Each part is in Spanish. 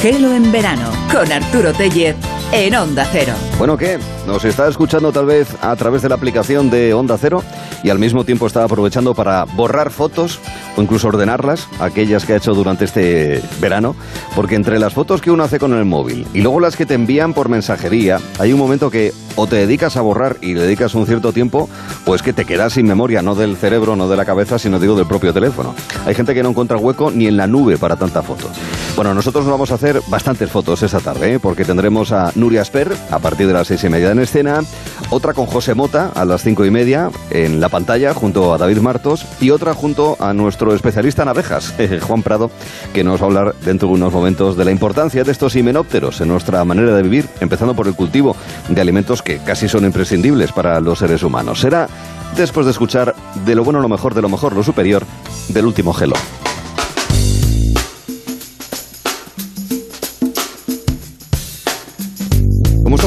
Gelo en verano con Arturo Tellez en Onda Cero. Bueno, ¿qué? ¿Nos está escuchando tal vez a través de la aplicación de Onda Cero y al mismo tiempo está aprovechando para borrar fotos o incluso ordenarlas, aquellas que ha hecho durante este verano? Porque entre las fotos que uno hace con el móvil y luego las que te envían por mensajería, hay un momento que o te dedicas a borrar y le dedicas un cierto tiempo, pues que te quedas sin memoria, no del cerebro, no de la cabeza, sino digo del propio teléfono. Hay gente que no encuentra hueco ni en la nube para tanta foto. Bueno, nosotros nos vamos a hacer bastantes fotos esta tarde, ¿eh? porque tendremos a Nuria Asper a partir de las seis y media en escena, otra con José Mota a las cinco y media en la pantalla junto a David Martos y otra junto a nuestro especialista en abejas, Juan Prado, que nos va a hablar dentro de unos momentos de la importancia de estos himenópteros en nuestra manera de vivir, empezando por el cultivo de alimentos que casi son imprescindibles para los seres humanos. Será después de escuchar de lo bueno, lo mejor, de lo mejor, lo superior del último gelo.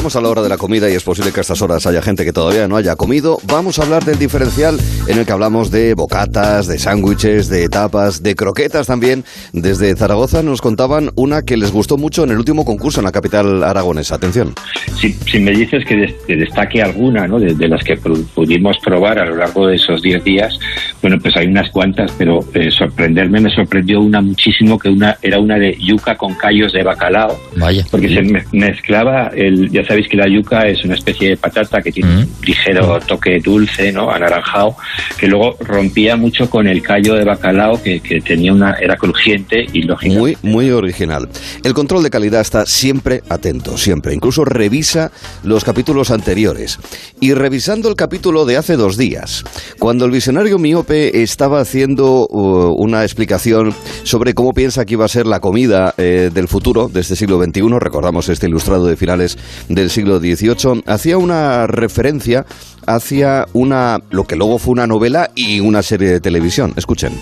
Estamos a la hora de la comida y es posible que a estas horas haya gente que todavía no haya comido, vamos a hablar del diferencial en el que hablamos de bocatas, de sándwiches, de tapas, de croquetas también. Desde Zaragoza nos contaban una que les gustó mucho en el último concurso en la capital aragonesa. Atención. Si, si me dices que, des- que destaque alguna ¿no? de, de las que pu- pudimos probar a lo largo de esos 10 días, bueno, pues hay unas cuantas, pero eh, sorprenderme me sorprendió una muchísimo, que una era una de yuca con callos de bacalao, Vaya. porque se me- mezclaba, el, ya sabéis que la yuca es una especie de patata que tiene Mm. un ligero toque dulce, ¿no? anaranjado, que luego rompía mucho con el callo de bacalao que, que tenía una, era crujiente y lógico. Muy, muy original. El control de calidad está siempre atento, siempre. Incluso revisa los capítulos anteriores. Y revisando el capítulo de hace dos días, cuando el visionario miope estaba haciendo uh, una explicación sobre cómo piensa que iba a ser la comida eh, del futuro de este siglo XXI, recordamos este ilustrado de finales del siglo XVIII, hacía una referencia hacia una, lo que luego fue una novela y una serie de televisión. Escuchen.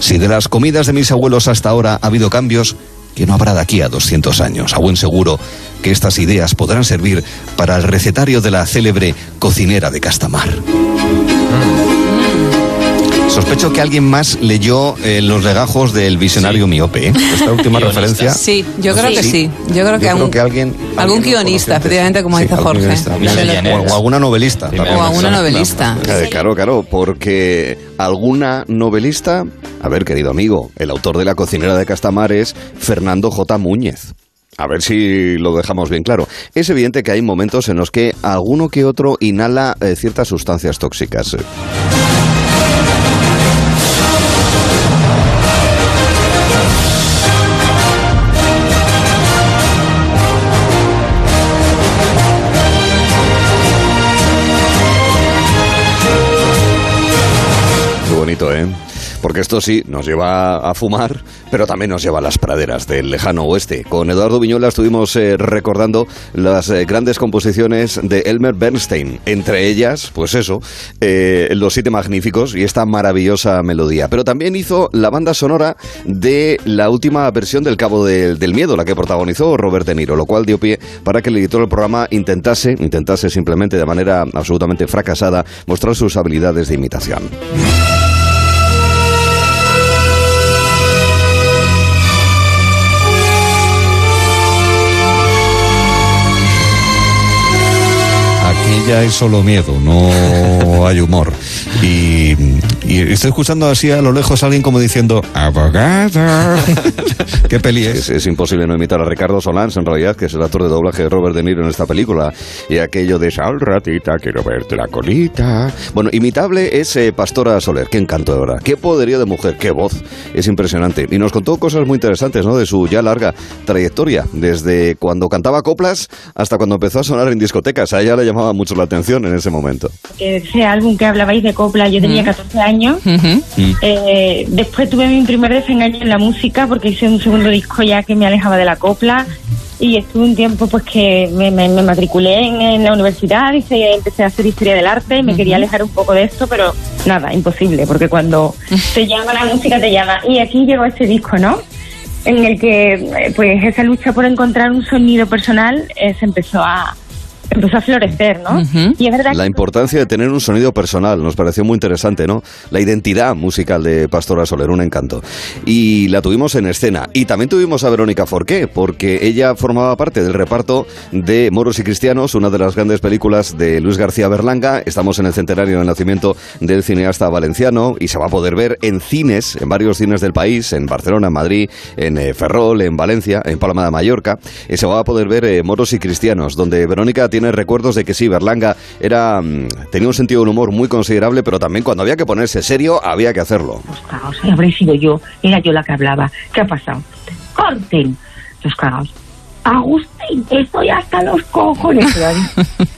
Si de las comidas de mis abuelos hasta ahora ha habido cambios, que no habrá de aquí a 200 años. A buen seguro que estas ideas podrán servir para el recetario de la célebre cocinera de Castamar. Sospecho que alguien más leyó eh, los legajos del visionario miope. ¿eh? Esta última referencia. Sí, yo creo que sí. Yo creo que, Yo creo algún, que alguien, algún guionista, efectivamente, como Sí, dice Jorge. O- alguna novelista. O alguna novelista. Claro, claro, porque alguna novelista, a ver, querido amigo, el autor de La cocinera de Castamar es Fernando J. Muñez. A ver si lo dejamos bien claro. Es evidente que hay momentos en los que alguno que otro inhala eh, ciertas sustancias tóxicas. Bonito, ¿eh? Porque esto sí, nos lleva a fumar, pero también nos lleva a las praderas del lejano oeste. Con Eduardo Viñola estuvimos eh, recordando las eh, grandes composiciones de Elmer Bernstein. Entre ellas, pues eso, eh, Los Siete Magníficos y esta maravillosa melodía. Pero también hizo la banda sonora de la última versión del Cabo de- del Miedo, la que protagonizó Robert De Niro, lo cual dio pie para que el editor del programa intentase, intentase simplemente de manera absolutamente fracasada, mostrar sus habilidades de imitación. Ya hay solo miedo, no hay humor. Y, y estoy escuchando así a lo lejos a alguien como diciendo, abogado. ¿Qué peli es? Es imposible no imitar a Ricardo Solans, en realidad, que es el actor de doblaje de Robert De Niro en esta película. Y aquello de, sal ratita, quiero verte la colita. Bueno, imitable es eh, Pastora Soler. Qué encanto de verdad. Qué poderío de mujer, qué voz. Es impresionante. Y nos contó cosas muy interesantes, ¿no? De su ya larga trayectoria. Desde cuando cantaba coplas hasta cuando empezó a sonar en discotecas. A ella le llamaba mucho la atención en ese momento. ese álbum que hablabais de copla, yo tenía 14 años. Ujú. Eh, después tuve mi primer desengaño en la música porque hice un segundo disco ya que me alejaba de la copla y estuve un tiempo pues que me, me- me matriculé en, en la universidad y se- empecé a hacer historia del arte y me quería alejar un poco de esto, pero nada, imposible, porque cuando te llama la música te llama. Y aquí llegó este disco, ¿no? En el que eh, pues esa lucha por encontrar un sonido personal eh, se empezó a, empezó a florecer, ¿no? Ujú. Y es verdad La que importancia de tener un sonido personal nos pareció muy interesante, ¿no? La identidad musical de Pastora Soler, un encanto. Y la tuvimos en escena. Y también tuvimos a Verónica Forqué, porque ella formaba parte del reparto de Moros y Cristianos, una de las grandes películas de Luis García Berlanga. Estamos en el centenario del nacimiento del cineasta valenciano y se va a poder ver en cines, en varios cines del país, en Barcelona, en Madrid, en eh, Ferrol, en Valencia, en Palma de Mallorca. Eh, se va a poder ver eh, Moros y Cristianos, donde Verónica tiene recuerdos de que sí, Berlanga era, mm, tenía un sentido del humor muy considerable, pero también cuando había que ponerse serio, había que hacerlo. Los cagaos, habré sido yo, era yo la que hablaba. ¿Qué ha pasado? ¡Corten! Los cagaos. Agustín, estoy hasta los cojones Flori,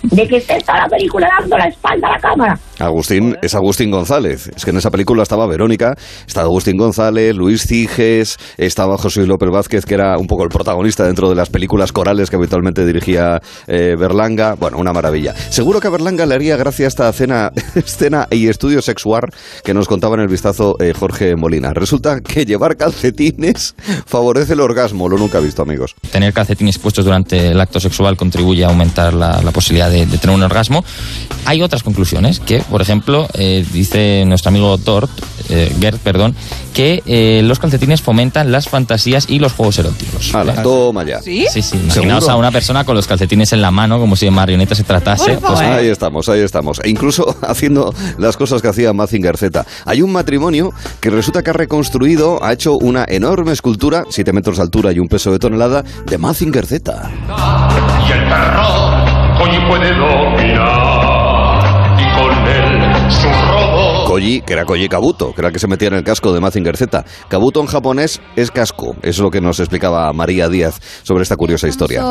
de que esté toda la película dando la espalda a la cámara. Agustín es Agustín González. Es que en esa película estaba Verónica, estaba Agustín González, Luis Ciges, estaba José Luis López Vázquez, que era un poco el protagonista dentro de las películas corales que habitualmente dirigía eh, Berlanga. Bueno, una maravilla. Seguro que a Berlanga le haría gracia esta escena, escena y estudio sexual que nos contaba en el vistazo eh, Jorge Molina. Resulta que llevar calcetines favorece el orgasmo. Lo nunca he visto, amigos. tener calcetines puestos durante el acto sexual contribuye a aumentar la, la posibilidad de, de tener un orgasmo. Hay otras conclusiones que, por ejemplo, eh, dice nuestro amigo Tort, eh, Gert, perdón, que eh, los calcetines fomentan las fantasías y los juegos eróticos. Hala, toma ya. ¿Sí? Sí, sí, imaginaos ¿Seguro? a una persona con los calcetines en la mano como si de marioneta se tratase. Pues. Ahí estamos, ahí estamos. E incluso haciendo las cosas que hacía Mazinger Z. Hay un matrimonio que resulta que ha reconstruido, ha hecho una enorme escultura, 7 metros de altura y un peso de tonelada, de Mazinger Z. y el terror hoy puede dominar su robo. Koji, que era Koji Kabuto, que era el que se metía en el casco de Mazinger Z. Kabuto en japonés es casco. Eso es lo que nos explicaba María Díaz sobre esta curiosa historia.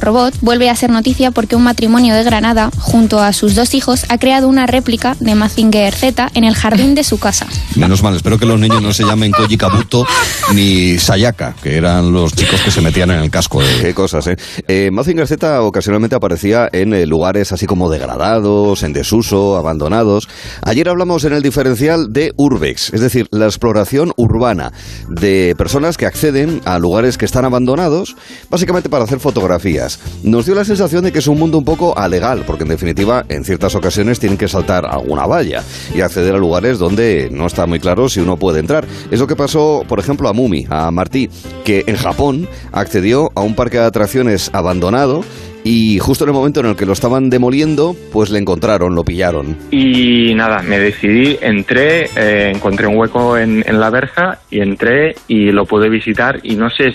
robot vuelve a ser noticia porque un matrimonio de Granada, junto a sus dos hijos, ha creado una réplica de Mazinger Z en el jardín de su casa. Menos mal, espero que los niños no se llamen Koji Kabuto ni Sayaka, que eran los chicos que se metían en el casco. de- Qué cosas, ¿eh? eh Mazinger Z ocasionalmente aparecía en eh, lugares así como degradados, en desuso, abandonados. Ayer hablamos en el diferencial de Urbex, es decir, la exploración urbana de personas que acceden a lugares que están abandonados, básicamente para hacer fotografías. Nos dio la sensación de que es un mundo un poco alegal, porque en definitiva, en ciertas ocasiones tienen que saltar alguna valla y acceder a lugares donde no está muy claro si uno puede entrar. Es lo que pasó, por ejemplo, a Mumi, a Martí, que en Japón accedió a un parque de atracciones abandonado y justo en el momento en el que lo estaban demoliendo, pues le encontraron, lo pillaron. Y nada, me decidí, entré, eh, encontré un hueco en, en la verja y entré y lo pude visitar y no sé,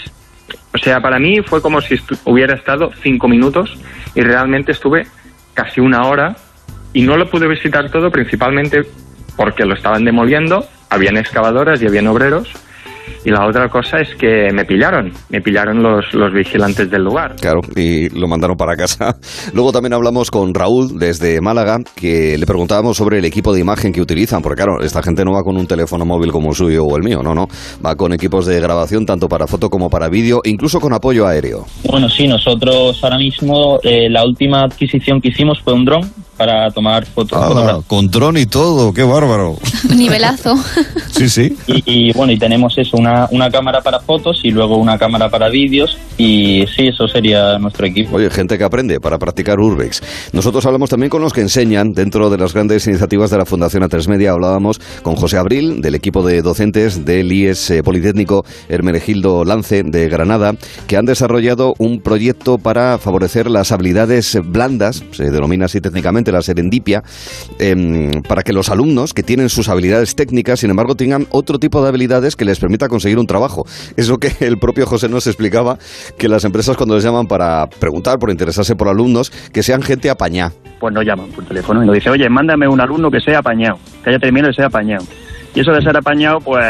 o sea, para mí fue como si hubiera estado cinco minutos y realmente estuve casi una hora y no lo pude visitar todo principalmente porque lo estaban demoliendo, habían excavadoras y habían obreros y la otra cosa es que me pillaron, me pillaron los, los vigilantes del lugar. Claro, y lo mandaron para casa. Luego también hablamos con Raúl desde Málaga, que le preguntábamos sobre el equipo de imagen que utilizan, porque claro, esta gente no va con un teléfono móvil como el suyo o el mío, no, no. Va con equipos de grabación tanto para foto como para vídeo, incluso con apoyo aéreo. Bueno, sí, nosotros ahora mismo eh, la última adquisición que hicimos fue un dron para tomar fotos. fotografías. con dron y todo, qué bárbaro. Nivelazo. Sí, sí. Y, y, bueno, y tenemos eso, una, una cámara para fotos y luego una cámara para vídeos y sí, eso sería nuestro equipo. Oye, gente que aprende para practicar Urbex. Nosotros hablamos también con los que enseñan dentro de las grandes iniciativas de la Fundación A3 Media. Hablábamos con José Abril, del equipo de docentes del IES eh, Politécnico Hermenegildo Lance de Granada, que han desarrollado un proyecto para favorecer las habilidades blandas, se denomina así técnicamente la serendipia, em, para que los alumnos que tienen sus habilidades técnicas, sin embargo, tengan otro tipo de habilidades que les permita conseguir un trabajo. Es lo que el propio José nos explicaba, que las empresas cuando les llaman para preguntar, por interesarse por alumnos, que sean gente apañá. Pues nos llaman por teléfono y nos dice, oye, mándame un alumno que sea apañado, que haya terminado y sea apañado. Y eso de ser apañado, pues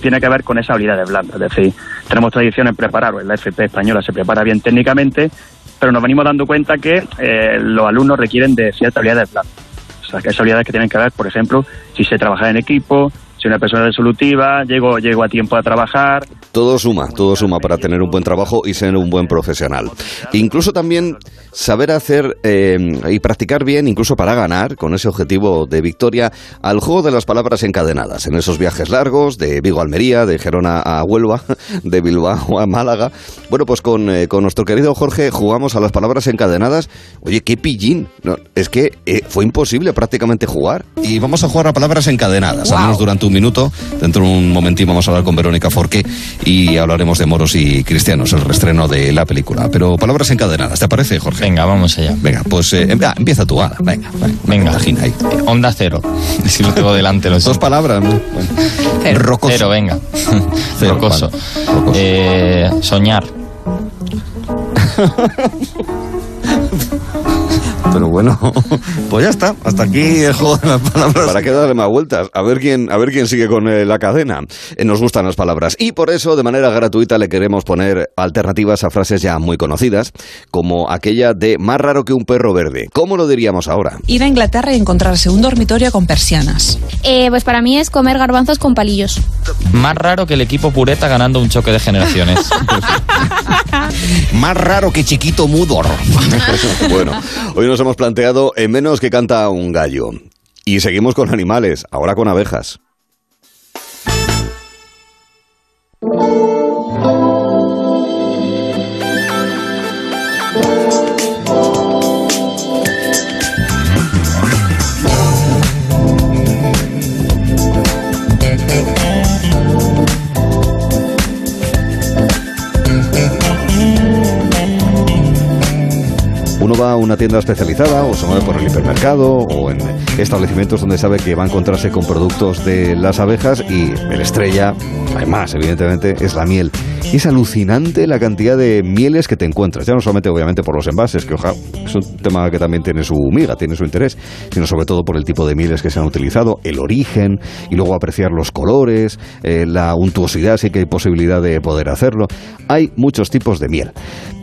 tiene que ver con esa habilidad de blanda. Es decir, tenemos tradición en preparar, la FP española se prepara bien técnicamente, pero nos venimos dando cuenta que eh, los alumnos requieren de ciertas habilidades blandas. O sea, que esas habilidades que tienen que ver, por ejemplo, si se trabaja en equipo, soy una persona resolutiva, llego, llego a tiempo a trabajar. Todo suma, todo suma para tener un buen trabajo y ser un buen profesional. Incluso también saber hacer eh, y practicar bien, incluso para ganar, con ese objetivo de victoria, al juego de las palabras encadenadas, en esos viajes largos de Vigo a Almería, de Gerona a Huelva, de Bilbao a Málaga. Bueno, pues con, eh, con nuestro querido Jorge jugamos a las palabras encadenadas. Oye, qué pillín. No, es que eh, fue imposible prácticamente jugar. Y vamos a jugar a palabras encadenadas, al menos durante un minuto. Dentro de un momentín vamos a hablar con Verónica Forqué y hablaremos de moros y cristianos, el restreno de la película. Pero palabras encadenadas, ¿te parece, Jorge? Venga, vamos allá. Venga, pues eh, em- ah, empieza tú, ah, venga, venga, Venga. imagina ahí. Onda cero. Si lo tengo delante, lo sé. Dos palabras, ¿no? Cero. Rocoso. Cero, venga. Cero, Rocoso. vale. Rocoso. Eh, soñar. Pero bueno, pues ya está. Hasta aquí el juego de las palabras. ¿Para qué darle más vueltas? A ver quién, a ver quién sigue con eh, la cadena. Eh, nos gustan las palabras. Y por eso, de manera gratuita, le queremos poner alternativas a frases ya muy conocidas, como aquella de más raro que un perro verde. ¿Cómo lo diríamos ahora? Ir a Inglaterra y encontrarse un dormitorio con persianas. Eh, pues para mí es comer garbanzos con palillos. Más raro que el equipo pureta ganando un choque de generaciones. Más raro que chiquito mudor. bueno, hoy nos hemos planteado en menos que canta un gallo. Y seguimos con animales, ahora con abejas. Una tienda especializada o se mueve por el hipermercado o en establecimientos donde sabe que va a encontrarse con productos de las abejas y el estrella, además, evidentemente, es la miel. Y es alucinante la cantidad de mieles que te encuentras, ya no solamente obviamente por los envases, que ojalá, es un tema que también tiene su miga, tiene su interés, sino sobre todo por el tipo de mieles que se han utilizado, el origen y luego apreciar los colores, eh, la untuosidad, sí que hay posibilidad de poder hacerlo. Hay muchos tipos de miel.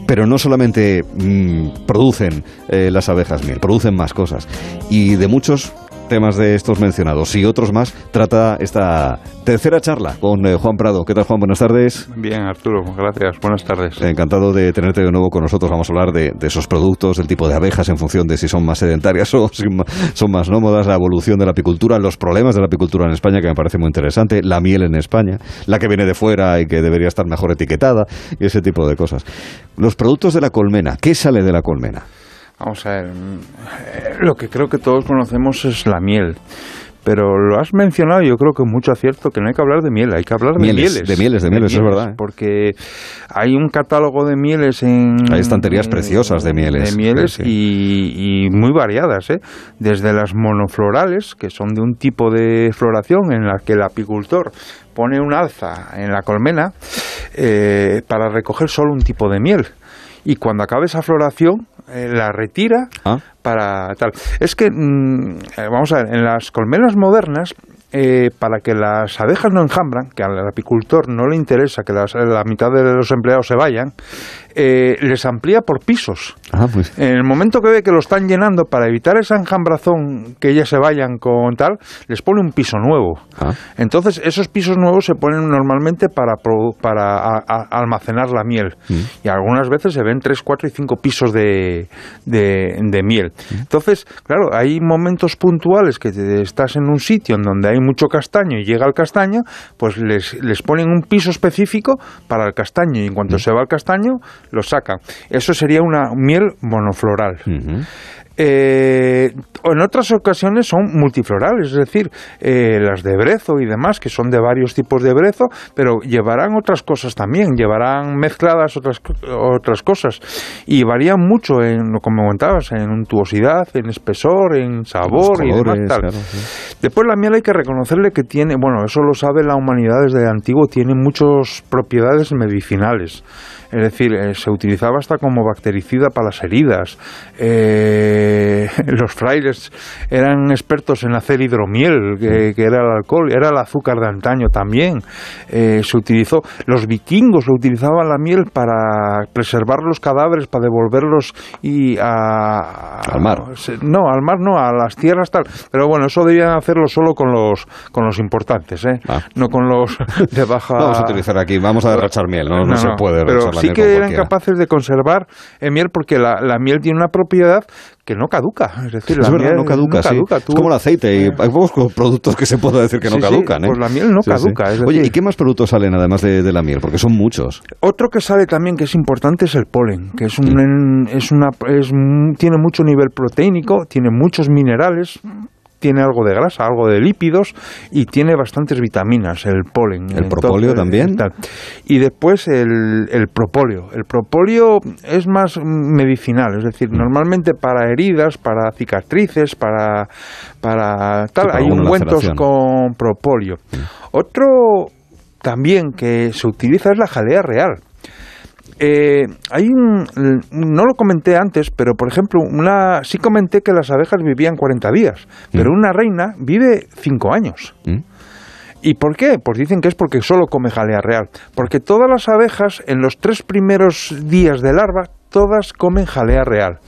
Pero no solamente mm, producen eh, las abejas miel, producen más cosas. Y de muchos temas de estos mencionados y otros más trata esta tercera charla con eh, Juan Prado. ¿Qué tal, Juan? Buenas tardes. Bien, Arturo, gracias. Buenas tardes. Encantado de tenerte de nuevo con nosotros. Vamos a hablar de, de esos productos, del tipo de abejas en función de si son más sedentarias o si son más nómadas, la evolución de la apicultura, los problemas de la apicultura en España, que me parece muy interesante, la miel en España, la que viene de fuera y que debería estar mejor etiquetada, y ese tipo de cosas. Los productos de la colmena, ¿qué sale de la colmena? Vamos a ver. mm, Lo que creo que todos conocemos es la miel. Pero lo has mencionado, yo creo que mucho acierto, que no hay que hablar de miel, hay que hablar de Mieles, mieles. de mieles, de mieles, es verdad, ¿eh? Porque hay un catálogo de mieles en... Hay estanterías preciosas de mieles. De mieles Sí, sí. Y, y muy variadas, ¿eh? Desde las monoflorales, que son de un tipo de floración en la que el apicultor pone un alza en la colmena eh, para recoger solo un tipo de miel. Y cuando acabe esa floración, eh, la retira Ah. para tal. Es que, mm, eh, vamos a ver, en las colmenas modernas, eh, para que las abejas no enjambran, que al apicultor no le interesa que las- la mitad de los empleados se vayan, eh, les amplía por pisos. Ah, pues. En el momento que ve que lo están llenando, para evitar esa enjambrazón, que ellas se vayan con tal, les pone un piso nuevo. Ah. Entonces, esos pisos nuevos se ponen normalmente para, para a- a- almacenar la miel. Y algunas veces se ven tres, cuatro y cinco pisos de, de, de miel. Entonces, claro, hay momentos puntuales que te- estás en un sitio en donde hay mucho castaño y llega el castaño, pues les, les ponen un piso específico para el castaño y en cuanto se va el castaño, lo sacan. Eso sería una miel monofloral. Eh, en otras ocasiones son multiflorales, es decir, eh, las de brezo y demás, que son de varios tipos de brezo, pero llevarán otras cosas también, llevarán mezcladas otras, otras cosas y varían mucho en, lo como comentabas, en untuosidad, en espesor, en sabor y demás. tal. claro, sí. Después la miel hay que reconocerle que tiene, bueno, eso lo sabe la humanidad desde antiguo, tiene muchas propiedades medicinales. Es decir, eh, se utilizaba hasta como bactericida para las heridas. Eh, los frailes eran expertos en hacer hidromiel, que, que era el alcohol, era el azúcar de antaño también. Eh, se utilizó, los vikingos lo utilizaban la miel para preservar los cadáveres, para devolverlos y a, Al mar. No, al mar no, a las tierras tal. Pero bueno, eso debían hacerlo solo con los con los importantes, ¿eh? No con los de baja. Ah. Vamos a utilizar aquí, vamos a derrochar miel, no, no, se puede Pero sí que eran cualquiera. capaces de conservar eh, miel porque la, la miel tiene una propiedad que no caduca. Es decir, Es la verdad, miel no caduca, sí. Es como el aceite y hay pocos productos que se puede decir que no Sí, caducan. ¿eh? pues la miel no caduca, es Oye, ¿y qué más productos salen además de, de la miel? Porque son muchos. Otro que sale también que es importante es el polen, que es un en- es una es un- tiene mucho nivel proteínico, tiene muchos minerales, tiene algo de grasa, algo de lípidos y tiene bastantes vitaminas el polen. ¿El propóleo también? tal. Y después el, el propóleo. El propóleo es más medicinal, es decir, Mm. normalmente para heridas, para cicatrices, para para tal, para hay ungüentos con propóleo. Otro también que se utiliza es la jalea real. Eh, hay un, no lo comenté antes, pero por ejemplo, una, sí comenté que las abejas vivían 40 días, pero una reina vive 5 años. ¿Mm? ¿Y por qué? Pues dicen que es porque solo come jalea real. Porque todas las abejas, en los tres primeros días de larva, todas comen jalea real.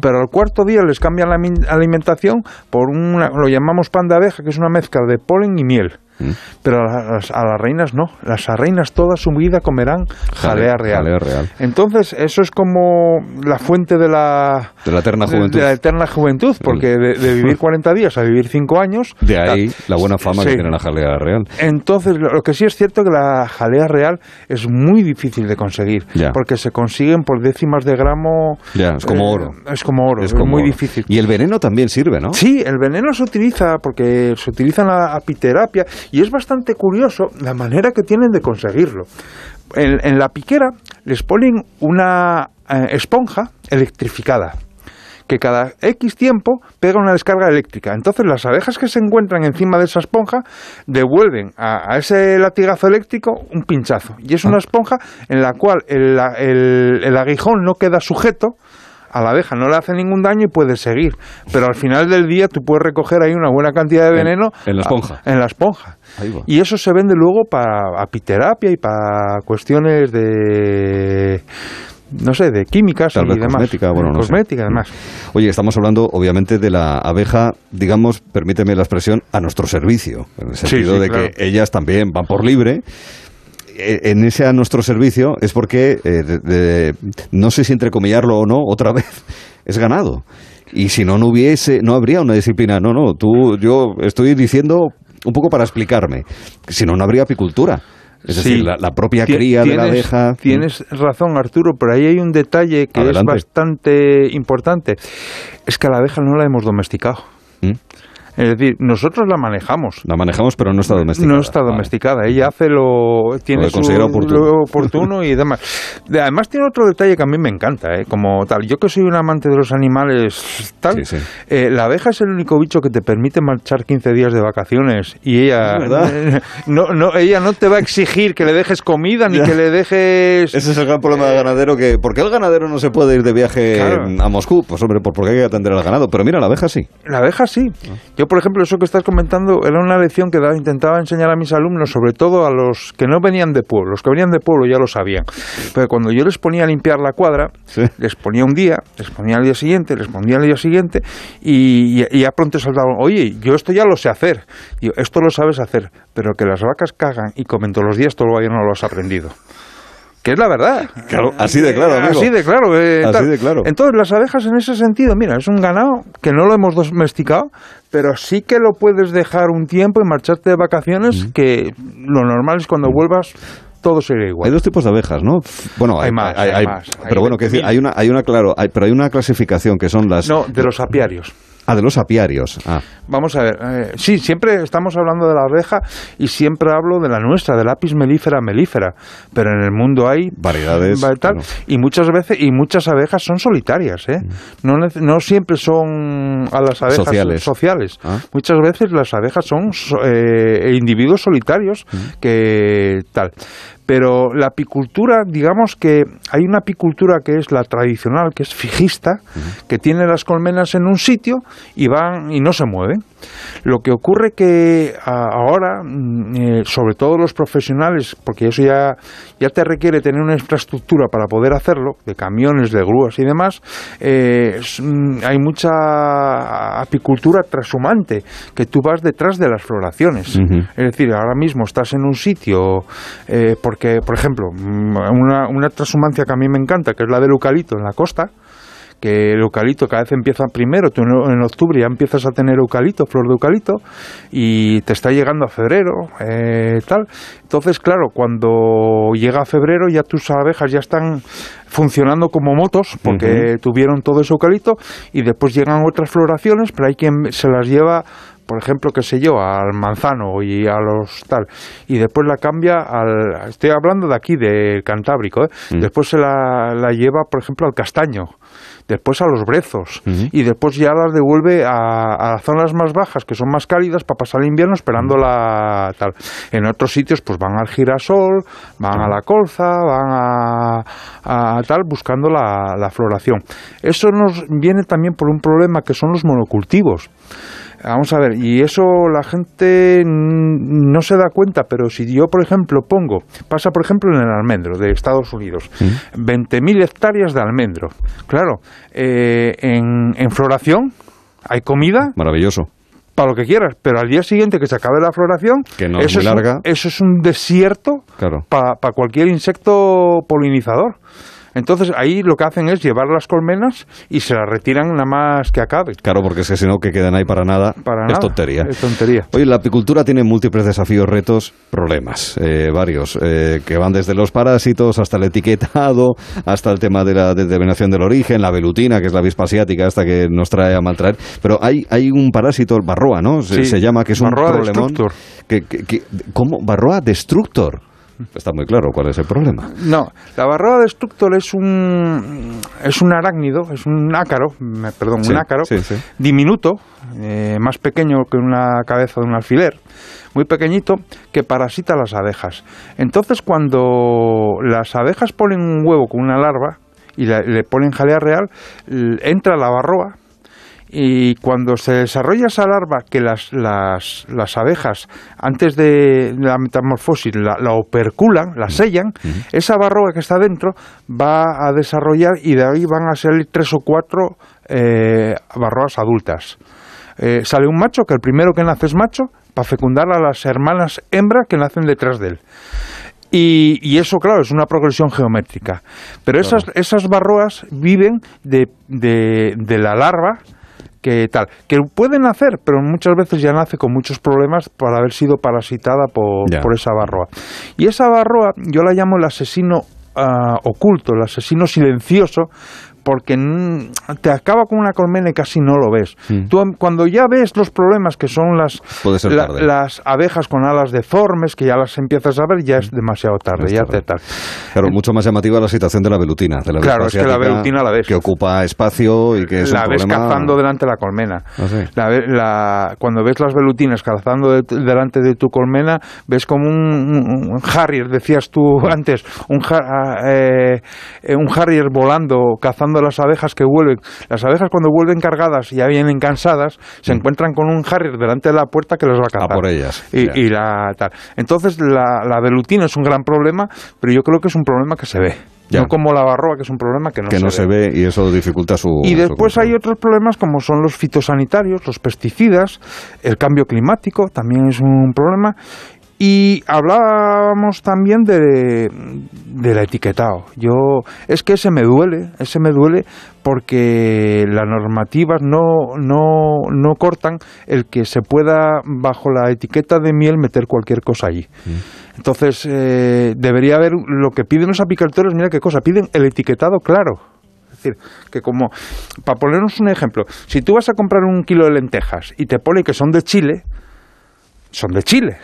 Pero al cuarto día les cambian la alimentación por una, lo llamamos pan de abeja, que es una mezcla de polen y miel. Mm. Pero a las, a las reinas no. Las reinas toda su vida comerán jalea real. jalea real. Entonces, eso es como la fuente de la, De la eterna juventud. de la eterna juventud, porque de, de vivir 40 días a vivir 5 años. De ahí la buena fama que tiene la jalea real. Entonces, lo que sí es cierto que la jalea real es muy difícil de conseguir, Ya. porque se consiguen por décimas de gramo. Ya, es como eh, oro. Es como oro, es, como muy oro. difícil. Y el veneno también sirve, ¿no? Sí, el veneno se utiliza porque se utiliza en la apiterapia y es bastante curioso la manera que tienen de conseguirlo. En, en la piquera les ponen una eh, esponja electrificada que cada X tiempo pega una descarga eléctrica. Entonces las abejas que se encuentran encima de esa esponja devuelven a, a ese latigazo eléctrico un pinchazo. Y es una esponja en la cual el, el- el aguijón no queda sujeto a la abeja, no le hace ningún daño y puede seguir. Pero al final del día tú puedes recoger ahí una buena cantidad de En- veneno en la esponja. a- en la esponja. Ahí va. Y eso se vende luego para apiterapia y para cuestiones de no sé, de químicas Tal y demás. cosmética, bueno, no sé. cosmética, además. Oye, estamos hablando, obviamente, de la abeja, digamos, permíteme la expresión, a nuestro servicio. En el Sí, sentido sí, de claro. que ellas también van por libre. Eh, En ese a nuestro servicio es porque, eh, de- de- no sé si entrecomillarlo o no, otra vez, es ganado. Y si no, no hubiese, no habría una disciplina. No, no, tú, yo estoy diciendo un poco para explicarme. Si no, no habría apicultura. Es Sí. decir, la, la propia cría de la abeja. Tienes razón, Arturo, pero ahí hay un detalle que Adelante. es bastante importante. Es que a la abeja no la hemos domesticado. ¿Mm? Es decir, nosotros la manejamos. La manejamos, pero no está domesticada. No está Vale. domesticada. Ella hace lo tiene Lo su- oportuno. lo oportuno y demás. De- Además tiene otro detalle que a mí me encanta, ¿eh? como tal. Yo que soy un amante de los animales, tal. Sí, sí. eh, la abeja es el único bicho que te permite marchar 15 días de vacaciones y ella no, no, ella no te va a exigir que le dejes comida ni Ya. que le dejes. Ese es el gran problema del ganadero, que ¿por qué el ganadero no se puede ir de viaje Claro. a Moscú? Pues hombre, porque hay que atender al ganado. Pero mira, la abeja sí. La abeja sí. Yo, por ejemplo, eso que estás comentando era una lección que intentaba enseñar a mis alumnos, sobre todo a los que no venían de pueblo. Los que venían de pueblo ya lo sabían. Pero cuando yo les ponía a limpiar la cuadra, les ponía un día, les ponía al día siguiente, les ponía al día siguiente y, ya pronto saltaban, oye, yo esto ya lo sé hacer. Yo, esto lo sabes hacer, pero que las vacas cagan y comen todos los días, todavía no lo has aprendido. Que es la verdad. Claro, así de claro, amigo. Así de claro. eh, Así tal. de claro. Entonces, las abejas en ese sentido, mira, es un ganado que no lo hemos domesticado, pero sí que lo puedes dejar un tiempo y marcharte de vacaciones, que lo normal es cuando vuelvas, todo será igual. Hay dos tipos de abejas, ¿no? Bueno, Hay más, hay más. Pero bueno, que decir, 20.000. hay una, hay una, claro, hay- pero hay una clasificación que son las. No, de los apiarios. Ah, de los apiarios. Ah, Vamos a ver, eh, sí, siempre estamos hablando de la abeja y siempre hablo de la nuestra, del apis melífera melífera, pero en el mundo hay Variedades, tal, y muchas veces y muchas abejas son solitarias, ¿eh? No, nece- no siempre son a las abejas Sociales. sociales. Ah. Muchas veces las abejas son so- eh, individuos solitarios que tal. Pero la apicultura, digamos que hay una apicultura que es la tradicional, que es fijista, que tiene las colmenas en un sitio y van y no se mueven. Lo que ocurre que ahora, mm, eh, sobre todo los profesionales, porque eso ya, ya te requiere tener una infraestructura para poder hacerlo, de camiones, de grúas y demás, eh, mm, hay mucha apicultura trashumante, que tú vas detrás de las floraciones. Es decir, ahora mismo estás en un sitio, eh, porque, por ejemplo, mm, una, una transhumancia que a mí me encanta, que es la del eucalipto en la costa, que el eucalipto cada vez empieza primero, tú en octubre ya empiezas a tener eucalipto, flor de eucalipto, y te está llegando a febrero, eh, tal. Entonces, claro, cuando llega febrero ya tus abejas ya están funcionando como motos, porque tuvieron todo ese eucalipto, y después llegan otras floraciones, pero hay quien se las lleva por ejemplo, qué sé yo, al manzano y a los tal, y después la cambia al, estoy hablando de aquí, del Cantábrico, ¿eh? después se la, la lleva, por ejemplo, al castaño, después a los brezos, y después ya las devuelve a, a las zonas más bajas, que son más cálidas, para pasar el invierno esperando la tal. En otros sitios, pues van al girasol, van a la colza, van a, a tal, buscando la, la floración. Eso nos viene también por un problema que son los monocultivos. Vamos a ver, y eso la gente mm, no se da cuenta, pero si yo, por ejemplo, pongo, pasa por ejemplo en el almendro de Estados Unidos, 20.000 hectáreas de almendro. Claro, eh, en, en floración hay comida Maravilloso. para lo que quieras, pero al día siguiente que se acabe la floración, Que no es eso, un- larga. eso es un desierto Claro. para cualquier insecto polinizador. Entonces ahí lo que hacen es llevar las colmenas y se las retiran nada más que acabe. Claro, porque es que si no, que quedan ahí para nada, Para es nada. tontería. Es tontería. Oye, la apicultura tiene múltiples desafíos, retos, problemas, eh, varios, eh, que van desde los parásitos hasta el etiquetado, hasta el tema de la determinación del origen, la velutina, que es la avispa asiática, hasta que nos trae a maltraer. Pero hay, hay un parásito, el barroa, ¿no? Se, Sí, se llama, que es un problemón. destructor. Que, que- que- ¿Cómo? Barroa destructor. Está muy claro cuál es el problema. No, la barroa destructor es un es un arácnido, es un ácaro, perdón, Sí, un ácaro sí, sí. diminuto, eh, más pequeño que una cabeza de un alfiler, muy pequeñito, que parasita las abejas. Entonces, cuando las abejas ponen un huevo con una larva y la- le ponen jalea real, entra la barroa y cuando se desarrolla esa larva que las, las, las abejas antes de la metamorfosis la, la operculan, la sellan, esa barroa que está dentro va a desarrollar y de ahí van a salir tres o cuatro eh, barroas adultas. Eh, sale un macho, que el primero que nace es macho, para fecundar a las hermanas hembras que nacen detrás de él. Y, y eso, claro, es una progresión geométrica. Pero esas, esas barroas viven de, de, de la larva que tal, que pueden nacer, pero muchas veces ya nace con muchos problemas por haber sido parasitada por, por esa barroa. Y esa barroa yo la llamo el asesino ah, oculto, el asesino silencioso, porque mm, te acaba con una colmena y casi no lo ves. Tú, am- cuando ya ves los problemas que son las, la- tarde. las abejas con alas deformes, que ya las empiezas a ver, ya es demasiado tarde, ya te tal. Claro, mucho más llamativa la situación de la velutina. De la Claro, es que la velutina la ves. Que ocupa espacio y que es la un ves problema... cazando delante de la colmena. Ah, sí. La ve- la- cuando ves las velutinas cazando de- delante de tu colmena, ves como un, un- un harrier, decías tú antes, un, eh, eh, un harrier volando, cazando las abejas que vuelven. Las abejas cuando vuelven cargadas y ya vienen cansadas, se encuentran con un harrier delante de la puerta que los va a cazar. Mm. A por ellas, Y, la tal. Entonces la, la velutina es un gran problema, pero yo creo que es un problema que se ve. Ya. No como la barroa, que es un problema que no, que no se ve y eso dificulta su... y después hay otros problemas como son los fitosanitarios, los pesticidas, el cambio climático también es un problema. Y hablábamos también de, del etiquetado. Yo es que ese me duele, ese me duele porque las normativas no, no, no cortan el que se pueda bajo la etiqueta de miel meter cualquier cosa allí. Entonces eh, debería haber lo que piden los apicultores, mira qué cosa, piden el etiquetado claro. Es decir, que como, para ponernos un ejemplo, si tú vas a comprar un kilo de lentejas y te pone que son de Chile, son de Chile.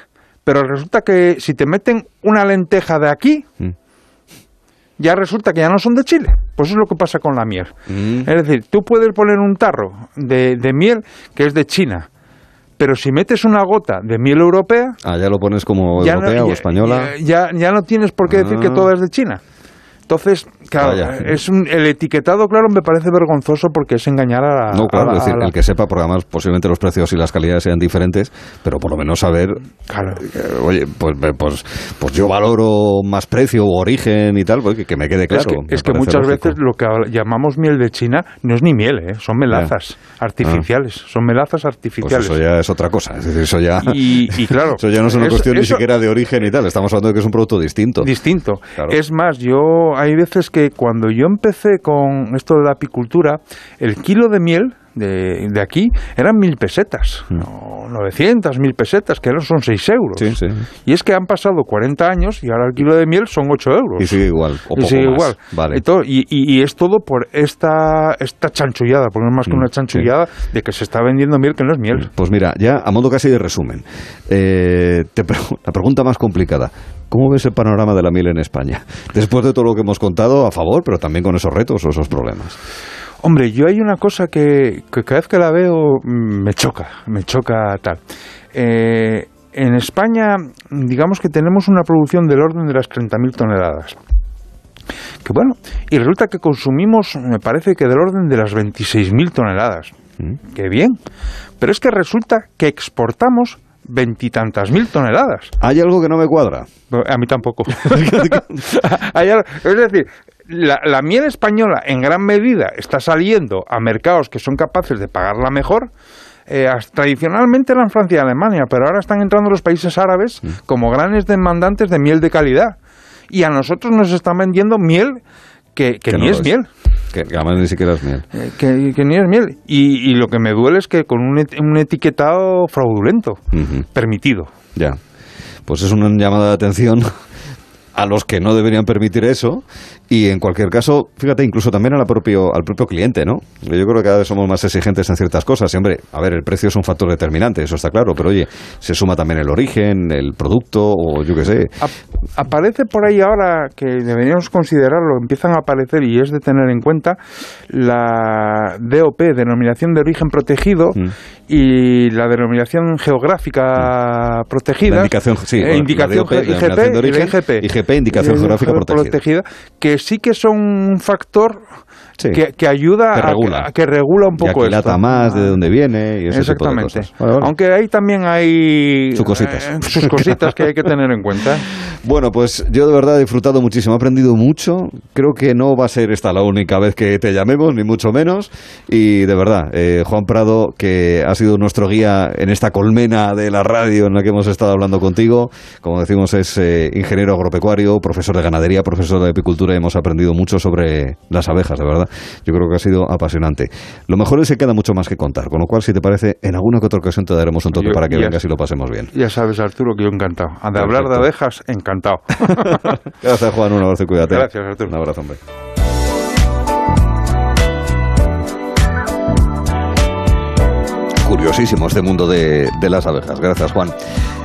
Pero resulta que si te meten una lenteja de aquí, Mm. ya resulta que ya no son de Chile. Pues eso es lo que pasa con la miel. Mm. Es decir, tú puedes poner un tarro de, de miel que es de China, Pero si metes una gota de miel europea, Ah, ya lo pones como ya no- europea o ya- española. Ya, ya no tienes por qué decir que Ah. todo es de China. Entonces, claro, Vaya. es un- el etiquetado, claro, me parece vergonzoso porque es engañar a la. No, claro, a es decir, a la- el que sepa, porque además posiblemente los precios y las calidades sean diferentes, pero por lo menos saber, eh, oye, pues, eh, pues, pues yo valoro más precio o origen y tal, pues que, que me quede claro. es que, es muchas lógico. veces lo que llamamos miel de China no es ni miel, ¿eh? son melazas artificiales. Son melazas Pues artificiales. eso ya es otra cosa, es decir, eso ya, Y- y claro, eso ya no es una eso- cuestión ni siquiera de origen y tal, estamos hablando de que es un producto distinto. distinto. Claro. Es más, yo hay veces que cuando yo empecé con esto de la apicultura, el kilo de miel de, de aquí eran mil pesetas, no, 900, mil pesetas, que ahora son 6 euros. Mm. Sí, sí. Y es que han pasado 40 años y ahora el kilo de miel son 8 euros. Y sigue igual, o Y poco sigue más. igual. Vale. Y, todo- y- y- y es todo por esta, esta chanchullada, porque no es más que Mm, una chanchullada de que se está vendiendo miel que no es miel. Pues mira, ya a modo casi de resumen, eh, te pre- la pregunta más complicada. ¿Cómo ves el panorama de la miel en España? Después de todo lo que hemos contado, a favor, pero también con esos retos o esos problemas. Hombre, yo hay una cosa que, que cada vez que la veo mm, me choca, me choca tal. Eh, en España, digamos que tenemos una producción del orden de las 30.000 toneladas. Que bueno, y resulta que consumimos, me parece que del orden de las 26.000 toneladas. Qué bien. Pero es que resulta que exportamos veintitantas mil toneladas. Hay algo que no me cuadra. A mí tampoco. Es decir, la, la miel española en gran medida está saliendo a mercados que son capaces de pagarla mejor. Eh, tradicionalmente eran Francia y Alemania, pero ahora están entrando los países árabes como grandes demandantes de miel de calidad. Y a nosotros nos están vendiendo miel que, que Que ni no es miel. Que, que además ni siquiera es miel. Eh, que, que ni es miel. Y, y lo que me duele es que con un, et- un etiquetado fraudulento, permitido. Ya. Pues es una llamada de atención a los que no deberían permitir eso y en cualquier caso, fíjate, incluso también a la propio, al propio cliente, ¿no? Yo creo que cada vez somos más exigentes en ciertas cosas. Y, hombre, a ver, el precio es un factor determinante, eso está claro, pero oye, se suma también el origen, el producto o yo qué sé. Ap- aparece por ahí ahora que deberíamos considerarlo, empiezan a aparecer y es de tener en cuenta la DOP, denominación de origen protegido, Mm. y la denominación geográfica protegida. La indicación, sí, eh, la indicación DOP, ge- denominación de IGP, la origen, IGP. IGP, indicación Eh, geográfica protegida. que sí que son un factor Sí. que, que ayuda Que a- regula. a, que regula un Y poco aquilata esto. más de dónde viene y ese tipo de Exactamente. cosas. Vale, vale. Aunque ahí también hay Sus cositas. eh, sus cositas que hay que tener en cuenta. Bueno, pues yo de verdad he disfrutado muchísimo, he aprendido mucho. Creo que no va a ser esta la única vez que te llamemos, ni mucho menos. Y de verdad, eh, Juan Prado, que ha sido nuestro guía en esta colmena de la radio en la que hemos estado hablando contigo. Como decimos, es eh, ingeniero agropecuario, profesor de ganadería, profesor de apicultura y hemos aprendido mucho sobre las abejas, de verdad. Yo creo que ha sido apasionante. Lo mejor es que queda mucho más que contar, con lo cual, si te parece, en alguna que otra ocasión te daremos un toque para que vengas y lo pasemos bien. Ya sabes, Arturo, que yo encantado. De hablar de abejas, encantado. Gracias, Juan. Un abrazo y cuídate. Gracias, Arturo. Un abrazo, hombre. Curiosísimo este mundo de, de las abejas. Gracias, Juan.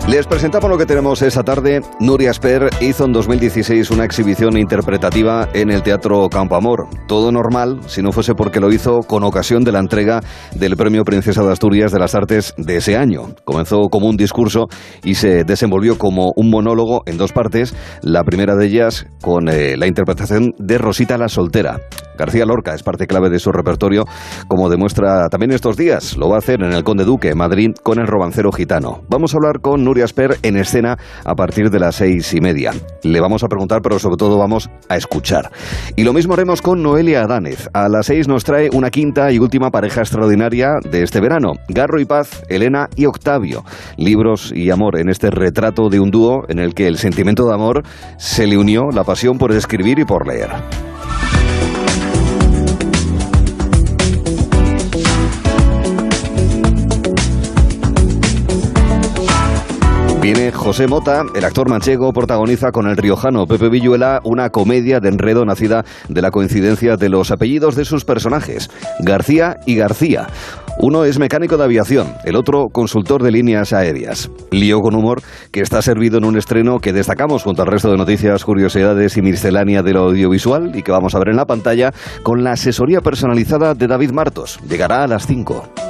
Les presentamos lo que tenemos esta tarde. Nuria Sper hizo en 2016 una exhibición interpretativa en el Teatro Campo Amor. Todo normal, si no fuese porque lo hizo con ocasión de la entrega del Premio Princesa de Asturias de las Artes de ese año. Comenzó como un discurso y se desenvolvió como un monólogo en dos partes. La primera de ellas con eh, la interpretación de Rosita la Soltera. García Lorca es parte clave de su repertorio, como demuestra también estos días. Lo va a hacer en el Conde Duque, Madrid, con el romancero gitano. Vamos a hablar con Nuria Sper en escena a partir de las seis y media. Le vamos a preguntar, pero sobre todo vamos a escuchar. Y lo mismo haremos con Noelia Adánez. A las seis nos trae una quinta y última pareja extraordinaria de este verano. Garro y Paz, Elena y Octavio. Libros y amor en este retrato de un dúo en el que el sentimiento de amor se le unió la pasión por escribir y por leer. Viene José Mota, el actor manchego, protagoniza con el riojano Pepe Villuela una comedia de enredo nacida de la coincidencia de los apellidos de sus personajes, García y García. Uno es mecánico de aviación, el otro consultor de líneas aéreas. Lío con humor que está servido en un estreno que destacamos junto al resto de noticias, curiosidades y miscelánea de audiovisual y que vamos a ver en la pantalla con la asesoría personalizada de David Martos. Llegará a las 5.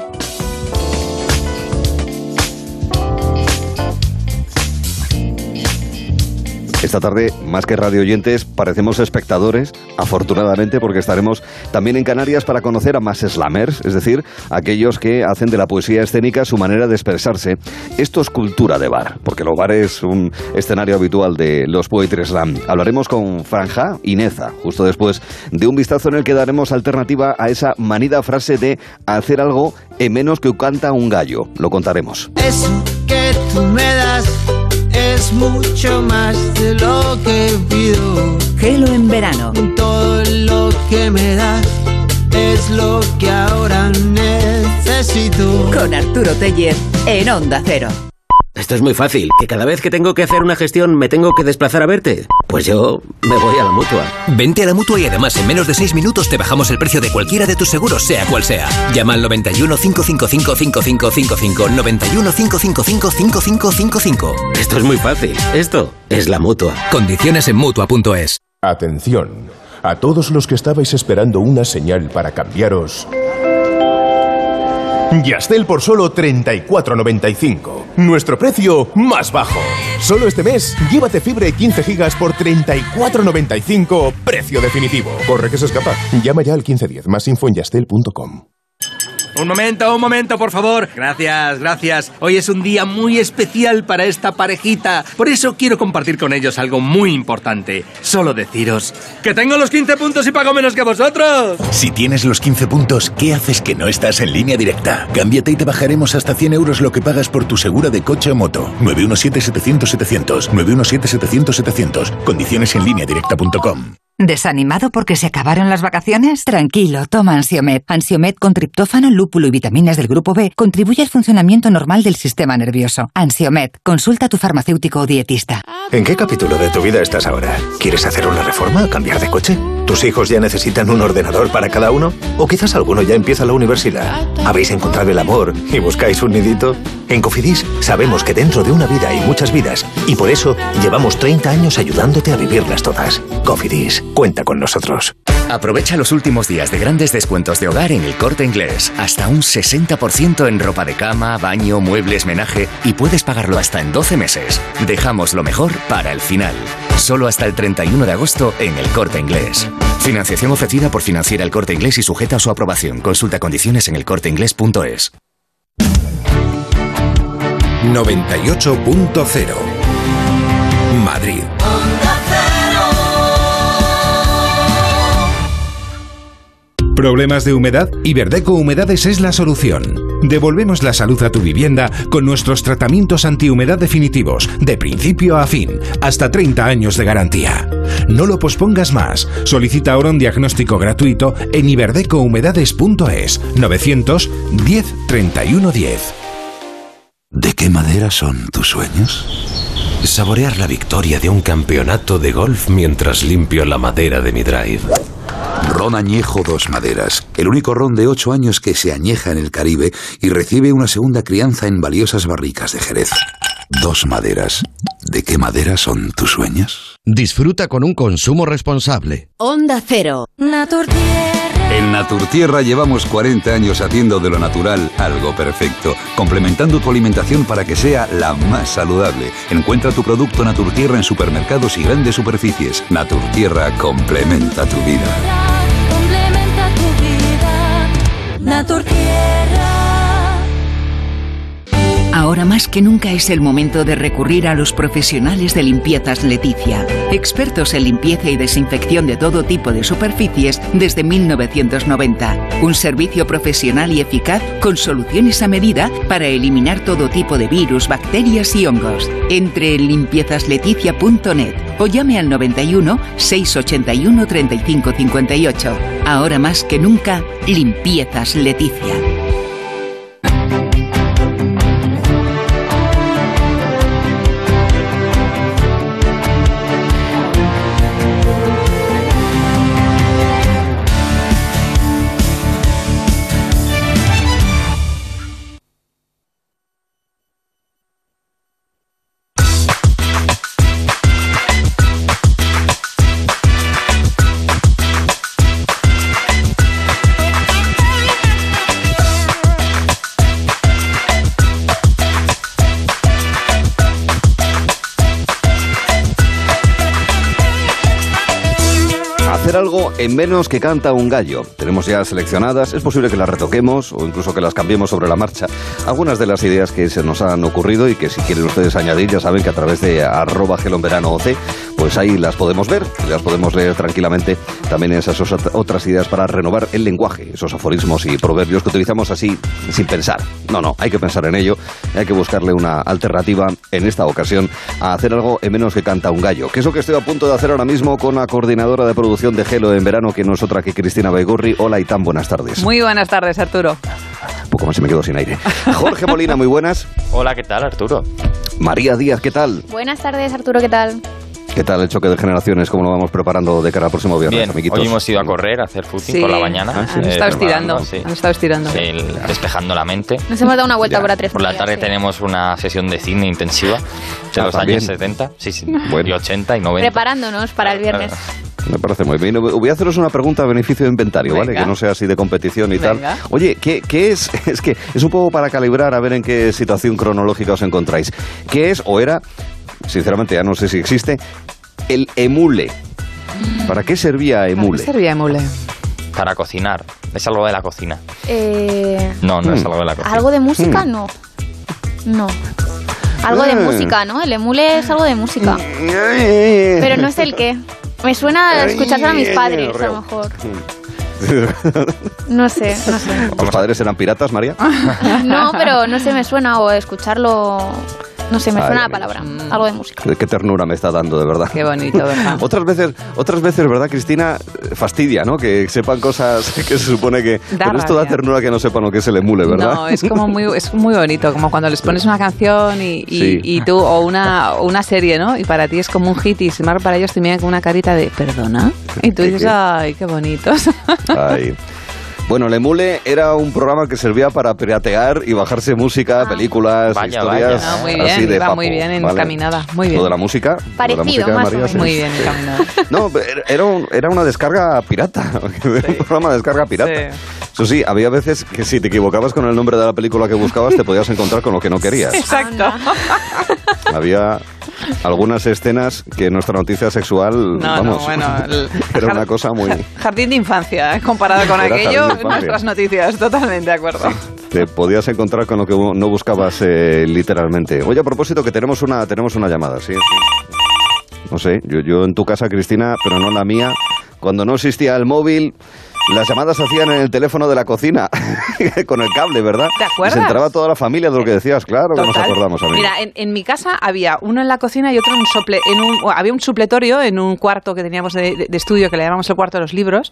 Esta tarde, más que radio oyentes, parecemos espectadores, afortunadamente, porque estaremos también en Canarias para conocer a más slammers, es decir, aquellos que hacen de la poesía escénica su manera de expresarse. Esto es cultura de bar, porque el bar es un escenario habitual de los Poetry Slam. Hablaremos con Franja y Neza, justo después de un vistazo en el que daremos alternativa a esa manida frase de hacer algo en menos que canta un gallo. Lo contaremos. Eso que tú me das es mucho más de lo que pido. Gelo en verano. Todo lo que me das es lo que ahora necesito. Con Arturo Tellez en Onda Cero. Esto es muy fácil, que cada vez que tengo que hacer una gestión me tengo que desplazar a verte. Pues yo me voy a la mutua. Vente a la mutua y además en menos de 6 minutos te bajamos el precio de cualquiera de tus seguros, sea cual sea. Llama al 91 555 5555 91 555 5555. Esto es muy fácil. Esto es la mutua. Condiciones en mutua.es. Atención. A todos los que estabais esperando una señal para cambiaros. Yastel por solo 34.95. Nuestro precio más bajo. Solo este mes, llévate fibra y 15 gigas por 34.95. Precio definitivo. Corre que se escapa. Llama ya al 1510. Más info en yastel.com. Un momento, un momento, por favor. Gracias, gracias. Hoy es un día muy especial para esta parejita. Por eso quiero compartir con ellos algo muy importante. Solo deciros que tengo los 15 puntos y pago menos que vosotros. Si tienes los 15 puntos, ¿qué haces que no estás en línea directa? Cámbiate y te bajaremos hasta 100 euros lo que pagas por tu segura de coche o moto. 917-700-700. 917-700-700. Condiciones en línea directa.com. ¿Desanimado porque se acabaron las vacaciones? Tranquilo, toma Ansiomet. Ansiomet con triptófano, lúpulo y vitaminas del grupo B contribuye al funcionamiento normal del sistema nervioso. Ansiomet, consulta a tu farmacéutico o dietista. ¿En qué capítulo de tu vida estás ahora? ¿Quieres hacer una reforma o cambiar de coche? ¿Tus hijos ya necesitan un ordenador para cada uno? ¿O quizás alguno ya empieza la universidad? ¿Habéis encontrado el amor y buscáis un nidito? En Cofidis sabemos que dentro de una vida hay muchas vidas y por eso llevamos 30 años ayudándote a vivirlas todas. Cofidis, cuenta con nosotros. Aprovecha los últimos días de grandes descuentos de hogar en el corte inglés. Hasta un 60% en ropa de cama, baño, muebles, menaje y puedes pagarlo hasta en 12 meses. Dejamos lo mejor para el final. Solo hasta el 31 de agosto en el corte inglés. Financiación ofrecida por Financiera el corte inglés y sujeta a su aprobación. Consulta condiciones en elcorteinglés.es. 98.0 Madrid. ¿Problemas de humedad? Iberdeco Humedades es la solución. Devolvemos la salud a tu vivienda con nuestros tratamientos antihumedad definitivos, de principio a fin, hasta 30 años de garantía. No lo pospongas más. Solicita ahora un diagnóstico gratuito en iberdecohumedades.es 910 31 10. ¿De qué madera son tus sueños? Saborear la victoria de un campeonato de golf mientras limpio la madera de mi drive. Ron Añejo Dos Maderas, el único ron de 8 años que se añeja en el Caribe y recibe una segunda crianza en valiosas barricas de Jerez. Dos Maderas. ¿De qué madera son tus sueños? Disfruta con un consumo responsable. Onda Cero. En Naturtierra llevamos 40 años haciendo de lo natural algo perfecto, complementando tu alimentación para que sea la más saludable. Encuentra tu producto Naturtierra en supermercados y grandes superficies. Naturtierra complementa tu vida. Complementa tu vida. Ahora más que nunca es el momento de recurrir a los profesionales de limpiezas Leticia, expertos en limpieza y desinfección de todo tipo de superficies desde 1990. Un servicio profesional y eficaz con soluciones a medida para eliminar todo tipo de virus, bacterias y hongos. Entre en limpiezasLeticia.net o llame al 91 681 35 58. Ahora más que nunca, limpiezas Leticia. En menos que canta un gallo. Tenemos ya seleccionadas, es posible que las retoquemos o incluso que las cambiemos sobre la marcha. Algunas de las ideas que se nos han ocurrido y que si quieren ustedes añadir, ya saben que a través de arroba gelonverano pues ahí las podemos ver, las podemos leer tranquilamente. También esas otras ideas para renovar el lenguaje, esos aforismos y proverbios que utilizamos así sin pensar. No, no, hay que pensar en ello, hay que buscarle una alternativa en esta ocasión a hacer algo en menos que canta un gallo, que es lo que estoy a punto de hacer ahora mismo con la coordinadora de producción de Gelo en verano, que no es otra que Cristina Baigurri. Hola y tan buenas tardes. Muy buenas tardes, Arturo. Un poco más y me quedo sin aire. Jorge Molina, muy buenas. Hola, ¿qué tal, Arturo? María Díaz, ¿qué tal? Buenas tardes, Arturo, ¿qué tal? ¿Qué tal el choque de generaciones? ¿Cómo lo vamos preparando de cara al próximo viernes, Bien, amiguitos? Hoy hemos ido a correr, a hacer footing por la mañana. Ah, han estado estirando, han estado estirando. despejando la mente. Nos hemos dado una vuelta por a tres Por la tarde tenemos una sesión de cine intensiva de Ah, los ¿también? años 70, sí, sí, y 80 y 90. Preparándonos para el viernes. Me parece muy bien. Voy a haceros una pregunta a beneficio de inventario, ¿vale? Venga. Que no sea así de competición y Venga. tal. Oye, ¿qué, qué es? Es que es un poco para calibrar a ver en qué situación cronológica os encontráis. ¿Qué es o era, sinceramente ya no sé si existe, el emule? ¿Para qué servía emule? ¿Qué servía emule? Para cocinar. Es algo de la cocina. Eh, No, no es Mm. algo de la cocina. ¿Algo de música? Mm. No. No. Algo de Eh. música, ¿no? El emule es algo de música. Pero no sé el qué. Me suena a escuchárselo a mis padres, a lo mejor. No sé, no sé. ¿Tus padres eran piratas, María? No, pero no sé, me suena o escucharlo. No sé, me Ay, suena la palabra. Algo de música. Qué ternura me está dando, de verdad. Qué bonito, ¿verdad? Otras veces, otras veces, ¿verdad, Cristina? Fastidia, ¿no? Que sepan cosas que se supone que... Da Pero esto da ternura que no sepan lo que es el emule, ¿verdad? No, es como muy, es muy bonito, como cuando les pones una canción y, y, Sí. y tú, o una, o una serie, ¿no? Y para ti es como un hit y sin embargo para ellos te miran con una carita de, ¿perdona? Y tú ¿Qué, dices, qué? ay, qué bonitos. Ay. Bueno, el Emule era un programa que servía para piratear y bajarse música, películas, Vaya, historias Ah, muy así bien, de iba papo, muy bien ¿vale? encaminada, muy bien. Lo de la música. de la Parecido, música más o María, menos. sí. Muy bien Sí. encaminada. No, pero era, un- era una descarga pirata. Era un programa de descarga pirata. Eso sí, había veces que si te equivocabas con el nombre de la película que buscabas, te podías encontrar con lo que no querías. Exacto. Había algunas escenas que nuestra noticia sexual, No, vamos, no, bueno, el- era una cosa muy... Jardín de infancia, ¿eh? comparado con aquello, nuestras noticias, totalmente de acuerdo. Te podías encontrar con lo que no buscabas eh, literalmente. Oye, a propósito, que tenemos una, tenemos una llamada, sí, sí. No sé, yo, yo en tu casa, Cristina, pero no en la mía, cuando no existía el móvil, las llamadas se hacían en el teléfono de la cocina, con el cable, ¿verdad? ¿Te acuerdas? Y se enteraba toda la familia de lo que decías, claro que nos acordamos, amigo. Mira, en, en mi casa había uno en la cocina y otro en un sople, en un, había un supletorio en un cuarto que teníamos de, estudio que le llamamos el cuarto de los libros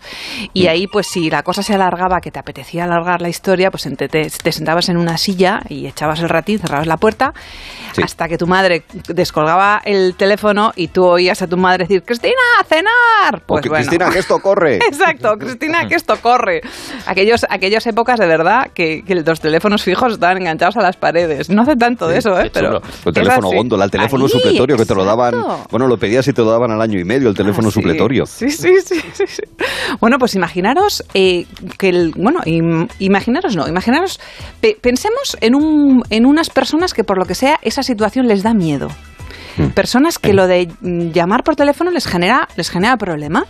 y Mm. ahí pues si la cosa se alargaba, que te apetecía alargar la historia, pues te, te- te sentabas en una silla y echabas el ratín, cerrabas la puerta hasta que tu madre descolgaba el teléfono y tú oías a tu madre decir, Cristina, a cenar. Pues Porque, bueno. Cristina, que esto corre. Exacto, Cristina, que esto corre. Aquellos, aquellas épocas de verdad que, que los teléfonos fijos estaban enganchados a las paredes. No hace tanto de eso, ¿eh? Pero El teléfono góndola, el teléfono Ahí, supletorio que te lo daban. Bueno, lo pedías y te lo daban al año y medio, el teléfono Ah, sí. supletorio. Sí, sí, sí, sí, sí. Bueno, pues imaginaros eh, que el, bueno, im- imaginaros no, imaginaros, pe- pensemos en un, en unas personas que por lo que sea esa situación les da miedo. Mm. Personas que lo de mm, llamar por teléfono les genera, les genera problema.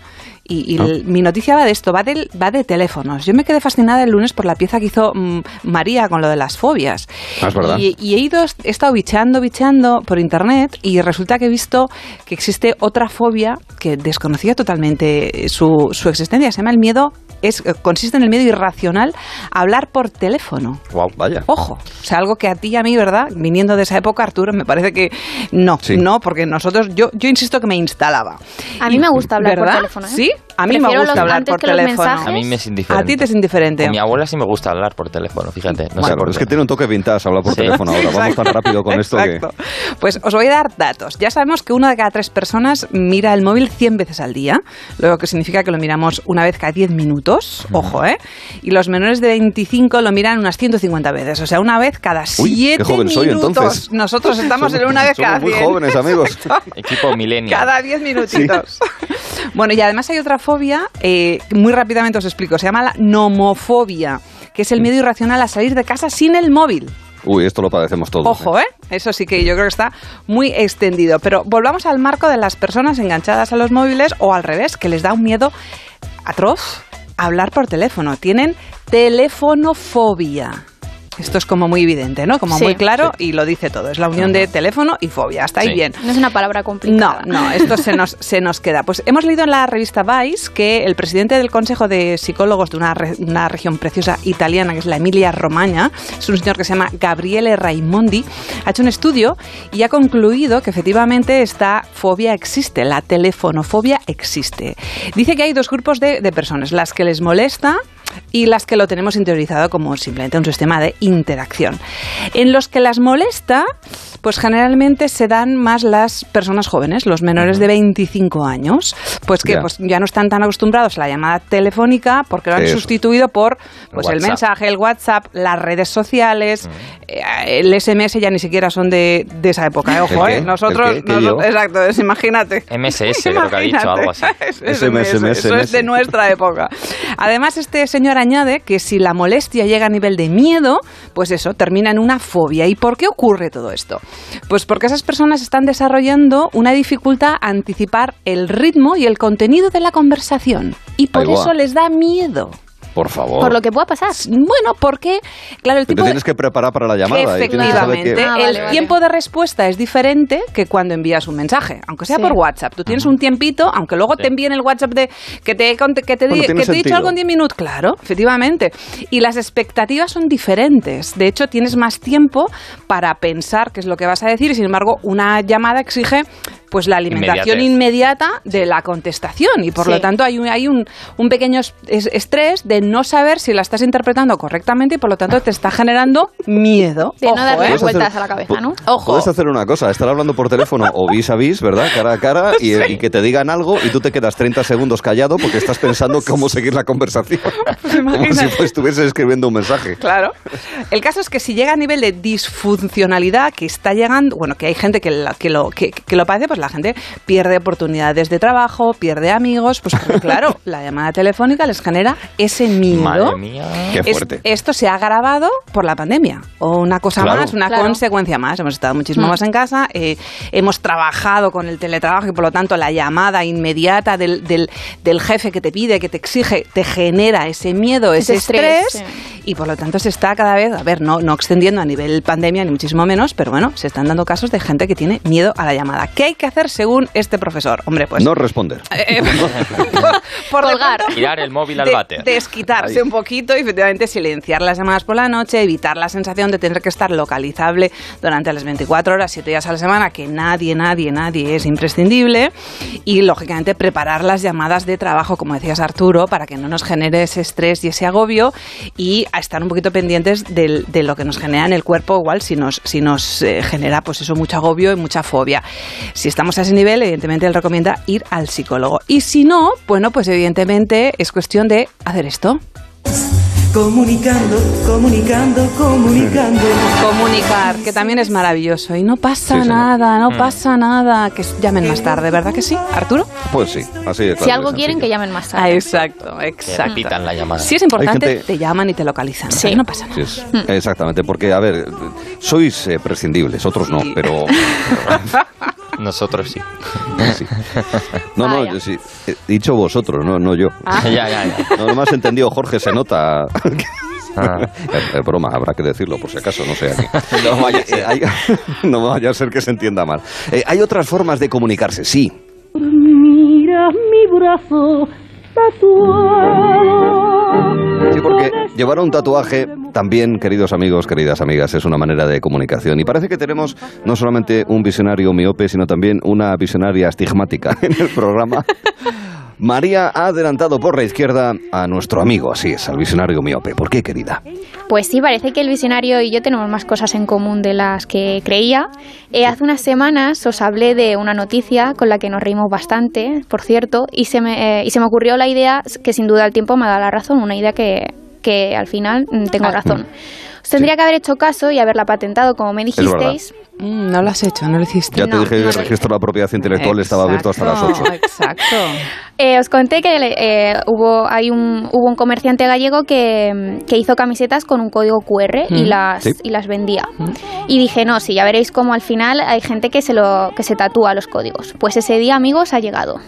Y, y Ah. el- mi noticia va de esto, va, del, va de teléfonos. Yo me quedé fascinada el lunes por la pieza que hizo mm, María con lo de las fobias. Ah, es verdad. Y, y he ido, he estado bicheando, bicheando por internet y resulta que he visto que existe otra fobia que desconocía totalmente su, su existencia. Se llama el miedo, es, eh, consiste en el miedo irracional a hablar por teléfono. Wow, vaya. Ojo, o sea, algo que a ti y a mí, ¿verdad? Viniendo de esa época, Arturo, me parece que no, no, porque nosotros, yo, yo insisto que me instalaba. A mí me gusta hablar por teléfono, ¿eh? Sí, a mí Prefiero me gusta los- hablar por que teléfono. A mí me es indiferente. A ti te es indiferente. Con mi abuela sí me gusta hablar por teléfono, fíjate. No por es que tiene un toque vintage hablar por Sí. teléfono ahora. Vamos tan rápido con esto que. Exacto. Pues os voy a dar datos. Ya sabemos que una de cada tres personas mira el móvil 100 veces al día, lo que significa que lo miramos una vez cada 10 minutos, ojo, ¿eh? Y los menores de 25 lo miran unas 150 veces, o sea, una vez cada Uy, 7 qué joven soy, minutos. entonces. Nosotros estamos en una vez somos cada muy 100. jóvenes, amigos. Equipo millennial. Cada 10 minutitos. Bueno, y además hay otra fobia, eh, muy rápidamente os explico, se llama la nomofobia, que es el miedo irracional a salir de casa sin el móvil. Uy, esto lo padecemos todos. Ojo, ¿eh? Eso sí que yo creo que está muy extendido. Pero volvamos al marco de las personas enganchadas a los móviles o al revés, que les da un miedo atroz hablar por teléfono. Tienen telefonofobia. Esto es como muy evidente, ¿no? Como Sí. muy claro y lo dice todo. Es la unión de teléfono y fobia. Hasta ahí Sí. bien. No es una palabra No, complicada. no, esto se nos, se nos queda. Pues hemos leído en la revista Vice que el presidente del Consejo de Psicólogos de una, re- una región preciosa italiana, que es la Emilia Romagna, es un señor que se llama Gabriele Raimondi, ha hecho un estudio y ha concluido que efectivamente esta fobia existe, la telefonofobia existe. Dice que hay dos grupos de, de personas, las que les molesta y las que lo tenemos interiorizado como simplemente un sistema de interacción. En los que las molesta, pues generalmente se dan más las personas jóvenes, los menores de 25 años, pues que Ya. pues ya no están tan acostumbrados a la llamada telefónica porque lo han Eso. sustituido por pues el mensaje, el WhatsApp, las redes sociales, eh, el SMS ya ni siquiera son de, de esa época, eh, ojo, eh, nosotros, ¿El qué? ¿Qué nosotros- yo? exacto, es, imagínate. MSS, creo que ha dicho algo así. Es- SMS, SMS, eso es de nuestra época. Además, este señor añade que si la molestia llega a nivel de miedo, pues eso, termina en una fobia. ¿Y por qué ocurre todo esto? Pues porque esas personas están desarrollando una dificultad a anticipar el ritmo y el contenido de la conversación. Y por eso les da miedo. Por favor. Por lo que pueda pasar. Bueno, porque, claro, el Te tipo de- tienes que preparar para la llamada. Efectivamente, que- Ah, el vale, tiempo de respuesta es diferente que cuando envías un mensaje, aunque sea Sí. por WhatsApp. Tú tienes un tiempito, aunque luego te envíen el WhatsApp de que te, que te, Bueno, que te he dicho algo en 10 minutos. Claro, efectivamente. Y las expectativas son diferentes. De hecho, tienes más tiempo para pensar qué es lo que vas a decir y, sin embargo, una llamada exige pues la alimentación Inmediatez. inmediata de la contestación y por Sí. lo tanto hay un, hay un, un pequeño es- es- estrés de no saber si la estás interpretando correctamente y por lo tanto te está generando miedo. De no Ojo, darle ¿eh? Puedes vueltas hacer- a la cabeza, ¿no? Ojo. Puedes hacer una cosa, estar hablando por teléfono o vis a vis, ¿verdad? Cara a cara y, y que te digan algo y tú te quedas 30 segundos callado porque estás pensando cómo seguir la conversación. Como si pues, estuvieses escribiendo un mensaje. Claro. El caso es que si llega a nivel de disfuncionalidad que está llegando, bueno, que hay gente que, la- que lo, que, que lo padece, pues la gente pierde oportunidades de trabajo, pierde amigos, pues porque, claro, la llamada telefónica les genera ese miedo. Madre mía. Qué Es- fuerte. esto se ha agravado por la pandemia. O una cosa Claro. más, una Claro. consecuencia más. Hemos estado muchísimo Mm. más en casa, eh, hemos trabajado con el teletrabajo y por lo tanto la llamada inmediata del, del, del jefe que te pide, que te exige, te genera ese miedo, ese, Ese estrés, estrés. Y por lo tanto se está cada vez, a ver, no, no extendiendo a nivel pandemia ni muchísimo menos, pero bueno, se están dando casos de gente que tiene miedo a la llamada. ¿Qué hay que hacer según este profesor? Hombre, pues... no responder. eh, por, por Colgar. Tirar el móvil al de- váter. desquitarse Ahí. un poquito y efectivamente silenciar las llamadas por la noche, evitar la sensación de tener que estar localizable durante las 24 horas, 7 días a la semana, que nadie, nadie, nadie es imprescindible. Y lógicamente preparar las llamadas de trabajo, como decías Arturo, para que no nos genere ese estrés y ese agobio y a estar un poquito pendientes de lo que nos genera en el cuerpo, igual si nos, si nos eh, genera pues eso, mucho agobio y mucha fobia. Si estamos a ese nivel, evidentemente él recomienda ir al psicólogo. Y si no, bueno, pues evidentemente es cuestión de hacer esto. Comunicando, comunicando, comunicando. Comunicar, que también es maravilloso. Y no pasa Sí, nada, no Mm. pasa nada. Que llamen más tarde, ¿verdad que sí, Arturo? Pues sí, así de claro. Si algo quieren, que llamen más Ah, tarde. exacto, Que exacto. repitan la llamada. Si es importante, gente- te llaman y te localizan. Sí. No pasa nada. Sí, es- Exactamente, porque, a ver, sois eh, prescindibles, otros no, Sí. pero... Nosotros sí. sí. No, no, yo sí. He dicho vosotros, no, no yo. ya, ya, ya. No, no me has entendido, Jorge, se nota. Ah. Es, broma, habrá que decirlo, por si acaso, no sé aquí. No vaya a ser. Eh, hay- no vaya a ser que se entienda mal. Eh, hay otras formas de comunicarse, sí. Mira mi brazo tatuado. Sí, porque llevar un tatuaje también, queridos amigos, queridas amigas, es una manera de comunicación. Y parece que tenemos no solamente un visionario miope, sino también una visionaria estigmática en el programa. María ha adelantado por la izquierda a nuestro amigo, así es, al visionario miope. ¿Por qué, querida? Pues sí, parece que el visionario y yo tenemos más cosas en común de las que creía. Eh, hace unas semanas os hablé de una noticia con la que nos reímos bastante, por cierto, y se me, eh, y se me ocurrió la idea que sin duda el tiempo me da la razón, una idea que, que al final mm, tengo razón. Tendría que haber hecho caso y haberla patentado, como me dijisteis. Mm, no lo has hecho, no lo hiciste. Ya te dije que el registro de la propiedad intelectual estaba abierto hasta las 8. Exacto. Eh, os conté que eh, hubo, hay un, hubo un comerciante gallego que, que hizo camisetas con un código QR y, Mm. las, Sí. y las vendía. Y dije, no, sí, ya veréis cómo al final hay gente que se, lo, que se tatúa los códigos. Pues ese día, amigos, ha llegado.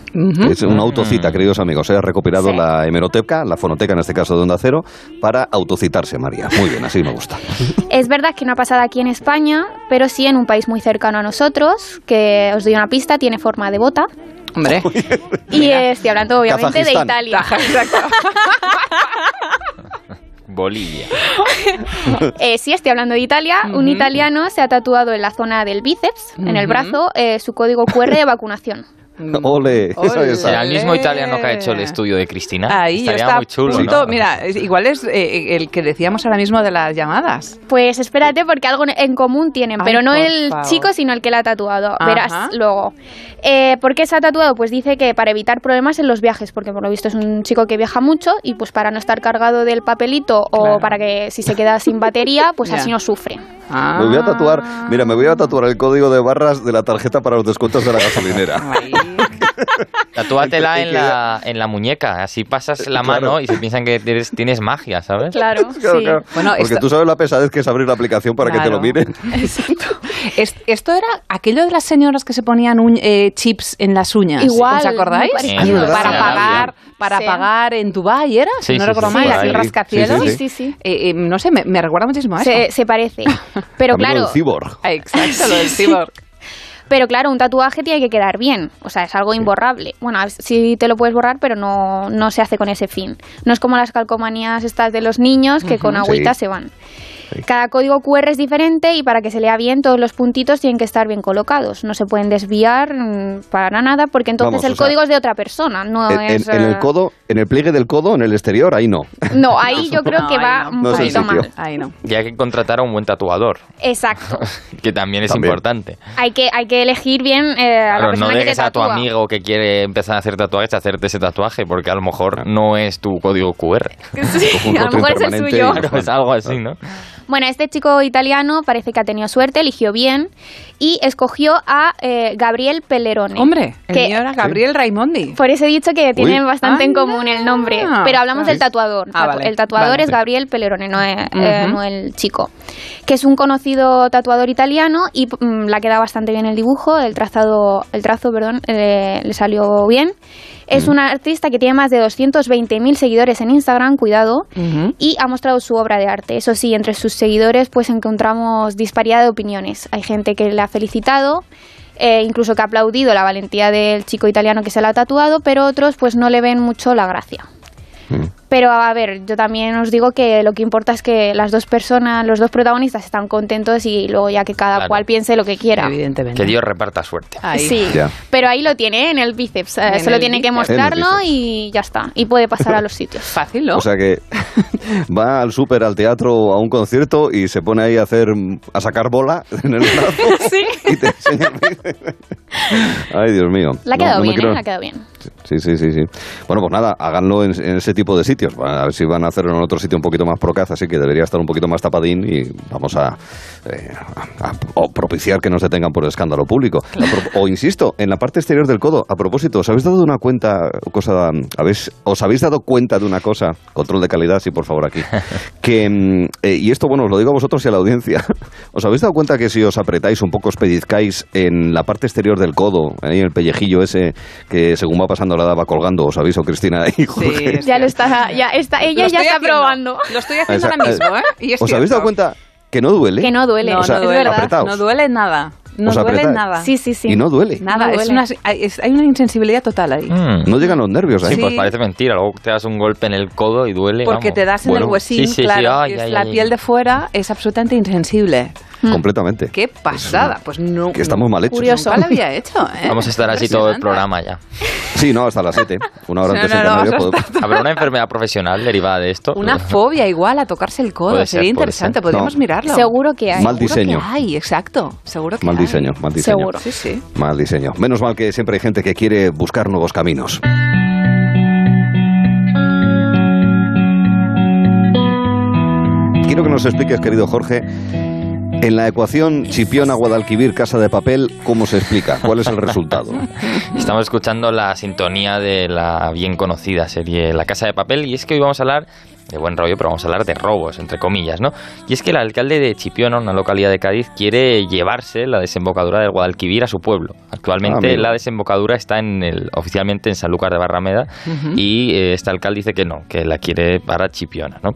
Es una autocita, queridos amigos. He recopilado Sí. la hemeroteca, la fonoteca en este caso de Onda Cero, para autocitarse, María. Muy bien, así me gusta. Es verdad que no ha pasado aquí en España, pero sí en un país muy cercano a nosotros, que os doy una pista, tiene forma de bota. Hombre. Y estoy hablando obviamente de. Italia. Bolivia. Eh, sí, estoy hablando de Italia. Un italiano se ha tatuado en la zona del bíceps, en el brazo, eh, su código QR de vacunación. Ole, es Será el mismo italiano que ha hecho el estudio de Cristina. Ahí Estaría muy chulo. punto- ¿no? Mira, igual es eh, el que decíamos ahora mismo de las llamadas. Pues espérate, porque algo en común tienen, Ay, pero no el favor. chico, sino el que la ha tatuado. Ajá. Verás luego. Eh, ¿Por qué se ha tatuado? Pues dice que para evitar problemas en los viajes, porque por lo visto es un chico que viaja mucho y pues para no estar cargado del papelito o Claro. para que si se queda sin batería, pues así no sufre. Me voy a tatuar, mira, me voy a tatuar el código de barras de la tarjeta para los descuentos de la gasolinera. Tatúatela en la, en la muñeca, así pasas la Claro. mano y se piensan que tienes, tienes magia, ¿sabes? Claro, Claro, claro. Bueno, Porque esto- tú sabes la pesadez que es abrir la aplicación para que te lo miren. Es- esto era aquello de las señoras que se ponían eh, chips en las uñas. Igual, ¿Os acordáis? Ah, para Sí. pagar, para Sí. pagar en Dubai, ¿era? Sí, si no sí, recuerdo sí, mal, ahí. rascacielos. Sí, sí, sí. Eh, eh, no sé, me, me recuerda muchísimo a eso. Se, se parece. Pero claro, del cyborg. Exacto, lo del Sí. cyborg. Pero claro, un tatuaje tiene que quedar bien, o sea, es algo imborrable. Bueno, sí te lo puedes borrar, pero no, no se hace con ese fin. No es como las calcomanías estas de los niños que con agüita Sí. se van. Cada código QR es diferente y para que se lea bien todos los puntitos tienen que estar bien colocados. No se pueden desviar mm, para nada porque entonces Vamos, el sea, código es de otra persona, no En, es... en- el eh, codo, en el pliegue del codo, en el exterior, ahí no. No, ahí yo creo que No, va ahí un No poquito mal. Ahí no. Y hay que contratar a un buen tatuador, Exacto. que también es También. importante. Hay que, hay que elegir bien eh, a la Claro, no que te a tu amigo que quiere empezar a hacer tatuajes a hacerte ese tatuaje, porque a lo mejor no es tu código QR. Sí, a lo mejor es el suyo. y- Claro, es algo así, ¿no? Bueno, este chico italiano parece que ha tenido suerte, eligió bien y escogió a eh, Gabriel Pellerone. Hombre, el que mío era Gabriel Raimondi. por eso he dicho que tienen bastante en común el nombre, pero hablamos ¿Sí? del tatuador. Ah, vale. El tatuador Vale. es Gabriel Pellerone, no, es- eh, Ujú. no el chico, que es un conocido tatuador italiano y mm, le ha quedado bastante bien el dibujo, el trazado, el trazo, perdón, eh, le salió bien. Es un artista que tiene más de 220.000 seguidores en Instagram, cuidado, y ha mostrado su obra de arte. Eso sí, entre sus seguidores pues encontramos disparidad de opiniones. Hay gente que le ha felicitado, eh, incluso que ha aplaudido la valentía del chico italiano que se la ha tatuado, pero otros pues no le ven mucho la gracia. Pero a ver, yo también os digo que lo que importa es que las dos personas, los dos protagonistas están contentos y luego ya que cada Claro. cual piense lo que quiera. Evidentemente. Que Dios reparta suerte. Ahí. Sí, Ya. pero ahí lo tiene en el bíceps. eh, En Solo el tiene que mostrarlo y ya está. Y puede pasar a los sitios. Fácil, ¿no? O sea que va al súper, al teatro, a un concierto y se pone ahí a hacer, a sacar bola en el brazo sí. y te enseña el bíceps. Ay, Dios mío. La ha quedado no bien, creo- ¿eh? La ha quedado bien. Sí, sí, sí, sí. Bueno, pues nada, háganlo en, en ese tipo de sitios. A ver si van a hacerlo en otro sitio un poquito más procaz, así que debería estar un poquito más tapadín y vamos a, eh, a- a- o propiciar que nos detengan por escándalo público. Pro- O insisto, en la parte exterior del codo, a propósito, ¿os habéis dado una cuenta, cosa, habéis, os habéis dado cuenta de una cosa, control de calidad, sí, por favor, aquí, que, mm, eh, y esto, bueno, os lo digo a vosotros y a la audiencia, ¿os habéis dado cuenta que si os apretáis un poco, os pellizcáis en la parte exterior del codo, ahí en el pellejillo ese, que según va pasando la edad va colgando, os aviso, Cristina y Jorge? Ya lo está, ya está, ella ya está haciendo. probando. Lo estoy haciendo Esa- ahora mismo, ¿eh? Y es ¿Os habéis dado cuenta que no duele? Que no duele, No, O sea, no es duele. apretaos. No duele nada. No ¿Os duele apretáis? nada. Sí, sí, sí. Y no duele. Nada, No es duele. una, hay, es- hay una insensibilidad total ahí. Mm. No llegan los nervios ahí. Sí, pues parece mentira. Luego te das un golpe en el codo y duele. Porque vamos. te das en Bueno. el huesín, Sí, sí, sí, claro. ay, y es ay, la ay. piel de fuera es absolutamente insensible. Completamente. Qué pasada. Pues no. Que estamos mal hechos. Curioso. Nunca lo había hecho, ¿eh? Vamos a estar así todo el programa ya. Sí, no, hasta las 7. Una hora antes no, no, ¿Habrá una enfermedad profesional derivada de esto? Una fobia igual a tocarse el codo. Puede Sería interesante, ser. podríamos No. mirarlo. Seguro que hay. Mal diseño. hay, exacto. Seguro que Mal hay. diseño, mal diseño. Seguro. Sí, sí. Mal diseño. Menos mal que siempre hay gente que quiere buscar nuevos caminos. Quiero quiero que nos expliques, querido Jorge, en la ecuación Chipiona-Guadalquivir, Casa de Papel, ¿cómo se explica? ¿Cuál es el resultado? Estamos escuchando la sintonía de la bien conocida serie La Casa de Papel y es que hoy vamos a hablar de buen rollo, pero vamos a hablar de robos, entre comillas, ¿no? Y es que el alcalde de Chipiona, una localidad de Cádiz, quiere llevarse la desembocadura del Guadalquivir a su pueblo. Actualmente Ah, la desembocadura está en el, oficialmente en Sanlúcar de Barrameda Ujú. y eh, este alcalde dice que no, que la quiere para Chipiona, ¿no?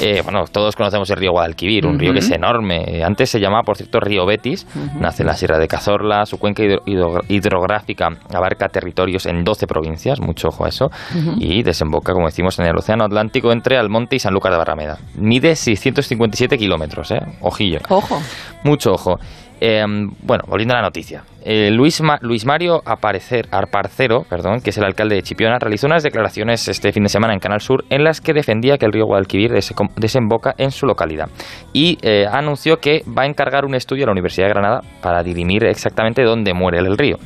Eh, bueno, todos conocemos el río Guadalquivir, un río que es enorme. Antes se llamaba, por cierto, río Betis, nace en la Sierra de Cazorla, su cuenca hidro- hidro- hidrográfica abarca territorios en 12 provincias, mucho ojo a eso, y desemboca, como decimos, en el Océano Atlántico entre Almonte y Sanlúcar de Barrameda. Mide 657 kilómetros, ¿eh? Ojillo. Ojo. Mucho ojo. Eh, bueno, volviendo a la noticia. Eh, Luis, Ma- Luis Mario Aparecer, Arparcero, perdón, que es el alcalde de Chipiona, realizó unas declaraciones este fin de semana en Canal Sur en las que defendía que el río Guadalquivir des- desemboca en su localidad. Y eh, anunció que va a encargar un estudio a la Universidad de Granada para dirimir exactamente dónde muere el río.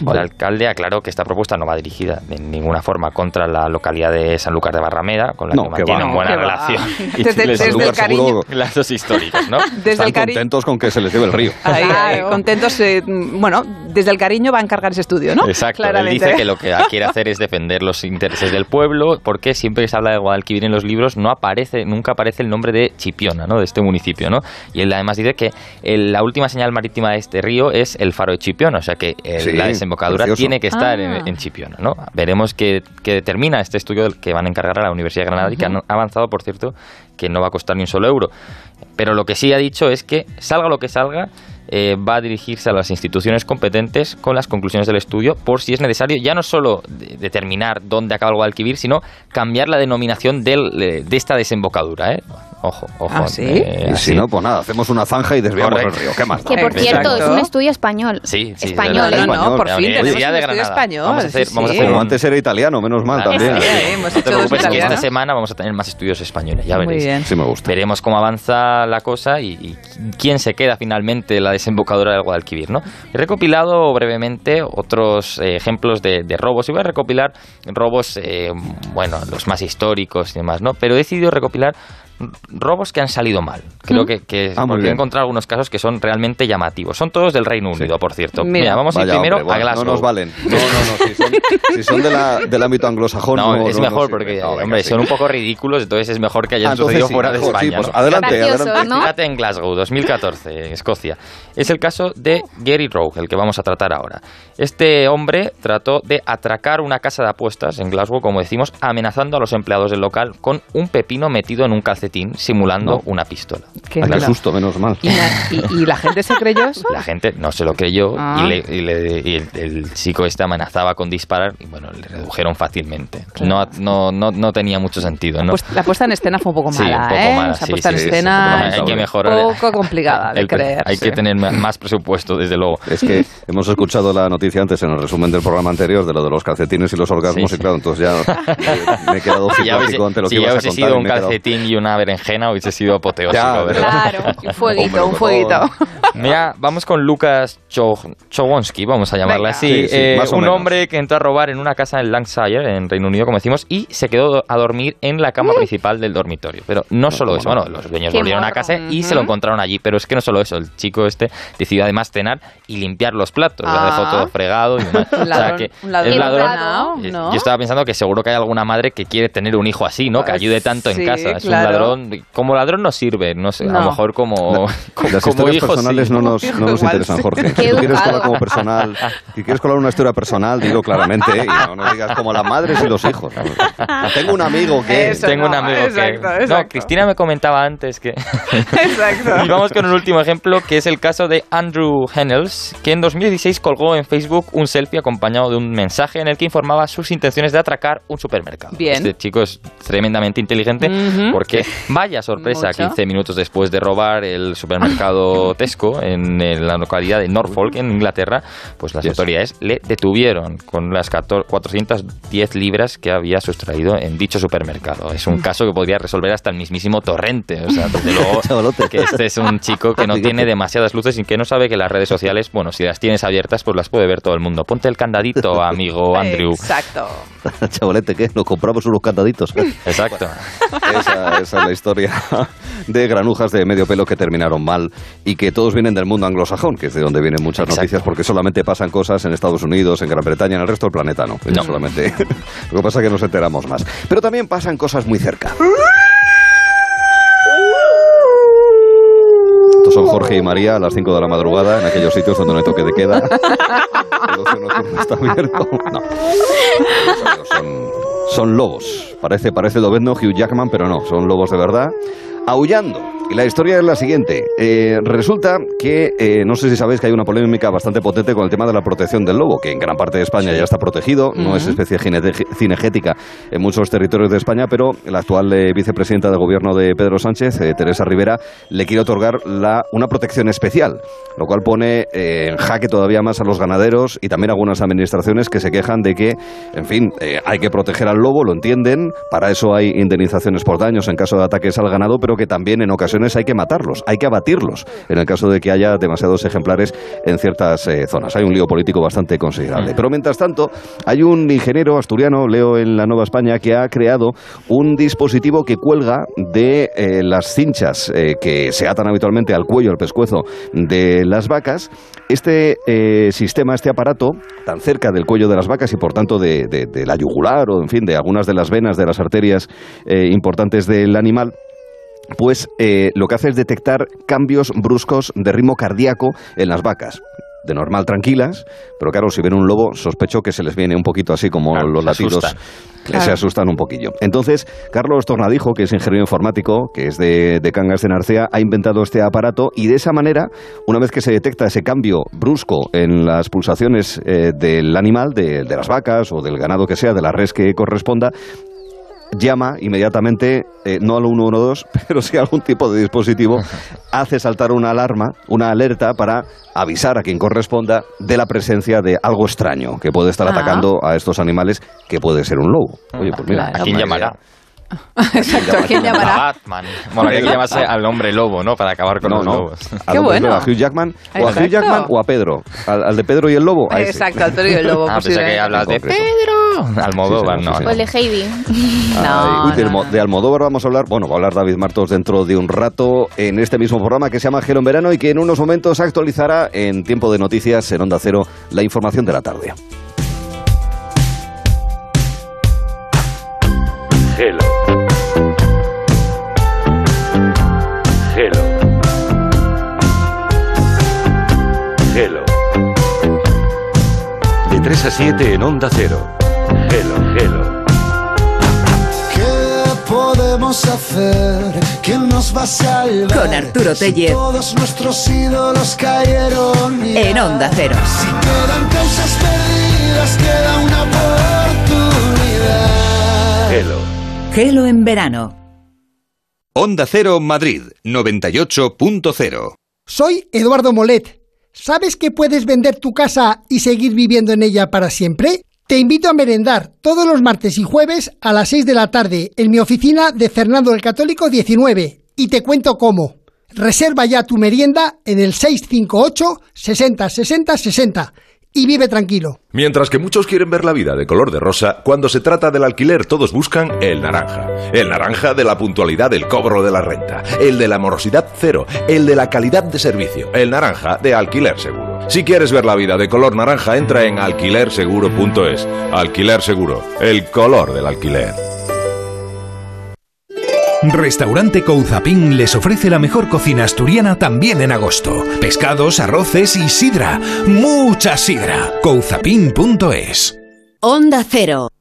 El alcalde aclaró que esta propuesta no va dirigida de ninguna forma contra la localidad de Sanlúcar de Barrameda, con la No, que que mantienen buena relación. Y Desde- el cariño. Lazos históricos, ¿no? Desde Están el cari- contentos con que se les lleve el río. Ahí, ahí, contentos. eh, bueno, desde el cariño va a encargar ese estudio, ¿no? Exacto, él dice que lo que quiere hacer es defender los intereses del pueblo, porque siempre que se habla de Guadalquivir en los libros no aparece, nunca aparece el nombre de Chipiona, ¿no? De este municipio, ¿no? Y él además dice que el- la última señal marítima de este río es el faro de Chipiona, o sea que eh, Sí, la desembocadura precioso. tiene que estar Ah. en, en Chipiona, ¿no? Veremos qué, qué determina este estudio del que van a encargar a la Universidad de Granada y que han avanzado, por cierto, que no va a costar ni un solo euro. Pero lo que sí ha dicho es que, salga lo que salga, eh, va a dirigirse a las instituciones competentes con las conclusiones del estudio por si es necesario ya no solo de- determinar dónde acaba el Guadalquivir, sino cambiar la denominación del, eh, de esta desembocadura. ¿eh? Ojo, ojo. ¿Ah, sí? eh, Y si no, pues nada, hacemos una zanja y desviamos Correcto. el río. ¿Qué más? da? Que por cierto, Exacto. es un estudio español. Sí, sí, Español. No, no, por fin tenemos un estudio Granada. español. Vamos a hacer, sí, vamos a sí. hacer Pero un- antes era italiano, menos mal Claro, también. sí, sí. hemos No te preocupes, que esta semana vamos a tener más estudios españoles, ya Muy veréis. bien. Sí me gusta. Veremos cómo avanza la cosa y, y quién se queda finalmente la desembocadura del Guadalquivir, ¿no? He recopilado brevemente otros eh, ejemplos de, robos y voy a recopilar robos, eh, bueno, los más históricos y demás, ¿no? Pero he decidido recopilar robos que han salido mal. Creo ¿Mm? que, que Ah, porque he encontrado algunos casos que son realmente llamativos. Son todos del Reino Unido, por cierto. Mira. Mira, vamos a ir Vaya, primero hombre, bueno, a Glasgow. No nos valen. No, no, no. Si son, si son de la- del ámbito anglosajón, no, No, es no, mejor porque, No, hombre, sí. son un poco ridículos, entonces es mejor que hayan Ah, sucedido sí, fuera de sí, España. pues ¿no? adelante, adelante. en Glasgow, 2014, Escocia. Es el caso de Gary Rowe, el que vamos a tratar ahora. Este hombre trató de atracar una casa de apuestas en Glasgow, como decimos, amenazando a los empleados del local con un pepino metido en un calcetín, simulando No. una pistola. Qué claro. susto, menos mal. ¿Y la, y- y la gente se creyó eso? La gente no se lo creyó Ah. y, le- y le- y el, el chico este amenazaba con disparar y bueno, le redujeron fácilmente. No, no, no, no tenía mucho sentido. ¿no? Pues la puesta en escena fue un poco Sí, mala, un poco ¿eh? mala, O sea, sí, puesta sí, en sí, escena sí, hay que un mejorar. poco complicada de El- creer. Hay sí. que tener más presupuesto, desde luego. Es que hemos escuchado la noticia antes en el resumen del programa anterior de lo de los calcetines y los orgasmos Sí, y claro, entonces ya me he quedado simpático ante lo si que ibas a hubiese contar. sido un calcetín y una berenjena, hubiese sido apoteósico, Ya, ¿verdad? Claro, un fueguito, Hombre, un fueguito. Mira, vamos con Lucas Cho- Chowonsky, vamos a llamarle Venga. así. Sí, sí, Eh, un hombre que entró a robar en una casa en Lancashire, en Reino Unido, como decimos, y se quedó a dormir en la cama principal del dormitorio. Pero no solo eso, bueno, los dueños volvieron a casa y se lo encontraron allí. Pero es que no solo eso, el chico este decidió además cenar y limpiar los platos. Lo Ah. dejó todo fregado y demás. Un O sea ladrón, que un ladrón es ladrón. educado, ¿no? Yo estaba pensando que seguro que hay alguna madre que quiere tener un hijo así, ¿no? Que Ah, ayude tanto sí, en casa. Es claro. un ladrón. Como ladrón no sirve, no sé, a No. lo mejor como, como, Las como historias hijo personales sí. no nos, no nos interesan. Jorge. Si tú quieres colar como personal, si quieres colar una historia personal, digo claramente, ¿eh? y no, no digas como las madres y los hijos. Tengo un amigo que... Eso Tengo un no, amigo exacto, que... No. Cristina me comentaba antes que... Exacto. y vamos con un último ejemplo, que es el caso de Andrew Hennels, que en 2016 colgó en Facebook un selfie acompañado de un mensaje en el que informaba sus intenciones de atracar un supermercado. Bien. Este chico es tremendamente inteligente porque, vaya sorpresa, Mucho. 15 minutos después de robar el supermercado Tesco en, la localidad de Norfolk, en Inglaterra, pues las autoridades le detuvieron con las 14 410 libras que había sustraído en dicho supermercado. Es un caso que podría resolver hasta el mismísimo Torrente. O sea, desde luego Chavalote. que este es un chico que no tiene demasiadas luces y que no sabe que las redes sociales, bueno, si las tienes abiertas, pues las puede ver todo el mundo. Ponte el candadito, amigo Andrew. Exacto. Chavalete, ¿qué? Nos compramos unos candaditos. Exacto. Esa, esa la historia de granujas de medio pelo que terminaron mal y que todos vienen del mundo anglosajón, que es de donde vienen muchas noticias, porque solamente pasan cosas en Estados Unidos, en Gran Bretaña, en el resto del planeta no. No. Solamente. Lo que pasa es que nos enteramos más. Pero también pasan cosas muy cerca. Estos son Jorge y María a las 5 de la madrugada en aquellos sitios donde no hay toque de queda. El nocturno está abierto. No. Son, son lobos. Parece, parece Lobezno, Hugh Jackman, pero no, son lobos de verdad. Aullando. Y la historia es la siguiente. Eh, resulta que, eh, no sé si sabéis que hay una polémica bastante potente con el tema de la protección del lobo, que en gran parte de España ya está protegido, no es especie cinegética en muchos territorios de España, pero la actual eh, vicepresidenta de gobierno de Pedro Sánchez, eh, Teresa Rivera, le quiere otorgar la, una protección especial, lo cual pone en jaque todavía más a los ganaderos y también a algunas administraciones que se quejan de que, en fin, hay que proteger al lobo, lo entienden, para eso hay indemnizaciones por daños en caso de ataques al ganado, pero que también en ocasiones hay que matarlos, hay que abatirlos, en el caso de que haya demasiados ejemplares en ciertas eh, zonas. Hay un lío político bastante considerable. Pero mientras tanto, hay un ingeniero asturiano, leo en la Nueva España, que ha creado un dispositivo que cuelga de eh, las cinchas eh, que se atan habitualmente al cuello, al pescuezo de las vacas. Este sistema, este aparato, tan cerca del cuello de las vacas y por tanto de, de- de la yugular o, en fin, de algunas de las venas de las arterias importantes del animal, pues eh, lo que hace es detectar cambios bruscos de ritmo cardíaco en las vacas. De normal tranquilas, pero claro, si ven un lobo, sospecho que se les viene un poquito así como los latidos. asustan. que Claro. Se asustan un poquillo. Entonces, Carlos Tornadijo, que es ingeniero informático, que es de, de Cangas de Narcea, ha inventado este aparato y de esa manera, una vez que se detecta ese cambio brusco en las pulsaciones eh, del animal, de, de las vacas o del ganado que sea, de la res que corresponda, llama inmediatamente, eh, no al 112, pero sí a algún tipo de dispositivo, hace saltar una alarma, una alerta para avisar a quien corresponda de la presencia de algo extraño que puede estar Ah. atacando a estos animales, que puede ser un lobo. Oye, pues mira, ¿A quién llamará? Exacto, ¿a quién A llamará? Batman. Bueno, hay que llamarse al hombre lobo, ¿no? Para acabar con No, los no. lobos. A Qué bueno. a Hugh Jackman, o a Hugh. Jackman o a Pedro. Al, al de Pedro y el lobo. a ese. Exacto, al Pedro y el lobo, Ah, pensé que hablas de. Pedro. Almodóvar, Sí, sí, no. sí, sí. O el de Heidi. Ay, uy, de, de Almodóvar vamos a hablar, bueno, va a hablar David Martos dentro de un rato en este mismo programa que se llama Gelo en Verano y que en unos momentos actualizará en tiempo de noticias en Onda Cero la información de la tarde. Gelo. Gelo. Gelo. De 3 a 7 en Onda Cero. Gelo, gelo. ¿Qué podemos hacer? ¿Quién nos va a salvar? Con Arturo Si Tellez. Todos nuestros ídolos cayeron. ya. En Onda Cero. Si quedan causas perdidas, queda una oportunidad. Gelo. Gelo en verano. Onda Cero Madrid 98.0. Soy Eduardo Molet. ¿Sabes que puedes vender tu casa y seguir viviendo en ella para siempre? Te invito a merendar todos los martes y jueves a las 6 de la tarde en mi oficina de Fernando el Católico 19 y te cuento cómo. Reserva ya tu merienda en el 658 60 60 60 y vive tranquilo. Mientras que muchos quieren ver la vida de color de rosa, cuando se trata del alquiler todos buscan el naranja. El naranja de la puntualidad del cobro de la renta, el de la morosidad cero, el de la calidad de servicio, el naranja de alquiler seguro. Si quieres ver la vida de color naranja, entra en alquilerseguro.es. Alquiler seguro, el color del alquiler. Restaurante Couzapín les ofrece la mejor cocina asturiana también en agosto. Pescados, arroces y sidra. Mucha sidra. Couzapín.es. Onda Cero.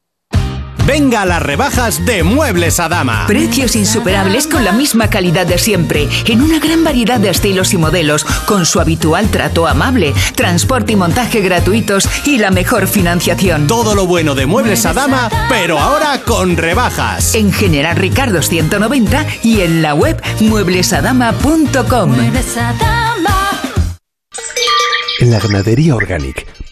Venga a las rebajas de Muebles a Dama. Precios insuperables con la misma calidad de siempre, en una gran variedad de estilos y modelos, con su habitual trato amable, transporte y montaje gratuitos y la mejor financiación. Todo lo bueno de Muebles a Dama, pero ahora con rebajas. En General Ricardo 190 y en la web mueblesadama.com. En la ganadería Organic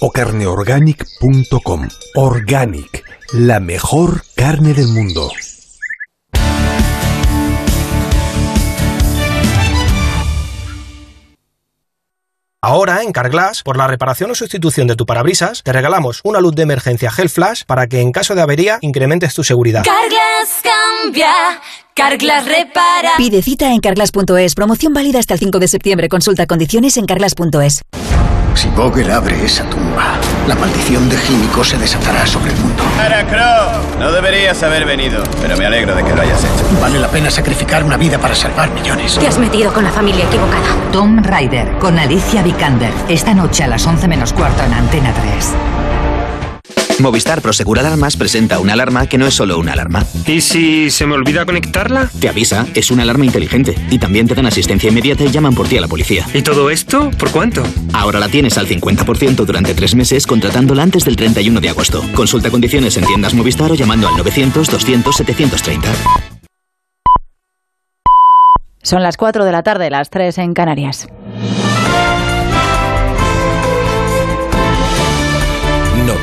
o carneorganic.com. Organic, la mejor carne del mundo. Ahora, en Carglass, por la reparación o sustitución de tu parabrisas, te regalamos una luz de emergencia Gel Flash para que en caso de avería incrementes tu seguridad. Carglass cambia, Carglass repara. Pide cita en carglass.es. Promoción válida hasta el 5 de septiembre. Consulta condiciones en carglass.es. Si Vogel abre esa tumba, la maldición de Gímico se desatará sobre el mundo. Crow, no deberías haber venido, pero me alegro de que lo hayas hecho. Vale la pena sacrificar una vida para salvar millones. Te has metido con la familia equivocada. Tom Rider con Alicia Vikander. Esta noche a las 11 menos cuarto en Antena 3. Movistar Prosegur Alarmas presenta una alarma que no es solo una alarma. ¿Y si se me olvida conectarla? Te avisa, es una alarma inteligente. Y también te dan asistencia inmediata y llaman por ti a la policía. ¿Y todo esto? ¿Por cuánto? Ahora la tienes al 50% durante tres meses contratándola antes del 31 de agosto. Consulta condiciones en tiendas Movistar o llamando al 900-200-730. Son las 4 de la tarde, las 3 en Canarias.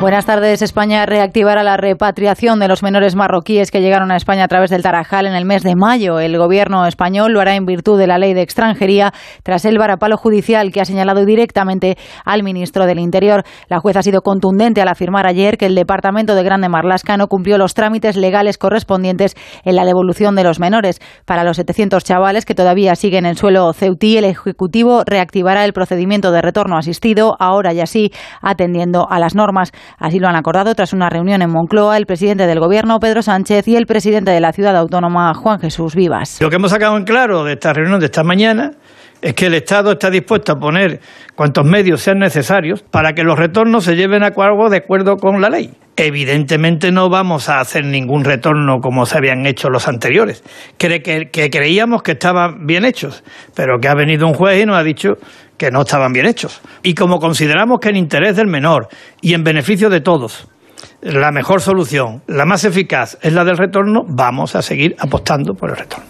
Buenas tardes. España reactivará la repatriación de los menores marroquíes que llegaron a España a través del Tarajal en el mes de mayo. El gobierno español lo hará en virtud de la ley de extranjería tras el varapalo judicial que ha señalado directamente al ministro del Interior. La jueza ha sido contundente al afirmar ayer que el departamento de Grande Marlasca no cumplió los trámites legales correspondientes en la devolución de los menores. Para los 700 chavales que todavía siguen en suelo ceutí, el Ejecutivo reactivará el procedimiento de retorno asistido, ahora y así atendiendo a las normas. Así lo han acordado tras una reunión en Moncloa el presidente del Gobierno, Pedro Sánchez, y el presidente de la ciudad autónoma, Juan Jesús Vivas. Lo que hemos sacado en claro de esta reunión de esta mañana es que el Estado está dispuesto a poner cuantos medios sean necesarios para que los retornos se lleven a cabo de acuerdo con la ley. Evidentemente no vamos a hacer ningún retorno como se habían hecho los anteriores, que, que, que creíamos que estaban bien hechos, pero que ha venido un juez y nos ha dicho que no estaban bien hechos. Y como consideramos que en interés del menor y en beneficio de todos, la mejor solución, la más eficaz es la del retorno, vamos a seguir apostando por el retorno.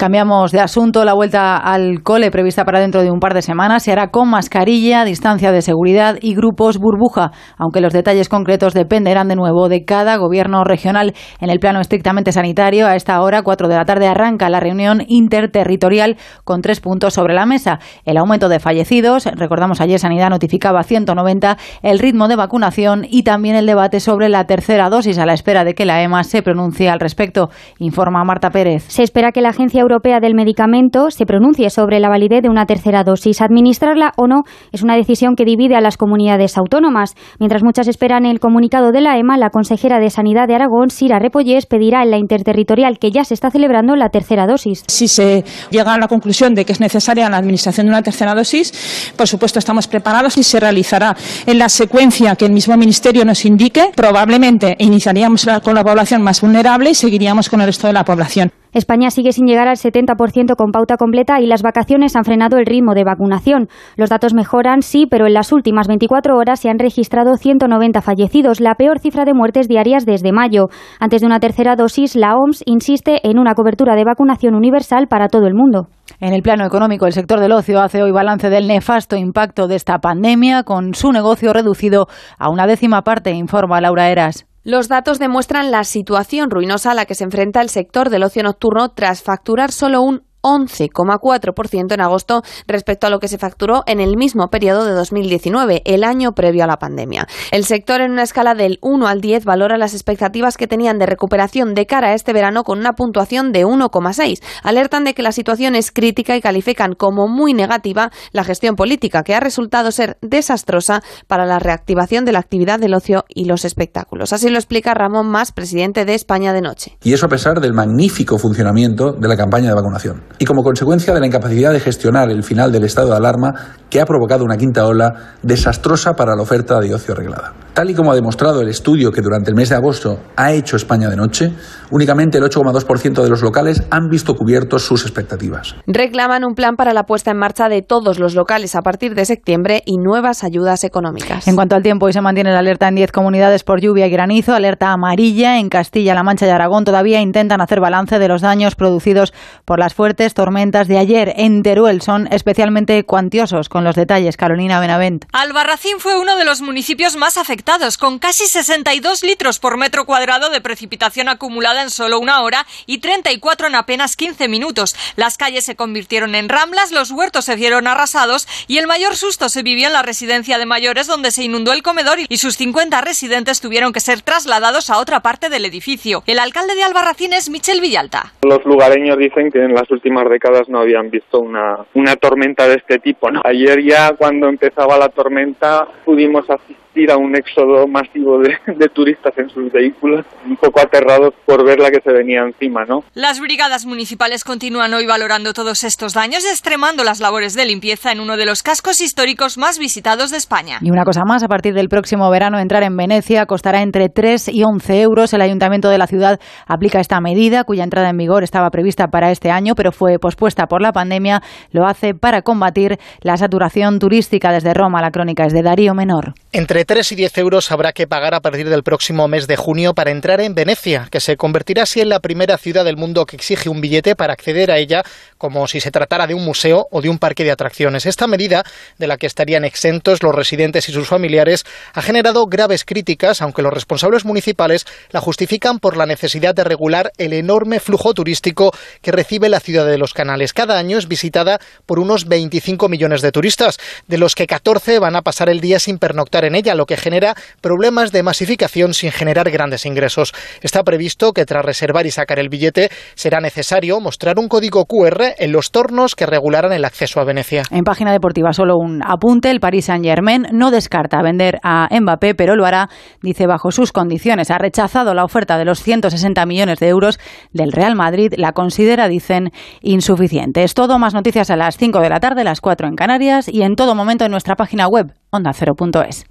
Cambiamos de asunto. La vuelta al cole prevista para dentro de un par de semanas se hará con mascarilla, distancia de seguridad y grupos burbuja, aunque los detalles concretos dependerán de nuevo de cada gobierno regional. En el plano estrictamente sanitario, a esta hora, 4 de la tarde, arranca la reunión interterritorial con tres puntos sobre la mesa. El aumento de fallecidos, recordamos ayer Sanidad notificaba 190, el ritmo de vacunación y también el debate sobre la tercera dosis a la espera de que la EMA se pronuncie al respecto, informa Marta Pérez. Se espera que la Agencia Europea del Medicamento se pronuncie sobre la validez de una tercera dosis. Administrarla o no es una decisión que divide a las comunidades autónomas. Mientras muchas esperan el comunicado de la EMA, la consejera de Sanidad de Aragón, Sira Repollés, pedirá en la interterritorial que ya se está celebrando la tercera dosis. Si se llega a la conclusión de que es necesaria la administración de una tercera dosis, por supuesto estamos preparados y se realizará en la secuencia que el mismo Ministerio nos indique. Probablemente iniciaríamos con la población más vulnerable y seguiríamos con el resto de la población. España sigue sin llegar al 70% con pauta completa y las vacaciones han frenado el ritmo de vacunación. Los datos mejoran, sí, pero en las últimas 24 horas se han registrado 190 fallecidos, la peor cifra de muertes diarias desde mayo. Antes de una tercera dosis, la OMS insiste en una cobertura de vacunación universal para todo el mundo. En el plano económico, el sector del ocio hace hoy balance del nefasto impacto de esta pandemia, con su negocio reducido a una décima parte, informa Laura Eras. Los datos demuestran la situación ruinosa a la que se enfrenta el sector del ocio nocturno tras facturar solo un 11,4% en agosto respecto a lo que se facturó en el mismo periodo de 2019, el año previo a la pandemia. El sector en una escala del 1 al 10 valora las expectativas que tenían de recuperación de cara a este verano con una puntuación de 1,6. Alertan de que la situación es crítica y califican como muy negativa la gestión política, que ha resultado ser desastrosa para la reactivación de la actividad del ocio y los espectáculos. Así lo explica Ramón Mas, presidente de España de Noche. Y eso a pesar del magnífico funcionamiento de la campaña de vacunación y como consecuencia de la incapacidad de gestionar el final del estado de alarma que ha provocado una quinta ola desastrosa para la oferta de ocio arreglada. Tal y como ha demostrado el estudio que durante el mes de agosto ha hecho España de noche, únicamente el 8,2% de los locales han visto cubiertos sus expectativas. Reclaman un plan para la puesta en marcha de todos los locales a partir de septiembre y nuevas ayudas económicas. En cuanto al tiempo, hoy se mantiene la alerta en 10 comunidades por lluvia y granizo, alerta amarilla en Castilla-La Mancha y Aragón. Todavía intentan hacer balance de los daños producidos por las fuertes tormentas de ayer en Teruel. Son especialmente cuantiosos con los detalles. Carolina Benavent. Albarracín fue uno de los municipios más afectados, con casi 62 litros por metro cuadrado de precipitación acumulada en solo una hora y 34 en apenas 15 minutos. Las calles se convirtieron en ramblas, los huertos se vieron arrasados y el mayor susto se vivió en la residencia de mayores donde se inundó el comedor y sus 50 residentes tuvieron que ser trasladados a otra parte del edificio. El alcalde de Albarracín es Michel Villalta. Los lugareños dicen que en las últimas décadas no habían visto una, una tormenta de este tipo. ¿no? Ayer ya cuando empezaba la tormenta pudimos asistir a un éxodo masivo de, de, turistas en sus vehículos, un poco aterrados por ver la que se venía encima, ¿no? Las brigadas municipales continúan hoy valorando todos estos daños y extremando las labores de limpieza en uno de los cascos históricos más visitados de España. Y una cosa más, a partir del próximo verano entrar en Venecia costará entre 3 y 11 euros. El ayuntamiento de la ciudad aplica esta medida, cuya entrada en vigor estaba prevista para este año, pero fue pospuesta por la pandemia. Lo hace para combatir la saturación turística desde Roma. La crónica es de Darío Menor. Entre 3 y 10 euros habrá que pagar a partir del próximo mes de junio para entrar en Venecia, que se convertirá así en la primera ciudad del mundo que exige un billete para acceder a ella, como si se tratara de un museo o de un parque de atracciones. Esta medida, de la que estarían exentos los residentes y sus familiares, ha generado graves críticas, aunque los responsables municipales la justifican por la necesidad de regular el enorme flujo turístico que recibe la ciudad de los canales. Cada año es visitada por unos 25 millones de turistas, de los que 14 van a pasar el día sin pernoctar en ella, lo que genera problemas de masificación sin generar grandes ingresos. Está previsto que tras reservar y sacar el billete será necesario mostrar un código QR en los tornos que regularán el acceso a Venecia. En página deportiva solo un apunte, el Paris Saint-Germain no descarta vender a Mbappé, pero lo hará, dice, bajo sus condiciones. Ha rechazado la oferta de los 160 millones de euros del Real Madrid, la considera, dicen, insuficiente. Es todo, más noticias a las 5 de la tarde, las 4 en Canarias y en todo momento en nuestra página web ondacero.es.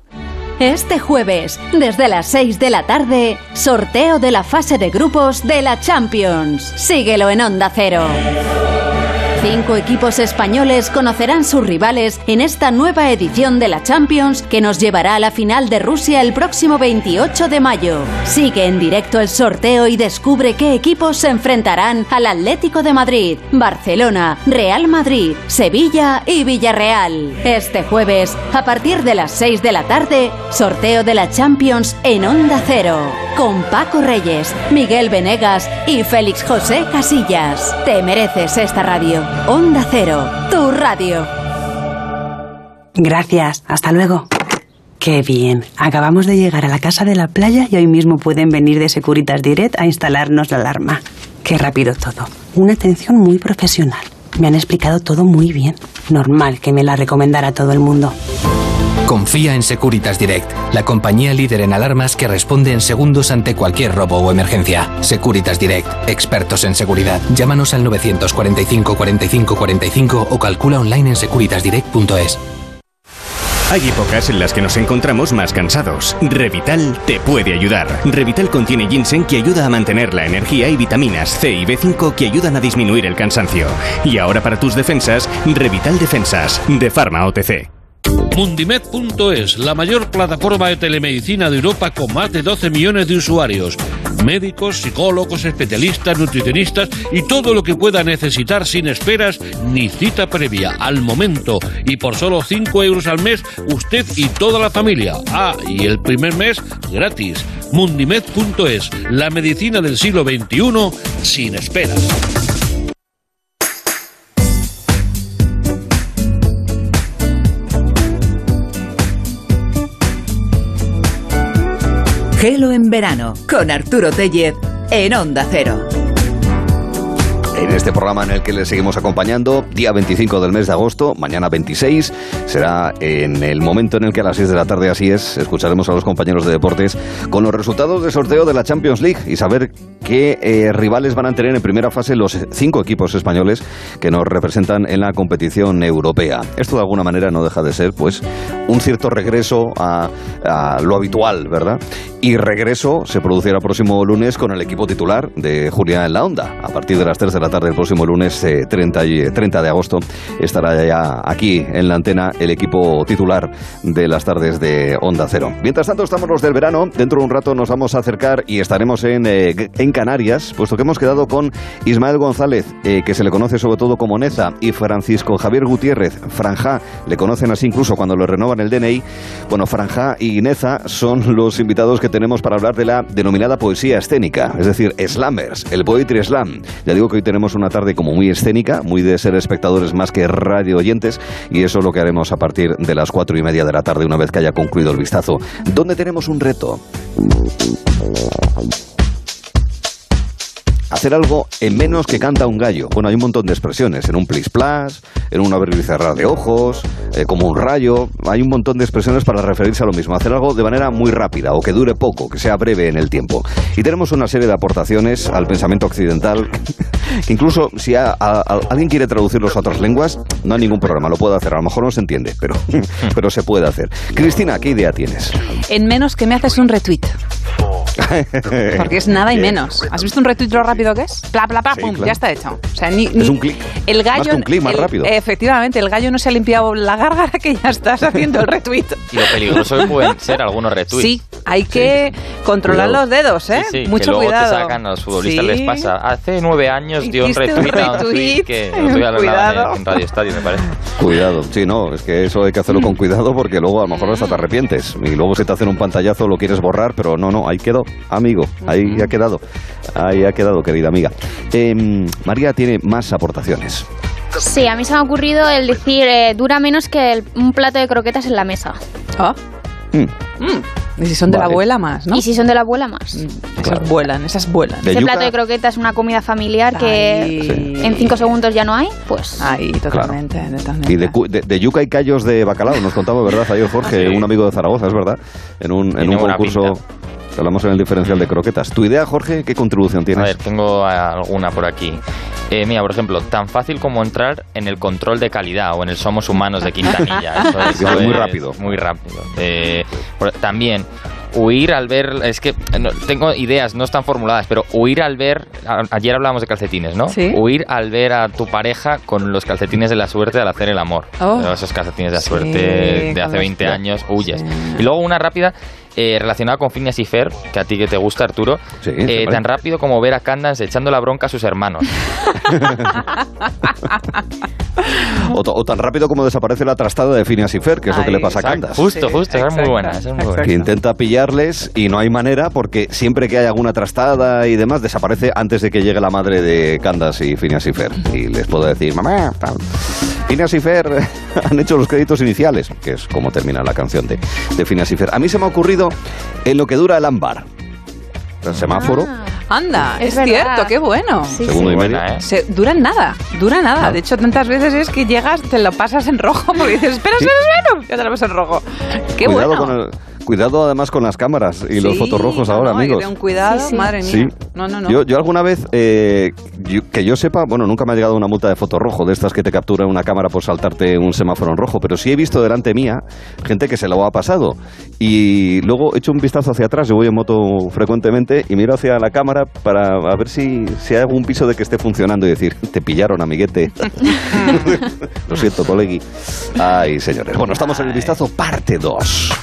Este jueves, desde las 6 de la tarde, sorteo de la fase de grupos de la Champions. Síguelo en Onda Cero. Cinco equipos españoles conocerán sus rivales en esta nueva edición de la Champions que nos llevará a la final de Rusia el próximo 28 de mayo. Sigue en directo el sorteo y descubre qué equipos se enfrentarán al Atlético de Madrid, Barcelona, Real Madrid, Sevilla y Villarreal. Este jueves, a partir de las 6 de la tarde, sorteo de la Champions en Onda Cero, con Paco Reyes, Miguel Venegas y Félix José Casillas. Te mereces esta radio. Onda Cero, tu radio. Gracias, hasta luego. Qué bien, acabamos de llegar a la casa de la playa y hoy mismo pueden venir de Securitas Direct a instalarnos la alarma. Qué rápido todo. Una atención muy profesional. Me han explicado todo muy bien. Normal que me la recomendara todo el mundo. Confía en Securitas Direct, la compañía líder en alarmas que responde en segundos ante cualquier robo o emergencia. Securitas Direct, expertos en seguridad. Llámanos al 945 45 45 o calcula online en securitasdirect.es. Hay épocas en las que nos encontramos más cansados. Revital te puede ayudar. Revital contiene ginseng que ayuda a mantener la energía y vitaminas C y B5 que ayudan a disminuir el cansancio. Y ahora para tus defensas, Revital Defensas, de Pharma OTC. Mundimed.es, la mayor plataforma de telemedicina de Europa con más de 12 millones de usuarios. Médicos, psicólogos, especialistas, nutricionistas y todo lo que pueda necesitar sin esperas ni cita previa, al momento. Y por solo 5 euros al mes, usted y toda la familia. Ah, y el primer mes gratis. Mundimed.es, la medicina del siglo XXI sin esperas. Gelo en verano con Arturo Tellez en Onda Cero. en este programa en el que le seguimos acompañando, día 25 del mes de agosto, mañana 26, será en el momento en el que a las 6 de la tarde, así es, escucharemos a los compañeros de deportes con los resultados del sorteo de la Champions League y saber qué eh, rivales van a tener en primera fase los cinco equipos españoles que nos representan en la competición europea. Esto de alguna manera no deja de ser, pues, un cierto regreso a, a lo habitual, ¿verdad? Y regreso se producirá el próximo lunes con el equipo titular de Julia en la Onda. A partir de las 3 de la tarde del próximo lunes eh, 30, y- 30 de agosto estará ya aquí en la antena el equipo titular de las tardes de Onda Cero. Mientras tanto estamos los del verano. Dentro de un rato nos vamos a acercar y estaremos en, eh, en Canarias, puesto que hemos quedado con Ismael González, eh, que se le conoce sobre todo como Neza, y Francisco Javier Gutiérrez, Franja, le conocen así incluso cuando le renovan el DNI. Bueno, Franja y Neza son los invitados que tenemos para hablar de la denominada poesía escénica, es decir, slammers, el poetry slam. Ya digo que hoy tenemos una tarde como muy escénica, muy de ser espectadores más que radio oyentes, y eso es lo que haremos a partir de las cuatro y media de la tarde, una vez que haya concluido el vistazo. ¿Dónde tenemos un reto? Hacer algo en menos que canta un gallo. Bueno, hay un montón de expresiones, en un plis plas, en un abrir y cerrar de ojos, eh, como un rayo, hay un montón de expresiones para referirse a lo mismo, hacer algo de manera muy rápida o que dure poco, que sea breve en el tiempo. Y tenemos una serie de aportaciones al pensamiento occidental, que incluso si a- a- a- alguien quiere traducirlos a otras lenguas, no hay ningún problema, lo puede hacer, a lo mejor no se entiende, pero, pero se puede hacer. Cristina, ¿qué idea tienes? En menos que me haces un retweet. Porque es nada y menos. ¿Has visto un retweet lo rápido que es? Pla, pla, pla, Sí, pum, claro. ya está hecho. O sea, ni, ni- Es un clic. El gallo. Más que un clic, más el- rápido. Efectivamente, el gallo no se ha limpiado la gárgara que ya estás haciendo el retweet. Y lo peligroso que pueden ser algunos retweets. Sí, hay que controlar Cuidado. los dedos, ¿eh? Sí, sí, Mucho que luego cuidado. te sacan a los futbolistas, Sí. les pasa. Hace nueve años dio un Hiciste un retweet a un retweet. tweet que Cuidado. en, en Radio Estadio, me parece. Cuidado, sí, no, es que eso hay que hacerlo con cuidado porque luego a lo mejor hasta te arrepientes y luego se te hacen un pantallazo, lo quieres borrar, pero no, no, ahí quedó, amigo, ahí ha quedado, ahí ha quedado, querida amiga. Em, María tiene más aportaciones. Sí, a mí se me ha ocurrido el decir eh, dura menos que el- un plato de croquetas en la mesa. Ah. Mm. Y si son de la Vale. abuela más, ¿no? Y si son de la abuela más. Esas vuelan, esas vuelan. Ese plato de croquetas es una comida familiar que en cinco segundos ya no hay, pues... Ahí, totalmente, totalmente. Y de, cu- de- de yuca y callos de bacalao, nos contaba, ¿verdad? Ayer Jorge, un amigo de Zaragoza, es verdad, en un, en Tiene un buena concurso, que hablamos en el diferencial de croquetas. ¿Tu idea, Jorge, qué contribución A tienes? ver, tengo alguna por aquí. Eh, mira, por ejemplo, tan fácil como entrar en el control de calidad o en el Somos Humanos de Quintanilla. Eso, eso Muy rápido. Muy rápido. Eh, también, huir al ver. Es que no- tengo ideas, no están formuladas, pero huir al ver. a- ayer hablábamos de calcetines, ¿no? Sí. Huir al ver a tu pareja con los calcetines de la suerte al hacer el amor. Oh. Esos calcetines de la Sí, suerte de hace los- 20 años, huyes. Y luego una rápida. Eh, relacionada con Phineas y Fer, que a ti que te gusta, Arturo, eh, vale. tan rápido como ver a Candance echando la bronca a sus hermanos. O, o tan rápido como desaparece la trastada de Phineas y Fer, que es lo que Ahí, le pasa a exacto. Candas. Justo, justo, esa es muy buena, es muy buena. Que intenta pillarles y no hay manera porque siempre que hay alguna trastada y demás desaparece antes de que llegue la madre de Candas y Phineas y Fer. Y les puedo decir, mamá, tal. Phineas y Fer han hecho los créditos iniciales, que es como termina la canción de, de Phineas y Fer. A mí se me ha ocurrido en lo que dura el ámbar. El semáforo. Anda, Es cierto, qué bueno. Segundo y medio. ¿eh? Se, dura nada, dura nada. De hecho, tantas veces es que llegas, te lo pasas en rojo porque dices, espera, espera, espera, ya te lo pasas en rojo. Qué cuidado, bueno. con el- cuidado además con las cámaras y los Sí, fotorrojos no, ahora, no, hay que amigos. un cuidado, Sí, sí. madre mía. Sí. No, no, no. Yo, yo alguna vez, eh, yo- que yo sepa, bueno, nunca me ha llegado una multa de foto rojo, de estas que te captura una cámara por saltarte un semáforo en rojo, pero sí he visto delante mía gente que se lo ha pasado. Y luego he hecho un vistazo hacia atrás, yo voy en moto frecuentemente, y miro hacia la cámara para a ver si, si hay algún piso de que esté funcionando y decir, te pillaron, amiguete. lo siento, colegui. Ay, señores. Bueno, estamos en el vistazo parte 2.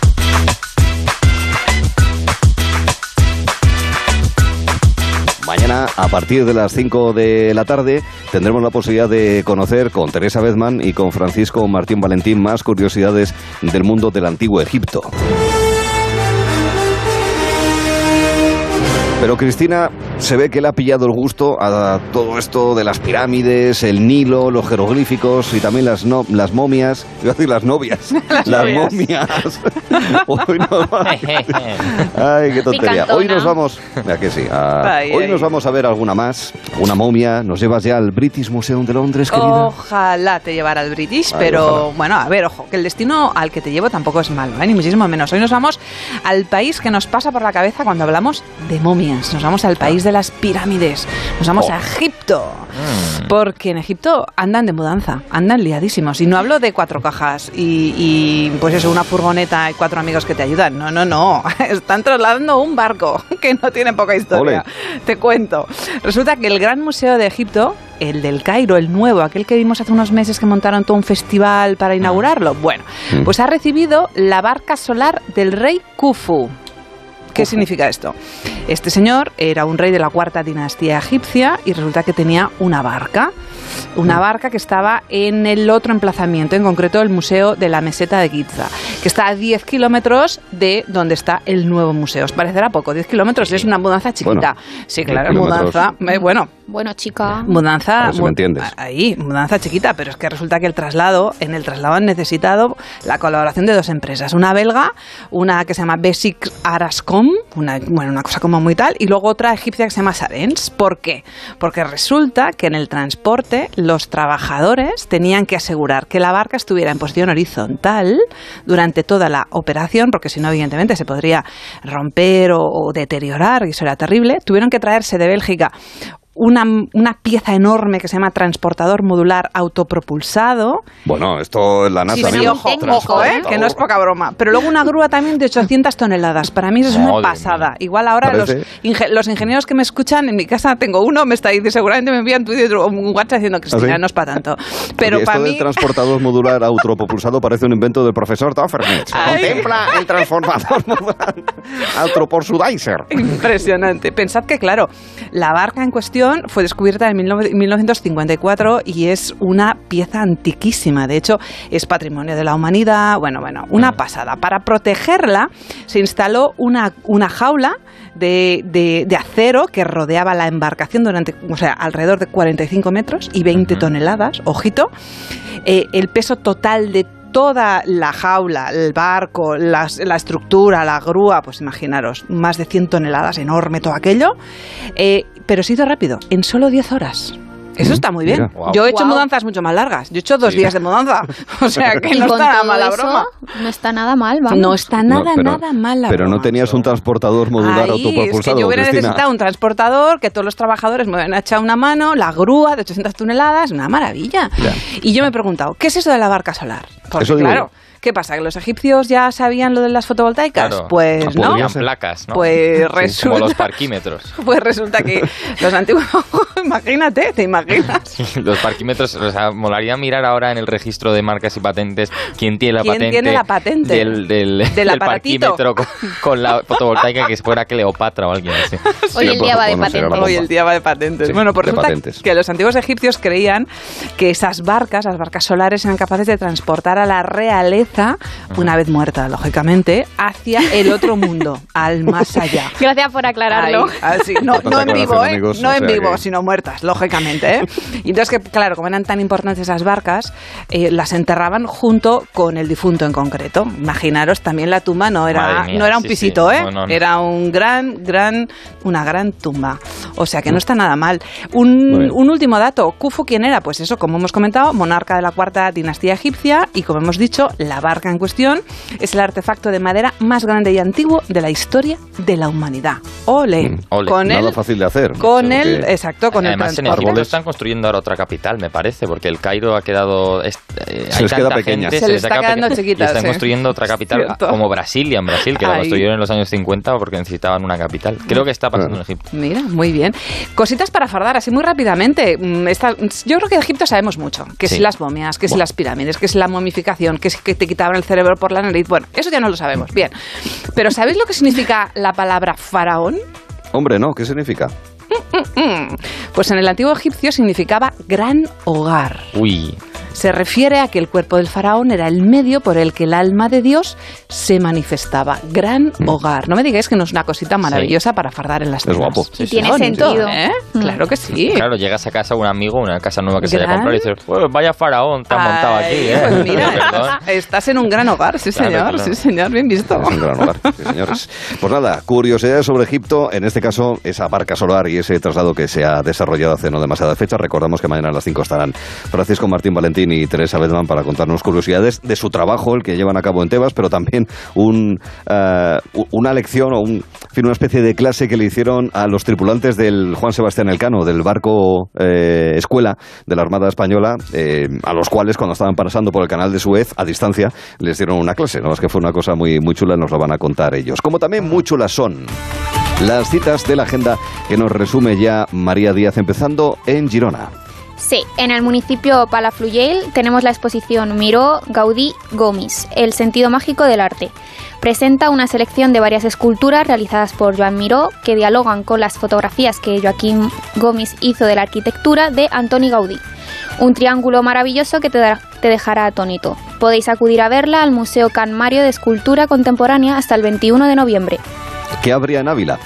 Mañana, a partir de las 5 de la tarde, tendremos la posibilidad de conocer con Teresa Bezman y con Francisco Martín Valentín más curiosidades del mundo del antiguo Egipto. Pero Cristina se ve que le ha pillado el gusto a todo esto de las pirámides, el Nilo, los jeroglíficos y también las, no, las momias. Iba a decir las novias. las, momias. Hoy nos Ay, qué tontería. Hoy nos vamos. Mira que sí. a- Ay, hoy ay. nos vamos a ver alguna más. Una momia. Nos llevas ya al British Museum de Londres, querida. Ojalá te llevara al British, Ay, pero ojalá. bueno, a ver, ojo, que el destino al que te llevo tampoco es malo, ¿eh? ni muchísimo menos. Hoy nos vamos al país que nos pasa por la cabeza cuando hablamos de momias. Nos vamos al país de las pirámides. Nos vamos Oh. a Egipto. Mm. Porque en Egipto andan de mudanza, andan liadísimos. Y no hablo de cuatro cajas y, y, pues eso, una furgoneta y cuatro amigos que te ayudan. No, no, no. Están trasladando un barco que no tiene poca historia. Te cuento. Resulta que el Gran Museo de Egipto, el del Cairo, el nuevo, aquel que vimos hace unos meses que montaron todo un festival para inaugurarlo, bueno, Mm. pues ha recibido la barca solar del rey Khufu. ¿Qué significa esto? Este señor era un rey de la cuarta dinastía egipcia y resulta que tenía una barca. Una barca que estaba en el otro emplazamiento, en concreto el Museo de la Meseta de Giza, que está a 10 kilómetros de donde está el nuevo museo. ¿Os parecerá poco? 10 kilómetros es una mudanza chiquita. Bueno, sí, 10 claro, mudanza. eh, bueno, Bueno, chica. Mudanza. A ver si me entiendes. Ahí, mudanza chiquita, pero es que resulta que el traslado, en el traslado han necesitado la colaboración de dos empresas. Una belga, una que se llama Basic Arascom, una, bueno, una cosa como muy tal, y luego otra egipcia que se llama Sarens. ¿Por qué? Porque resulta que en el transporte los trabajadores tenían que asegurar que la barca estuviera en posición horizontal durante toda la operación, porque si no, evidentemente, se podría romper o, o deteriorar, y eso era terrible. Tuvieron que traerse de Bélgica una, una pieza enorme que se llama transportador modular autopropulsado. Bueno, esto es la NASA. Sí, sí, ojo, ojo, ¿eh? que no es poca broma. Pero luego una grúa también de 800 toneladas. Para mí eso es una Madre pasada. Igual ahora los, los ingenieros que me escuchan, en mi casa tengo uno, me está diciendo, seguramente me envían Twitter o un WhatsApp diciendo, Cristina, ¿Ah, sí? no es para tanto. Pero Oye, para esto mí... del transportador modular autopropulsado parece un invento del profesor. Ay. Contempla el transformador modular autopropulsadizer. Impresionante. Pensad que, claro, la barca en cuestión fue descubierta en 19- 1954 y es una pieza antiquísima. De hecho, es patrimonio de la humanidad. Bueno, bueno, una pasada. Para protegerla se instaló una, una jaula de, de- de acero que rodeaba la embarcación durante, o sea, alrededor de 45 metros y 20 toneladas. Ojito. Eh, el peso total de toda la jaula, el barco, las- la estructura, la grúa, pues imaginaros, más de 100 toneladas, enorme todo aquello, eh, pero se hizo rápido, en solo 10 horas. Eso está muy bien. Yo he hecho mudanzas mucho más largas. Yo he hecho dos Sí. días de mudanza. O sea que no está nada mal la broma. No está nada mal, vamos. No está No, nada, pero- nada mal la Pero no tenías un transportador modular Ahí, es autopropulsado, que yo hubiera Cristina. necesitado un transportador, que todos los trabajadores me hubieran echado una mano, la grúa de 800 toneladas, una maravilla. Y yo me he preguntado, ¿qué es eso de la barca solar? Porque Eso digo claro, ¿qué pasa? ¿Que los egipcios ya sabían lo de las fotovoltaicas? Claro. Pues no. Placas, ¿no? Pues Sí, resulta- Como los parquímetros. Pues resulta que los antiguos... Imagínate, ¿te imaginas? Los parquímetros, o sea, molaría mirar ahora en el registro de marcas y patentes quién tiene la ¿Quién patente. tiene la patente? Del, del, Del del aparatito. parquímetro con, con la fotovoltaica que fuera Cleopatra o alguien así. Hoy el día va de patentes. Hoy el día va de patentes. Sí, bueno, pues de resulta patentes. que los antiguos egipcios creían que esas barcas, las barcas solares, eran capaces de transportar a la realeza, una vez muerta, lógicamente, hacia el otro mundo, al más allá. Gracias por aclararlo. Así, no, no en vivo, ¿eh? amigos, no en vivo, que- sino muertas, lógicamente. ¿eh? Y entonces, que, claro, como eran tan importantes esas barcas, eh, las enterraban junto con el difunto en concreto. Imaginaros, también la tumba no era, mía, no era un sí, pisito, sí. ¿eh? No, no, no. Era un gran, gran, una gran tumba. O sea que no está nada mal. Un, un último dato, Khufu, ¿quién era? Pues eso, como hemos comentado, monarca de la cuarta dinastía egipcia y como hemos dicho, la barca en cuestión es el artefacto de madera más grande y antiguo de la historia de la humanidad. Ole, Ole. con Nada él, fácil de hacer. con él, exacto, con Además, el en Egipto están construyendo ahora otra capital, me parece, porque el Cairo ha quedado. es- eh, Se hay les queda pequeña. gente, Se les está quedando chiquita, Y están sí. construyendo otra capital, Cierto. como Brasilia, en Brasil, que la construyeron en los años 50 porque necesitaban una capital. Creo que está pasando en Egipto. Mira, muy bien. Cositas para fardar, así muy rápidamente. Mm, esta- yo creo que de Egipto sabemos mucho. Que Sí. si las momias, que si las pirámides, que si la momificación, que si que te quitaban el cerebro por la nariz. Bueno, eso ya no lo sabemos. Bien. Pero ¿sabéis lo que significa la palabra faraón? Hombre, no, ¿qué significa? Pues en el antiguo egipcio significaba gran hogar. Uy. Se refiere a que el cuerpo del faraón era el medio por el que el alma de Dios se manifestaba. Gran Mm. hogar. No me digáis que no es una cosita maravillosa para fardar en las Es guapo. Y tiene sentido. ¿eh? Claro que sí. Claro, llegas a casa un amigo, una casa nueva que se haya Gran. comprado y dices, "Pues vaya faraón te has montado aquí, ¿eh? Pues mira, estás, estás en un gran hogar, sí Claro, señor, claro. sí señor, bien visto. Es un gran hogar, sí, señores. Pues nada, curiosidades sobre Egipto, en este caso esa barca solar y ese traslado que se ha desarrollado hace no demasiada fecha. Recordamos que mañana a las 5 estarán Francisco Martín Valentín y Teresa Bedman para contarnos curiosidades de su trabajo, el que llevan a cabo en Tebas, pero también un, eh, u- una lección o un, fin, una especie de clase que le hicieron a los tripulantes del Juan Sebastián Elcano, del barco eh, escuela de la Armada Española, eh, a los cuales cuando estaban pasando por el canal de Suez a distancia les dieron una clase. No es que fue una cosa muy, muy chula, nos lo van a contar ellos. Como también muy chulas son las citas de la agenda que nos resume ya María Díaz, empezando en Girona. Sí, en el municipio Palafrugell tenemos la exposición Miró, Gaudí, Gomis, el sentido mágico del arte. Presenta una selección de varias esculturas realizadas por Joan Miró que dialogan con las fotografías que Joaquín Gomis hizo de la arquitectura de Antoni Gaudí. Un triángulo maravilloso que te, te dejará atónito. Podéis acudir a verla al Museo Can Mario de Escultura Contemporánea hasta el 21 de noviembre. ¿Qué habría en Ávila?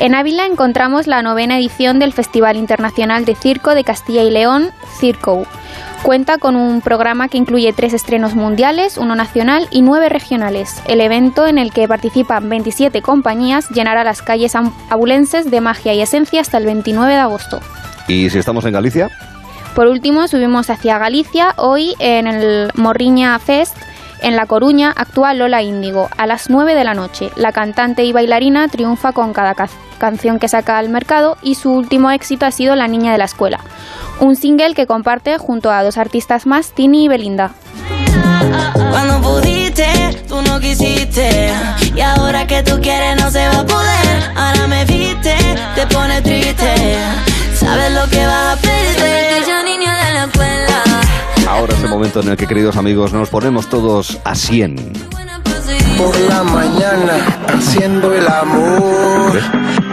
En Ávila encontramos la novena edición del Festival Internacional de Circo de Castilla y León, Circo. Cuenta con un programa que incluye tres estrenos mundiales, uno nacional y nueve regionales. El evento, en el que participan 27 compañías, llenará las calles abulenses de magia y esencia hasta el 29 de agosto. ¿Y si estamos en Galicia? Por último, subimos hacia Galicia. Hoy en el Morriña Fest, en La Coruña, actúa Lola Índigo a las 9 de la noche. La cantante y bailarina triunfa con cada ca- canción que saca al mercado y su último éxito ha sido La Niña de la Escuela, un single que comparte junto a dos artistas más, Tini y Belinda. Cuando pudiste, tú no quisiste. Y ahora que tú quieres, no se va a poder. Ahora me viste, te triste. Sabes lo que vas a Ahora es el momento en el que, queridos amigos, nos ponemos todos a 100. Por la mañana haciendo el amor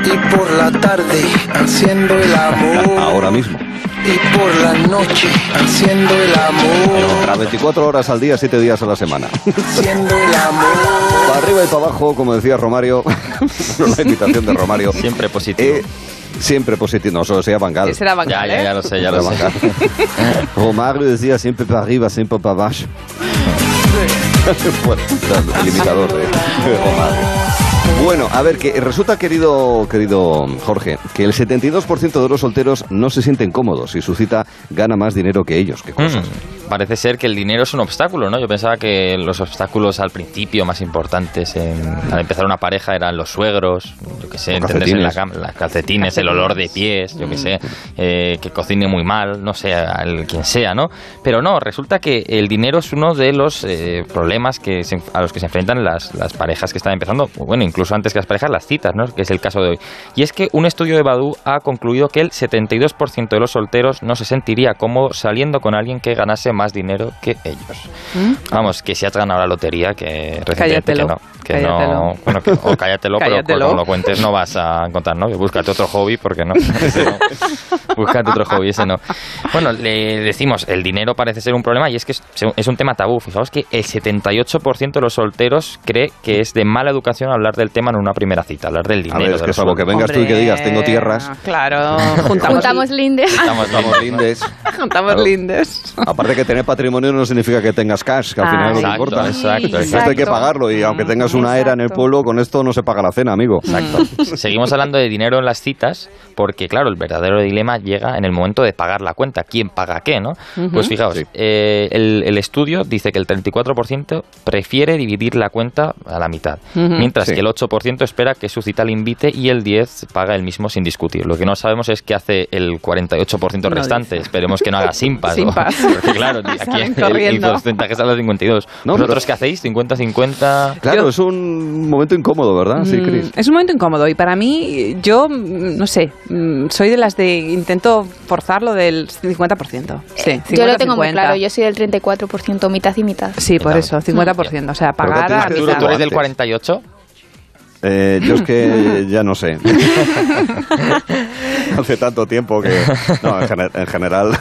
y por la tarde haciendo el amor Ahora mismo. Y por la noche haciendo el amor, A 24 horas al día, 7 días a la semana. haciendo el amor. Para arriba y para abajo, como decía Romario, la invitación de Romario. Siempre positivo. siempre positivo, no, solo sea Bangal. Ese era Van Ya, ya, ¿eh? ya lo sé, ya lo sé. Romario decía siempre para arriba, siempre para abajo. bueno, el imitador de Romario. Bueno, a ver, que resulta, querido, querido Jorge, que el 72% de los solteros no se sienten cómodos y su cita gana más dinero que ellos. ¿Qué cosas? Mm, parece ser que el dinero es un obstáculo, ¿no? Yo pensaba que los obstáculos al principio más importantes en- al empezar una pareja eran los suegros, yo que sé, entenderse en la cama, las calcetines, el olor de pies, yo que sé, eh, que cocine muy mal, no sé, al quien sea, ¿no? Pero no, resulta que el dinero es uno de los eh, problemas que se- a los que se enfrentan las, las parejas que están empezando, bueno, incluso antes que las parejas, las citas, ¿no? Que es el caso de hoy. Y es que un estudio de Badu ha concluido que el 72% de los solteros no se sentiría cómodo saliendo con alguien que ganase más dinero que ellos. Vamos, que si has ganado la lotería, que recientemente que no. Que cállatelo. no bueno, que- o cállatelo, pero Cállatelo. como lo cuentes no vas a encontrar novio. Búscate otro hobby, porque no. Búscate otro hobby, ese no. Bueno, le decimos, el dinero parece ser un problema y es que es, es un tema tabú. Fijaos que el 78% de los solteros cree que es de mala educación hablar del tema en una primera cita, hablar del A dinero. ver, es de que salvo que vengas tú y que digas tengo tierras. Claro, juntamos, Juntamos lindes. Estamos, Estamos lindes. juntamos Claro. lindes. Aparte que tener patrimonio no significa que tengas cash, que al final Exacto, importa. exacto, Esto hay que pagarlo y aunque tengas una era en el pueblo, con esto no se paga la cena, amigo. Exacto. Seguimos hablando de dinero en las citas porque, claro, el verdadero dilema llega en el momento de pagar la cuenta. ¿Quién paga qué, no? Pues fijaos, eh, el, el estudio dice que el 34% prefiere dividir la cuenta a la mitad, mientras Sí. que el 8% espera que su cita le invite y el 10% paga el mismo sin discutir. Lo que no sabemos es qué hace el 48% No restante. Esperemos que no haga simpas. ¿no? Porque, claro, aquí Salen el, el porcentaje sale al 52. No, ¿Vosotros pero- qué hacéis? ¿50-50? Claro, Yo- es un momento incómodo, ¿verdad? Sí, Mm, Cris. Es un momento incómodo y para mí, yo, mm, no sé, mm, soy de las de intento forzar lo del 50%. Sí, Yo lo tengo muy 50-50. claro, yo soy del 34%, mitad y mitad. Sí, por eso, 50%. O sea, pagar a mitad. ¿tú eres del antes. 48? Eh, yo es que ya no sé. Hace tanto tiempo que... No, en, gener- en general...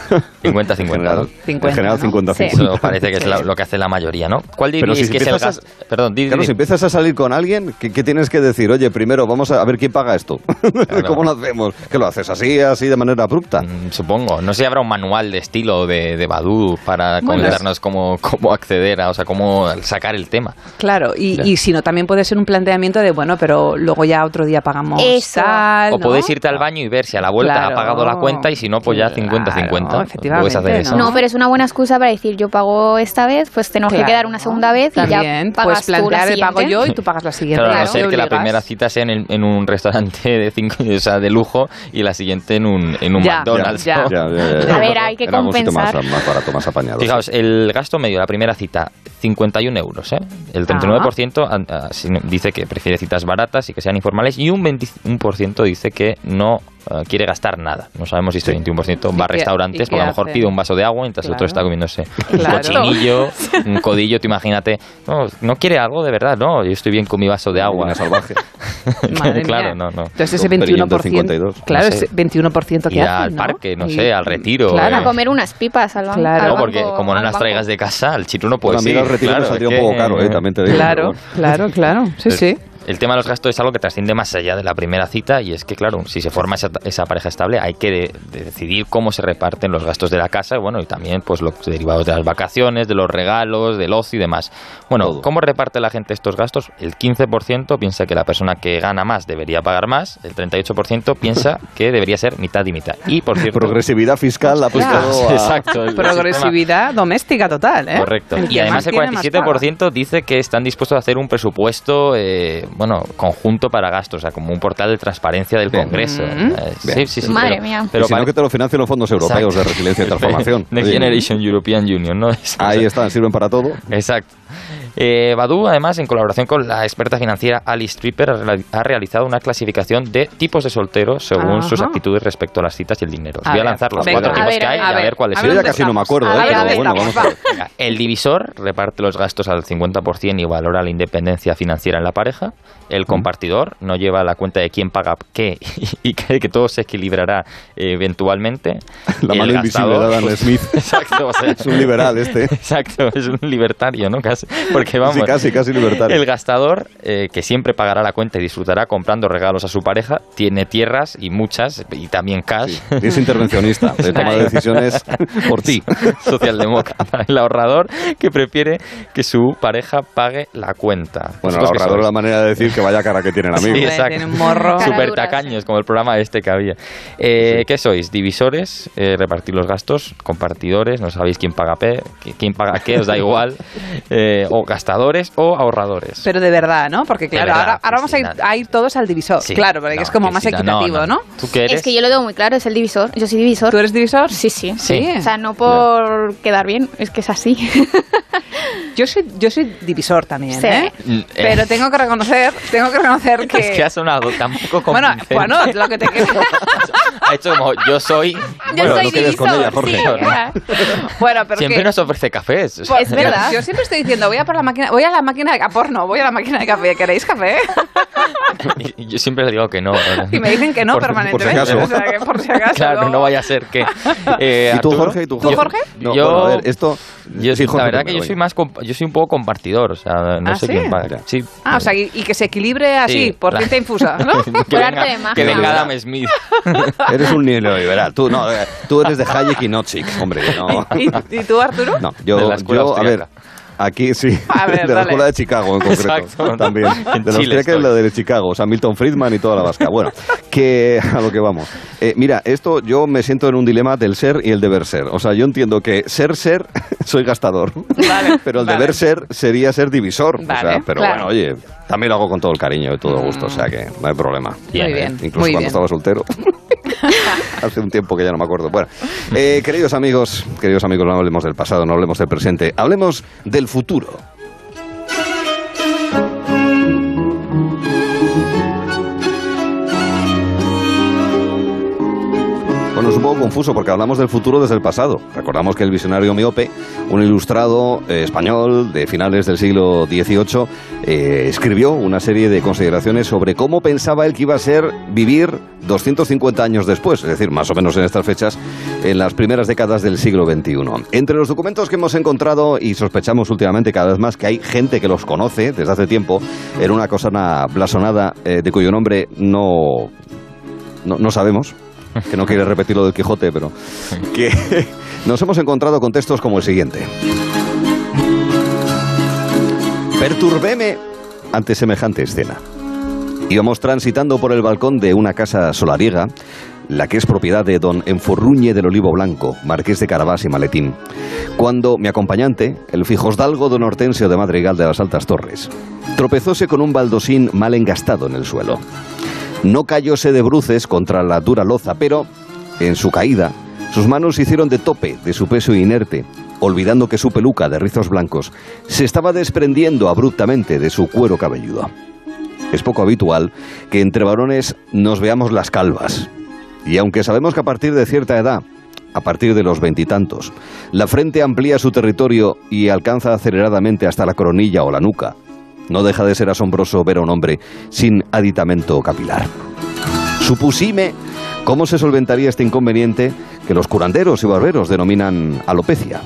50-50. En general 50-50. Eso parece que es la- lo que hace la mayoría, ¿no? ¿Cuál Pero diríais si que es el? Perdón, di- Claro, di- si empiezas a salir con alguien, ¿qué, qué tienes que decir? Oye, primero vamos a, a ver quién paga esto. ¿Cómo lo hacemos? ¿Que lo haces así, así de manera abrupta? Mm, Supongo. No sé si habrá un manual de estilo de, de Badu para Bueno, comentarnos cómo, cómo acceder a, o sea, cómo sacar el tema. Claro, y, Ya. y si no, también puede ser un planteamiento de, bueno, pero luego ya otro día pagamos Eso. tal, O ¿no? puedes irte al baño y ver si a la vuelta Claro. ha pagado la cuenta y si no, pues ya 50-50. efectivamente, Puedes hacer eso. No, pero es una buena excusa para decir yo pago esta vez, pues tenemos Claro. que quedar una segunda vez y También, ya pagas puedes tú la plantear el pago yo y tú pagas la siguiente. Claro, a no Claro, ser que la primera cita sea en, el- en un restaurante de cinco, o sea, de lujo y la siguiente en un, en un Ya, McDonald's. ya. ¿no? Ya, ya, ya, ya. A ver, hay que compensar. Más, más barato, más apañado. Fijaos, el gasto medio, la primera cita, 51 euros. ¿eh? El 39% an- ah, sí, dice que prefiere citas baratas y que sean informales y un 21% dice que no eh, quiere gastar nada. No sabemos si este 21% va a restaurantes, porque a lo mejor pide un vaso de agua mientras el otro Claro. está comiéndose Claro. un cochinillo, un codillo, tú imagínate. No, no quiere algo de verdad, no, yo estoy bien con mi vaso de agua. salvaje. Madre claro, mía. no, no. Entonces ese Un perillento 21%, 52, claro, no sé. ese 21% que hace, al ¿no? parque, no Y- sé, al retiro. Claro. eh. A comer unas pipas al banco. Claro. al No, porque como no las banco. traigas de casa, al chico no puede Pues a mí ir. el retiro me claro, saldría es un poco caro, eh, también te digo. Claro, claro, claro, sí, sí. El tema de los gastos es algo que trasciende más allá de la primera cita y es que, claro, si se forma esa, esa pareja estable hay que de- de decidir cómo se reparten los gastos de la casa bueno, y también pues los derivados de las vacaciones, de los regalos, del ocio y demás. Bueno, ¿cómo reparte la gente estos gastos? El 15% piensa que la persona que gana más debería pagar más, el 38% piensa que debería ser mitad y mitad. Y, por cierto... Progresividad fiscal la a... Exacto. Progresividad doméstica total, ¿eh? Correcto. El Y además más el tiene, más 47% dice que están dispuestos a hacer un presupuesto, eh, bueno, conjunto para gastos, o sea, como un portal de transparencia del Congreso. Mm. Sí, Bien. sí, sí. Madre pero, mía. Pero vale- que te lo financien los fondos europeos Exacto. de resiliencia y transformación. Next Generation European Union, ¿no? Ahí están, sirven para todo. Exacto. Eh, Badu, además, en colaboración con la experta financiera Alice Tripper, ha reali- ha realizado una clasificación de tipos de solteros según sus Ajá. actitudes respecto a las citas y el dinero. Os voy a ver, lanzar los venga. cuatro tipos ver, que hay a ver, ver cuáles a Yo son. ya casi no me acuerdo, eh, pero ¿dónde bueno, vamos a ver. El divisor reparte los gastos al 50% y valora la independencia financiera en la pareja. El compartidor no lleva la cuenta de quién paga qué y cree que todo se equilibrará eh, eventualmente. La mano invisible de Adam Smith. Exacto, o sea, Es un liberal este. Exacto, es un libertario, ¿no? Casi, porque vamos, Sí, casi, casi libertario. el gastador, eh, que siempre pagará la cuenta y disfrutará comprando regalos a su pareja, tiene tierras y muchas, y también cash. Es intervencionista, de toma de decisiones por ti. Socialdemócrata. El ahorrador que prefiere que su pareja pague la cuenta. Bueno, el ¿Vosotros qué ahorrador es la manera de decir que vaya cara que tienen Sí, amigos. exacto. Tiene un morro. Super tacaños, como el programa este que había. Eh, ¿Qué sois? ¿Divisores? Eh, ¿Repartir los gastos? ¿Compartidores? ¿No sabéis quién paga, pe- quién paga qué? ¿Os da igual? Eh, ¿O gastadores o ahorradores? Pero de verdad, ¿no? Porque claro, verdad, ahora, ahora vamos a ir, a ir todos al divisor. Sí. Claro, porque No, es como más Cristina, no, equitativo, ¿no? ¿Tú qué eres? Es que yo lo tengo muy claro, es el divisor. Yo soy divisor. ¿Tú eres divisor? Sí, sí. Sí. O sea, no por quedar bien, es que es así. Yo soy, yo soy divisor también, Sí. ¿eh? Mm, eh, Pero tengo que reconocer, tengo que reconocer que... Es que ha sonado tan poco bueno, bueno, lo que te quiero... Ha hecho como, yo soy... Yo Bueno, soy no quedes con divisor, ella, Jorge. Bueno, pero Siempre que... nos ofrece cafés. Pues, Es verdad. Yo siempre estoy diciendo, voy a por la máquina, voy a la máquina de a porno, voy a la máquina de café. ¿Queréis café? yo siempre le digo que no. Y me dicen que no Por- por permanentemente. si acaso. O sea, que por si acaso. Claro, luego- no vaya a ser que... Eh, ¿Y tú, Arturo, Jorge? ¿Y tú, ¿Tú, Jorge? No, Yo- bueno, a ver, esto... Yo, Sí, Jorge la verdad que yo soy más yo soy un poco compartidor, o sea, no ¿Ah, sé sí? quién paga. Sí. Ah, o sea, y, y que se equilibre así, Sí, por la- ciencia infusa, ¿no? que Por venga, de magia. que venga Adam Smith. Eres un neoliberal. Tú, no, eh, tú eres de Hayek y Nozick, hombre. No, ¿Y, y tú, Arturo? no De yo, yo a ver. Aquí sí, A ver, de la dale. escuela de Chicago en concreto. Exacto. También. En De la Chile austríaca es la de Chicago, o sea, Milton Friedman y toda la vasca. Bueno, que a lo que vamos. Eh, mira, esto yo me siento en un dilema del ser y el deber ser. O sea, yo entiendo que ser, ser, soy gastador. Vale, pero el vale. deber ser sería ser divisor. o Vale, sea, pero claro. bueno, oye, también lo hago con todo el cariño y todo gusto, o sea que no hay problema. Bien, Muy bien, Incluso muy cuando bien. estaba soltero. Hace un tiempo que ya no me acuerdo. Bueno, eh, queridos amigos, queridos amigos, no hablemos del pasado, no hablemos del presente, hablemos del futuro. Bueno, un poco confuso porque hablamos del futuro desde el pasado. Recordamos que el visionario miope, un ilustrado eh, español de finales del siglo XVIII, eh, escribió una serie de consideraciones sobre cómo pensaba él que iba a ser vivir 250 años después, es decir, más o menos en estas fechas, en las primeras décadas del siglo XXI. Entre los documentos que hemos encontrado y sospechamos últimamente cada vez más que hay gente que los conoce desde hace tiempo, era una cosa blasonada eh, de cuyo nombre no, no, no sabemos, que no quiere repetir lo del Quijote, pero que nos hemos encontrado con textos como el siguiente. Perturbéme ante semejante escena. Íbamos transitando por el balcón de una casa solariega, la que es propiedad de don Enforruñe del Olivo Blanco, marqués de Carabás y Maletín, cuando mi acompañante, el fijosdalgo don Hortensio de Madrigal de las Altas Torres, tropezóse con un baldosín mal engastado en el suelo. No cayóse de bruces contra la dura loza, pero, en su caída, sus manos hicieron de tope de su peso inerte, olvidando que su peluca de rizos blancos se estaba desprendiendo abruptamente de su cuero cabelludo. Es poco habitual que entre varones nos veamos las calvas. Y aunque sabemos que a partir de cierta edad, a partir de los veintitantos, la frente amplía su territorio y alcanza aceleradamente hasta la coronilla o la nuca, no deja de ser asombroso ver a un hombre sin aditamento capilar. Supusime cómo se solventaría este inconveniente que los curanderos y barberos denominan alopecia.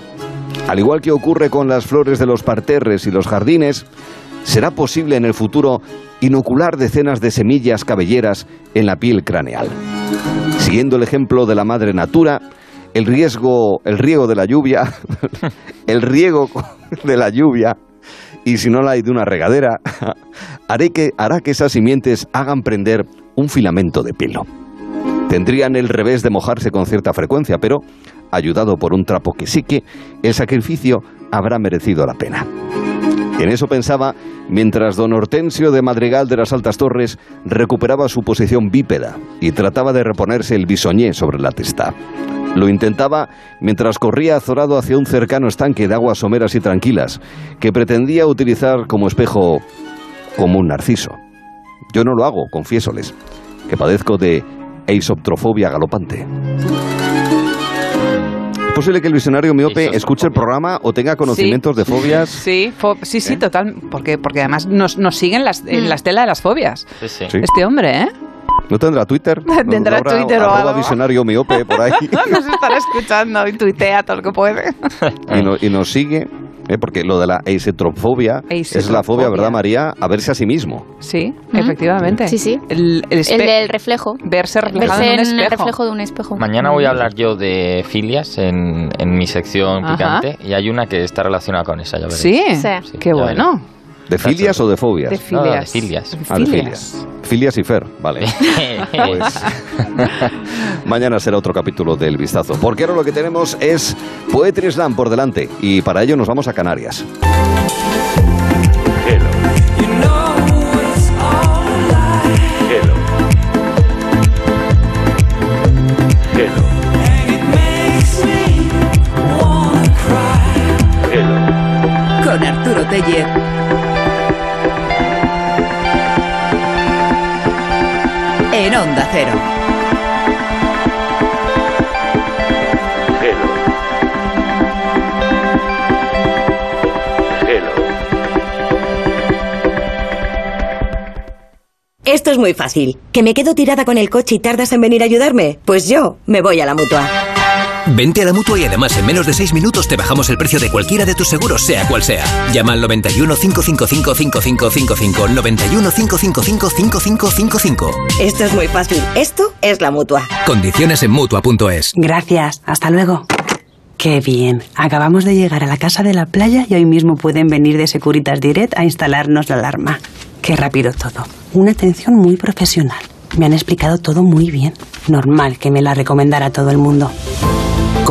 Al igual que ocurre con las flores de los parterres y los jardines, será posible en el futuro inocular decenas de semillas cabelleras en la piel craneal. Siguiendo el ejemplo de la madre natura, el riesgo, el riego de la lluvia, el riego de la lluvia, y si no la hay de una regadera, haré que, hará que esas simientes hagan prender un filamento de pelo. Tendrían el revés de mojarse con cierta frecuencia, pero, ayudado por un trapo que sí que, el sacrificio habrá merecido la pena. En eso pensaba mientras don Hortensio de Madrigal de las Altas Torres recuperaba su posición bípeda y trataba de reponerse el bisoñé sobre la testa. Lo intentaba mientras corría azorado hacia un cercano estanque de aguas someras y tranquilas que pretendía utilizar como espejo como un narciso. Yo no lo hago, confiésoles, que padezco de eisoptrofobia galopante. ¿Es posible que el visionario miope escuche el programa o tenga conocimientos de fobias? Sí, fo- sí, sí, total. Porque, porque además nos, nos siguen las, en la estela de las fobias. Sí. Este hombre, ¿eh? ¿No tendrá Twitter? Tendrá ¿No habrá Twitter o algo. visionario miope por ahí nos estará escuchando y tuitea todo lo que puede. y, no- y nos sigue. ¿eh? Porque lo de la eisetrofobia es la fobia. ¿verdad, María? A verse a sí mismo. Sí, efectivamente. Sí, sí. El, el, El del reflejo. Verse reflejado Verse en un en el espejo. reflejo de un espejo. Mañana voy a hablar yo de filias en, en mi sección Ajá. picante y hay una que está relacionada con esa, ya veréis. Sí, qué ya bueno. ¿De filias o de fobias? De No, de filias. filias. Ah, de filias. Filias y Fer, vale. Pues mañana será otro capítulo del vistazo. Porque ahora lo que tenemos es Poetry Slam por delante. Y para ello nos vamos a Canarias. Con Arturo Teller. Onda Cero. Esto es muy fácil. ¿Que me quedo tirada con el coche y tardas en venir a ayudarme? Pues yo me voy a la mutua. Vente a la mutua y además en menos de 6 minutos te bajamos el precio de cualquiera de tus seguros, sea cual sea. Llama al 91 555 5555 91 555 5555. Esto es muy fácil. Esto es la mutua. Condiciones en mutua.es. Gracias, hasta luego. Qué bien. Acabamos de llegar a la casa de la playa y hoy mismo pueden venir de Securitas Direct a instalarnos la alarma. Qué rápido todo. Una atención muy profesional. Me han explicado todo muy bien. Normal que me la recomendara todo el mundo.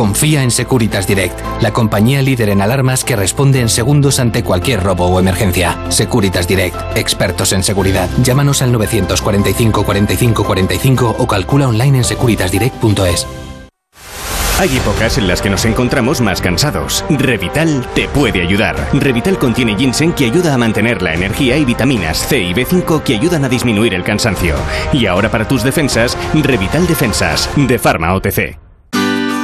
Confía en Securitas Direct, la compañía líder en alarmas que responde en segundos ante cualquier robo o emergencia. Securitas Direct, expertos en seguridad. Llámanos al 945 45 45 o calcula online en securitasdirect.es. Hay épocas en las que nos encontramos más cansados. Revital te puede ayudar. Revital contiene ginseng que ayuda a mantener la energía y vitaminas C y B5 que ayudan a disminuir el cansancio. Y ahora para tus defensas, Revital Defensas, de Pharma OTC.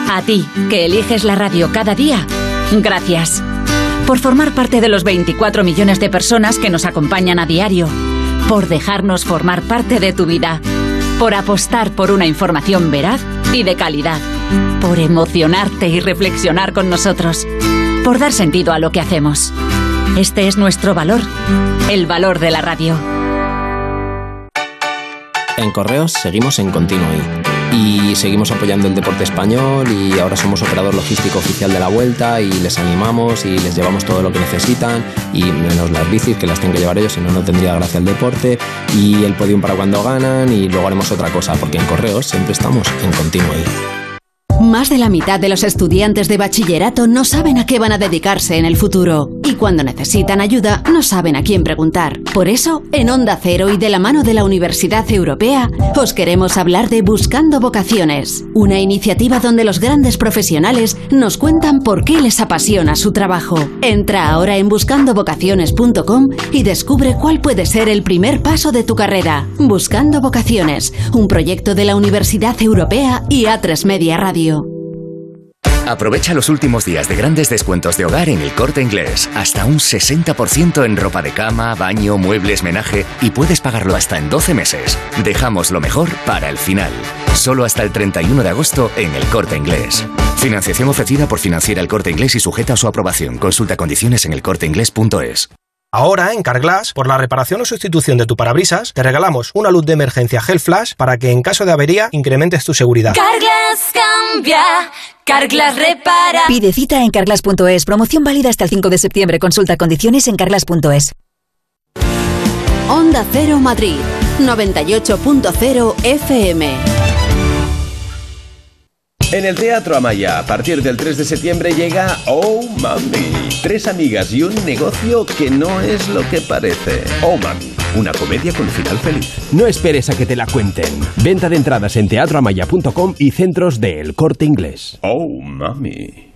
A ti, que eliges la radio cada día, gracias. Por formar parte de los 24 millones de personas que nos acompañan a diario. Por dejarnos formar parte de tu vida. Por apostar por una información veraz y de calidad. Por emocionarte y reflexionar con nosotros. Por dar sentido a lo que hacemos. Este es nuestro valor. El valor de la radio. En Correos seguimos en continuo seguimos apoyando el deporte español y ahora somos operador logístico oficial de la vuelta y les animamos y les llevamos todo lo que necesitan y menos las bicis que las tienen que llevar ellos, si no no tendría gracia el deporte y el podium para cuando ganan y luego haremos otra cosa porque en Correos siempre estamos en continuo más de la mitad de los estudiantes de bachillerato no saben a qué van a dedicarse en el futuro. Cuando necesitan ayuda, no saben a quién preguntar. Por eso, en Onda Cero y de la mano de la Universidad Europea, os queremos hablar de Buscando Vocaciones. Una iniciativa donde los grandes profesionales nos cuentan por qué les apasiona su trabajo. Entra ahora en buscandovocaciones.com y descubre cuál puede ser el primer paso de tu carrera. Buscando Vocaciones, un proyecto de la Universidad Europea y A3 Media Radio. Aprovecha los últimos días de grandes descuentos de hogar en el corte inglés. Hasta un 60% en ropa de cama, baño, muebles, menaje y puedes pagarlo hasta en 12 meses. Dejamos lo mejor para el final. Solo hasta el 31 de agosto en el corte inglés. Financiación ofrecida por Financiera el corte inglés y sujeta a su aprobación. Consulta condiciones en elcorteinglés.es. Ahora, en Carglass, por la reparación o sustitución de tu parabrisas, te regalamos una luz de emergencia Gel Flash para que en caso de avería incrementes tu seguridad. Carglass cambia, Carglass repara. Pide cita en carglass.es. Promoción válida hasta el 5 de septiembre. Consulta condiciones en carglass.es. Onda Cero Madrid, 98.0 FM. En el Teatro Amaya, a partir del 3 de septiembre llega Oh Mami. Tres amigas y un negocio que no es lo que parece. Oh Mami, una comedia con final feliz. No esperes a que te la cuenten. Venta de entradas en teatroamaya.com y centros de El Corte Inglés. Oh Mami.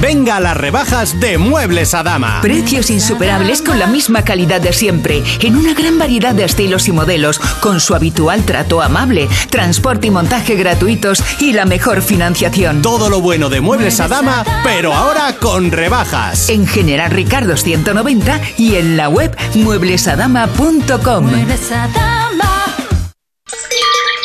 Venga a las rebajas de Muebles a Dama. Precios insuperables con la misma calidad de siempre, en una gran variedad de estilos y modelos, con su habitual trato amable, transporte y montaje gratuitos y la mejor financiación. Todo lo bueno de Muebles a Dama, pero ahora con rebajas. En General Ricardo 190 y en la web mueblesadama.com. Muebles a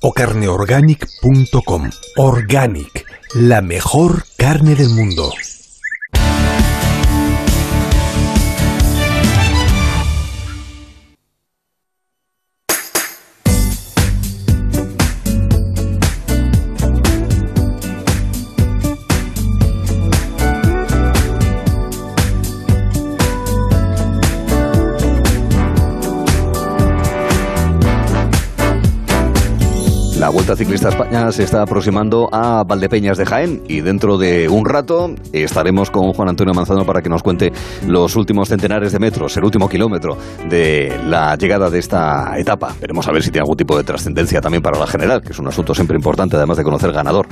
o carneorganic.com. Organic la mejor carne del mundo. La Vuelta Ciclista España se está aproximando a Valdepeñas de Jaén y dentro de un rato estaremos con Juan Antonio Manzano para que nos cuente los últimos centenares de metros, el último kilómetro de la llegada de esta etapa. Veremos a ver si tiene algún tipo de trascendencia también para la general, que es un asunto siempre importante, además de conocer ganador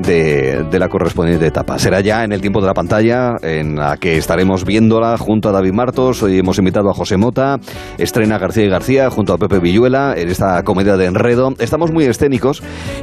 de, de la correspondiente etapa. Será ya en el tiempo de la pantalla en la que estaremos viéndola junto a David Martos. Hoy hemos invitado a José Mota, estrena García y García junto a Pepe Villuela en esta comedia de enredo. Estamos muy escénicos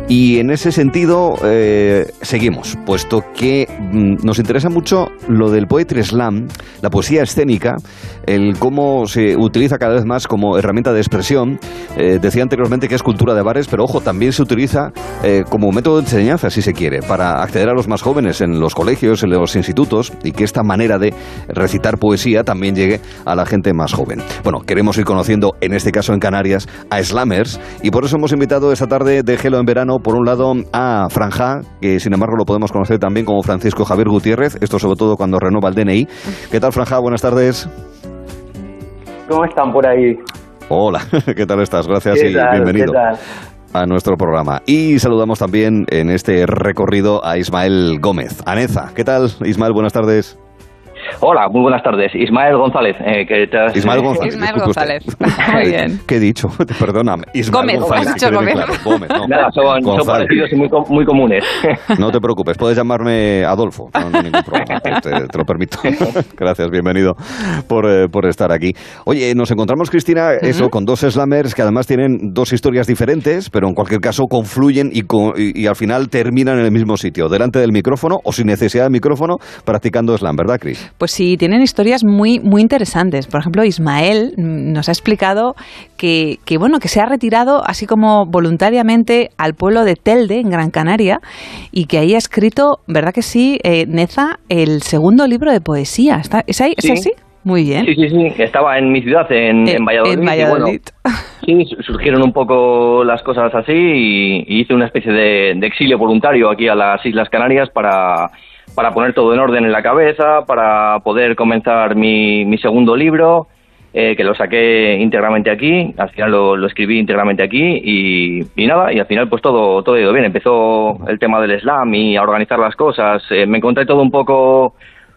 Y en ese sentido eh, seguimos, puesto que mm, nos interesa mucho lo del poetry slam, la poesía escénica, el cómo se utiliza cada vez más como herramienta de expresión. Eh, decía anteriormente que es cultura de bares, pero ojo, también se utiliza eh, como método de enseñanza, si se quiere, para acceder a los más jóvenes en los colegios, en los institutos, y que esta manera de recitar poesía también llegue a la gente más joven. Bueno, queremos ir conociendo, en este caso en Canarias, a slammers, y por eso hemos invitado esta tarde de Gelo en Verano, por un lado, a Franja, que sin embargo lo podemos conocer también como Francisco Javier Gutiérrez, esto sobre todo cuando renueva el DNI. ¿Qué tal, Franja? Buenas tardes. ¿Cómo están por ahí? Hola, ¿qué tal estás? Gracias y bienvenido a nuestro programa. Y saludamos también en este recorrido a Ismael Gómez. Aneza, ¿qué tal? Ismael, buenas tardes. Hola, muy buenas tardes. Ismael González. Eh, que te has- Ismael González. Ismael disculpe usted. González. Muy bien. ¿Qué he dicho? Perdóname. Ismael Gómez, González. has dicho Gómez. claro. Gómez, no. Nada, son, parecidos y muy, muy comunes. No te preocupes, puedes llamarme Adolfo, no, no hay ningún problema, te, lo permito. Gracias, bienvenido por, eh, por estar aquí. Oye, nos encontramos, Cristina, eso, con dos slammers que además tienen dos historias diferentes, pero en cualquier caso confluyen y, co- y- y al final terminan en el mismo sitio, delante del micrófono o sin necesidad de micrófono, practicando slam, ¿verdad, Cris? Pues sí, tienen historias muy, muy interesantes. Por ejemplo, Ismael nos ha explicado que, que, bueno, que se ha retirado así como voluntariamente al pueblo de Telde, en Gran Canaria, y que ahí ha escrito, ¿verdad que sí, eh, Neza, el segundo libro de poesía? ¿Está, ¿Es, ahí, ¿Es Sí. así? Muy bien. Sí, sí, sí. Estaba en mi ciudad, en, en Valladolid. en y Valladolid. bueno, sí, su- surgieron un poco las cosas así y, y hice una especie de, de exilio voluntario aquí a las Islas Canarias para, para poner todo en orden en la cabeza, para poder comenzar mi, mi segundo libro, eh, que lo saqué íntegramente aquí. Al final lo, lo escribí íntegramente aquí y, y nada, y al final pues todo, todo ha ido bien. Empezó el tema del slam y a organizar las cosas. Eh, me encontré todo un poco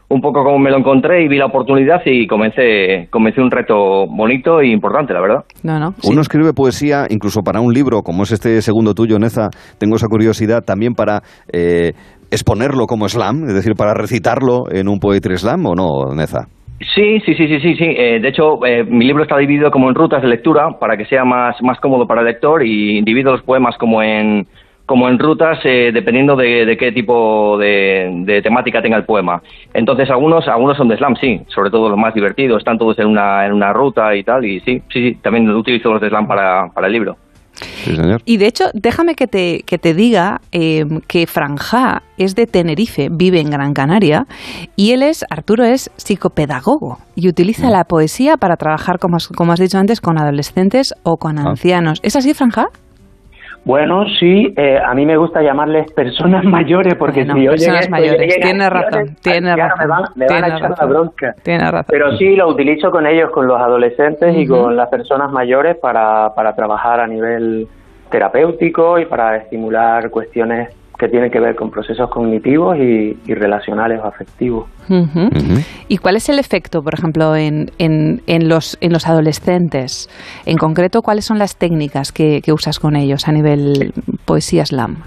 un poco como me lo encontré y vi la oportunidad y comencé, comencé un reto bonito e importante, la verdad. No, no. Uno escribe poesía incluso para un libro, como es este segundo tuyo, Neza. Tengo esa curiosidad también para eh, exponerlo como slam, es decir, para recitarlo en un poetry slam, ¿o no, Neza? Sí, sí, sí, sí, sí, sí. Eh, de hecho, eh, mi libro está dividido como en rutas de lectura para que sea más, más cómodo para el lector y divido los poemas como en como en rutas eh, dependiendo de, de qué tipo de, de temática tenga el poema. Entonces algunos algunos son de slam, sí, sobre todo los más divertidos, están todos en una, en una ruta y tal, y sí, sí, sí, también utilizo los de slam para, para el libro. Sí, señor. Y de hecho, déjame que te, que te diga eh, que Franja es de Tenerife, vive en Gran Canaria, y él es, Arturo es psicopedagogo y utiliza la poesía para trabajar, como has, como has dicho antes, con adolescentes o con ancianos. ¿Es así, Franja? Bueno, sí, eh, a mí me gusta llamarles personas mayores porque si oyen personas mayores, acciones, razón, ancianos, razón, Me van, me van tienes a echar razón. la bronca. Tienes razón. Pero sí, lo utilizo con ellos, con los adolescentes y con las personas mayores para, para trabajar a nivel terapéutico y para estimular cuestiones que tienen que ver con procesos cognitivos y, y relacionales o afectivos. Ujú. ¿Y cuál es el efecto, por ejemplo, en, en, en los, en los adolescentes? En concreto, ¿cuáles son las técnicas que, que usas con ellos a nivel poesía slam?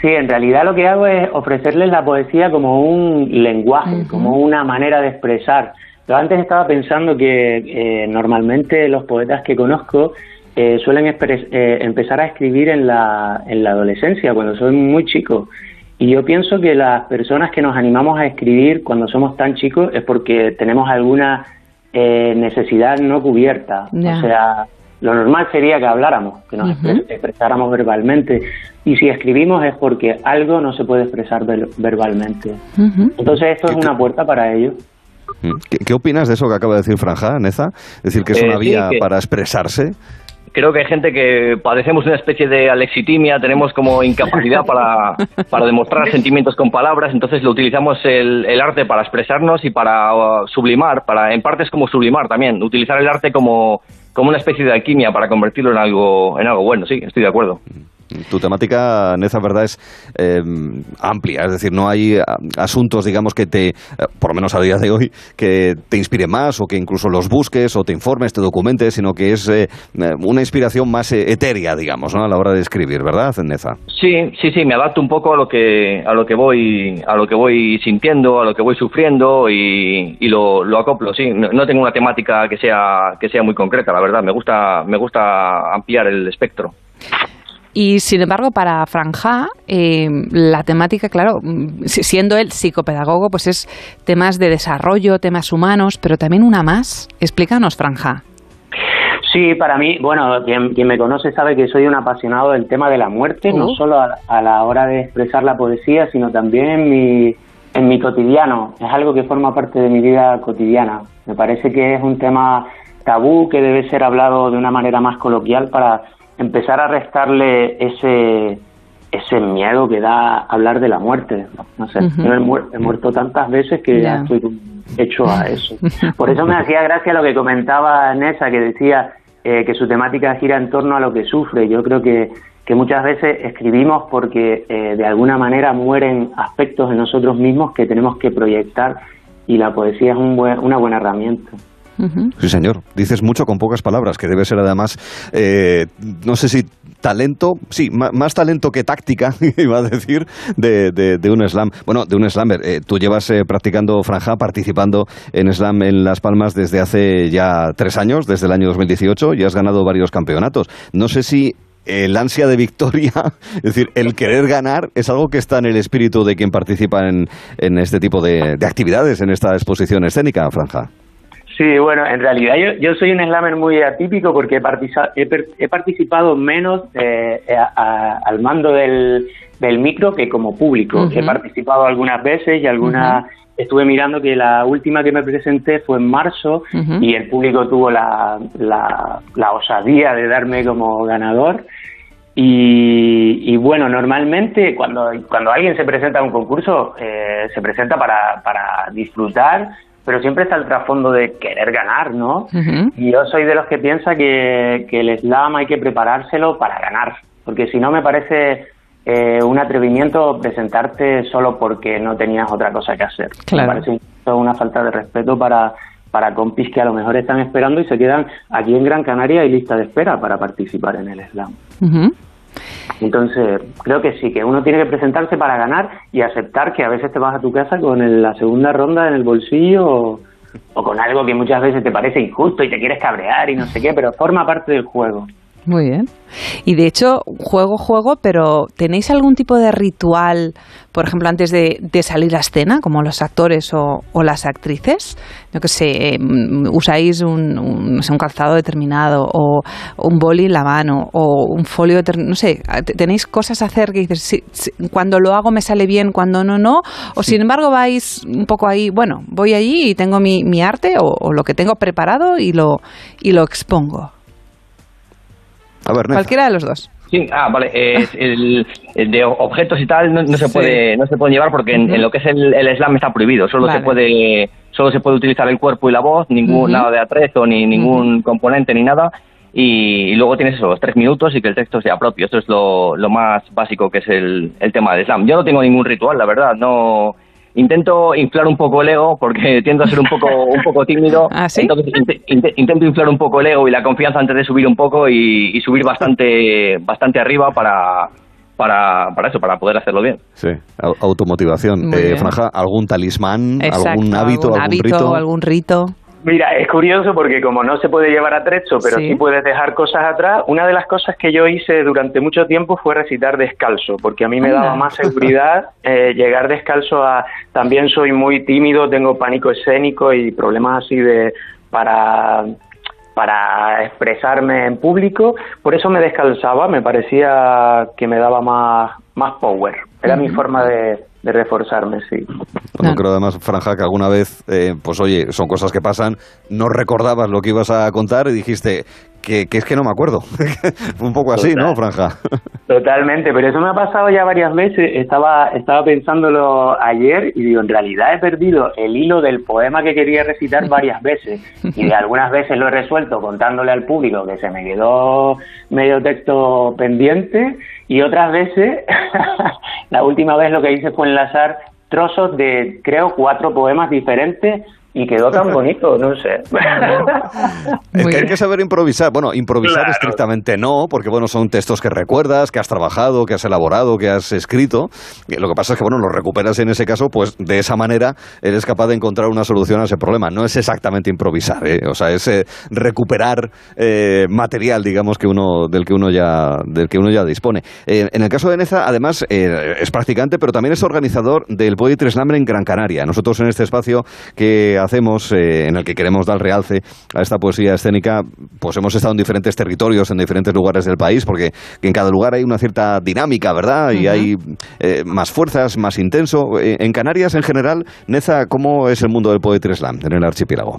Sí, en realidad lo que hago es ofrecerles la poesía como un lenguaje, como una manera de expresar. Yo antes estaba pensando que eh, normalmente los poetas que conozco eh, suelen eh, empezar a escribir en la, en la adolescencia, cuando son muy chicos. Y yo pienso que las personas que nos animamos a escribir cuando somos tan chicos es porque tenemos alguna eh, necesidad no cubierta. O sea, lo normal sería que habláramos, que nos expresáramos verbalmente. Y si escribimos es porque algo no se puede expresar ver- verbalmente. Entonces esto es una puerta para ellos. Mm. ¿Qué, qué opinas de eso que acaba de decir Franja, Neza? Es decir, que es Eh, una sí, vía que- para expresarse. Creo que hay gente que padecemos una especie de alexitimia, tenemos como incapacidad para, para demostrar sentimientos con palabras, entonces lo utilizamos el, el arte para expresarnos y para uh, sublimar, para en parte es como sublimar también, utilizar el arte como, como una especie de alquimia para convertirlo en algo, en algo bueno, sí, estoy de acuerdo. Tu temática, Neza, verdad, es eh, amplia. Es decir, no hay ah, asuntos, digamos, que te, eh, por lo menos a día de hoy, que te inspire más o que incluso los busques o te informes, te documentes, sino que es eh, eh, una inspiración más eh, etérea, digamos, ¿no? a la hora de escribir, ¿verdad, Neza? Sí, sí, sí, me adapto un poco a lo que a lo que voy a lo que voy sintiendo, a lo que voy sufriendo y, y lo, lo acoplo. Sí, no tengo una temática que sea que sea muy concreta, la verdad. Me gusta me gusta ampliar el espectro. Y sin embargo, para Franja, eh, la temática, claro, mm, siendo él psicopedagogo, pues es temas de desarrollo, temas humanos, pero también una más. Explícanos, Franja. Sí, para mí, bueno, quien, me conoce sabe que soy un apasionado del tema de la muerte, no oh. solo a, la hora de expresar la poesía, sino también en mi, en mi cotidiano. Es algo que forma parte de mi vida cotidiana. Me parece que es un tema tabú que debe ser hablado de una manera más coloquial para empezar a restarle ese ese miedo que da hablar de la muerte. No sé, yo he, muerto tantas veces que ya estoy hecho a eso. Por eso me hacía gracia lo que comentaba Nessa, que decía eh, que su temática gira en torno a lo que sufre. Yo creo que, que muchas veces escribimos porque eh, de alguna manera mueren aspectos de nosotros mismos que tenemos que proyectar y la poesía es un una buena herramienta. Sí, señor. Dices mucho con pocas palabras, que debe ser además, eh, no sé si talento, sí, más, talento que táctica, iba a decir, de, de, un slam. Bueno, de un slammer. Eh, tú llevas eh, practicando franja, participando en slam en Las Palmas desde hace ya tres años, desde el año 2018, y has ganado varios campeonatos. No sé si el ansia de victoria, es decir, el querer ganar, es algo que está en el espíritu de quien participa en, en este tipo de, de actividades, en esta exposición escénica, Franja. Sí, bueno, en realidad yo, yo soy un slammer muy atípico porque he, he, participado menos eh, al mando del, del, micro que como público. He participado algunas veces y algunas... Estuve mirando que la última que me presenté fue en marzo y el público tuvo la, la, osadía de darme como ganador. Y, bueno, normalmente cuando, cuando alguien se presenta a un concurso, eh, se presenta para, para disfrutar pero siempre está el trasfondo de querer ganar, ¿no? Y yo soy de los que piensa que, el slam hay que preparárselo para ganar, porque si no me parece eh, un atrevimiento presentarte solo porque no tenías otra cosa que hacer. Me parece una falta de respeto para, para compis que a lo mejor están esperando y se quedan aquí en Gran Canaria y lista de espera para participar en el slam. Entonces, creo que sí, que uno tiene que presentarse para ganar y aceptar que a veces te vas a tu casa con la segunda ronda en el bolsillo o, o con algo que muchas veces te parece injusto y te quieres cabrear y no sé qué, pero forma parte del juego. Muy bien. Y de hecho, juego, juego, pero ¿tenéis algún tipo de ritual, por ejemplo, antes de, salir a escena, como los actores o, las actrices? No que sé, mm, usáis un, un, un, calzado determinado o un boli en la mano o un folio, no sé, ¿tenéis cosas a hacer que dices, cuando lo hago me sale bien, cuando no, no? O sin embargo vais un poco ahí, bueno, voy allí y tengo mi, mi arte o, o lo que tengo preparado y lo, y lo expongo. Cualquiera de los dos. Sí, ah, vale. el, de objetos y tal no, se puede no se pueden llevar porque en, lo que es el, slam está prohibido. Solo se puede solo se puede utilizar el cuerpo y la voz, ningún nada de atrezo ni ningún componente ni nada. Y, luego tienes eso, los tres minutos y que el texto sea propio. Esto es lo, lo más básico que es el, el tema del slam. Yo no tengo ningún ritual, la verdad. No intento inflar un poco el ego porque tiendo a ser un poco un poco tímido ¿Ah, entonces intento inflar un poco el ego y la confianza antes de subir un poco y, subir bastante bastante arriba para para, para eso, para poder hacerlo bien. Sí, automotivación. Eh, Franja, ¿algún talismán, algún hábito, algún, hábito, rito? algún rito? Mira, es curioso porque como no se puede llevar atrecho, pero sí. puedes dejar cosas atrás, una de las cosas que yo hice durante mucho tiempo fue recitar descalzo, porque a mí me daba más seguridad eh, llegar descalzo a... También soy muy tímido, tengo pánico escénico y problemas así de... para para expresarme en público, por eso me descalzaba, me parecía que me daba más, más power. Era mi forma de, de reforzarme, sí. Bueno, creo además, Franja, que alguna vez, eh, pues oye, son cosas que pasan, no recordabas lo que ibas a contar y dijiste que, es que no me acuerdo. Un poco así, ¿no, Franja? Totalmente, pero eso me ha pasado ya varias veces. Estaba, estaba pensándolo ayer y digo, en realidad he perdido el hilo del poema que quería recitar varias veces y de algunas veces lo he resuelto contándole al público que se me quedó medio texto pendiente y otras veces, la última vez lo que hice fue enlazar trozos de, creo, cuatro poemas diferentes y quedó tan bonito, no sé. es que hay que saber improvisar. Bueno, improvisar estrictamente no, porque bueno, son textos que recuerdas, que has trabajado, que has elaborado, que has escrito. Lo que pasa es que bueno, los recuperas en ese caso, pues de esa manera eres capaz de encontrar una solución a ese problema. No es exactamente improvisar, ¿eh? o sea, es eh, recuperar eh, material, digamos que uno del que uno ya del que uno ya dispone. en el caso de Neza, además es practicante, pero también es organizador del Poetry Slam en Gran Canaria. Nosotros en este espacio que hacemos, eh, en el que queremos dar realce a esta poesía escénica, pues hemos estado en diferentes territorios, en diferentes lugares del país, porque en cada lugar hay una cierta dinámica, ¿verdad? Y hay eh, más fuerzas, más intenso. Eh, en Canarias, en general, Neza, ¿cómo es el mundo del Poetry Slam en el archipiélago?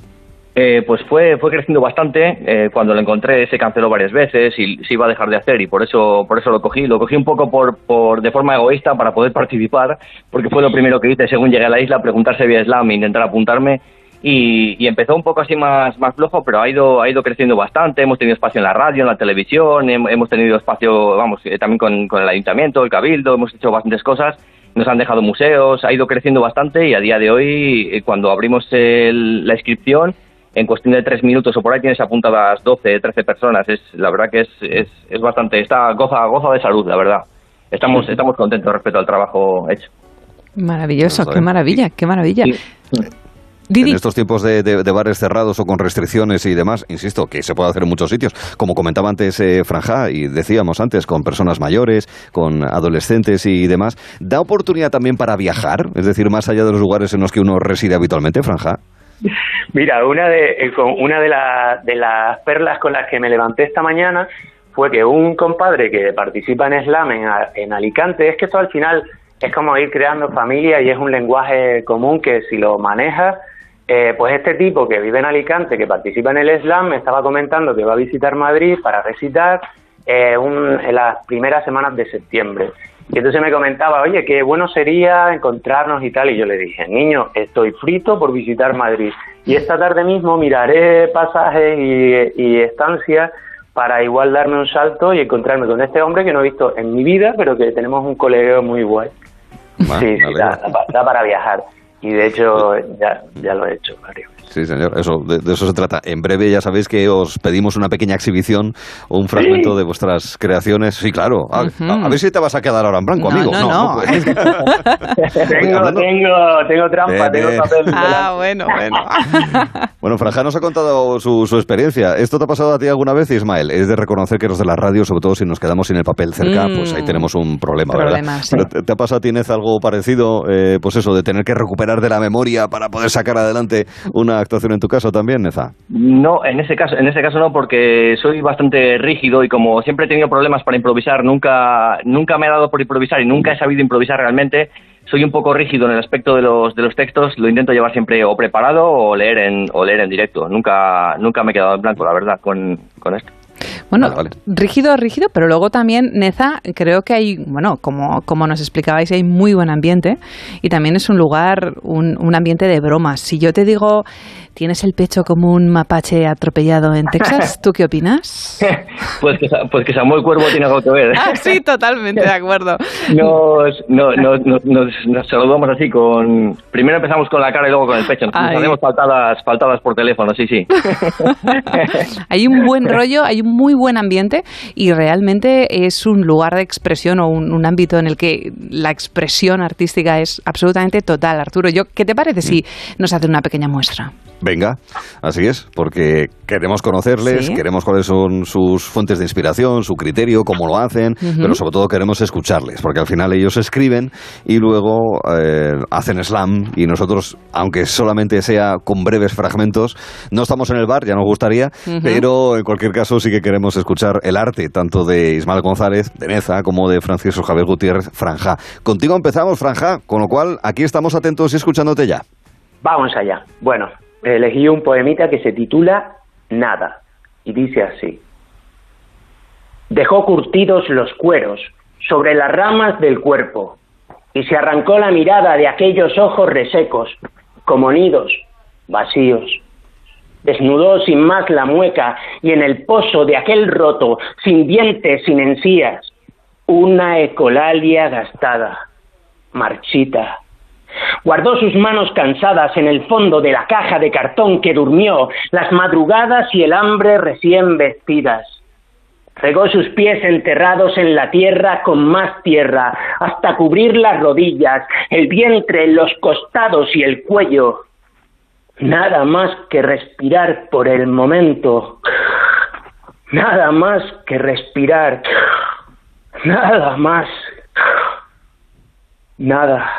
pues fue, fue creciendo bastante. cuando lo encontré se canceló varias veces y se iba a dejar de hacer y por eso, por eso lo cogí. Lo cogí un poco por, por, de forma egoísta para poder participar, porque fue lo primero que hice según llegué a la isla, preguntarse vía slam e intentar apuntarme y, empezó un poco así más, más flojo, pero ha ido, ha ido creciendo bastante. Hemos tenido espacio en la radio, en la televisión, hemos tenido espacio, vamos, eh, también con, con, el ayuntamiento, el cabildo, hemos hecho bastantes cosas. Nos han dejado museos, ha ido creciendo bastante y a día de hoy, eh, cuando abrimos la inscripción, en cuestión de tres minutos o por ahí tienes apuntadas 12, 13 personas. Es, la verdad que es, es, es bastante, está goza, goza de salud, la verdad. Estamos, estamos contentos respecto al trabajo hecho. Maravilloso, qué maravilla, qué maravilla. En estos tiempos de, bares cerrados o con restricciones y demás, insisto, que se puede hacer en muchos sitios, como comentaba antes eh, Franja y decíamos antes, con personas mayores, con adolescentes y demás, ¿da oportunidad también para viajar? Es decir, más allá de los lugares en los que uno reside habitualmente, Franja. Mira, una de, eh, una de, de las perlas con las que me levanté esta mañana fue que un compadre que participa en Slam en, en Alicante, es que esto al final es como ir creando familia y es un lenguaje común que si lo manejas eh, pues este tipo que vive en Alicante, que participa en el SLAM, me estaba comentando que va a visitar Madrid para recitar eh, en las primeras semanas de septiembre. Y entonces me comentaba, oye, qué bueno sería encontrarnos y tal. Y yo le dije, niño, estoy frito por visitar Madrid. Y esta tarde mismo miraré pasajes y, estancias para igual darme un salto y encontrarme con este hombre que no he visto en mi vida, pero que tenemos un colegio muy guay. sí, sí da, para viajar y de hecho ya, ya lo he hecho Mario. Sí, señor, eso, de, eso se trata. En breve ya sabéis que os pedimos una pequeña exhibición o un fragmento de vuestras creaciones. Sí, claro. A, ver si te vas a quedar ahora en blanco, amigo. No, no, no. tengo, tengo, tengo trampa, tengo papel. Ah, bueno, bueno. bueno, Franja nos ha contado su, su, experiencia. ¿Esto te ha pasado a ti alguna vez, Ismael? Es de reconocer que los de la radio, sobre todo si nos quedamos sin el papel cerca, pues ahí mm. tenemos un problema, ¿verdad? ¿te, ha pasado a ti, Inés, algo parecido? Eh, pues eso, de tener que recuperar de la memoria para poder sacar adelante una actuación en tu caso también, Neza? No, en ese caso, en ese caso no, porque soy bastante rígido y como siempre he tenido problemas para improvisar, nunca, nunca me ha dado por improvisar y nunca he sabido improvisar realmente. Soy un poco rígido en el aspecto de los, de los textos, lo intento llevar siempre o preparado o leer en, o leer en directo. Nunca, nunca me he quedado en blanco, la verdad, con, con esto. Bueno, rígido, rígido, pero luego también Neza, creo que hay, bueno, como, como nos explicabais, hay muy buen ambiente y también es un lugar, un, un ambiente de bromas. Si yo te digo, tienes el pecho como un mapache atropellado en Texas, ¿tú qué opinas? pues, que, pues que Samuel Cuervo tiene algo que ver. ah, sí, totalmente de acuerdo. Nos, nos, nos, saludamos así con... Primero empezamos con la cara y luego con el pecho. Nos hacemos faltadas, faltadas por teléfono, sí, sí. hay un buen rollo, hay un muy buen ambiente y realmente es un lugar de expresión o un, ámbito en el que la expresión artística es absolutamente total. Arturo, yo, ¿qué te parece si nos hace una pequeña muestra? Venga, así es, porque queremos conocerles, queremos cuáles son sus fuentes de inspiración, su criterio, cómo lo hacen, pero sobre todo queremos escucharles, porque al final ellos escriben y luego eh, hacen slam y nosotros, aunque solamente sea con breves fragmentos, no estamos en el bar, ya nos gustaría, pero en cualquier caso sí que queremos escuchar el arte, tanto de Ismael González, de Neza, como de Francisco Javier Gutiérrez, Franja. Contigo empezamos, Franja, con lo cual aquí estamos atentos y escuchándote ya. Vamos allá. Bueno, elegí un poemita que se titula Nada y dice así. Dejó curtidos los cueros sobre las ramas del cuerpo y se arrancó la mirada de aquellos ojos resecos, como nidos vacíos. Desnudó sin más la mueca y en el pozo de aquel roto, sin dientes, sin encías, una ecolalia gastada, marchita, Guardó sus manos cansadas en el fondo de la caja de cartón que durmió, las madrugadas y el hambre recién vestidas. Regó sus pies enterrados en la tierra con más tierra, hasta cubrir las rodillas, el vientre, los costados y el cuello. Nada más que respirar por el momento. Nada más que respirar. Nada más. Nada.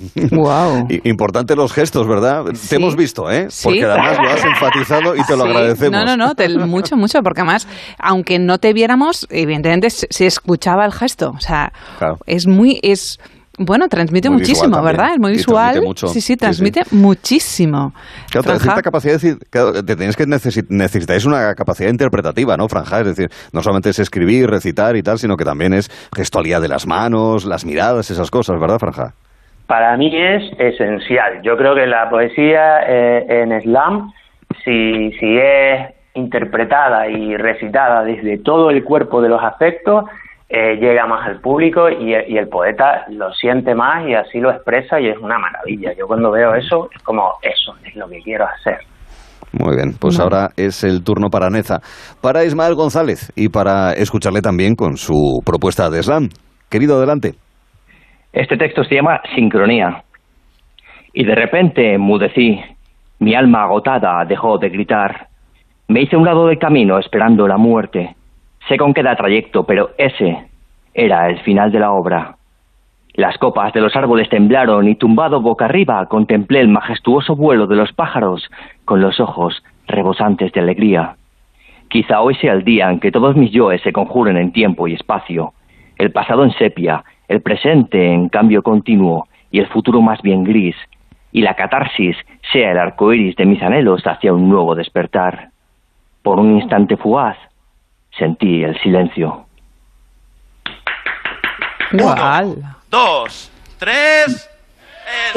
Wow. Importante los gestos, ¿verdad? Te hemos visto, ¿eh? Porque además lo has enfatizado y te lo Sí. agradecemos. No, no, no, te- mucho, mucho, porque además, aunque no te viéramos, evidentemente se, escuchaba el gesto. O sea, Claro. es muy, es, bueno, transmite Muy muchísimo. ¿verdad? Es muy visual. transmite mucho. Sí, Sí, sí, transmite muchísimo. Claro, Franja. cierta capacidad de decir, claro, te tenéis que necesi- necesitáis una capacidad interpretativa, ¿no, Franja? Es decir, no solamente es escribir, recitar y tal, sino que también es gestualidad de las manos, las miradas, esas cosas, ¿verdad, Franja? Para mí es esencial. Yo creo que la poesía eh, en slam, si, si es interpretada y recitada desde todo el cuerpo de los afectos, eh, llega más al público y, y el poeta lo siente más y así lo expresa y es una maravilla. Yo cuando veo eso es como eso es lo que quiero hacer. Muy bien, pues ahora es el turno para Neza, para Ismael González y para escucharle también con su propuesta de slam. Querido, adelante. Este texto se llama Sincronía. Y de repente enmudecí. Mi alma agotada dejó de gritar. Me hice un lado del camino esperando la muerte. Sé con qué da trayecto, pero ese era el final de la obra. Las copas de los árboles temblaron y tumbado boca arriba contemplé el majestuoso vuelo de los pájaros con los ojos rebosantes de alegría. Quizá hoy sea el día en que todos mis yoes se conjuren en tiempo y espacio, el pasado en sepia, el presente en cambio continuo y el futuro más bien gris, y la catarsis sea el arco iris de mis anhelos hacia un nuevo despertar. Por un instante fugaz sentí el silencio. Igual. Dos, tres.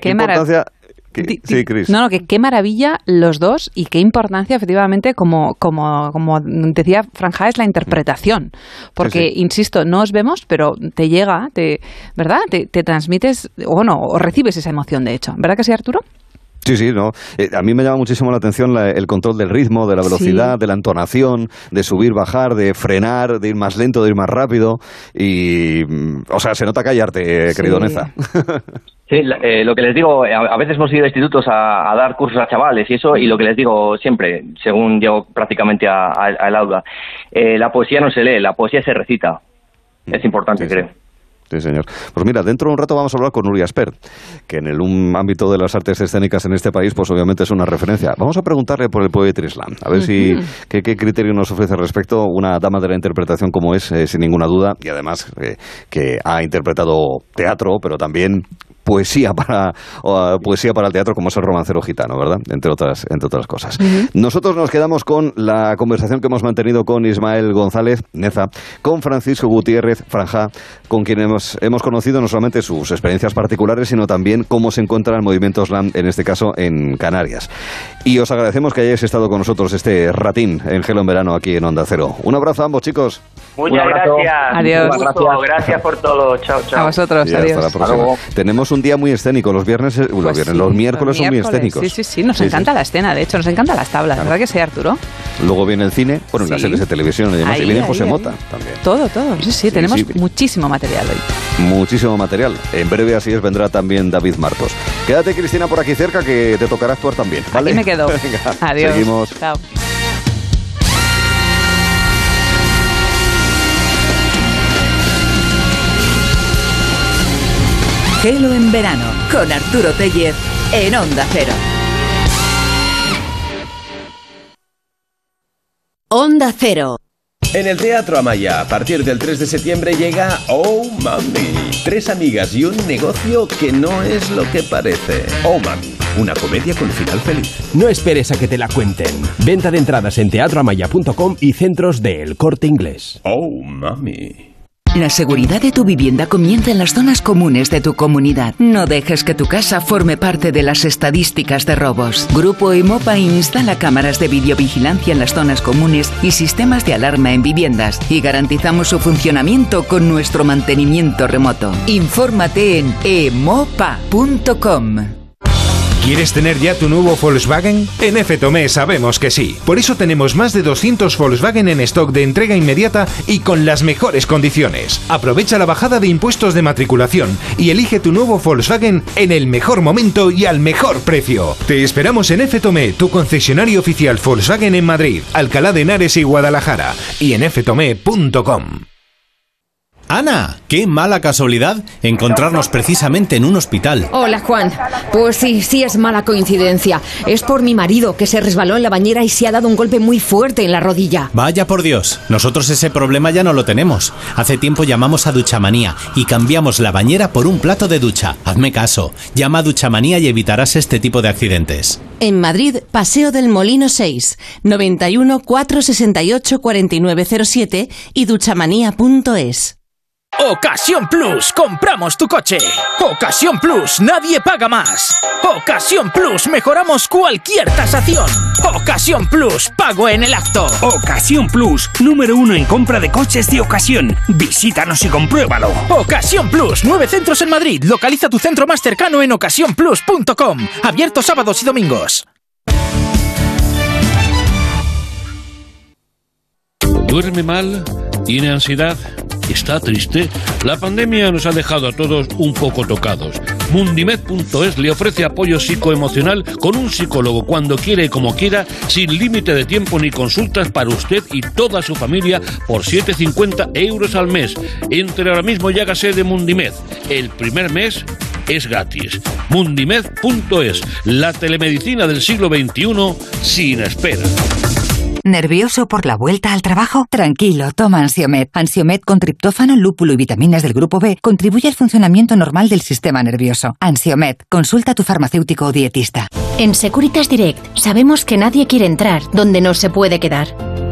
Qué marav- importancia... que- sí, Cris. No, no, que qué maravilla los dos y qué importancia efectivamente, como, como, como decía Franja, es la interpretación. Porque, Sí, sí. insisto, no os vemos, pero te llega, te, ¿verdad? Te, te transmites, o no, o recibes esa emoción, de hecho. ¿Verdad que sí, Arturo? Sí, sí, no. Eh, a mí me llama muchísimo la atención la- el control del ritmo, de la velocidad, Sí. de la entonación, de subir, bajar, de frenar, de ir más lento, de ir más rápido. Y, mm, o sea, se nota callarte, eh, querido Sí. Eh, lo que les digo, a, a veces hemos ido a institutos a, a dar cursos a chavales y eso, y lo que les digo siempre, según llego prácticamente al aula, eh, la poesía no se lee, la poesía se recita. Es importante, creo. Sí, señor. Pues mira, dentro de un rato vamos a hablar con Nuria Asper, que en el un ámbito de las artes escénicas en este país, pues obviamente es una referencia. Vamos a preguntarle por el Poetry Slam, a ver si qué, qué criterio nos ofrece al respecto una dama de la interpretación como es, eh, sin ninguna duda, y además eh, que ha interpretado teatro, pero también poesía para o, poesía para el teatro como es el romancero gitano, ¿verdad? Entre otras entre otras cosas. Nosotros nos quedamos con la conversación que hemos mantenido con Ismael González Neza, con Francisco Gutiérrez Franja, con quien hemos, hemos conocido no solamente sus experiencias particulares, sino también cómo se encuentra el movimiento slam, en este caso en Canarias. Y os agradecemos que hayáis estado con nosotros este ratín en Gelo en Verano aquí en Onda Cero. Un abrazo a ambos, chicos. Muchas gracias. Un gusto. Gracias por todo. Chao, chao. A vosotros, Y hasta adiós. la próxima. Tenemos un día muy escénico. Los viernes, eh, los, Pues viernes sí, los miércoles son muy escénicos. Sí, sí, sí, nos Sí, sí. encanta la escena, de hecho, nos encantan las tablas, ¿verdad que sí, Arturo? Luego viene el cine, bueno, las series de televisión y demás. Ahí, y viene ahí, José ahí. Mota también. Todo, todo, sí, sí, tenemos muchísimo material hoy. Muchísimo material. En breve, así es, vendrá también David Martos. Quédate, Cristina, por aquí cerca, que te tocará actuar también. ¿vale? Aquí me quedo. Venga, Adiós. Seguimos. Chao. Gelo en verano con Arturo Tellez en Onda Cero. Onda Cero. En el Teatro Amaya, a partir del 3 de septiembre llega Oh Mami. Tres amigas y un negocio que no es lo que parece. Oh Mami, una comedia con final feliz. No esperes a que te la cuenten. Venta de entradas en teatroamaya.com y centros de El Corte Inglés. Oh Mami. La seguridad de tu vivienda comienza en las zonas comunes de tu comunidad. No dejes que tu casa forme parte de las estadísticas de robos. Grupo Emopa instala cámaras de videovigilancia en las zonas comunes y sistemas de alarma en viviendas y garantizamos su funcionamiento con nuestro mantenimiento remoto. Infórmate en emopa.com. ¿Quieres tener ya tu nuevo Volkswagen? En F-Tomé sabemos que sí. Por eso tenemos más de 200 Volkswagen en stock de entrega inmediata y con las mejores condiciones. Aprovecha la bajada de impuestos de matriculación y elige tu nuevo Volkswagen en el mejor momento y al mejor precio. Te esperamos en F-Tomé, tu concesionario oficial Volkswagen en Madrid, Alcalá de Henares y Guadalajara y en ftome.com. Ana, qué mala casualidad encontrarnos precisamente en un hospital. Hola Juan. Pues sí, sí es mala coincidencia. Es por mi marido que se resbaló en la bañera y se ha dado un golpe muy fuerte en la rodilla. Vaya por Dios, nosotros ese problema ya no lo tenemos. Hace tiempo llamamos a Duchamanía y cambiamos la bañera por un plato de ducha. Hazme caso, llama a Duchamanía y evitarás este tipo de accidentes. En Madrid, Paseo del Molino 6, 91 468 4907 y duchamanía.es. Ocasión Plus, compramos tu coche. Ocasión Plus, nadie paga más. Ocasión Plus, mejoramos cualquier tasación. Ocasión Plus, pago en el acto. Ocasión Plus, número uno en compra de coches de ocasión. Visítanos y compruébalo. Ocasión Plus, nueve centros en Madrid. Localiza tu centro más cercano en ocasiónplus.com. Abierto sábados y domingos. ¿Duerme mal? ¿Tiene ansiedad? ¿Está triste? La pandemia nos ha dejado a todos un poco tocados. Mundimed.es le ofrece apoyo psicoemocional con un psicólogo cuando quiere y como quiera, sin límite de tiempo ni consultas para usted y toda su familia por 7,50 euros al mes. Entre ahora mismo y hágase de Mundimed. El primer mes es gratis. Mundimed.es, la telemedicina del siglo XXI sin espera. ¿Nervioso por la vuelta al trabajo? Tranquilo, toma Ansiomet. Ansiomet con triptófano, lúpulo y vitaminas del grupo B contribuye al funcionamiento normal del sistema nervioso. Ansiomet, consulta a tu farmacéutico o dietista. En Securitas Direct sabemos que nadie quiere entrar donde no se puede quedar.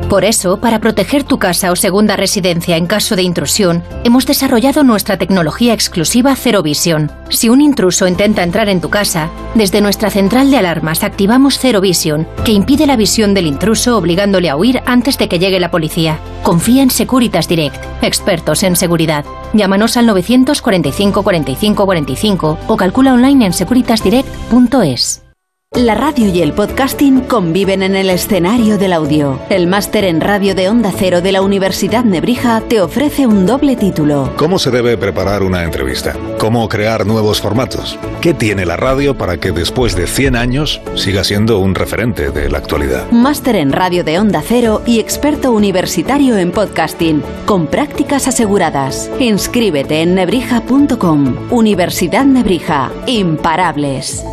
Por eso, para proteger tu casa o segunda residencia en caso de intrusión, hemos desarrollado nuestra tecnología exclusiva Zero Vision. Si un intruso intenta entrar en tu casa, desde nuestra central de alarmas activamos Zero Vision, que impide la visión del intruso obligándole a huir antes de que llegue la policía. Confía en Securitas Direct, expertos en seguridad. Llámanos al 945 45 45 o calcula online en securitasdirect.es. La radio y el podcasting conviven en el escenario del audio. El máster en radio de Onda Cero de la Universidad Nebrija te ofrece un doble título. ¿Cómo se debe preparar una entrevista? ¿Cómo crear nuevos formatos? ¿Qué tiene la radio para que después de 100 años siga siendo un referente de la actualidad? Máster en radio de Onda Cero y experto universitario en podcasting, con prácticas aseguradas. Inscríbete en nebrija.com. Universidad Nebrija. Imparables.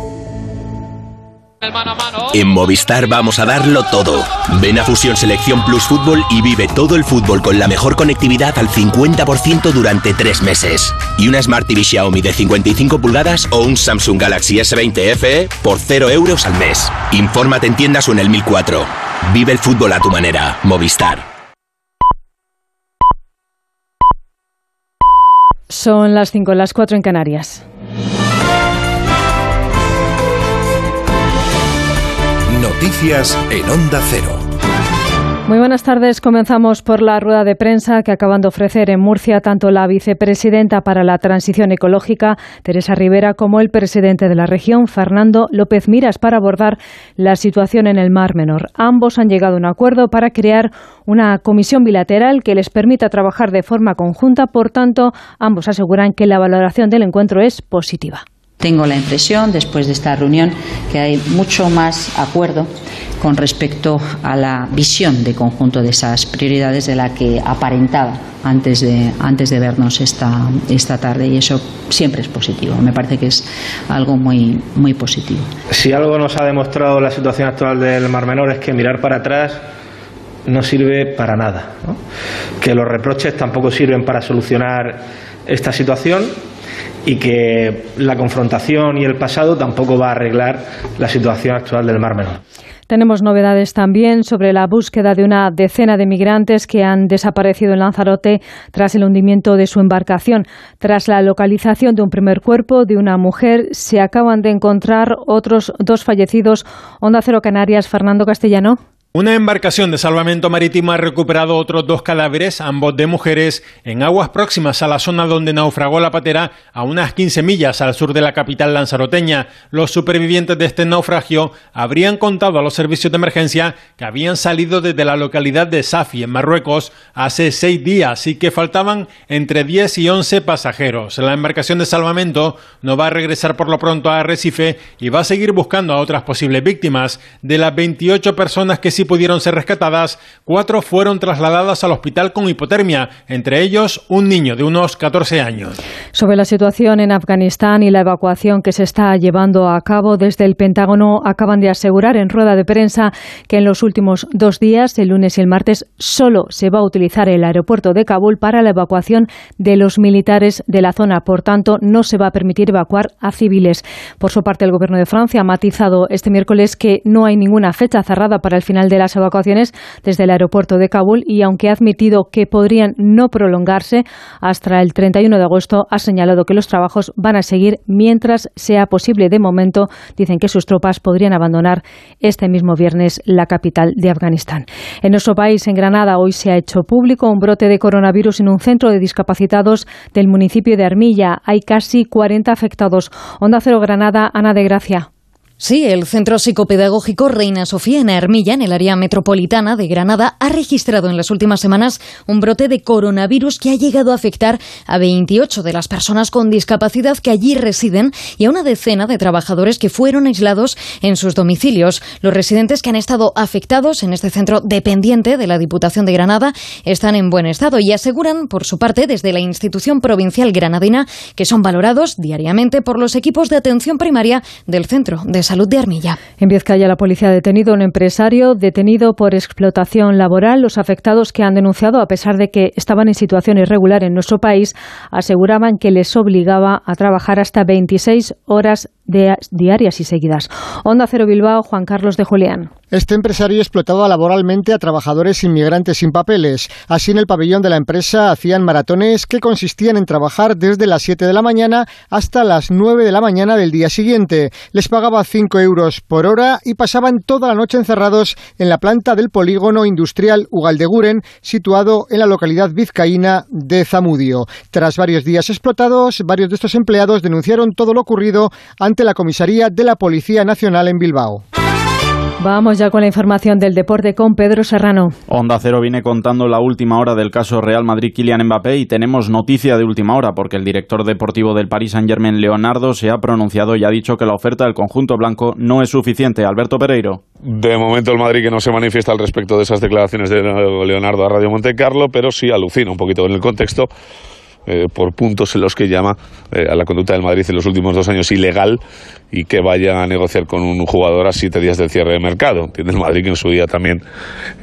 En Movistar vamos a darlo todo. Ven a Fusión Selección Plus Fútbol y vive todo el fútbol con la mejor conectividad al 50% durante tres meses. Y una Smart TV Xiaomi de 55 pulgadas o un Samsung Galaxy S20 FE por 0 euros al mes. Infórmate en tiendas o en el 1004. Vive el fútbol a tu manera. Movistar. Son las 5, las 4 en Canarias. Noticias en Onda Cero. Muy buenas tardes. Comenzamos por la rueda de prensa que acaban de ofrecer en Murcia tanto la vicepresidenta para la transición ecológica, Teresa Rivera, como el presidente de la región, Fernando López Miras, para abordar la situación en el Mar Menor. Ambos han llegado a un acuerdo para crear una comisión bilateral que les permita trabajar de forma conjunta. Por tanto, ambos aseguran que la valoración del encuentro es positiva. Tengo la impresión, después de esta reunión, que hay mucho más acuerdo con respecto a la visión de conjunto de esas prioridades de la que aparentaba antes de, antes de vernos esta, esta tarde y eso siempre es positivo. Me parece que es algo muy, muy positivo. Si algo nos ha demostrado la situación actual del Mar Menor es que mirar para atrás no sirve para nada, que los reproches tampoco sirven para solucionar esta situación y que la confrontación y el pasado tampoco va a arreglar la situación actual del Mar Menor. Tenemos novedades también sobre la búsqueda de una decena de migrantes que han desaparecido en Lanzarote tras el hundimiento de su embarcación. Tras la localización de un primer cuerpo de una mujer, se acaban de encontrar otros dos fallecidos. Onda Cero Canarias, Fernando Castellano. Una embarcación de salvamento marítimo ha recuperado otros dos cadáveres, ambos de mujeres, en aguas próximas a la zona donde naufragó la patera, a unas 15 millas al sur de la capital lanzaroteña. Los supervivientes de este naufragio habrían contado a los servicios de emergencia que habían salido desde la localidad de Safi, en Marruecos, hace seis días y que faltaban entre 10 y 11 pasajeros. La embarcación de salvamento no va a regresar por lo pronto a Arrecife y va a seguir buscando a otras posibles víctimas. De las 28 personas que sí pudieron ser rescatadas, cuatro fueron trasladadas al hospital con hipotermia, entre ellos un niño de unos 14 años. Sobre la situación en Afganistán y la evacuación que se está llevando a cabo desde el Pentágono, acaban de asegurar en rueda de prensa que en los últimos dos días, el lunes y el martes, solo se va a utilizar el aeropuerto de Kabul para la evacuación de los militares de la zona. Por tanto, no se va a permitir evacuar a civiles. Por su parte, el Gobierno de Francia ha matizado este miércoles que no hay ninguna fecha cerrada para el final de de las evacuaciones desde el aeropuerto de Kabul y aunque ha admitido que podrían no prolongarse hasta el 31 de agosto, ha señalado que los trabajos van a seguir mientras sea posible. De momento, dicen que sus tropas podrían abandonar este mismo viernes la capital de Afganistán. En nuestro país, en Granada, hoy se ha hecho público un brote de coronavirus en un centro de discapacitados del municipio de Armilla. Hay casi 40 afectados. Onda Cero Granada, Ana de Gracia. Sí, el Centro Psicopedagógico Reina Sofía en Armilla, en el área metropolitana de Granada, ha registrado en las últimas semanas un brote de coronavirus que ha llegado a afectar a 28 de las personas con discapacidad que allí residen y a una decena de trabajadores que fueron aislados en sus domicilios. Los residentes que han estado afectados en este centro dependiente de la Diputación de Granada están en buen estado y aseguran, por su parte, desde la institución provincial granadina, que son valorados diariamente por los equipos de atención primaria del centro de Salud de Armilla. En Vizcaya, la policía ha detenido a un empresario detenido por explotación laboral. Los afectados que han denunciado, a pesar de que estaban en situación irregular en nuestro país, aseguraban que les obligaba a trabajar hasta 26 horas diarias y seguidas. Onda Cero Bilbao, Juan Carlos de Julián. Este empresario explotaba laboralmente a trabajadores inmigrantes sin papeles. Así en el pabellón de la empresa hacían maratones que consistían en trabajar desde las 7 de la mañana hasta las 9 de la mañana del día siguiente. Les pagaba 5 euros por hora y pasaban toda la noche encerrados en la planta del polígono industrial Ugaldeguren, situado en la localidad vizcaína de Zamudio. Tras varios días explotados, varios de estos empleados denunciaron todo lo ocurrido ante la comisaría de la Policía Nacional en Bilbao. Vamos ya con la información del deporte con Pedro Serrano. Onda Cero viene contando la última hora del caso Real Madrid-Kylian Mbappé y tenemos noticia de última hora porque el director deportivo del Paris Saint-Germain, Leonardo, se ha pronunciado y ha dicho que la oferta del conjunto blanco no es suficiente. Alberto Pereiro. De momento el Madrid que no se manifiesta al respecto de esas declaraciones de Leonardo a Radio Monte Carlo, pero sí alucina un poquito en el contexto eh, por puntos en los que llama eh, a la conducta del Madrid en los últimos dos años ilegal y que vaya a negociar con un jugador a siete días del cierre de mercado. Entiende el Madrid que en su día también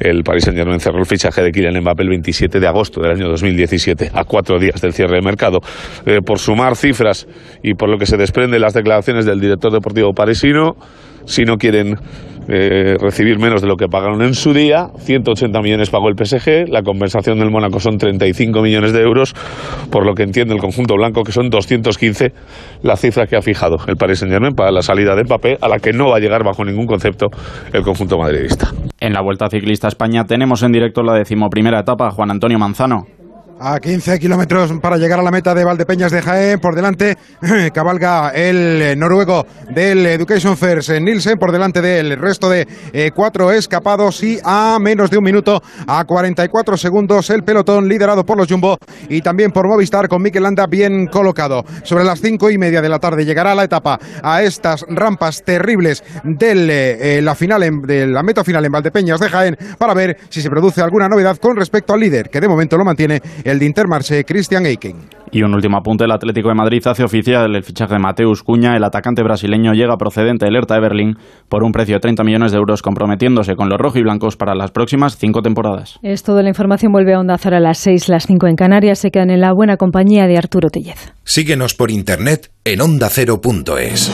el Paris Saint Germain cerró el fichaje de Kylian Mbappé el 27 de agosto del año 2017, a cuatro días del cierre de mercado. Eh, por sumar cifras y por lo que se desprende las declaraciones del director deportivo parisino, si no quieren eh, recibir menos de lo que pagaron en su día. 180 millones pagó el PSG, la compensación del Mónaco son 35 millones de euros, por lo que entiende el conjunto blanco que son 215 la cifra que ha fijado el Paris Saint-Germain para la salida de Mbappé, a la que no va a llegar bajo ningún concepto el conjunto madridista. En la Vuelta Ciclista España tenemos en directo la decimoprimera etapa Juan Antonio Manzano a 15 kilómetros para llegar a la meta de Valdepeñas de Jaén. Por delante cabalga el noruego del Education First, Nielsen, por delante del resto de eh, cuatro escapados y a menos de un minuto, a 44 segundos, el pelotón liderado por los Jumbo y también por Movistar con Mikel Landa bien colocado. Sobre las cinco y media de la tarde llegará la etapa a estas rampas terribles de eh, la final de la meta final en Valdepeñas de Jaén para ver si se produce alguna novedad con respecto al líder, que de momento lo mantiene el de Intermarché, Christian Eiken. Y un último apunte, el Atlético de Madrid hace oficial el fichaje de Mateus Cuña, el atacante brasileño llega procedente del Hertha de Berlín por un precio de 30 millones de euros, comprometiéndose con los rojiblancos para las próximas cinco temporadas. Es toda la información, vuelve a Onda Zara a las 6, las 5 en Canarias, se quedan en la buena compañía de Arturo Tellez. Síguenos por internet en ondacero.es.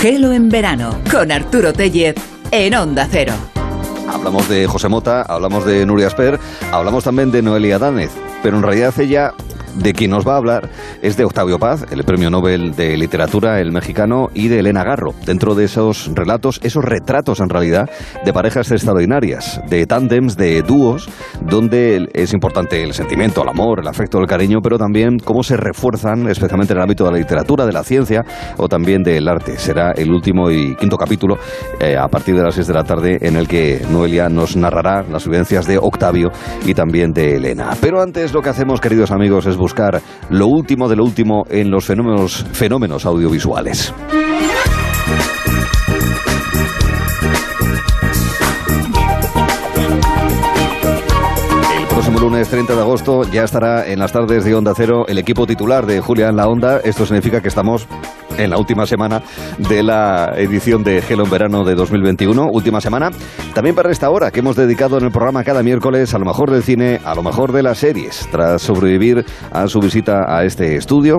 Gelo en verano con Arturo Tellez en Onda Cero. Hablamos de José Mota, hablamos de Nuria Asper, hablamos también de Noelia Dánez, pero en realidad ella de quien nos va a hablar es de Octavio Paz, el premio Nobel de Literatura, el mexicano, y de Elena Garro. Dentro de esos relatos, esos retratos en realidad, de parejas extraordinarias, de tándems, de dúos, donde es importante el sentimiento, el amor, el afecto, el cariño, pero también cómo se refuerzan, especialmente en el ámbito de la literatura, de la ciencia o también del arte. Será el último y quinto capítulo eh, a partir de las seis de la tarde en el que Noelia nos narrará las vivencias de Octavio y también de Elena. Pero antes lo que hacemos, queridos amigos, es buscar lo último de lo último en los fenómenos, fenómenos audiovisuales. Próximo lunes 30 de agosto ya estará en las tardes de Onda Cero el equipo titular de Julián La Onda. Esto significa que estamos en la última semana de la edición de Gelo en Verano de 2021. Última semana también para esta hora que hemos dedicado en el programa cada miércoles a lo mejor del cine, a lo mejor de las series, tras sobrevivir a su visita a este estudio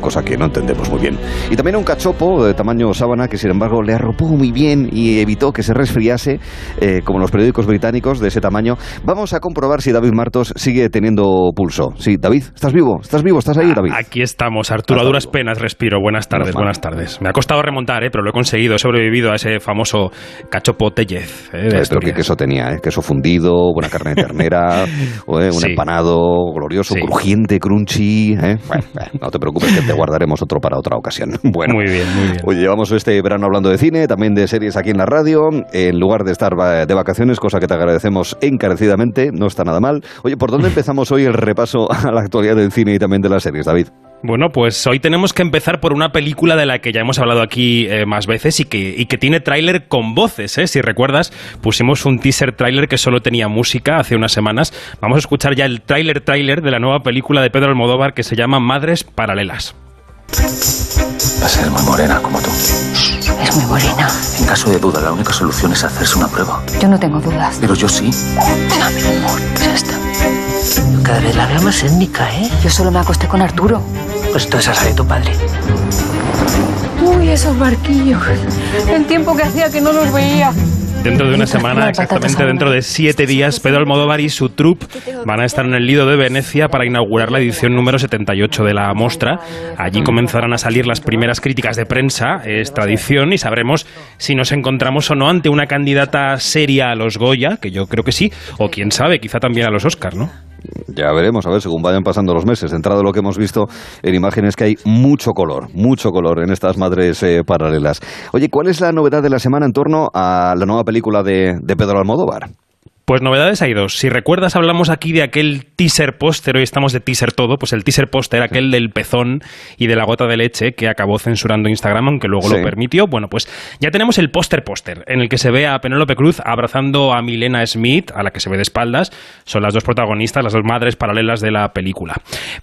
cosa que no entendemos muy bien. Y también un cachopo de tamaño sábana que sin embargo le arropó muy bien y evitó que se resfriase, eh, como los periódicos británicos de ese tamaño. Vamos a comprobar si David Martos sigue teniendo pulso. Sí, David, ¿estás vivo? ¿Estás vivo? ¿Estás ahí, David? Aquí estamos, Arturo, a duras penas respiro. Buenas tardes, buenas tardes. Me ha costado remontar, eh, pero lo he conseguido, he sobrevivido a ese famoso cachopo Tellez. Eh, de pero qué queso tenía, ¿eh? queso fundido, buena carne de ternera, un Sí. empanado glorioso, Sí. crujiente, crunchy. ¿eh? Bueno, bueno, no te preocupes que te guardaremos otro para otra ocasión. Bueno, Muy bien, muy bien. Oye, llevamos este verano hablando de cine, también de series aquí en la radio, en lugar de estar de vacaciones, cosa que te agradecemos encarecidamente, no está nada mal. Oye, ¿por dónde empezamos hoy el repaso a la actualidad del cine y también de las series, David? Bueno, pues hoy tenemos que empezar por una película de la que ya hemos hablado aquí eh, más veces y que, y que tiene tráiler con voces, ¿eh? Si recuerdas, pusimos un teaser tráiler que solo tenía música hace unas semanas. Vamos a escuchar ya el tráiler tráiler de la nueva película de Pedro Almodóvar que se llama Madres Paralelas. Va a ser muy morena como tú. Es muy morena. En caso de duda, la única solución es hacerse una prueba. Yo no tengo dudas. Pero yo sí. No, mi amor, ya está. Cada vez la veo más étnica, ¿eh? Yo solo me acosté con Arturo. Pues entonces esa de tu padre. Uy, esos barquillos. El tiempo que hacía que no los veía. Dentro de una semana, exactamente la dentro de siete días, Pedro Almodóvar y su troupe van a estar en el Lido de Venecia para inaugurar la edición número 78 de la mostra. Allí comenzarán a salir las primeras críticas de prensa, es tradición, y sabremos si nos encontramos o no ante una candidata seria a los Goya, que yo creo que sí, o quién sabe, quizá también a los Oscar, ¿no? Ya veremos, a ver, según vayan pasando los meses. De entrada, lo que hemos visto en imágenes que hay mucho color, mucho color en estas madres eh, paralelas. Oye, ¿cuál es la novedad de la semana en torno a la nueva película de, de Pedro Almodóvar? Pues novedades hay dos. Si recuerdas, hablamos aquí de aquel teaser póster, hoy estamos de teaser todo, pues el teaser póster, aquel del pezón y de la gota de leche que acabó censurando Instagram, aunque luego Sí. lo permitió. Bueno, pues ya tenemos el póster póster, en el que se ve a Penélope Cruz abrazando a Milena Smith, a la que se ve de espaldas. Son las dos protagonistas, las dos madres paralelas de la película.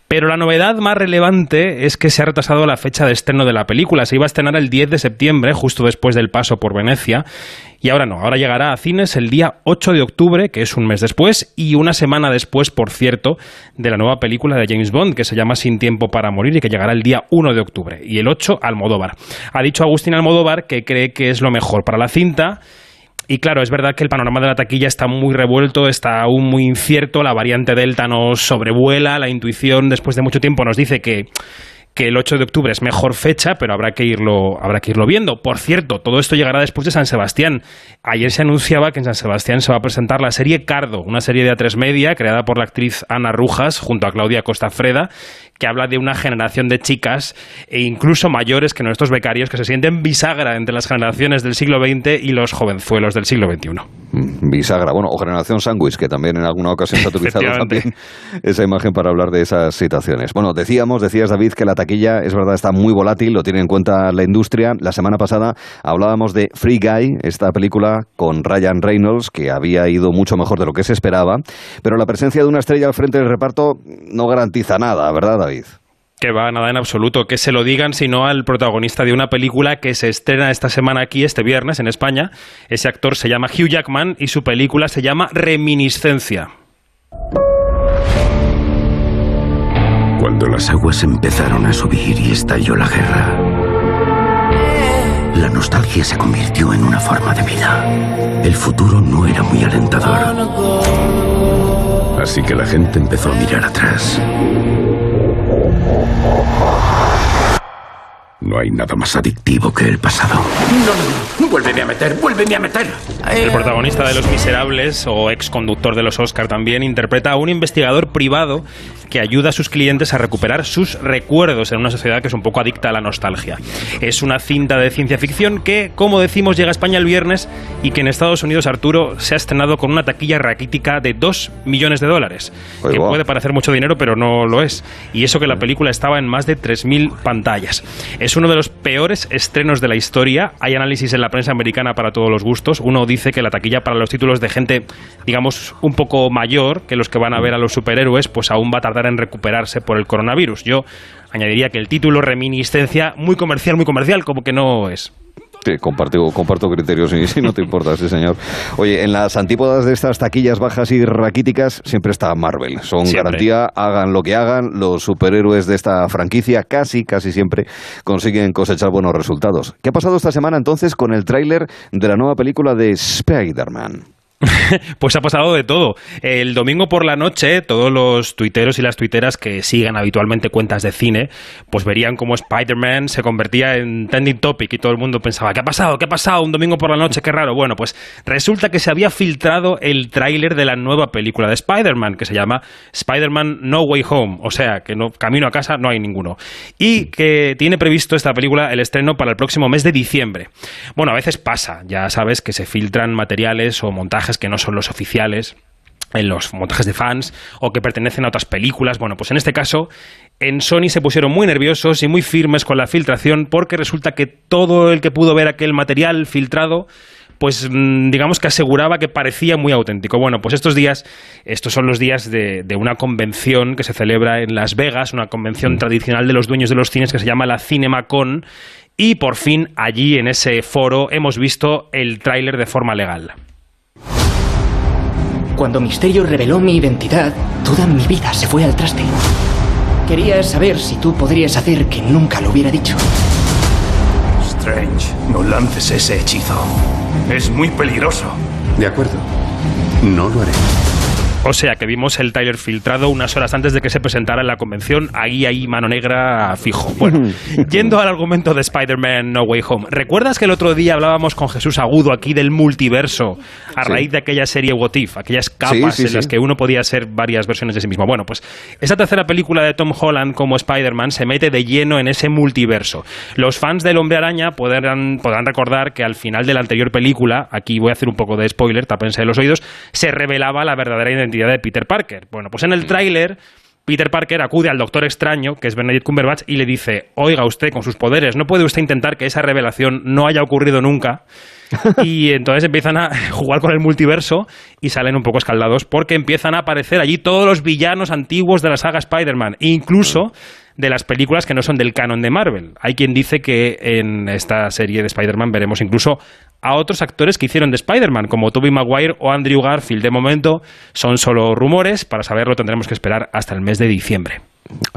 Pero la novedad más relevante es que se ha retrasado la fecha de estreno de la película. Se iba a estrenar el 10 de septiembre, justo después del paso por Venecia. Y ahora no, ahora llegará a cines el día 8 de octubre, que es un mes después, y una semana después, por cierto, de la nueva película de James Bond, que se llama Sin tiempo para morir y que llegará el día 1 de octubre. Y el 8, Almodóvar. Ha dicho Agustín Almodóvar que cree que es lo mejor para la cinta. Y claro, es verdad que el panorama de la taquilla está muy revuelto, está aún muy incierto, la variante Delta nos sobrevuela, la intuición después de mucho tiempo nos dice que que el 8 de octubre es mejor fecha, pero habrá que irlo habrá que irlo viendo. Por cierto, todo esto llegará después de San Sebastián. Ayer se anunciaba que en San Sebastián se va a presentar la serie Cardo, una serie de A3 Media creada por la actriz Ana Rujas junto a Claudia Costa Freda, que habla de una generación de chicas e incluso mayores que nuestros becarios que se sienten bisagra entre las generaciones del siglo XX y los jovenzuelos del siglo XXI. Bisagra, bueno, o Generación Sándwich, que también en alguna ocasión se ha utilizado también esa imagen para hablar de esas situaciones. Bueno, decíamos, decías David, que la taquilla es verdad está muy volátil, lo tiene en cuenta la industria. La semana pasada hablábamos de Free Guy, esta película con Ryan Reynolds, que había ido mucho mejor de lo que se esperaba, pero la presencia de una estrella al frente del reparto no garantiza nada, ¿verdad, David? Que va, nada en absoluto. Que se lo digan, sino al protagonista de una película que se estrena esta semana aquí, este viernes, en España. Ese actor se llama Hugh Jackman y su película se llama Reminiscencia. Cuando las aguas empezaron a subir y estalló la guerra, La nostalgia se convirtió en una forma de vida. El futuro no era muy alentador. Así que la gente empezó a mirar atrás. Oh, oh, oh. No hay nada más adictivo que el pasado. No, no, no, vuélveme a meter, vuélveme a meter. El protagonista de Los Miserables, o ex conductor de los Oscar también, interpreta a un investigador privado que ayuda a sus clientes a recuperar sus recuerdos en una sociedad que es un poco adicta a la nostalgia. Es una cinta de ciencia ficción que, como decimos, llega a España el viernes y que en Estados Unidos, Arturo, se ha estrenado con una taquilla raquítica de 2 millones de dólares. que puede parecer mucho dinero, pero no lo es. Y eso que la película estaba en más de 3.000 pantallas. Es uno de los peores estrenos de la historia. Hay análisis en la prensa americana para todos los gustos. Uno dice que la taquilla para los títulos de gente, digamos, un poco mayor que los que van a ver a los superhéroes, pues aún va a tardar en recuperarse por el coronavirus. Yo añadiría que el título reminiscencia muy comercial, muy comercial, como que no es. Sí, comparto, comparto criterios, si, si no te importa, sí, señor. Oye, en las antípodas de estas taquillas bajas y raquíticas siempre está Marvel. Son garantía, hagan lo que hagan, los superhéroes de esta franquicia casi, casi siempre consiguen cosechar buenos resultados. ¿Qué ha pasado esta semana entonces con el tráiler de la nueva película de Spider-Man? pues ha pasado de todo. El domingo por la noche, todos los tuiteros y las tuiteras que siguen habitualmente cuentas de cine, pues verían cómo Spider-Man se convertía en trending topic y todo el mundo pensaba, ¿qué ha pasado? ¿Qué ha pasado? Un domingo por la noche, qué raro. Bueno, pues resulta que se había filtrado el tráiler de la nueva película de Spider-Man, que se llama Spider-Man No Way Home, o sea, que no, camino a casa no hay ninguno. Y que tiene previsto esta película el estreno para el próximo mes de diciembre. Bueno, a veces pasa, ya sabes que se filtran materiales o montajes que no son los oficiales en los montajes de fans o que pertenecen a otras películas. Bueno, pues en este caso, en Sony se pusieron muy nerviosos y muy firmes con la filtración porque resulta que todo el que pudo ver aquel material filtrado pues mm, digamos que aseguraba que parecía muy auténtico. Bueno, pues estos días, estos son los días de, de, una convención que se celebra en Las Vegas, una convención tradicional de los dueños de los cines que se llama la CinemaCon, y por fin allí en ese foro hemos visto el tráiler de forma legal. Cuando Misterio reveló mi identidad, toda mi vida se fue al traste. Quería saber si tú podrías hacer que nunca lo hubiera dicho. Strange, no lances ese hechizo. Es muy peligroso. De acuerdo. No lo haré. O sea que vimos el Tyler filtrado unas horas antes de que se presentara en la convención. Ahí, ahí, mano negra fijo. Bueno, yendo al argumento de Spider-Man No Way Home. ¿Recuerdas que el otro día hablábamos con Jesús Agudo aquí del multiverso a raíz sí. de aquella serie What If, aquellas capas sí, sí, en las que uno podía ser varias versiones de sí mismo? Bueno, pues esa tercera película de Tom Holland como Spider-Man se mete de lleno en ese multiverso. Los fans del Hombre Araña podrán, podrán recordar que al final de la anterior película, aquí voy a hacer un poco de spoiler, tápense los oídos, se revelaba la verdadera identidad de Peter Parker. Bueno, pues en el tráiler Peter Parker acude al Doctor Extraño, que es Benedict Cumberbatch, y le dice, oiga usted, con sus poderes, ¿no puede usted intentar que esa revelación no haya ocurrido nunca? y entonces empiezan a jugar con el multiverso y salen un poco escaldados porque empiezan a aparecer allí todos los villanos antiguos de la saga Spider-Man, incluso de las películas que no son del canon de Marvel. Hay quien dice que en esta serie de Spider-Man veremos incluso a otros actores que hicieron de Spider-Man, como Tobey Maguire o Andrew Garfield. De momento son solo rumores, para saberlo tendremos que esperar hasta el mes de diciembre.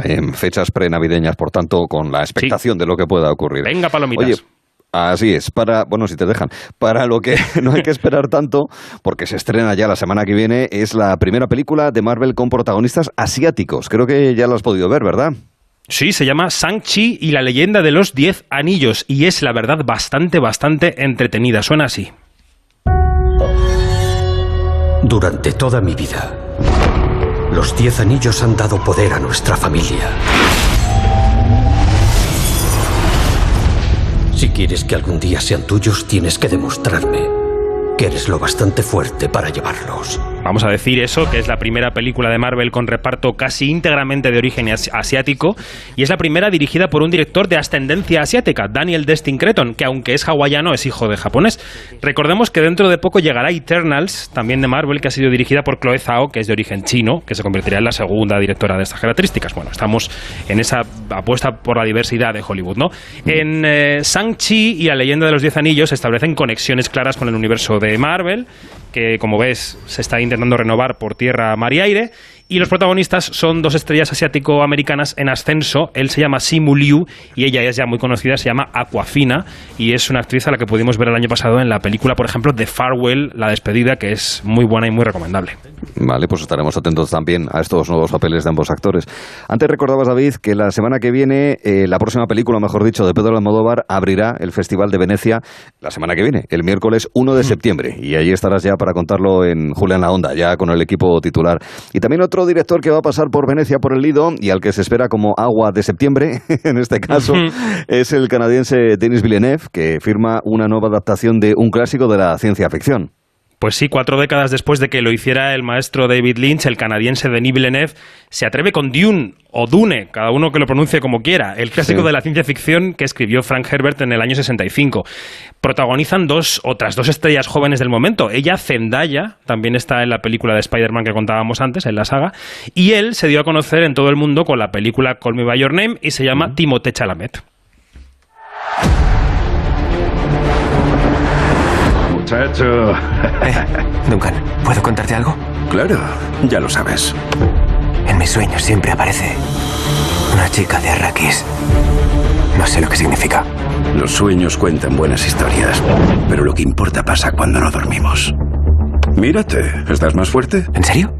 En fechas prenavideñas, por tanto, con la expectación sí. de lo que pueda ocurrir. Venga, palomitas. Oye, Así es, para, bueno, si te dejan, para lo que no hay que esperar tanto, porque se estrena ya la semana que viene, es la primera película de Marvel con protagonistas asiáticos. Creo que ya lo has podido ver, ¿verdad? Sí, se llama Shang-Chi y la leyenda de los Diez Anillos y es la verdad bastante, bastante entretenida. Suena así. Durante toda mi vida, los Diez Anillos han dado poder a nuestra familia. Si quieres que algún día sean tuyos, tienes que demostrarme que eres lo bastante fuerte para llevarlos. Vamos a decir eso, que es la primera película de Marvel con reparto casi íntegramente de origen asiático y es la primera dirigida por un director de ascendencia asiática, Daniel Destin Cretton, que aunque es hawaiano es hijo de japonés. Recordemos que dentro de poco llegará Eternals, también de Marvel, que ha sido dirigida por Chloe Zhao, que es de origen chino, que se convertirá en la segunda directora de estas características. Bueno, estamos en esa apuesta por la diversidad de Hollywood, ¿no? En eh, Shang-Chi y la leyenda de los Diez Anillos establecen conexiones claras con el universo de Marvel que como ves se está intentando renovar por tierra, mar y aire. Y los protagonistas son dos estrellas asiático-americanas en ascenso. Él se llama Simu Liu y ella es ya muy conocida, se llama Aquafina y es una actriz a la que pudimos ver el año pasado en la película, por ejemplo, The Farewell, La despedida, que es muy buena y muy recomendable. Vale, pues estaremos atentos también a estos nuevos papeles de ambos actores. Antes recordabas, David, que la semana que viene, eh, la próxima película, mejor dicho, de Pedro Almodóvar abrirá el Festival de Venecia la semana que viene, el miércoles 1 de septiembre. Y ahí estarás ya para contarlo en Julián La Onda, ya con el equipo titular. Y también otro director que va a pasar por Venecia por el Lido y al que se espera como agua de septiembre, en este caso, es el canadiense Denis Villeneuve, que firma una nueva adaptación de un clásico de la ciencia ficción. Pues sí, cuatro décadas después de que lo hiciera el maestro David Lynch, el canadiense Denis Villeneuve se atreve con Dune o Dune, cada uno que lo pronuncie como quiera, el clásico de la ciencia ficción que escribió Frank Herbert en el año 65. Protagonizan dos otras dos estrellas jóvenes del momento. Ella, Zendaya, también está en la película de Spider-Man que contábamos antes, en la saga, y él se dio a conocer en todo el mundo con la película Call Me By Your Name y se llama Timothée Chalamet. Eh, Duncan, ¿puedo contarte algo? Claro, ya lo sabes. En mis sueños siempre aparece una chica de Arrakis. No sé lo que significa. Los sueños cuentan buenas historias, pero lo que importa pasa cuando no dormimos. Mírate, ¿estás más fuerte? ¿En serio?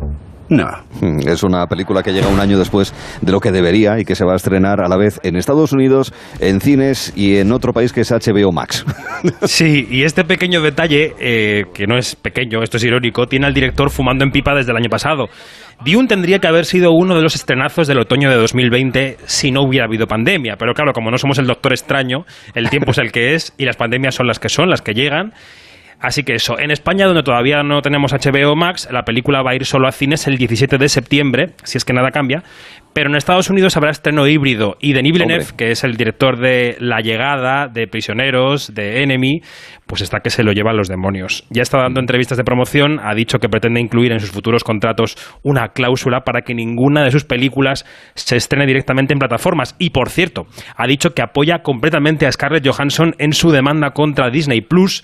No. Hmm, es una película que llega un año después de lo que debería y que se va a estrenar a la vez en Estados Unidos, en cines y en otro país que es HBO Max. Sí, y este pequeño detalle, eh, que no es pequeño, esto es irónico, tiene al director fumando en pipa desde el año pasado. Dune tendría que haber sido uno de los estrenazos del otoño de 2020 si no hubiera habido pandemia, pero claro, como no somos el doctor extraño, el tiempo es el que es y las pandemias son las que son, las que llegan. Así que eso, en España, donde todavía no tenemos HBO Max, la película va a ir solo a cines el 17 de septiembre, si es que nada cambia. Pero en Estados Unidos habrá estreno híbrido. Y Denis Villeneuve, que es el director de La Llegada, de Prisioneros, de Enemy, pues está que se lo llevan los demonios. Ya está dando entrevistas de promoción, ha dicho que pretende incluir en sus futuros contratos una cláusula para que ninguna de sus películas se estrene directamente en plataformas. Y por cierto, ha dicho que apoya completamente a Scarlett Johansson en su demanda contra Disney Plus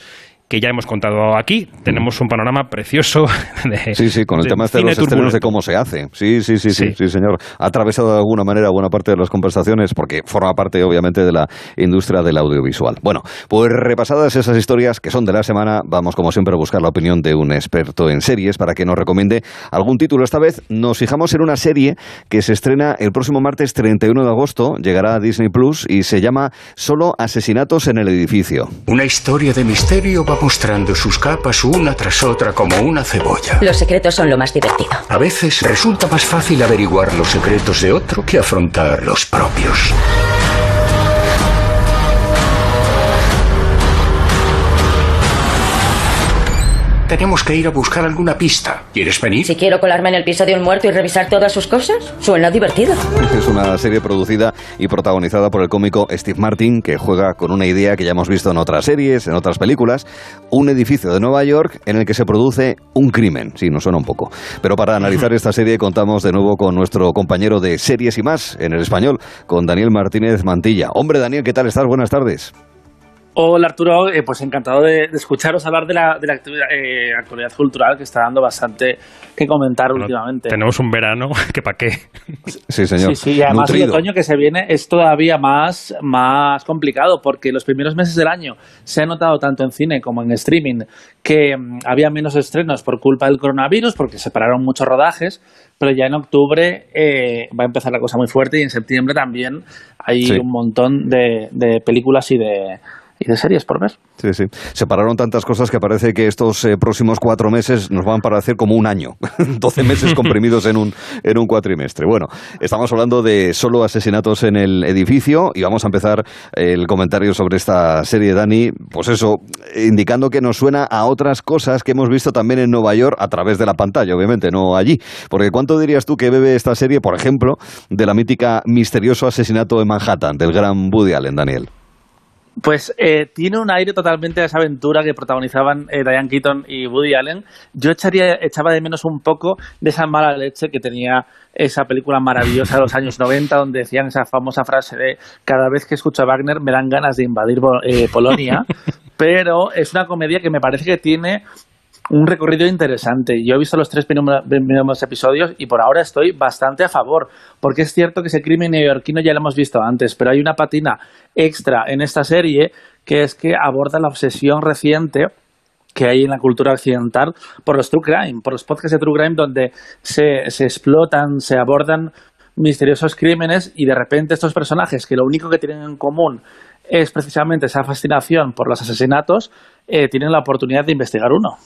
que ya hemos contado aquí. Tenemos un panorama precioso de. Sí, sí, con el tema este de los estrenos de cómo se hace. Sí, sí, sí, sí, sí, señor. Ha atravesado de alguna manera buena parte de las conversaciones porque forma parte, obviamente, de la industria del audiovisual. Bueno, pues repasadas esas historias que son de la semana, vamos, como siempre, a buscar la opinión de un experto en series para que nos recomiende algún título. Esta vez nos fijamos en una serie que se estrena el próximo martes 31 de agosto, llegará a Disney Plus y se llama Solo Asesinatos en el Edificio. Una historia de misterio mostrando sus capas una tras otra como una cebolla. Los secretos son lo más divertido. A veces resulta más fácil averiguar los secretos de otro que afrontar los propios. Tenemos que ir a buscar alguna pista. ¿Quieres venir? Si quiero colarme en el piso de un muerto y revisar todas sus cosas, suena divertido. Es una serie producida y protagonizada por el cómico Steve Martin, que juega con una idea que ya hemos visto en otras series, en otras películas, un edificio de Nueva York en el que se produce un crimen. Sí, nos suena un poco. Pero para analizar esta serie contamos de nuevo con nuestro compañero de series y más en el español, con Daniel Martínez Mantilla. Hombre, Daniel, ¿qué tal estás? Buenas tardes. Hola Arturo, eh, pues encantado de, escucharos hablar de la, de la eh, actualidad cultural que está dando bastante que comentar últimamente. Tenemos un verano que para qué. Sí, señor. Sí, sí, y además el otoño que se viene es todavía más, más complicado porque los primeros meses del año se ha notado tanto en cine como en streaming que mm, había menos estrenos por culpa del coronavirus porque se pararon muchos rodajes, pero ya en octubre eh, va a empezar la cosa muy fuerte y en septiembre también hay un montón de, de películas y de y de series por ver. Sí, sí. Se pararon tantas cosas que parece que estos eh, próximos cuatro meses nos van para hacer como un año. Doce meses comprimidos en un, en un cuatrimestre. Bueno, estamos hablando de solo asesinatos en el edificio y vamos a empezar el comentario sobre esta serie, Dani. Pues eso, indicando que nos suena a otras cosas que hemos visto también en Nueva York a través de la pantalla, obviamente, no allí. Porque ¿cuánto dirías tú que bebe esta serie, por ejemplo, de la mítica misterioso asesinato en Manhattan, del gran Woody Allen, Daniel? Pues eh, tiene un aire totalmente de esa aventura que protagonizaban eh, Diane Keaton y Woody Allen. Yo echaría, echaba de menos un poco de esa mala leche que tenía esa película maravillosa de los años 90, donde decían esa famosa frase de cada vez que escucho a Wagner me dan ganas de invadir eh, Polonia. Pero es una comedia que me parece que tiene un recorrido interesante. Yo he visto los tres primeros episodios y por ahora estoy bastante a favor, porque es cierto que ese crimen neoyorquino ya lo hemos visto antes, pero hay una patina extra en esta serie que es que aborda la obsesión reciente que hay en la cultura occidental por los true crime, por los podcasts de true crime donde se, se explotan, se abordan misteriosos crímenes y de repente estos personajes que lo único que tienen en común es precisamente esa fascinación por los asesinatos, eh, tienen la oportunidad de investigar uno.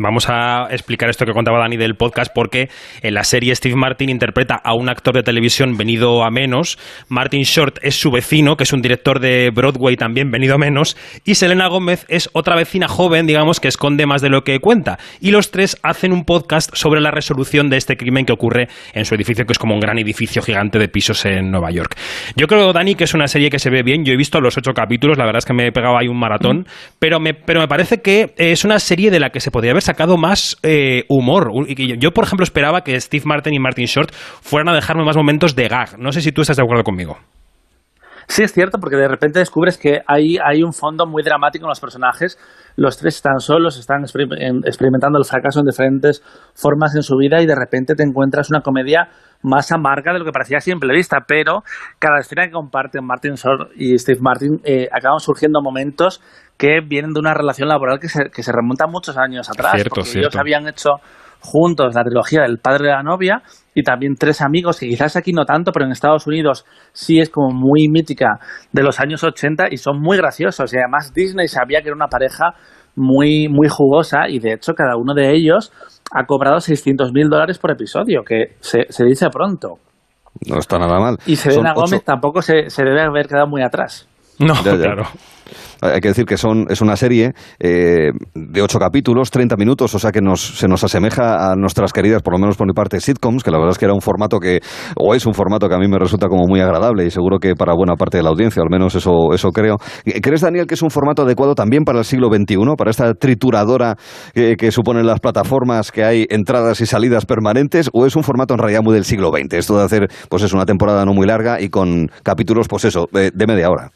Vamos a explicar esto que contaba Dani del podcast porque en la serie Steve Martin interpreta a un actor de televisión venido a menos, Martin Short es su vecino, que es un director de Broadway también venido a menos, y Selena Gómez es otra vecina joven, digamos, que esconde más de lo que cuenta. Y los tres hacen un podcast sobre la resolución de este crimen que ocurre en su edificio, que es como un gran edificio gigante de pisos en Nueva York. Yo creo, Dani, que es una serie que se ve bien. Yo he visto los ocho capítulos, la verdad es que me he pegado ahí un maratón, pero, me, pero me parece que es una serie de la que se podría haber sacado más eh, humor. Yo, por ejemplo, esperaba que Steve Martin y Martin Short fueran a dejarme más momentos de gag. No sé si tú estás de acuerdo conmigo. Sí, es cierto, porque de repente descubres que hay, hay un fondo muy dramático en los personajes. Los tres están solos, están experimentando el fracaso en diferentes formas en su vida y de repente te encuentras una comedia más amarga de lo que parecía a simple vista. Pero cada escena que comparten Martin Short y Steve Martin eh, acaban surgiendo momentos que vienen de una relación laboral que se, que se remonta muchos años atrás. Cierto, porque ellos habían hecho juntos la trilogía del padre de la novia y también tres amigos que quizás aquí no tanto, pero en Estados Unidos sí es como muy mítica de los años 80 y son muy graciosos. Y además Disney sabía que era una pareja muy, muy jugosa y de hecho cada uno de ellos ha cobrado 600 mil dólares por episodio, que se, se, dice pronto. No está nada mal. Y Selena Gómez tampoco se, se debe haber quedado muy atrás. No, claro. Hay que decir que son, es una serie eh, de ocho capítulos, 30 minutos, o sea que nos, se nos asemeja a nuestras queridas, por lo menos por mi parte, sitcoms, que la verdad es que era un formato que, o es un formato que a mí me resulta como muy agradable y seguro que para buena parte de la audiencia, al menos eso, eso creo. ¿Crees, Daniel, que es un formato adecuado también para el siglo XXI, para esta trituradora que, que suponen las plataformas, que hay entradas y salidas permanentes, o es un formato en realidad muy del siglo XX? Esto de hacer, pues es una temporada no muy larga y con capítulos, pues eso, de media hora.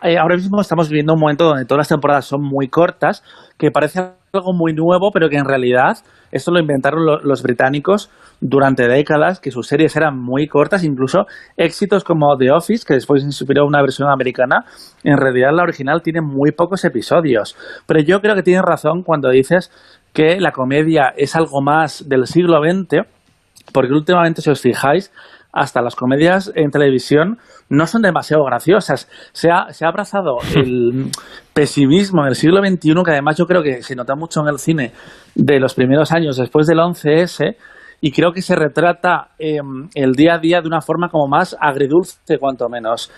Eh, ahora mismo estamos viviendo un momento donde todas las temporadas son muy cortas, que parece algo muy nuevo, pero que en realidad esto lo inventaron los británicos durante décadas, que sus series eran muy cortas, incluso éxitos como The Office, que después inspiró una versión americana, en realidad la original tiene muy pocos episodios. Pero yo creo que tienes razón cuando dices que la comedia es algo más del siglo XX, porque últimamente, si os fijáis, hasta las comedias en televisión no son demasiado graciosas. Se ha, se ha abrazado el pesimismo en el siglo XXI, que además yo creo que se nota mucho en el cine de los primeros años después del 11S, y creo que se retrata em, el día a día de una forma como más agridulce, cuanto menos.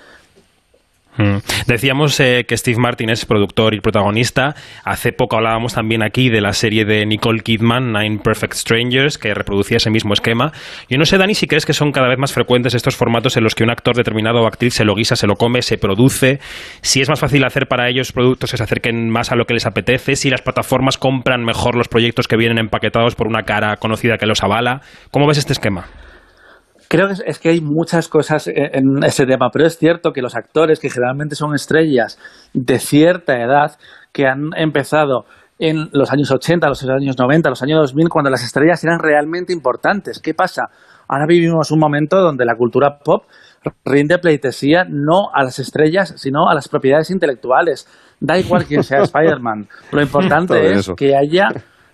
Mm. Decíamos eh, que Steve Martin es productor y protagonista. Hace poco hablábamos también aquí de la serie de Nicole Kidman, Nine Perfect Strangers, que reproducía ese mismo esquema. Yo no sé, Dani, si crees que son cada vez más frecuentes estos formatos en los que un actor determinado o actriz se lo guisa, se lo come, se produce. Si es más fácil hacer para ellos productos que se acerquen más a lo que les apetece. Si las plataformas compran mejor los proyectos que vienen empaquetados por una cara conocida que los avala. ¿Cómo ves este esquema? Creo que es, que hay muchas cosas en ese tema, pero es cierto que los actores, que generalmente son estrellas de cierta edad, que han empezado en los años 80, los años 90, los años 2000, cuando las estrellas eran realmente importantes. ¿Qué pasa? Ahora vivimos un momento donde la cultura pop rinde pleitesía no a las estrellas, sino a las propiedades intelectuales. Da igual quién sea Spider-Man. Lo importante es que haya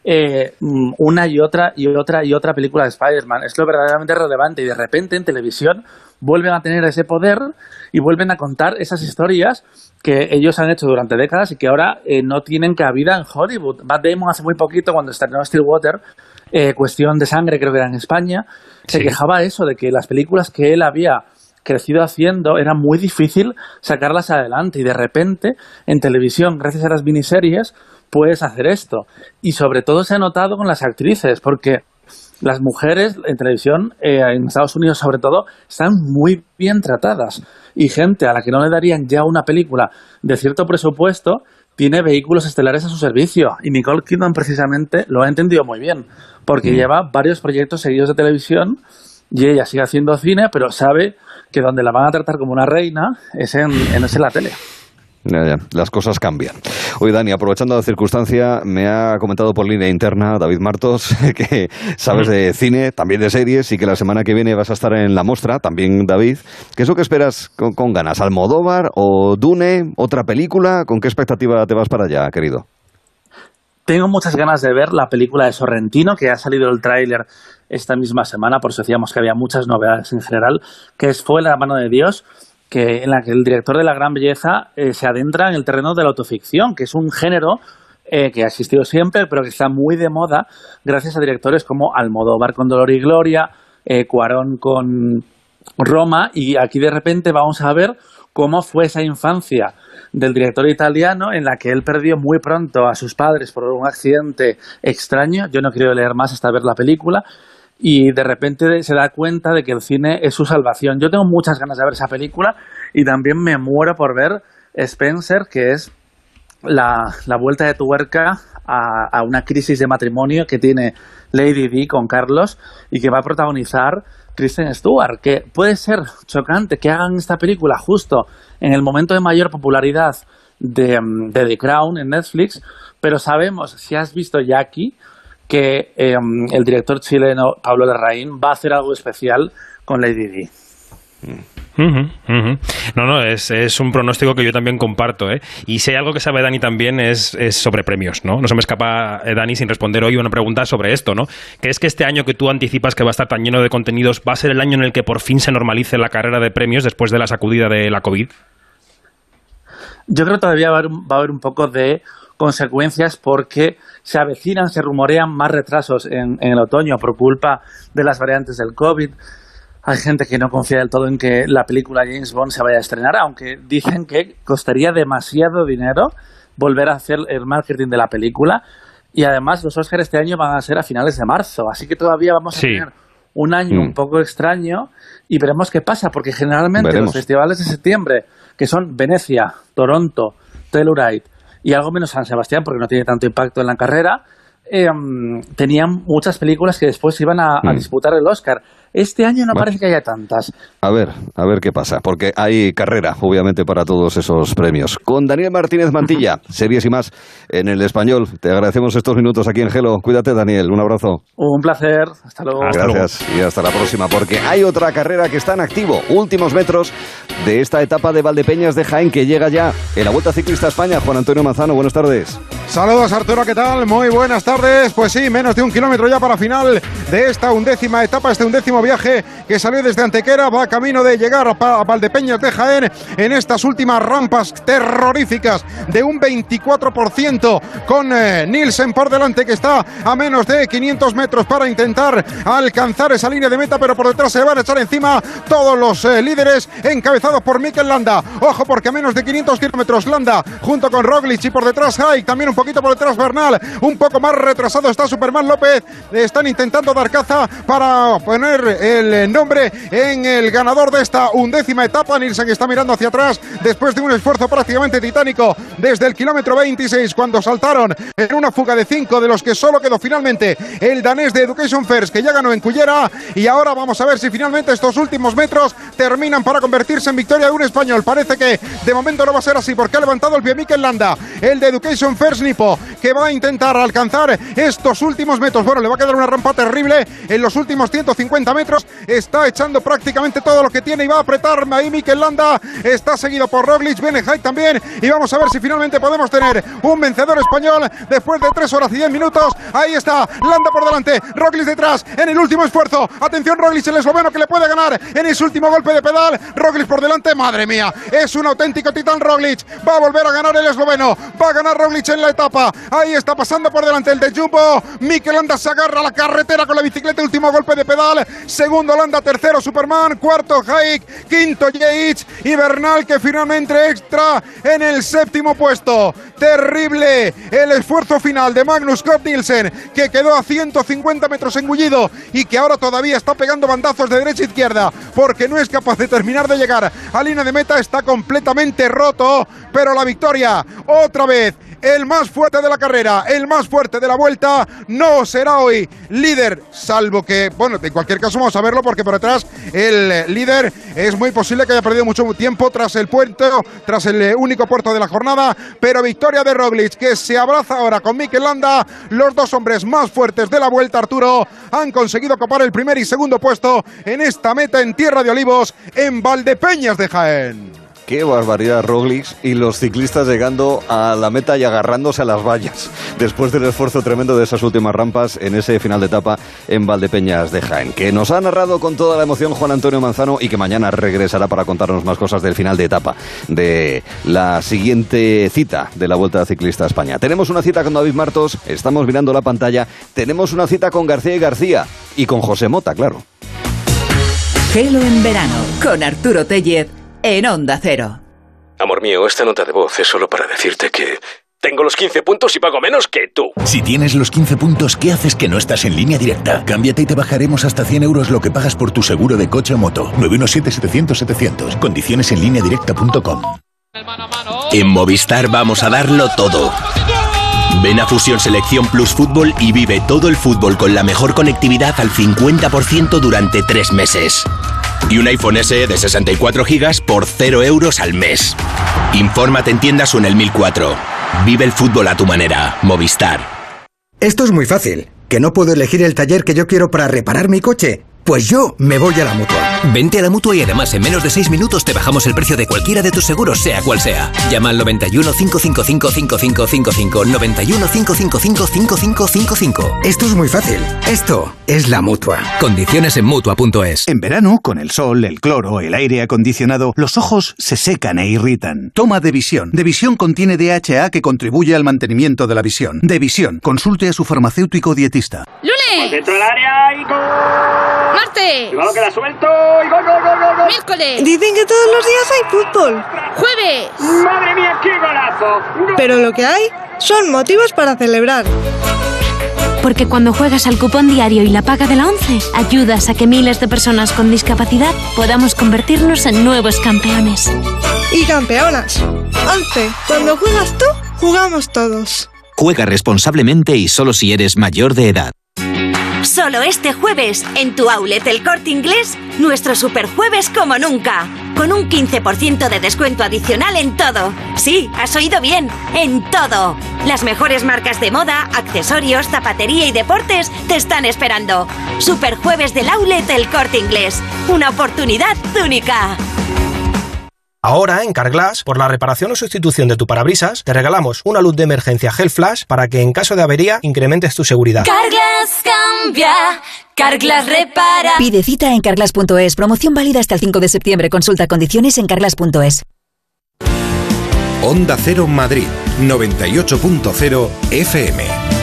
eh, una y otra y otra y otra película de Spider-Man. Es lo verdaderamente relevante y de repente en televisión vuelven a tener ese poder y vuelven a contar esas historias que ellos han hecho durante décadas y que ahora eh, no tienen cabida en Hollywood. Matt Damon hace muy poquito cuando estrenó Stillwater, eh, Cuestión de Sangre creo que era en España, se quejaba eso de que las películas que él había crecido haciendo era muy difícil sacarlas adelante y de repente en televisión, gracias a las miniseries, puedes hacer esto. Y sobre todo se ha notado con las actrices, porque las mujeres en televisión, eh, en Estados Unidos sobre todo, están muy bien tratadas. Y gente a la que no le darían ya una película de cierto presupuesto, tiene vehículos estelares a su servicio. Y Nicole Kidman precisamente lo ha entendido muy bien, porque mm. lleva varios proyectos seguidos de televisión y ella sigue haciendo cine, pero sabe que donde la van a tratar como una reina es en, es en la tele. Las cosas cambian. Oye, Dani, aprovechando la circunstancia, me ha comentado por línea interna David Martos que sabes de cine, también de series, y que la semana que viene vas a estar en la mostra, también David. ¿Qué es lo que esperas con, con ganas? ¿Almodóvar o Dune? ¿Otra película? ¿Con qué expectativa te vas para allá, querido? Tengo muchas ganas de ver la película de Sorrentino, que ha salido el tráiler esta misma semana, por eso decíamos que había muchas novedades en general, que es Fue la mano de Dios, que, en la que el director de La Gran Belleza eh, se adentra en el terreno de la autoficción, que es un género eh, que ha existido siempre, pero que está muy de moda gracias a directores como Almodóvar con Dolor y Gloria, eh, Cuarón con Roma, y aquí de repente vamos a ver cómo fue esa infancia del director italiano en la que él perdió muy pronto a sus padres por un accidente extraño. Yo no quiero leer más hasta ver la película. Y de repente se da cuenta de que el cine es su salvación. Yo tengo muchas ganas de ver esa película y también me muero por ver Spencer, que es la, vuelta de tuerca a, a, una crisis de matrimonio que tiene Lady Di con Carlos y que va a protagonizar Kristen Stewart, que puede ser chocante que hagan esta película justo en el momento de mayor popularidad de, mm, The Crown en Netflix, pero sabemos, si has visto Jackie, que em, el director chileno Pablo Larraín va a hacer algo especial con Lady Di. No, no, es, es, un pronóstico que yo también comparto. ¿eh? Y si hay algo que sabe Dani también es, es, sobre premios. ¿no? no se me escapa, eh, Dani, sin responder hoy una pregunta sobre esto. ¿no? Que es que este año que tú anticipas que va a estar tan lleno de contenidos va a ser el año en el que por fin se normalice la carrera de premios después de la sacudida de la COVID. Yo creo que todavía va a haber, va a haber un poco de consecuencias porque se avecinan, se rumorean más retrasos en, en el otoño por culpa de las variantes del COVID hay gente que no confía del todo en que la película James Bond se vaya a estrenar, aunque dicen que costaría demasiado dinero volver a hacer el marketing de la película. Y además los Oscars este año van a ser a finales de marzo, así que todavía vamos a tener un año un mm. poco extraño y veremos qué pasa, porque generalmente los festivales de septiembre, que son Venecia, Toronto, Telluride y algo menos San Sebastián, porque no tiene tanto impacto en la carrera, eh, tenían muchas películas que después iban a, a, mm. disputar el Oscar. Este año no parece que haya tantas. A ver, a ver qué pasa, porque hay carrera, obviamente, para todos esos premios. Con Daniel Martínez Mantilla, series y más en el español. Te agradecemos estos minutos aquí en Gelo. Cuídate, Daniel. Un abrazo. Un placer. Hasta luego. Gracias y hasta la próxima, porque hay otra carrera que está en activo. Últimos metros de esta etapa de Valdepeñas de Jaén que llega ya en la Vuelta Ciclista España. Juan Antonio Manzano, buenas tardes. Saludos, Arturo, ¿qué tal? Muy buenas tardes. Pues sí, menos de un kilómetro ya para final de esta undécima etapa, este undécimo viaje que salió desde Antequera, va camino de llegar a Valdepeñas de Jaén en estas últimas rampas terroríficas de un 24% con eh, Nielsen por delante que está a menos de 500 metros para intentar alcanzar esa línea de meta, pero por detrás se van a echar encima todos los eh, líderes encabezados por Mikel Landa. Ojo porque a menos de 500 kilómetros Landa junto con Roglic y por detrás Haik, también un poquito por detrás Bernal, un poco más retrasado está Superman López. Están intentando dar caza para poner el nombre en el ganador de esta undécima etapa. Nilsen está mirando hacia atrás después de un esfuerzo prácticamente titánico desde el kilómetro 26 cuando saltaron en una fuga de 5 de los que solo quedó finalmente el danés de Education First que ya ganó en Cullera y ahora vamos a ver si finalmente estos últimos metros terminan para convertirse en victoria de un español. Parece que de momento no va a ser así porque ha levantado el pie Mikel Landa, el de Education First Nipo, que va a intentar alcanzar estos últimos metros. Bueno, le va a quedar una rampa terrible en los últimos 150 metros está echando prácticamente todo lo que tiene y va a apretar ahí Mikel Landa, está seguido por Roglic, viene también. Y vamos a ver si finalmente podemos tener un vencedor español después de 3 horas y 10 minutos, ahí está Landa por delante, Roglic detrás en el último esfuerzo, atención Roglic el esloveno que le puede ganar en ese último golpe de pedal, Roglic por delante, madre mía, es un auténtico titán Roglic, va a volver a ganar el esloveno, va a ganar Roglic en la etapa, ahí está pasando por delante el de Jumbo, Mikel Landa se agarra a la carretera con la bicicleta, último golpe de pedal, segundo Holanda, tercero Superman, cuarto Haik, quinto Yates y Bernal que finalmente extra en el séptimo puesto. Terrible el esfuerzo final de Magnus Scott Nielsen que quedó a 150 metros engullido y que ahora todavía está pegando bandazos de derecha a izquierda porque no es capaz de terminar de llegar. A línea de meta, está completamente roto, pero la victoria otra vez el más fuerte de la carrera, el más fuerte de la vuelta, no será hoy líder, salvo que, bueno, en cualquier caso vamos a verlo porque por detrás el líder es muy posible que haya perdido mucho tiempo tras el puente, tras el único puerto de la jornada, pero victoria de Roglic que se abraza ahora con Mikel Landa, los dos hombres más fuertes de la vuelta, Arturo, han conseguido copar el primer y segundo puesto en esta meta en Tierra de Olivos, en Valdepeñas de Jaén. Qué barbaridad, Roglic y los ciclistas llegando a la meta y agarrándose a las vallas después del esfuerzo tremendo de esas últimas rampas en ese final de etapa en Valdepeñas de Jaén. Que nos ha narrado con toda la emoción Juan Antonio Manzano y que mañana regresará para contarnos más cosas del final de etapa de la siguiente cita de la Vuelta Ciclista a España. Tenemos una cita con David Martos, estamos mirando la pantalla, tenemos una cita con García y García y con José Mota, claro. Gelo en verano con Arturo Tellez en Onda Cero. Amor mío, esta nota de voz es solo para decirte que tengo los 15 puntos y pago menos que tú. Si tienes los 15 puntos, ¿qué haces que no estás en línea directa? Cámbiate y te bajaremos hasta 100 euros lo que pagas por tu seguro de coche o moto. 917-700-700. Condiciones en línea directa.com. En Movistar vamos a darlo todo. Ven a Fusión Selección Plus Fútbol y vive todo el fútbol con la mejor conectividad al 50% durante tres meses. Y un iPhone SE de 64 GB por 0 euros al mes. Infórmate en tiendas o en el 1004. Vive el fútbol a tu manera. Movistar. Esto es muy fácil. ¿Que no puedo elegir el taller que yo quiero para reparar mi coche? Pues yo me voy a la mutua. Vente a la mutua y además en menos de 6 minutos te bajamos el precio de cualquiera de tus seguros, sea cual sea. Llama al 91 555 5555. 91 555 5555. Esto es muy fácil. Esto es la mutua. Condiciones en mutua.es. En verano, con el sol, el cloro, el aire acondicionado, los ojos se secan e irritan. Toma Devisión. Devisión contiene DHA que contribuye al mantenimiento de la visión. Devisión. Consulte a su farmacéutico dietista. ¡Lunes! Dentro del área y gol. ¡Martes! Y balón que la suelto y gol, gol, gol, gol, gol. ¡Miércoles! Dicen que todos los días hay fútbol. ¡Jueves! ¡Madre mía, qué golazo! Pero lo que hay son motivos para celebrar. Porque cuando juegas al cupón diario y la paga de la 11, ayudas a que miles de personas con discapacidad podamos convertirnos en nuevos campeones. Y campeonas. 11. Cuando juegas tú, jugamos todos. Juega responsablemente y solo si eres mayor de edad. Solo este jueves, en tu outlet El Corte Inglés, nuestro super jueves como nunca. Con un 15% de descuento adicional en todo. Sí, has oído bien, en todo. Las mejores marcas de moda, accesorios, zapatería y deportes te están esperando. Super jueves del outlet El Corte Inglés. Una oportunidad única. Ahora, en Carglass, por la reparación o sustitución de tu parabrisas, te regalamos una luz de emergencia Gel Flash para que en caso de avería incrementes tu seguridad. Carglass cambia, Carglass repara. Pide cita en carglass.es. Promoción válida hasta el 5 de septiembre. Consulta condiciones en carglass.es. Onda Cero Madrid, 98.0 FM.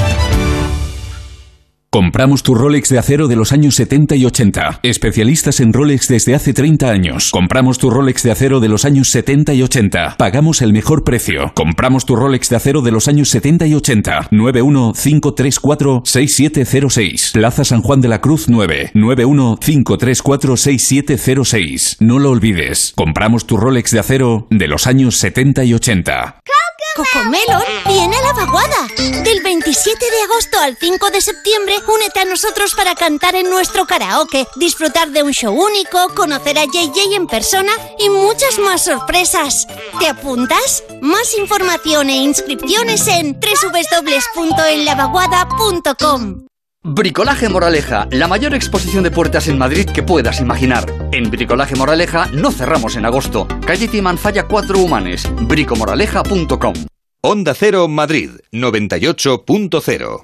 Compramos tu Rolex de acero de los años 70 y 80. Especialistas en Rolex desde hace 30 años. Compramos tu Rolex de acero de los años 70 y 80. Pagamos el mejor precio. Compramos tu Rolex de acero de los años 70 y 80. 915346706. Plaza San Juan de la Cruz 9. 915346706. No lo olvides. Compramos tu Rolex de acero de los años 70 y 80. Cocomelon viene a la vaguada. Del 27 de agosto al 5 de septiembre, únete a nosotros para cantar en nuestro karaoke, disfrutar de un show único, conocer a JJ en persona y muchas más sorpresas. ¿Te apuntas? Más información e inscripciones en www.enlavaguada.com. Bricolaje Moraleja, la mayor exposición de puertas en Madrid que puedas imaginar. En Bricolaje Moraleja no cerramos en agosto. Calle Timanfaya 4 Humanes, bricomoraleja.com. Onda Cero Madrid, 98.0.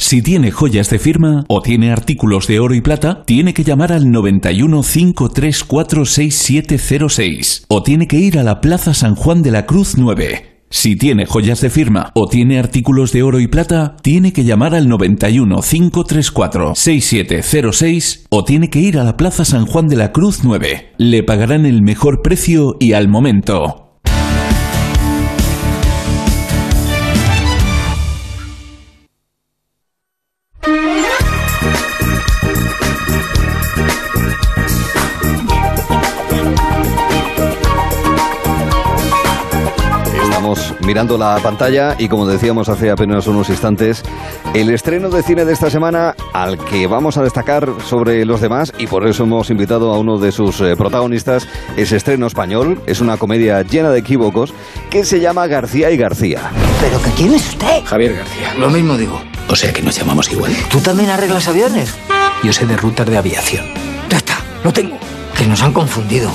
Si tiene joyas de firma o tiene artículos de oro y plata, tiene que llamar al 91 534 6706 o tiene que ir a la Plaza San Juan de la Cruz 9. Si tiene joyas de firma o tiene artículos de oro y plata, tiene que llamar al 91 534 6706 o tiene que ir a la Plaza San Juan de la Cruz 9. Le pagarán el mejor precio y al momento. Mirando la pantalla y como decíamos hace apenas unos instantes, el estreno de cine de esta semana al que vamos a destacar sobre los demás y por eso hemos invitado a uno de sus eh, protagonistas, es estreno español, es una comedia llena de equívocos que se llama García y García. ¿Pero que quién es usted? Javier García. Lo mismo digo. O sea que nos llamamos igual. ¿Tú también arreglas aviones? Yo sé de rutas de aviación. Ya está, lo tengo. Que nos han confundido.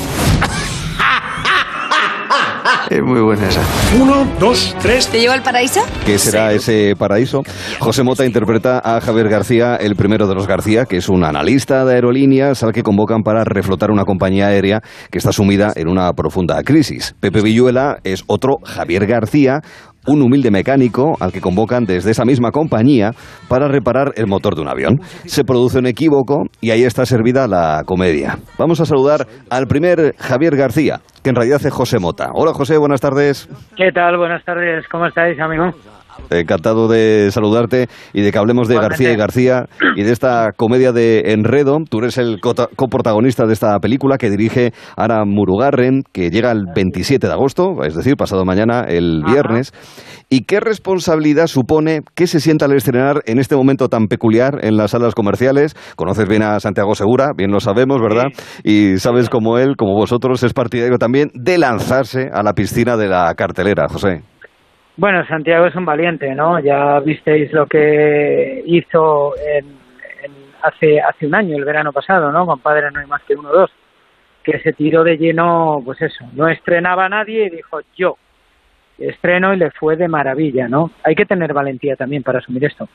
Es muy buena esa. Uno, dos, tres. ¿Te llevo al paraíso? ¿Qué será ese paraíso? José Mota interpreta a Javier García, el primero de los García, que es un analista de aerolíneas al que convocan para reflotar una compañía aérea que está sumida en una profunda crisis. Pepe Villuela es otro Javier García, un humilde mecánico al que convocan desde esa misma compañía para reparar el motor de un avión. Se produce un equívoco y ahí está servida la comedia. Vamos a saludar al primer Javier García, que en realidad es José Mota. Hola José, buenas tardes. ¿Qué tal? Buenas tardes. ¿Cómo estáis, amigo? Encantado de saludarte y de que hablemos de García y García y de esta comedia de Enredo. Tú eres el coprotagonista de esta película que dirige Ara Murugarren, que llega el 27 de agosto, es decir, pasado mañana, el viernes. ¿Y qué responsabilidad supone que se sienta al estrenar en este momento tan peculiar en las salas comerciales? Conoces bien a Santiago Segura, bien lo sabemos, ¿verdad? Y sabes como él, como vosotros, es partidario también de lanzarse a la piscina de la cartelera, José. Bueno, Santiago es un valiente, ¿no? Ya visteis lo que hizo en, hace hace un año, el verano pasado, ¿no? Con Padre no hay más que uno o dos, que se tiró de lleno, pues eso, no estrenaba a nadie y dijo yo estreno y le fue de maravilla, ¿no? Hay que tener valentía también para asumir esto.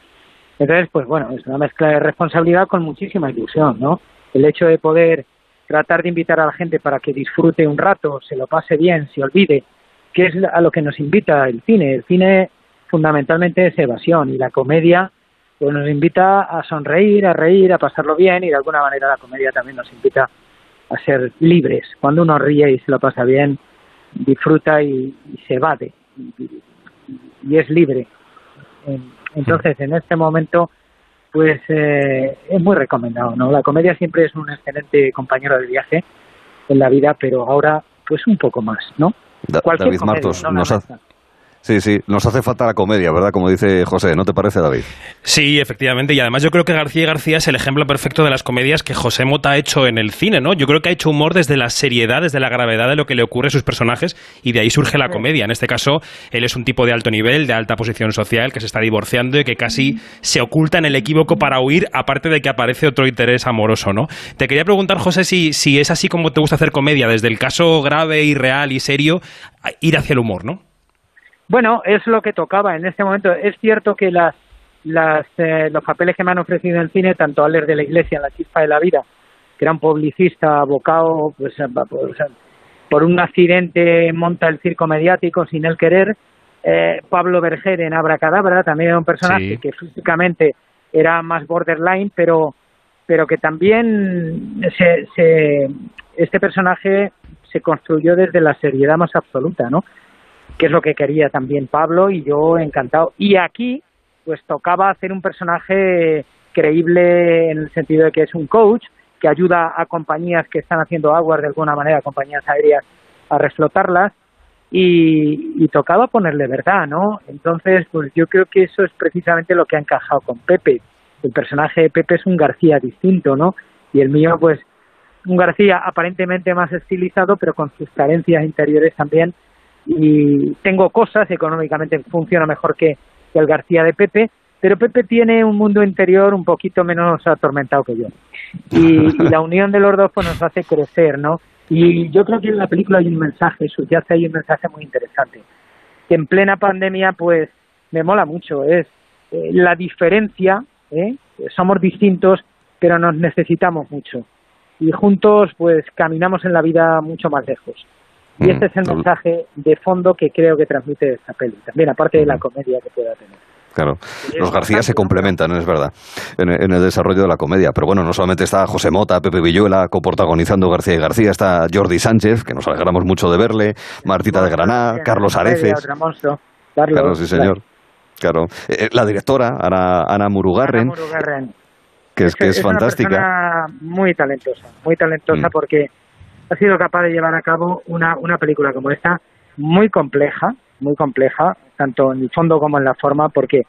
Entonces, pues bueno, es una mezcla de responsabilidad con muchísima ilusión, ¿no? El hecho de poder tratar de invitar a la gente para que disfrute un rato, se lo pase bien, se olvide, que es a lo que nos invita el cine. El cine fundamentalmente es evasión y la comedia pues nos invita a sonreír, a reír, a pasarlo bien y de alguna manera la comedia también nos invita a ser libres. Cuando uno ríe y se lo pasa bien, disfruta y, se evade y, y es libre. En- Entonces, en este momento, pues eh, es muy recomendado, ¿no? La comedia siempre es un excelente compañero de viaje en la vida, pero ahora, pues un poco más, ¿no? Da- Cualquier David Martos, nos, ha-. Sí, sí, nos hace falta la comedia, ¿verdad? Como dice José, ¿no te parece, David? Sí, efectivamente. Y además yo creo que García y García es el ejemplo perfecto de las comedias que José Mota ha hecho en el cine, ¿no? Yo creo que ha hecho humor desde la seriedad, desde la gravedad de lo que le ocurre a sus personajes y de ahí surge la comedia. En este caso, él es un tipo de alto nivel, de alta posición social, que se está divorciando y que casi se oculta en el equívoco para huir, aparte de que aparece otro interés amoroso, ¿no? Te quería preguntar, José, si, si es así como te gusta hacer comedia, desde el caso grave y real y serio, ir hacia el humor, ¿no? Bueno, es lo que tocaba en este momento. Es cierto que las, las, eh, los papeles que me han ofrecido en el cine, tanto Aller de la Iglesia en La Chispa de la Vida, que era un publicista abocado pues, pues, por un accidente monta el circo mediático sin él querer, eh, Pablo Berger en Abracadabra, también era un personaje Sí. que físicamente era más borderline, pero, pero que también se, se, este personaje se construyó desde la seriedad más absoluta, ¿no? Que es lo que quería también Pablo y yo encantado. Y aquí, pues tocaba hacer un personaje creíble en el sentido de que es un coach que ayuda a compañías que están haciendo aguas de alguna manera, compañías aéreas, a reflotarlas y, y tocaba ponerle verdad, ¿no? Entonces, pues yo creo que eso es precisamente lo que ha encajado con Pepe. El personaje de Pepe es un García distinto, ¿no? Y el mío, pues, un García aparentemente más estilizado, pero con sus carencias interiores también y tengo cosas, económicamente funciona mejor que, el García de Pepe, pero Pepe tiene un mundo interior un poquito menos atormentado que yo. Y, y la unión de los dos pues nos hace crecer, ¿no? Y yo creo que en la película hay un mensaje, subyace hay un mensaje muy interesante, que en plena pandemia pues me mola mucho, es eh, la diferencia, ¿eh? somos distintos, pero nos necesitamos mucho. Y juntos pues caminamos en la vida mucho más lejos. Y Mm, este es el doble- mensaje de fondo que creo que transmite esta peli. También, aparte de la comedia que pueda tener. Claro, los García se complementan, es verdad, en, en el desarrollo de la comedia. Pero bueno, no solamente está José Mota, Pepe Villuela coprotagonizando García y García, está Jordi Sánchez, que nos alegramos mucho de verle, Martita de Granada, Carlos Areces. Claro, sí, señor. Claro. Eh, la directora, Ana, Ana Murugarren, Ana Murugarren. que es, que es, fantástica. muy talentosa, muy talentosa Mm. porque ha sido capaz de llevar a cabo una, una película como esta, muy compleja, muy compleja, tanto en el fondo como en la forma, porque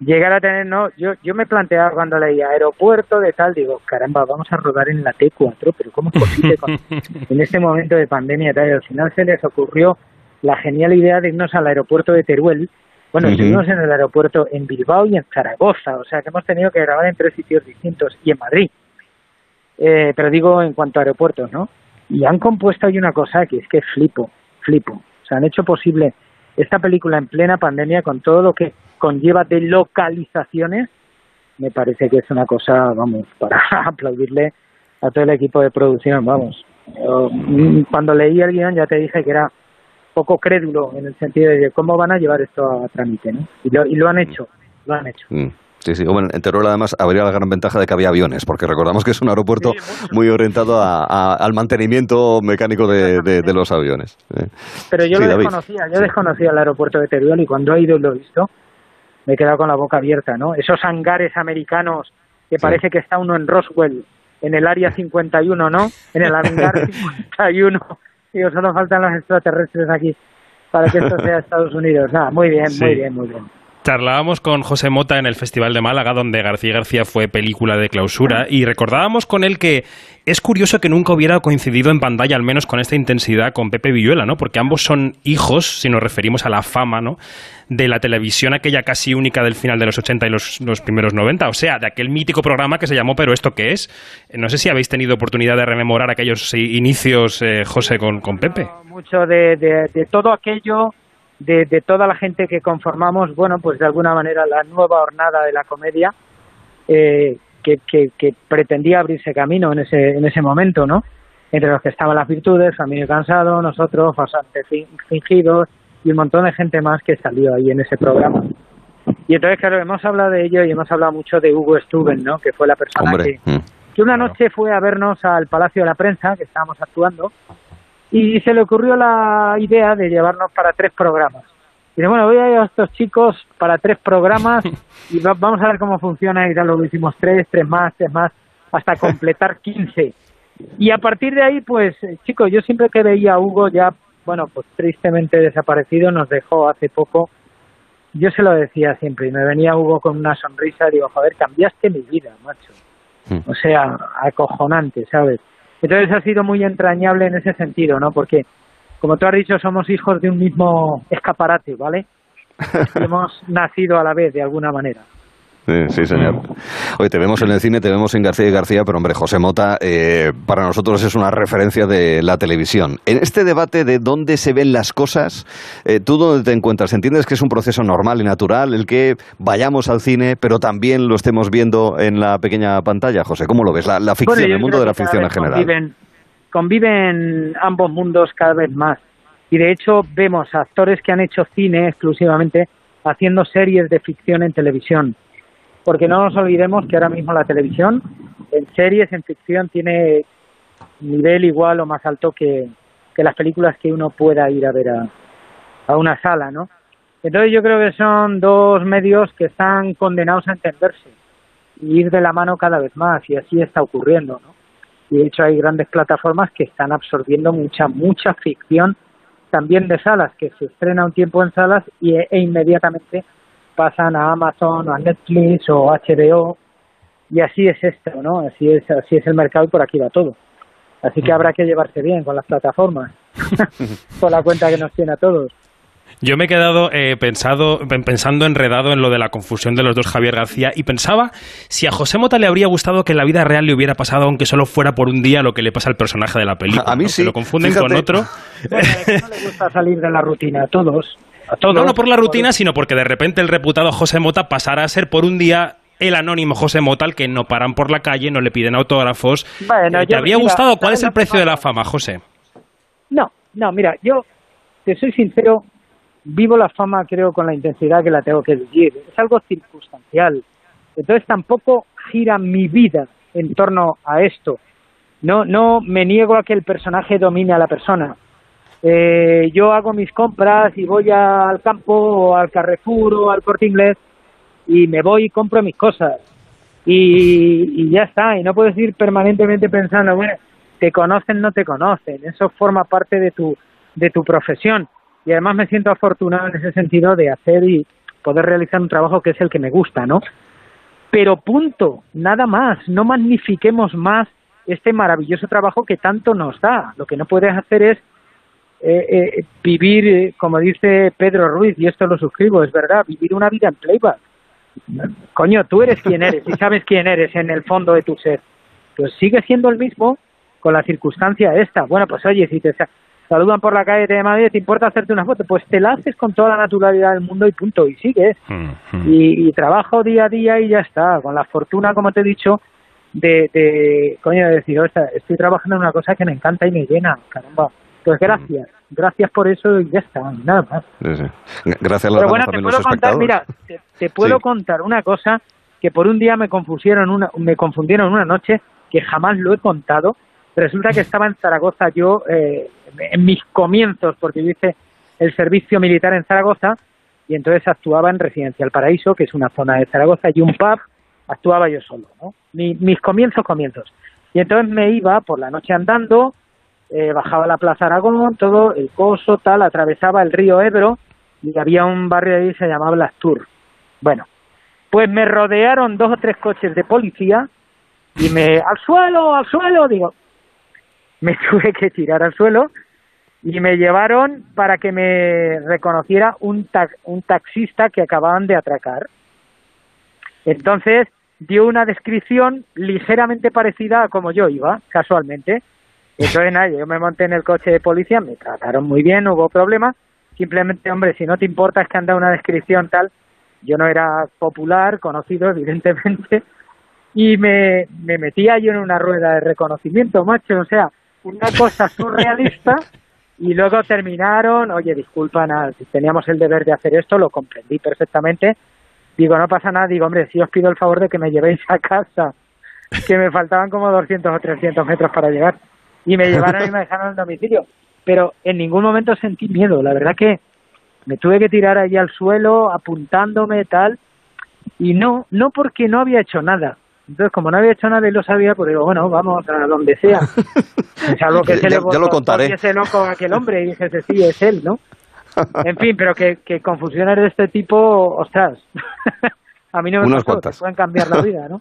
llegar a tener, no, yo, yo me planteaba cuando leía aeropuerto de tal, digo, caramba, vamos a rodar en la T4, pero ¿cómo es posible con- en este momento de pandemia tal? Y al final se les ocurrió la genial idea de irnos al aeropuerto de Teruel. Bueno, Ujú. estuvimos en el aeropuerto en Bilbao y en Zaragoza, o sea que hemos tenido que grabar en tres sitios distintos y en Madrid. Eh, pero digo en cuanto a aeropuertos, ¿no? Y han compuesto ahí una cosa que es que flipo, flipo. O sea, han hecho posible esta película en plena pandemia con todo lo que conlleva de localizaciones. Me parece que es una cosa, vamos, para aplaudirle a todo el equipo de producción, vamos. Yo, mm, cuando leí el guion ya te dije que era poco crédulo en el sentido de cómo van a llevar esto a trámite, ¿no? Y lo, y lo han hecho, lo han hecho. Mm, Sí, sí. Bueno, en Teruel además habría la gran ventaja de que había aviones, porque recordamos que es un aeropuerto muy orientado a- a- al mantenimiento mecánico de, de- de los aviones. Eh. Pero yo Sí, lo David. desconocía, yo desconocía el aeropuerto de Teruel y cuando he ido y lo he visto, me he quedado con la boca abierta, ¿no? Esos hangares americanos que parece que está uno en Roswell, en el área 51, ¿no? En el hangar 51. Digo, solo faltan los extraterrestres aquí para que esto sea Estados Unidos. Nada, muy bien, muy bien, muy bien. Charlábamos con José Mota en el Festival de Málaga, donde García García fue película de clausura, y recordábamos con él que es curioso que nunca hubiera coincidido en pantalla, al menos con esta intensidad, con Pepe Villuela, ¿no? Porque ambos son hijos, si nos referimos a la fama, ¿no? De la televisión aquella casi única del final de los 80 y los, primeros 90, o sea, de aquel mítico programa que se llamó Pero ¿esto qué es? No sé si habéis tenido oportunidad de rememorar aquellos inicios, eh, José, con, Pepe. mucho de todo aquello, de, de toda la gente que conformamos, bueno, pues de alguna manera la nueva hornada de la comedia eh, que, que, que pretendía abrirse camino en ese, en ese momento, ¿no? Entre los que estaban las virtudes, Familia Cansado, nosotros, Fasantes Fin- Fingidos y un montón de gente más que salió ahí en ese programa. Y entonces, claro, hemos hablado de ello y hemos hablado mucho de Hugo Stuben, ¿no? Que fue la persona Hombre, que, mm. que una noche fue a vernos al Palacio de la Prensa, que estábamos actuando, y se le ocurrió la idea de llevarnos para tres programas. Y bueno, voy a llevar a estos chicos para tres programas y va- vamos a ver cómo funciona y tal. Luego hicimos tres, tres más, tres más, hasta completar 15. Y a partir de ahí, pues, eh, chicos, yo siempre que veía a Hugo ya, bueno, pues tristemente desaparecido, nos dejó hace poco. Yo se lo decía siempre y me venía Hugo con una sonrisa digo, joder, cambiaste mi vida, macho. O sea, acojonante, ¿sabes? Entonces ha sido muy entrañable en ese sentido, ¿no? Porque, como tú has dicho, somos hijos de un mismo escaparate, ¿vale? Y hemos nacido a la vez, de alguna manera. Sí, sí, señor. Oye, te vemos en el cine, te vemos en García y García, pero hombre, José Mota, eh, para nosotros es una referencia de la televisión. En este debate de dónde se ven las cosas, eh, ¿tú dónde te encuentras? ¿Entiendes que es un proceso normal y natural el que vayamos al cine, pero también lo estemos viendo en la pequeña pantalla, José? ¿Cómo lo ves? La, la ficción, Bueno, el mundo de la ficción en general. Conviven, conviven ambos mundos cada vez más. Y de hecho vemos actores que han hecho cine exclusivamente haciendo series de ficción en televisión. Porque no nos olvidemos que ahora mismo la televisión, en series, en ficción, tiene nivel igual o más alto que, que las películas que uno pueda ir a ver a, a una sala, ¿no? Entonces yo creo que son dos medios que están condenados a entenderse y ir de la mano cada vez más y así está ocurriendo, ¿no? Y de hecho hay grandes plataformas que están absorbiendo mucha, mucha ficción también de salas, que se estrena un tiempo en salas y, e inmediatamente pasan a Amazon o a Netflix o HBO y así es esto, ¿no? Así es, así es el mercado y por aquí va todo. Así que habrá que llevarse bien con las plataformas, con la cuenta que nos tiene a todos. Yo me he quedado eh, pensado, pen- pensando enredado en lo de la confusión de los dos Javier García y pensaba si a José Mota le habría gustado que en la vida real le hubiera pasado, aunque solo fuera por un día, lo que le pasa al personaje de la película. A mí ¿no? sí, Que lo confunden fíjate. con otro. No le gusta salir de la rutina a todos. A todos. No, no por la rutina, sino porque de repente el reputado José Mota pasará a ser por un día el anónimo José Mota al que no paran por la calle, no le piden autógrafos. Bueno, Eh, ¿Te yo- habría mira, gustado? ¿Cuál ¿sabes es el precio de la fama, José? No, no, mira, yo te soy sincero, vivo la fama creo con la intensidad que la tengo que vivir. Es algo circunstancial. Entonces tampoco gira mi vida en torno a esto. No, no me niego a que el personaje domine a la persona. Eh, yo hago mis compras y voy al campo o al Carrefour o al Corte Inglés y me voy y compro mis cosas. Y, y ya está. Y no puedes ir permanentemente pensando, bueno, te conocen, no te conocen. Eso forma parte de tu, de tu profesión. Y además me siento afortunado en ese sentido de hacer y poder realizar un trabajo que es el que me gusta, ¿no? Pero punto, nada más. No magnifiquemos más este maravilloso trabajo que tanto nos da. Lo que no puedes hacer es eh, eh, vivir, eh, como dice Pedro Ruiz, y esto lo suscribo, es verdad, vivir una vida en playback. Coño, tú eres quien eres y sabes quién eres en el fondo de tu ser. Pues sigue siendo el mismo con la circunstancia esta. Bueno, pues oye, si te sa- saludan por la calle de Madrid, ¿te importa hacerte una foto? Pues te la haces con toda la naturalidad del mundo y punto, y sigues. Y, y trabajo día a día y ya está, con la fortuna, como te he dicho, de, de coño, de decir, "Ostras, estoy trabajando en una cosa que me encanta y me llena, caramba. Pues gracias, gracias por eso y ya está, nada más. Sí, sí. Gracias las Pero bueno, te puedo contar, mira, te, te puedo Sí. contar una cosa que por un día me confundieron una, me confundieron una noche que jamás lo he contado. Resulta que estaba en Zaragoza yo eh, en mis comienzos, porque yo hice el servicio militar en Zaragoza y entonces actuaba en Residencial Paraíso, que es una zona de Zaragoza, y un pub, actuaba yo solo, ¿no? Mi- mis comienzos, comienzos. Y entonces me iba por la noche andando, eh, bajaba la Plaza Aragón, todo, el coso, tal, atravesaba el río Ebro y había un barrio ahí que se llamaba Las Tours. Bueno, pues me rodearon dos o tres coches de policía y me, al suelo, al suelo, digo, me tuve que tirar al suelo y me llevaron para que me reconociera un, ta- un taxista que acababan de atracar. Entonces dio una descripción ligeramente parecida a como yo iba, casualmente. Entonces, nada, yo me monté en el coche de policía, me trataron muy bien, no hubo problema. Simplemente, hombre, si no te importa es que han dado una descripción tal, yo no era popular, conocido, evidentemente, y me, me metía yo en una rueda de reconocimiento, macho, o sea, una cosa surrealista, y luego terminaron, oye, disculpa, nada, si teníamos el deber de hacer esto, lo comprendí perfectamente, digo, no pasa nada, digo, hombre, si os pido el favor de que me llevéis a casa, que me faltaban como 200 o 300 metros para llegar, y me llevaron y me dejaron al domicilio, pero en ningún momento sentí miedo, la verdad que me tuve que tirar allí al suelo apuntándome tal. Y no no porque no había hecho nada. Entonces como no había hecho nada y lo sabía pues digo bueno vamos a donde sea salvo que se Ya- le ya lo contaré. ese loco a aquel hombre y dijese sí es él no en fin pero que, que confusiones de este tipo ostras. A mí no me Unas pasó, cuantas. te pueden cambiar la vida no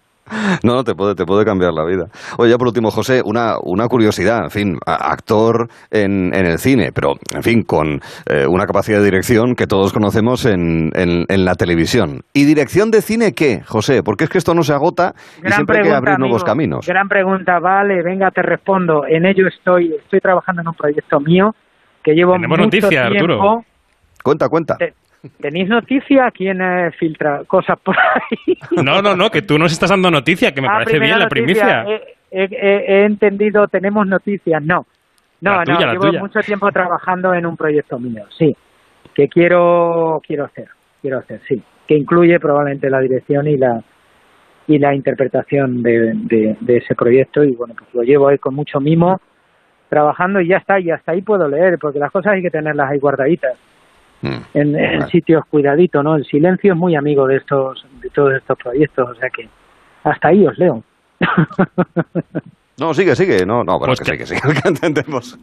No, no, te puede, te puede cambiar la vida. Oye, ya por último, José, una, una curiosidad, en fin, actor en, en el cine, pero, en fin, con eh, una capacidad de dirección que todos conocemos en, en, en la televisión. ¿Y dirección de cine qué, José? Porque es que esto no se agota y Gran siempre hay que pregunta, abrir nuevos caminos. Gran pregunta, vale, venga, te respondo. En ello estoy, estoy trabajando en un proyecto mío que llevo Tenemos mucho noticia, tiempo. Arturo. Cuenta, cuenta. Te- ¿Tenéis noticia? ¿Quién eh, filtra cosas por ahí? No, no, no, que tú nos estás dando noticia, que me Ah, parece bien la primicia. He, he- he- he entendido, tenemos noticias. No, no, tuya, no. Llevo tuya. mucho tiempo trabajando en un proyecto mío, sí, que quiero, quiero hacer, quiero hacer, sí, que incluye probablemente la dirección y la y la interpretación de, de, de ese proyecto y bueno, pues lo llevo ahí con mucho mimo trabajando y ya está, y hasta ahí puedo leer, porque las cosas hay que tenerlas ahí guardaditas en, en sitios cuidaditos, ¿no? El silencio es muy amigo de estos, de todos estos proyectos, o sea que hasta ahí os leo. No, sigue, sigue. No, no, bueno, Pues que, que- sigue, sigue, que entendemos.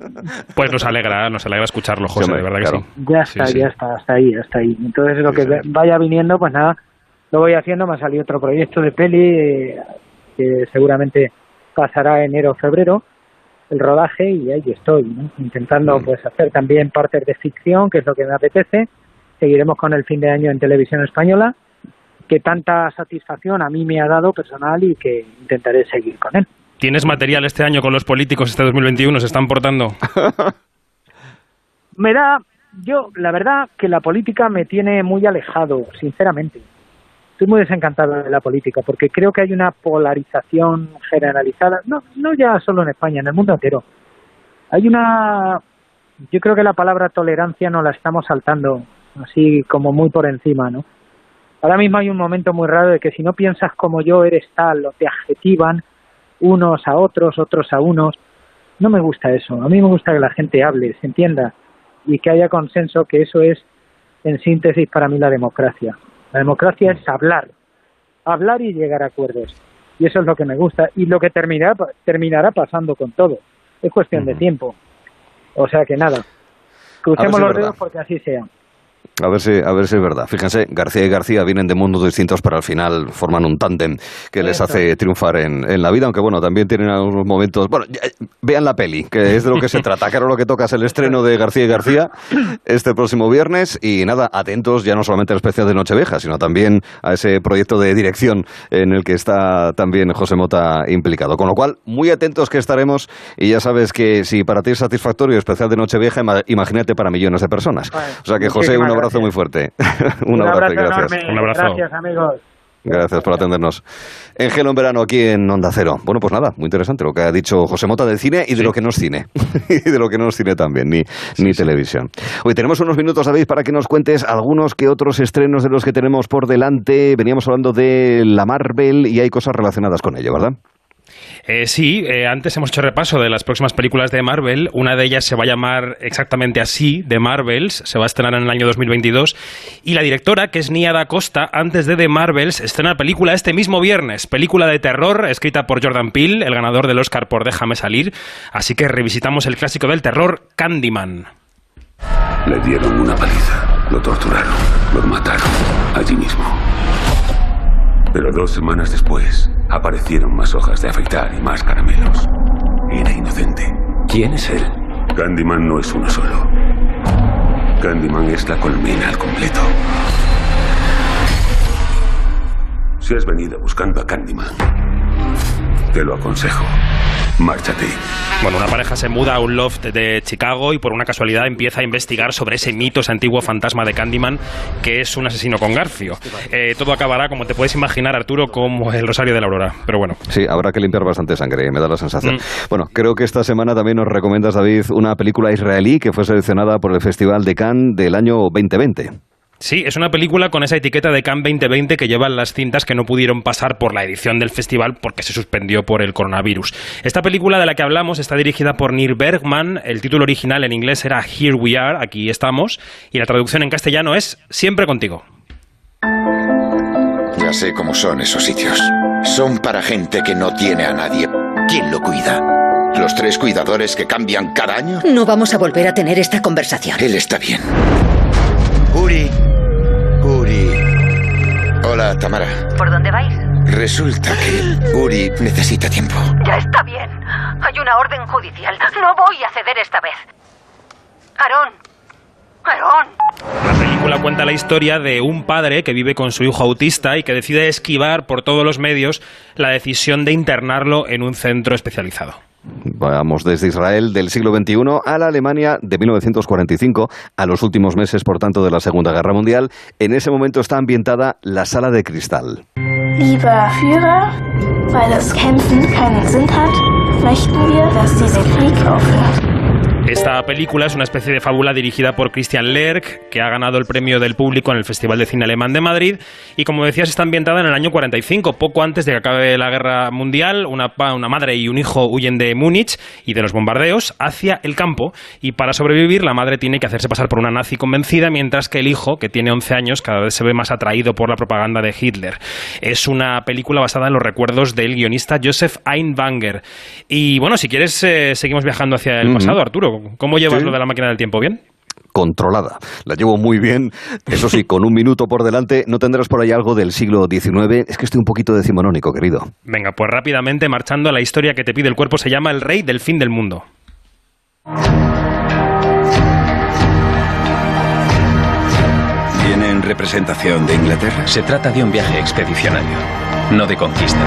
Pues nos alegra, nos alegra escucharlo, José, hombre, de verdad claro. que sí. Ya Sí, está, sí. ya está, hasta ahí, hasta ahí. Entonces lo que vaya viniendo, pues nada, lo voy haciendo. Me ha salido otro proyecto de peli eh, que seguramente pasará enero o febrero el rodaje y ahí estoy, ¿no? intentando pues hacer también partes de ficción, que es lo que me apetece. Seguiremos con el fin de año en televisión española, que tanta satisfacción a mí me ha dado personal y que intentaré seguir con él. ¿Tienes material este año con los políticos este 2021? ¿Se están portando? me da, yo, la verdad que la política me tiene muy alejado, sinceramente. Estoy muy desencantado de la política porque creo que hay una polarización generalizada, no, no ya solo en España, en el mundo entero. Hay una yo creo que la palabra tolerancia no la estamos saltando así como muy por encima, ¿no? Ahora mismo hay un momento muy raro de que si no piensas como yo eres tal o te adjetivan unos a otros, otros a unos. No me gusta eso. A mí me gusta que la gente hable, se entienda y que haya consenso, que eso es en síntesis para mí la democracia. La democracia es hablar, hablar y llegar a acuerdos. Y eso es lo que me gusta y lo que terminará, terminará pasando con todo. Es cuestión de tiempo. O sea que nada, crucemos los dedos porque así sea. A ver, si, a ver si es verdad. Fíjense, García y García vienen de mundos distintos, pero al final forman un tándem que les hace triunfar en, en, la vida, aunque bueno, también tienen algunos momentos... Bueno, vean la peli, que es de lo que se trata. Claro, lo que toca es el estreno de García y García este próximo viernes y nada, atentos ya no solamente al especial de Nochevieja, sino también a ese proyecto de dirección en el que está también José Mota implicado. Con lo cual, muy atentos que estaremos y ya sabes que si para ti es satisfactorio el especial de Nochevieja, imagínate para millones de personas. O sea que José, un abrazo muy fuerte. Un, un abrazo, gracias. Enorme. Un abrazo. Gracias, amigos. Gracias por atendernos. En Gelo en verano aquí en Onda Cero. Bueno, pues nada, muy interesante lo que ha dicho José Mota del cine y de lo que no es cine. y de lo que no es cine también, ni, sí, ni sí. televisión. Hoy tenemos unos minutos, David, para que nos cuentes algunos que otros estrenos de los que tenemos por delante. Veníamos hablando de la Marvel y hay cosas relacionadas con ello, ¿verdad? Eh, sí, eh, antes hemos hecho repaso de las próximas películas de Marvel. Una de ellas se va a llamar exactamente así, The Marvels. Se va a estrenar en el año 2022. Y la directora, que es Nia Da Costa, antes de The Marvels, estrena película este mismo viernes. Película de terror escrita por Jordan Peele, el ganador del Oscar por Déjame salir. Así que revisitamos el clásico del terror, Candyman. Le dieron una paliza, lo torturaron, lo mataron allí mismo. Pero dos semanas después aparecieron más hojas de afeitar y más caramelos. Era inocente. ¿Quién es él? Candyman no es uno solo. Candyman es la colmena al completo. Si has venido buscando a Candyman, te lo aconsejo. Márchate. Bueno, una pareja se muda a un loft de Chicago y por una casualidad empieza a investigar sobre ese mito, ese antiguo fantasma de Candyman, que es un asesino con garfio. Eh, todo acabará, como te puedes imaginar, Arturo, como el Rosario de la Aurora. Pero bueno. Sí, habrá que limpiar bastante sangre, me da la sensación. Mm. Bueno, creo que esta semana también nos recomiendas, David, una película israelí que fue seleccionada por el Festival de Cannes del año 2020. Sí, es una película con esa etiqueta de Cannes 2020 que llevan las cintas que no pudieron pasar por la edición del festival porque se suspendió por el coronavirus. Esta película de la que hablamos está dirigida por Neil Bergman, el título original en inglés era Here We Are, aquí estamos, y la traducción en castellano es Siempre contigo. Ya sé cómo son esos sitios. Son para gente que no tiene a nadie. ¿Quién lo cuida? ¿Los tres cuidadores que cambian cada año? No vamos a volver a tener esta conversación. Él está bien. Uri, Uri. Hola, Tamara. ¿Por dónde vais? Resulta que Uri necesita tiempo. Ya está bien. Hay una orden judicial. No voy a ceder esta vez. Aarón. Aarón. La película cuenta la historia de un padre que vive con su hijo autista y que decide esquivar por todos los medios la decisión de internarlo en un centro especializado. Vamos desde Israel del siglo XXI a la Alemania de 1945, a los últimos meses, por tanto, de la Segunda Guerra Mundial. En ese momento está ambientada la Sala de Cristal. Lieber Führer, weil das Kämpfen keinen Sinn hat, möchten wir, dass dieser Krieg aufhört. Esta película es una especie de fábula dirigida por Christian Lerck, que ha ganado el premio del público en el Festival de Cine Alemán de Madrid. Y como decías, está ambientada en el año 45, poco antes de que acabe la guerra mundial. Una, una madre y un hijo huyen de Múnich y de los bombardeos hacia el campo. Y para sobrevivir, la madre tiene que hacerse pasar por una nazi convencida, mientras que el hijo, que tiene 11 años, cada vez se ve más atraído por la propaganda de Hitler. Es una película basada en los recuerdos del guionista Joseph Einwanger. Y bueno, si quieres, eh, seguimos viajando hacia el mm -hmm. pasado, Arturo. ¿Cómo llevas Sí. lo de la máquina del tiempo? ¿Bien? controlada. La llevo muy bien. Eso sí, con un minuto por delante, ¿no tendrás por ahí algo del siglo XIX? Es que estoy un poquito decimonónico, querido. Venga, pues rápidamente, marchando a la historia que te pide el cuerpo, se llama El Rey del Fin del Mundo. ¿Viene en representación de Inglaterra? Se trata de un viaje expedicionario, no de conquista.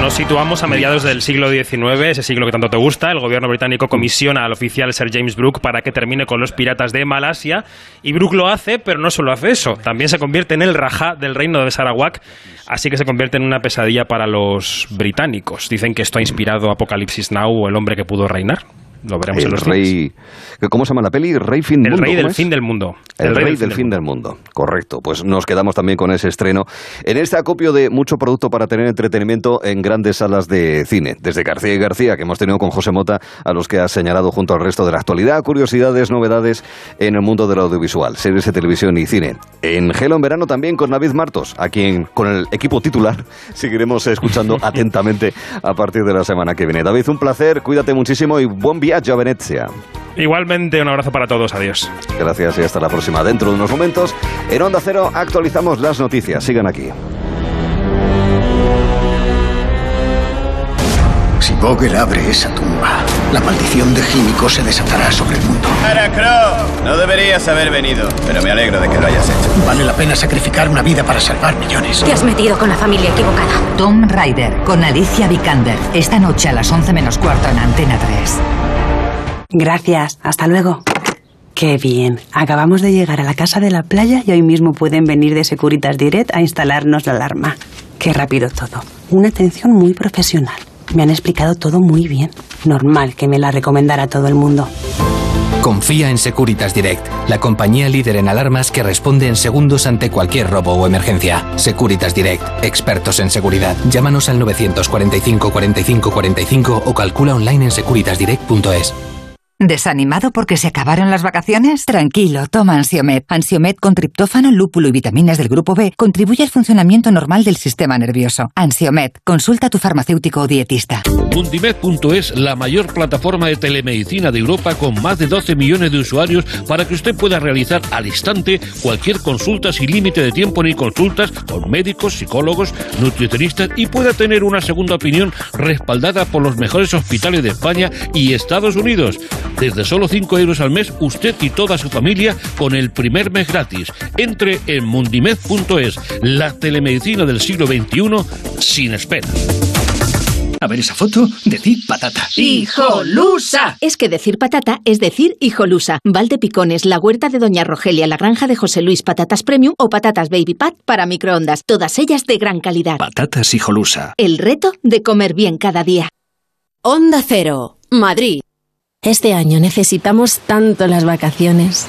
Nos situamos a mediados del siglo XIX, ese siglo que tanto te gusta. El gobierno británico comisiona al oficial Sir James Brooke para que termine con los piratas de Malasia. Y Brooke lo hace, pero no solo hace eso. También se convierte en el Rajá del reino de Sarawak. Así que se convierte en una pesadilla para los británicos. Dicen que esto ha inspirado Apocalipsis Now o El hombre que pudo reinar. Lo veremos en El los rey... cines. ¿Cómo se llama la peli? Rey fin El mundo. rey ¿cómo del es? fin del mundo. El, rey, del fin del mundo. Correcto. Pues nos quedamos también con ese estreno en este acopio de mucho producto para tener entretenimiento en grandes salas de cine. Desde García y García, que hemos tenido con José Mota, a los que ha señalado junto al resto de la actualidad, curiosidades, novedades en el mundo del audiovisual, series de televisión y cine. En Gelo en verano también con David Martos, a quien con el equipo titular seguiremos escuchando atentamente a partir de la semana que viene. David, un placer, cuídate muchísimo y buen viaje a Venecia. Igualmente, un abrazo para todos. Adiós. Gracias y hasta la próxima. Dentro de unos momentos, en Onda Cero actualizamos las noticias. Sigan aquí. Si Vogel abre esa tumba, la maldición de Químico se desatará sobre el mundo. Crow, no deberías haber venido, pero me alegro de que lo hayas hecho. Vale la pena sacrificar una vida para salvar millones. Te has metido con la familia equivocada. Tom Ryder con Alicia Vikander. Esta noche a las 11 menos cuarto en Antena 3. Gracias, hasta luego. Qué bien. Acabamos de llegar a la casa de la playa y hoy mismo pueden venir de Securitas Direct a instalarnos la alarma. Qué rápido todo. Una atención muy profesional. Me han explicado todo muy bien. Normal que me la recomendara todo el mundo. Confía en Securitas Direct, la compañía líder en alarmas que responde en segundos ante cualquier robo o emergencia. Securitas Direct, expertos en seguridad. Llámanos al 945 45 45 o calcula online en securitasdirect.es. ¿Desanimado porque se acabaron las vacaciones? Tranquilo, toma Ansiomed. Ansiomed con triptófano, lúpulo y vitaminas del grupo B contribuye al funcionamiento normal del sistema nervioso. Ansiomed, consulta a tu farmacéutico o dietista. Mundimed.es, la mayor plataforma de telemedicina de Europa con más de 12 millones de usuarios para que usted pueda realizar al instante cualquier consulta sin límite de tiempo ni consultas con médicos, psicólogos, nutricionistas y pueda tener una segunda opinión respaldada por los mejores hospitales de España y Estados Unidos. Desde solo 5 euros al mes, usted y toda su familia con el primer mes gratis. Entre en mundimed.es, la telemedicina del siglo XXI sin espera. A ver esa foto, decid patata. ¡Hijolusa! Es que decir patata es decir hijolusa. Valde Picones, la huerta de Doña Rogelia, la granja de José Luis, patatas premium o patatas baby pat para microondas. Todas ellas de gran calidad. Patatas hijolusa. El reto de comer bien cada día. Onda Cero, Madrid. Este año necesitamos tanto las vacaciones.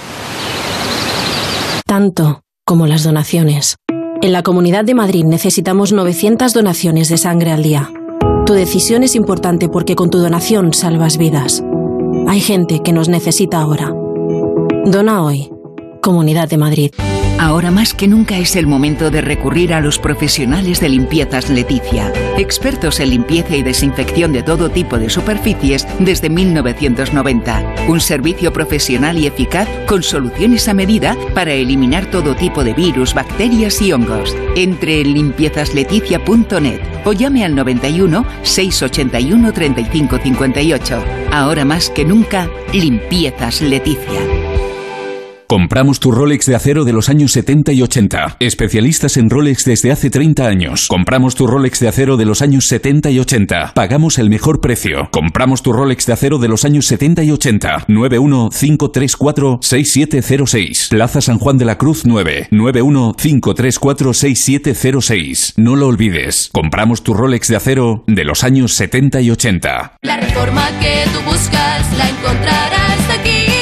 Tanto como las donaciones. En la Comunidad de Madrid necesitamos 900 donaciones de sangre al día. Tu decisión es importante porque con tu donación salvas vidas. Hay gente que nos necesita ahora. Dona hoy. Comunidad de Madrid. Ahora más que nunca es el momento de recurrir a los profesionales de limpiezas Leticia, expertos en limpieza y desinfección de todo tipo de superficies desde 1990. Un servicio profesional y eficaz con soluciones a medida para eliminar todo tipo de virus, bacterias y hongos. Entre en limpiezasLeticia.net o llame al 91 681 35 58. Ahora más que nunca, limpiezas Leticia. Compramos tu Rolex de acero de los años 70 y 80. Especialistas en Rolex desde hace 30 años. Compramos tu Rolex de acero de los años 70 y 80. Pagamos el mejor precio. Compramos tu Rolex de acero de los años 70 y 80. 915346706. Plaza San Juan de la Cruz 9. 915346706. No lo olvides. Compramos tu Rolex de acero de los años 70 y 80. La reforma que tú buscas la encontrarás aquí.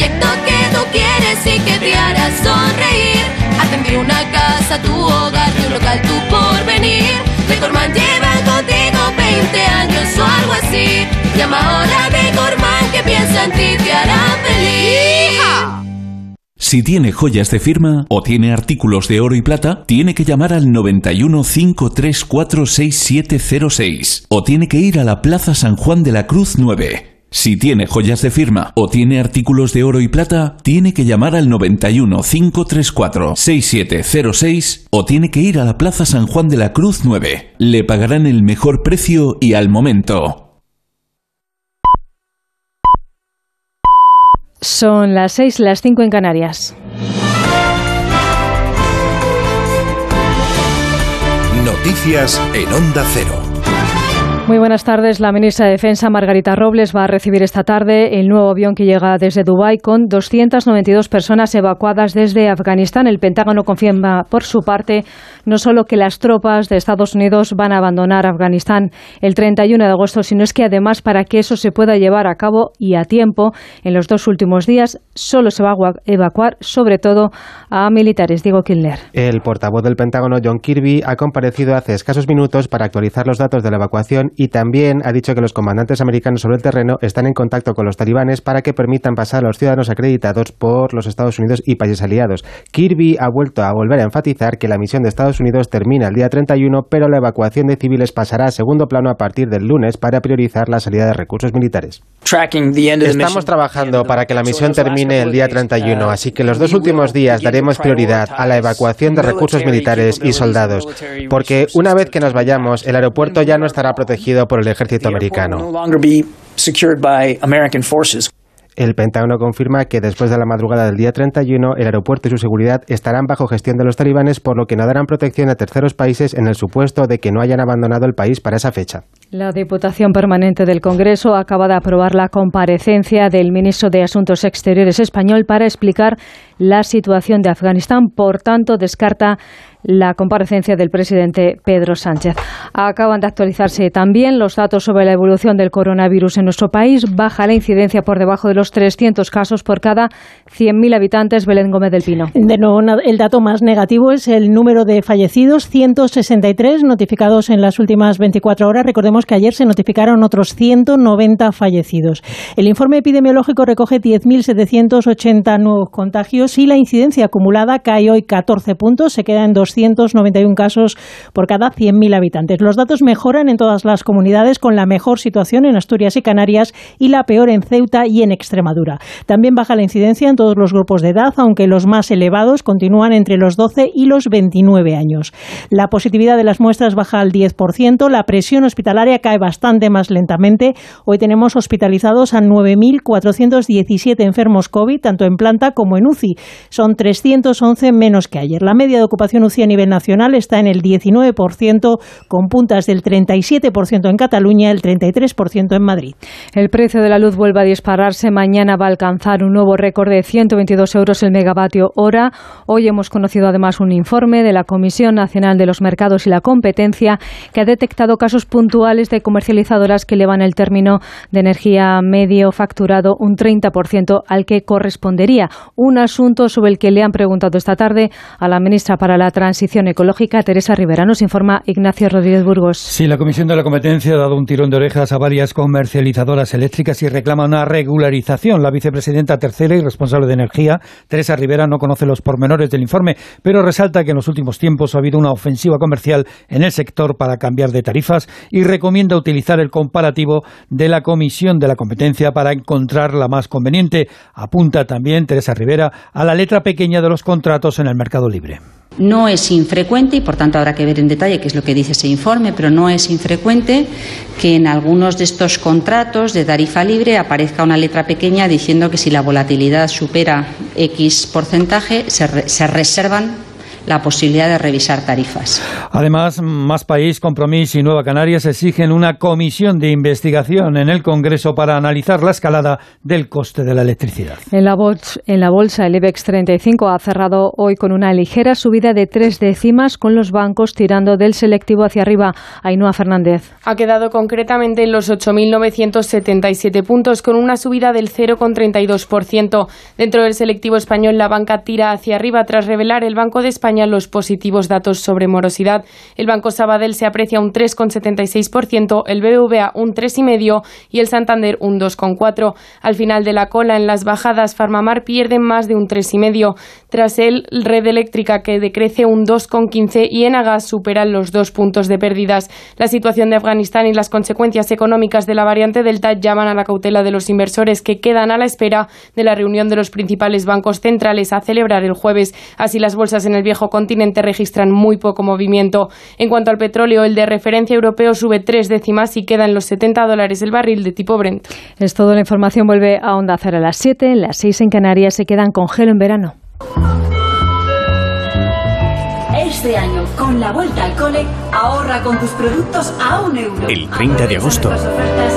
Proyecto que tú quieres y que te hará sonreír. Hacen de una casa tu hogar, un local tu porvenir. Decorman lleva contigo 20 años o algo así. Llama ahora a Decorman que piensa en ti, te hará feliz. Si tiene joyas de firma o tiene artículos de oro y plata, tiene que llamar al 91 534 6706 o tiene que ir a la Plaza San Juan de la Cruz 9. Si tiene joyas de firma o tiene artículos de oro y plata, tiene que llamar al 91 534 6706 o tiene que ir a la Plaza San Juan de la Cruz 9. Le pagarán el mejor precio y al momento. Son las 6, las 5 en Canarias. Noticias en Onda Cero. Muy buenas tardes. La ministra de Defensa, Margarita Robles, va a recibir esta tarde el nuevo avión que llega desde Dubái con 292 personas evacuadas desde Afganistán. El Pentágono confirma, por su parte, no solo que las tropas de Estados Unidos van a abandonar Afganistán el 31 de agosto, sino es que además, para que eso se pueda llevar a cabo y a tiempo, en los dos últimos días solo se va a evacuar, sobre todo, a militares. Diego Kilner. El portavoz del Pentágono, John Kirby, ha comparecido hace escasos minutos para actualizar los datos de la evacuación y también ha dicho que los comandantes americanos sobre el terreno están en contacto con los talibanes para que permitan pasar a los ciudadanos acreditados por los Estados Unidos y países aliados. Kirby ha vuelto a volver a enfatizar que la misión de Estados Unidos termina el día 31, pero la evacuación de civiles pasará a segundo plano a partir del lunes para priorizar la salida de recursos militares. Estamos trabajando para que la misión termine el día 31, así que los dos últimos días daremos prioridad a la evacuación de recursos militares y soldados, porque una vez que nos vayamos, el aeropuerto ya no estará protegido por el ejército americano. El Pentágono confirma que después de la madrugada del día 31, el aeropuerto y su seguridad estarán bajo gestión de los talibanes, por lo que no darán protección a terceros países en el supuesto de que no hayan abandonado el país para esa fecha. La Diputación Permanente del Congreso acaba de aprobar la comparecencia del ministro de Asuntos Exteriores español para explicar la situación de Afganistán. Por tanto, descarta la comparecencia del presidente Pedro Sánchez. Acaban de actualizarse también los datos sobre la evolución del coronavirus en nuestro país. Baja la incidencia por debajo de los 300 casos por cada 100.000 habitantes. Belén Gómez del Pino. De nuevo, el dato más negativo es el número de fallecidos, 163 notificados en las últimas 24 horas. Recordemos que ayer se notificaron otros 190 fallecidos. El informe epidemiológico recoge 10.780 nuevos contagios y la incidencia acumulada cae hoy 14 puntos, se queda en 2 291 casos por cada 100.000 habitantes. Los datos mejoran en todas las comunidades, con la mejor situación en Asturias y Canarias y la peor en Ceuta y en Extremadura. También baja la incidencia en todos los grupos de edad, aunque los más elevados continúan entre los 12 y los 29 años. La positividad de las muestras baja al 10%, la presión hospitalaria cae bastante más lentamente. Hoy tenemos hospitalizados a 9.417 enfermos COVID, tanto en planta como en UCI. Son 311 menos que ayer. La media de ocupación UCI a nivel nacional está en el 19%, con puntas del 37% en Cataluña, el 33% en Madrid. El precio de la luz vuelve a dispararse. Mañana va a alcanzar un nuevo récord de 122 euros el megavatio hora. Hoy hemos conocido además un informe de la Comisión Nacional de los Mercados y la Competencia que ha detectado casos puntuales de comercializadoras que elevan el término de energía medio facturado un 30% al que correspondería. Un asunto sobre el que le han preguntado esta tarde a la ministra para la Transición Ecológica, Teresa Rivera. Nos informa Ignacio Rodríguez Burgos. Sí, la Comisión de la Competencia ha dado un tirón de orejas a varias comercializadoras eléctricas y reclama una regularización. La vicepresidenta tercera y responsable de energía, Teresa Rivera, no conoce los pormenores del informe, pero resalta que en los últimos tiempos ha habido una ofensiva comercial en el sector para cambiar de tarifas y recomienda utilizar el comparativo de la Comisión de la Competencia para encontrar la más conveniente. Apunta también Teresa Rivera a la letra pequeña de los contratos en el mercado libre. No es infrecuente, y por tanto habrá que ver en detalle qué es lo que dice ese informe, pero no es infrecuente que en algunos de estos contratos de tarifa libre aparezca una letra pequeña diciendo que si la volatilidad supera X porcentaje, se, se reservan la posibilidad de revisar tarifas. Además, Más País, Compromís y Nueva Canarias exigen una comisión de investigación en el Congreso para analizar la escalada del coste de la electricidad. En la, en la bolsa, el IBEX 35 ha cerrado hoy con una ligera subida de tres décimas, con los bancos tirando del selectivo hacia arriba. Ainhoa Fernández. Ha quedado concretamente en los 8.977 puntos, con una subida del 0,32%. Dentro del selectivo español, la banca tira hacia arriba tras revelar el Banco de España los positivos datos sobre morosidad. El Banco Sabadell se aprecia un 3,76%, el BBVA un 3,5% y el Santander un 2,4%. Al final de la cola, en las bajadas, Farmamar pierde más de un 3,5%. Tras él, Red Eléctrica, que decrece un 2,15% y Enagas superan los dos puntos de pérdidas. La situación de Afganistán y las consecuencias económicas de la variante Delta llaman a la cautela de los inversores que quedan a la espera de la reunión de los principales bancos centrales a celebrar el jueves. Así, las bolsas en el viejo continente registran muy poco movimiento. En cuanto al petróleo, el de referencia europeo sube tres décimas y queda en los 70 dólares el barril de tipo Brent. Es todo. La información vuelve a Onda a las 7, las 6 en Canarias se quedan con gelo en verano. Este año, con la vuelta al cole, ahorra con tus productos a un euro. El 30 de agosto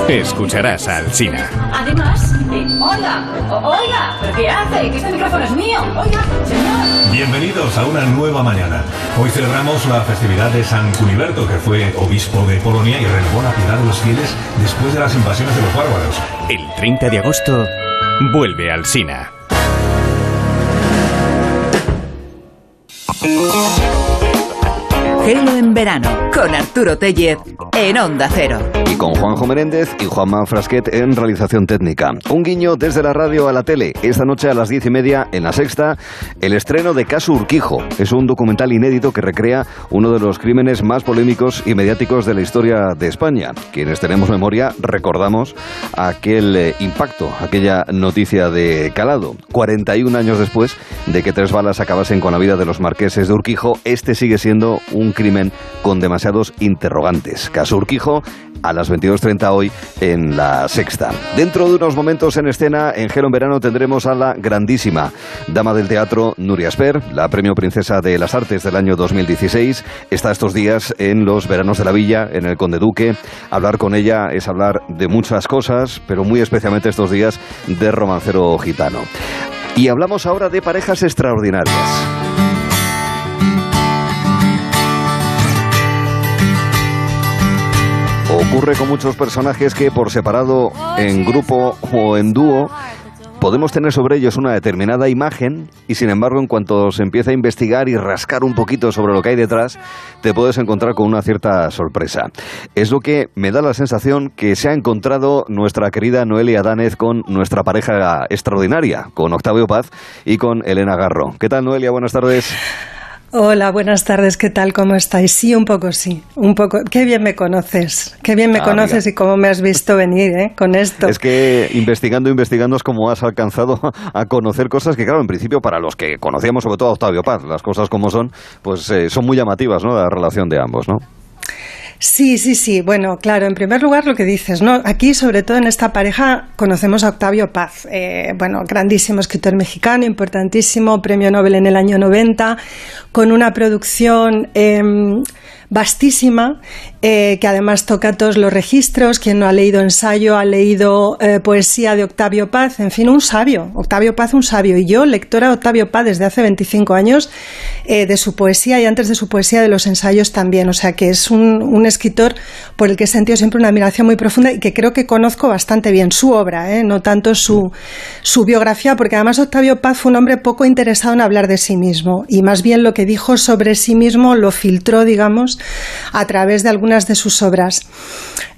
escucharás a Alsina. Además, de... ¡Oiga! o- ¡Oiga! ¿Pero qué hace? Que este micrófono es mío. Oiga, señor. Bienvenidos a una nueva mañana. Hoy celebramos la festividad de San Cuniberto, que fue obispo de Polonia y renovó la piedad de los fieles después de las invasiones de los bárbaros. El 30 de agosto vuelve Alsina. Gelo en verano con Arturo Tellez en Onda Cero. Y con Juanjo Menéndez y Juanma Frasquet en realización técnica. Un guiño desde la radio a la tele. Esta noche a las diez y media en la sexta, el estreno de Caso Urquijo. Es un documental inédito que recrea uno de los crímenes más polémicos y mediáticos de la historia de España. Quienes tenemos memoria recordamos aquel eh, impacto, aquella noticia de calado. 41 años después de que tres balas acabasen con la vida de los marqueses de Urquijo, este sigue siendo un crimen con demasiados interrogantes. Caso Urquijo a las 22.30 hoy en la sexta. Dentro de unos momentos en escena, en Gelo en Verano tendremos a la grandísima dama del teatro Nuria Sper, la premio Princesa de las Artes del año 2016. Está estos días en los veranos de la Villa, en el Conde Duque. Hablar con ella es hablar de muchas cosas, pero muy especialmente estos días de romancero gitano. Y hablamos ahora de parejas extraordinarias. Ocurre con muchos personajes que por separado, en grupo o en dúo, podemos tener sobre ellos una determinada imagen y sin embargo en cuanto se empieza a investigar y rascar un poquito sobre lo que hay detrás, te puedes encontrar con una cierta sorpresa. Es lo que me da la sensación que se ha encontrado nuestra querida Noelia Danez con nuestra pareja extraordinaria, con Octavio Paz y con Elena Garro. ¿Qué tal Noelia? Buenas tardes. Hola, buenas tardes, ¿qué tal? ¿Cómo estáis? Sí, un poco sí, un poco. Qué bien me conoces, qué bien me Ah, conoces y cómo me has visto venir ¿eh? con esto. Es que investigando, investigando es como has alcanzado a conocer cosas que, claro, en principio para los que conocíamos sobre todo a Octavio Paz, las cosas como son, pues eh, son muy llamativas, ¿no? La relación de ambos, ¿no? Sí, sí, sí. Bueno, claro, en primer lugar lo que dices, ¿no? Aquí, sobre todo en esta pareja, conocemos a Octavio Paz, eh, bueno, grandísimo escritor mexicano, importantísimo, premio Nobel en el año 90, con una producción eh, vastísima, eh, que además toca todos los registros. Quien no ha leído ensayo ha leído eh, poesía de Octavio Paz, en fin, un sabio. Octavio Paz, un sabio. Y yo, lectora de Octavio Paz desde hace 25 años, eh, de su poesía y antes de su poesía de los ensayos también. O sea que es un, escritor por el que he sentido siempre una admiración muy profunda y que creo que conozco bastante bien su obra, no tanto su biografía, porque además Octavio Paz fue un hombre poco interesado en hablar de sí mismo y más bien lo que dijo sobre sí mismo lo filtró, digamos, a través de algunas de sus obras.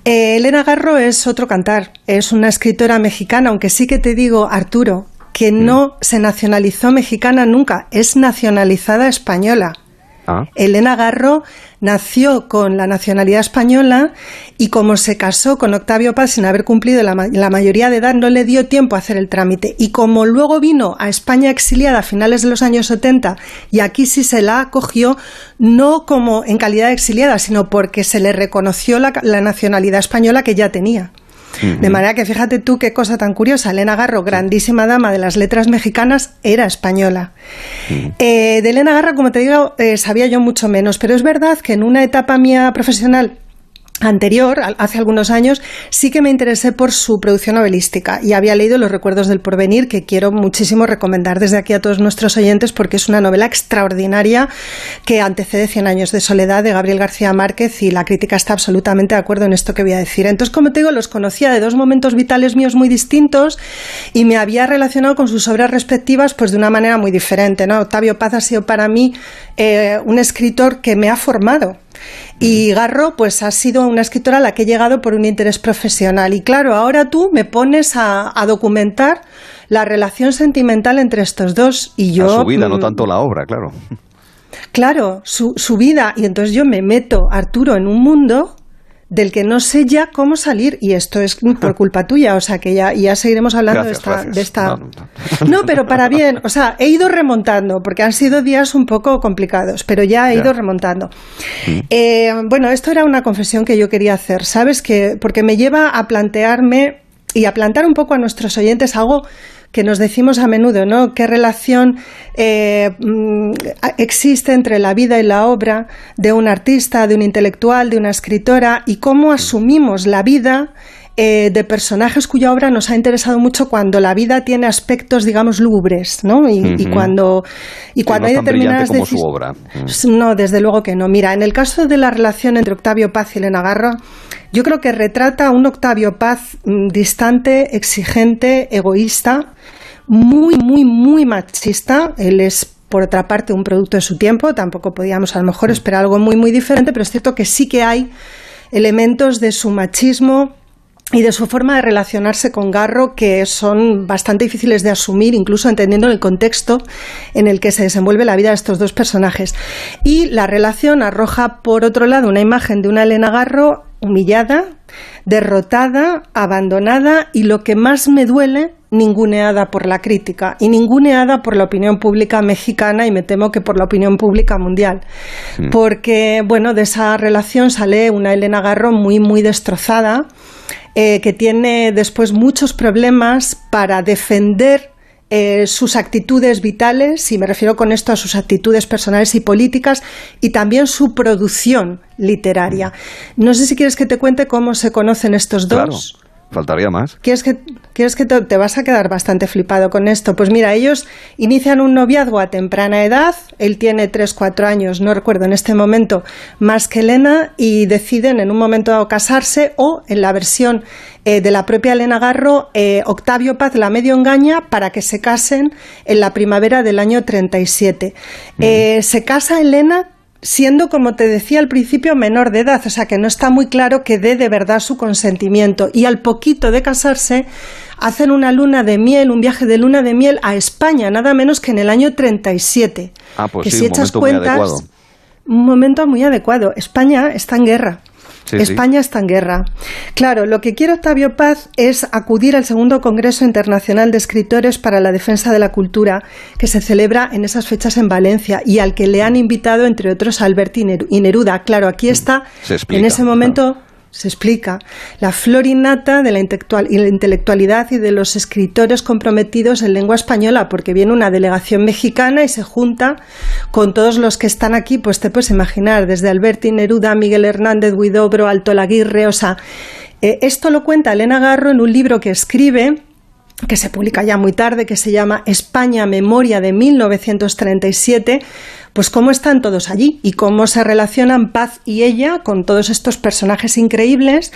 Eh, Elena Garro es otro cantar, es una escritora mexicana, aunque sí que te digo, Arturo, que no se nacionalizó mexicana nunca, es nacionalizada española. Elena Garro nació con la nacionalidad española y como se casó con Octavio Paz sin haber cumplido la, ma- la mayoría de edad, no le dio tiempo a hacer el trámite. Y como luego vino a España exiliada a finales de los años 70 y aquí sí se la acogió, no como en calidad de exiliada, sino porque se le reconoció la, la nacionalidad española que ya tenía. De manera que fíjate tú qué cosa tan curiosa. Elena Garro, grandísima dama de las letras mexicanas, era española. Eh, de Elena Garro, como te digo, eh, sabía yo mucho menos, pero es verdad que en una etapa mía profesional anterior, hace algunos años, sí que me interesé por su producción novelística y había leído Los recuerdos del porvenir, que quiero muchísimo recomendar desde aquí a todos nuestros oyentes porque es una novela extraordinaria que antecede Cien años de soledad de Gabriel García Márquez y la crítica está absolutamente de acuerdo en esto que voy a decir. Entonces, como te digo, los conocía de dos momentos vitales míos muy distintos y me había relacionado con sus obras respectivas pues de una manera muy diferente. ¿no? Octavio Paz ha sido para mí eh, un escritor que me ha formado y Garro, pues ha sido una escritora a la que he llegado por un interés profesional. Y claro, ahora tú me pones a, a documentar la relación sentimental entre estos dos. Y yo. a su vida, no mm, tanto la obra, claro. Claro, su, su vida. Y entonces yo me meto, Arturo, en un mundo del que no sé ya cómo salir. Y esto es por culpa tuya. O sea que ya, ya seguiremos hablando Gracias, de esta. gracias. De esta... No, no, No, pero para bien. O sea, he ido remontando, porque han sido días un poco complicados, pero ya he Ya. ido remontando. Eh, bueno, esto era una confesión que yo quería hacer, ¿sabes? Que, porque me lleva a plantearme y a plantar un poco a nuestros oyentes algo que nos decimos a menudo, ¿no? ¿Qué relación eh, mm, existe entre la vida y la obra de un artista, de un intelectual, de una escritora y cómo asumimos la vida eh, de personajes cuya obra nos ha interesado mucho cuando la vida tiene aspectos, digamos, lúgubres, ¿no? Y, cuando, y cuando hay determinadas como su obra. No, desde luego que no. Mira, en el caso de la relación entre Octavio Paz y Elena Garro, yo creo que retrata a un Octavio Paz mm, distante, exigente, egoísta, muy, muy, muy machista. Él es por otra parte, un producto de su tiempo. Tampoco podíamos a lo mejor esperar algo muy, muy diferente, pero es cierto que sí que hay elementos de su machismo y de su forma de relacionarse con Garro que son bastante difíciles de asumir, incluso entendiendo el contexto en el que se desenvuelve la vida de estos dos personajes. Y la relación arroja, por otro lado, una imagen de una Elena Garro humillada, derrotada, abandonada y lo que más me duele, ninguneada por la crítica y ninguneada por la opinión pública mexicana y me temo que por la opinión pública mundial. Porque, bueno, de esa relación sale una Elena Garro muy, muy destrozada eh, que tiene después muchos problemas para defender eh, sus actitudes vitales, y me refiero con esto a sus actitudes personales y políticas, y también su producción literaria. No sé si quieres que te cuente cómo se conocen estos dos. Faltaría más. ¿Quieres que, quieres que te, vas a quedar bastante flipado con esto? Pues mira, ellos inician un noviazgo a temprana edad, él tiene 3, 4 años, no recuerdo en este momento, más que Elena, y deciden en un momento dado casarse o en la versión eh, de la propia Elena Garro, eh, Octavio Paz la medio engaña para que se casen en la primavera del año 37. Eh, se casa Elena siendo, como te decía al principio, menor de edad, o sea que no está muy claro que dé de verdad su consentimiento. Y al poquito de casarse, hacen una luna de miel, un viaje de luna de miel a España, nada menos que en el año 37. Ah, pues que sí, si un echas momento muy cuentas, adecuado. un momento muy adecuado. España está en guerra. Sí, sí. España está en guerra. Claro, lo que quiere Octavio Paz es acudir al segundo Congreso Internacional de Escritores para la Defensa de la Cultura, que se celebra en esas fechas en Valencia y al que le han invitado, entre otros, Alberti y Neruda. Claro, aquí está, Se explica, en ese momento, se explica la flor innata de la, intelectualidad y de los escritores comprometidos en lengua española, porque viene una delegación mexicana y se junta con todos los que están aquí, pues te puedes imaginar, desde Alberti, Neruda, Miguel Hernández, Guidobro, Alto Laguirre, o sea, eh, esto lo cuenta Elena Garro en un libro que escribe que se publica ya muy tarde, que se llama España Memoria de 1937, pues cómo están todos allí y cómo se relacionan Paz y ella con todos estos personajes increíbles,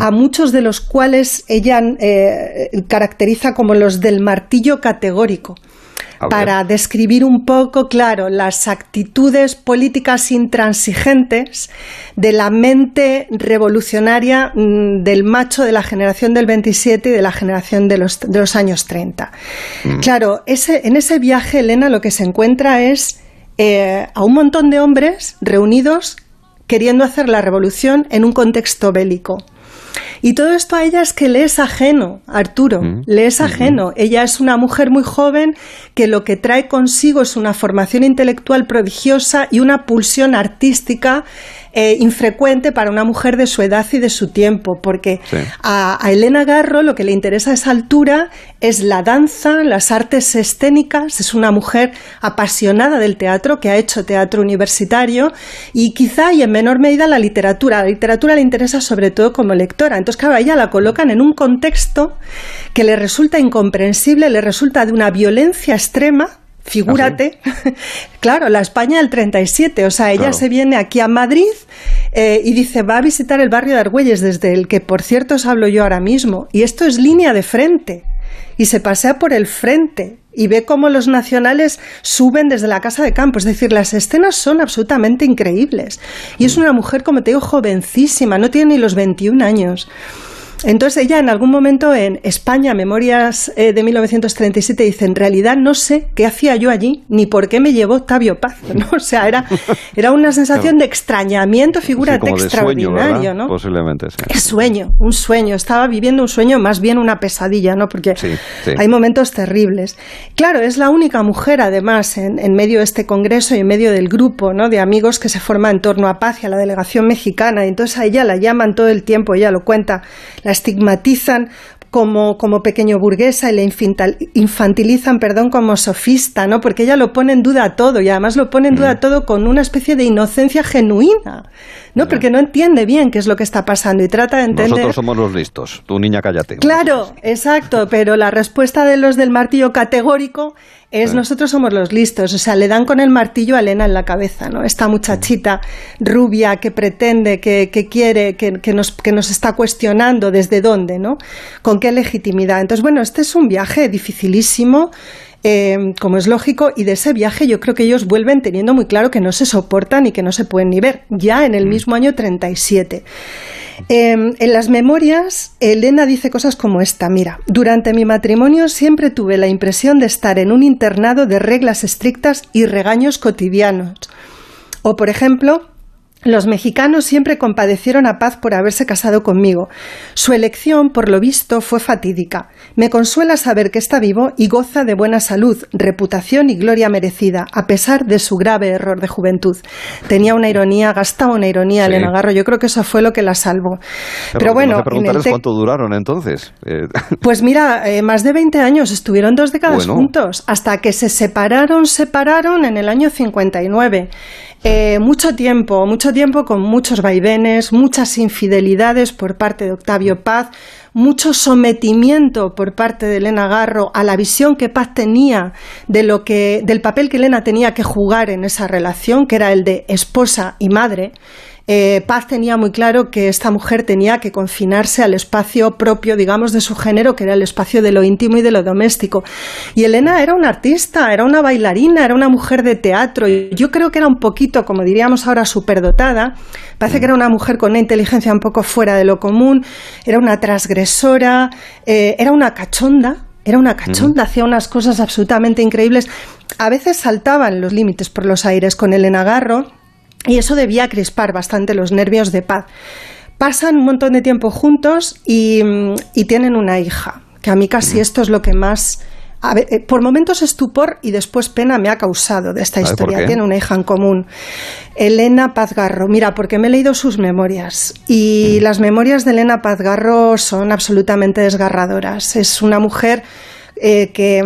a muchos de los cuales ella eh, caracteriza como los del martillo categórico para describir un poco, claro, las actitudes políticas intransigentes de la mente revolucionaria mm, del macho de la generación del 27 y de la generación de los, de los años 30. Claro, ese, en ese viaje, Elena, lo que se encuentra es eh, a un montón de hombres reunidos queriendo hacer la revolución en un contexto bélico. Y todo esto a ella es que le es ajeno, Arturo, le es ajeno. Ella es una mujer muy joven que lo que trae consigo es una formación intelectual prodigiosa y una pulsión artística eh, infrecuente para una mujer de su edad y de su tiempo, porque a, a Elena Garro lo que le interesa a esa altura es la danza, las artes escénicas, es una mujer apasionada del teatro, que ha hecho teatro universitario, y quizá y en menor medida la literatura. La literatura le interesa sobre todo como lectora. Entonces, claro, a ella la colocan en un contexto que le resulta incomprensible, le resulta de una violencia extrema, Figúrate, claro, la España del 37, o sea, ella Claro. se viene aquí a Madrid eh, y dice, va a visitar el barrio de Argüelles, desde el que, por cierto, os hablo yo ahora mismo. Y esto es línea de frente. Y se pasea por el frente y ve cómo los nacionales suben desde la casa de campo. Es decir, las escenas son absolutamente increíbles. Y es una mujer, como te digo, jovencísima, no tiene ni los 21 años. Entonces ella en algún momento en España, Memorias eh, de 1937, dice, en realidad no sé qué hacía yo allí, ni por qué me llevó Octavio Paz. ¿no? O sea, era, era una sensación Claro. de extrañamiento, figúrate, Sí, sueño, extraordinario. ¿no? Posiblemente, sí. Qué sueño, un sueño. Estaba viviendo un sueño, más bien una pesadilla, ¿no? Porque Sí, sí. hay momentos terribles. Claro, es la única mujer, además, en, en medio de este congreso y en medio del grupo, ¿no? De amigos que se forma en torno a Paz y a la delegación mexicana. Y entonces a ella la llaman todo el tiempo, ella lo cuenta, la estigmatizan como, como pequeño burguesa y le infantilizan, perdón, como sofista, ¿no? Porque ella lo pone en duda todo y además lo pone en duda mm. todo con una especie de inocencia genuina. ¿no? Porque no entiende bien qué es lo que está pasando y trata de entender. Nosotros somos los listos, tu niña cállate. Claro, exacto, pero la respuesta de los del martillo categórico es nosotros somos los listos, o sea, le dan con el martillo a Elena en la cabeza, ¿no? Esta muchachita rubia que pretende, que, que quiere, que, que, nos, que nos está cuestionando desde dónde, ¿no? Con qué legitimidad. Entonces, bueno, este es un viaje dificilísimo. Eh, como es lógico, y de ese viaje yo creo que ellos vuelven teniendo muy claro que no se soportan y que no se pueden ni ver, ya en el mm. mismo año 37. Em, en las memorias, Elena dice cosas como esta, mira, durante mi matrimonio siempre tuve la impresión de estar en un internado de reglas estrictas y regaños cotidianos. O, por ejemplo, los mexicanos siempre compadecieron a Paz por haberse casado conmigo. Su elección, por lo visto, fue fatídica. Me consuela saber que está vivo y goza de buena salud, reputación y gloria merecida, a pesar de su grave error de juventud. Tenía una ironía, gastaba una ironía sí. Elena Garro. Yo creo que eso fue lo que la salvó. Pero, bueno, cuánto duraron entonces. Eh, pues mira, eh, más de 20 años, estuvieron dos décadas juntos, hasta que se separaron, separaron en el año 59. Eh, mucho tiempo, mucho tiempo con muchos vaivenes, muchas infidelidades por parte de Octavio Paz, mucho sometimiento por parte de Elena Garro a la visión que Paz tenía de lo que, del papel que Elena tenía que jugar en esa relación, que era el de esposa y madre. Eh, Paz tenía muy claro que esta mujer tenía que confinarse al espacio propio, digamos, de su género, que era el espacio de lo íntimo y de lo doméstico. Y Elena era una artista, era una bailarina, era una mujer de teatro. Y yo creo que era un poquito, como diríamos ahora, superdotada. Parece que era una mujer con una inteligencia un poco fuera de lo común, era una transgresora, eh, era una cachonda, era una cachonda, hacía unas cosas absolutamente increíbles. A veces saltaban los límites por los aires con Elena Garro y eso debía crispar bastante los nervios de Paz. Pasan un montón de tiempo juntos y, tienen una hija, que a mí casi esto es lo que más... Eh, por momentos estupor y después pena me ha causado de esta historia. Tiene una hija en común, Elena Pazgarro. Mira, porque me he leído sus memorias y las memorias de Elena Pazgarro son absolutamente desgarradoras. Es una mujer eh, que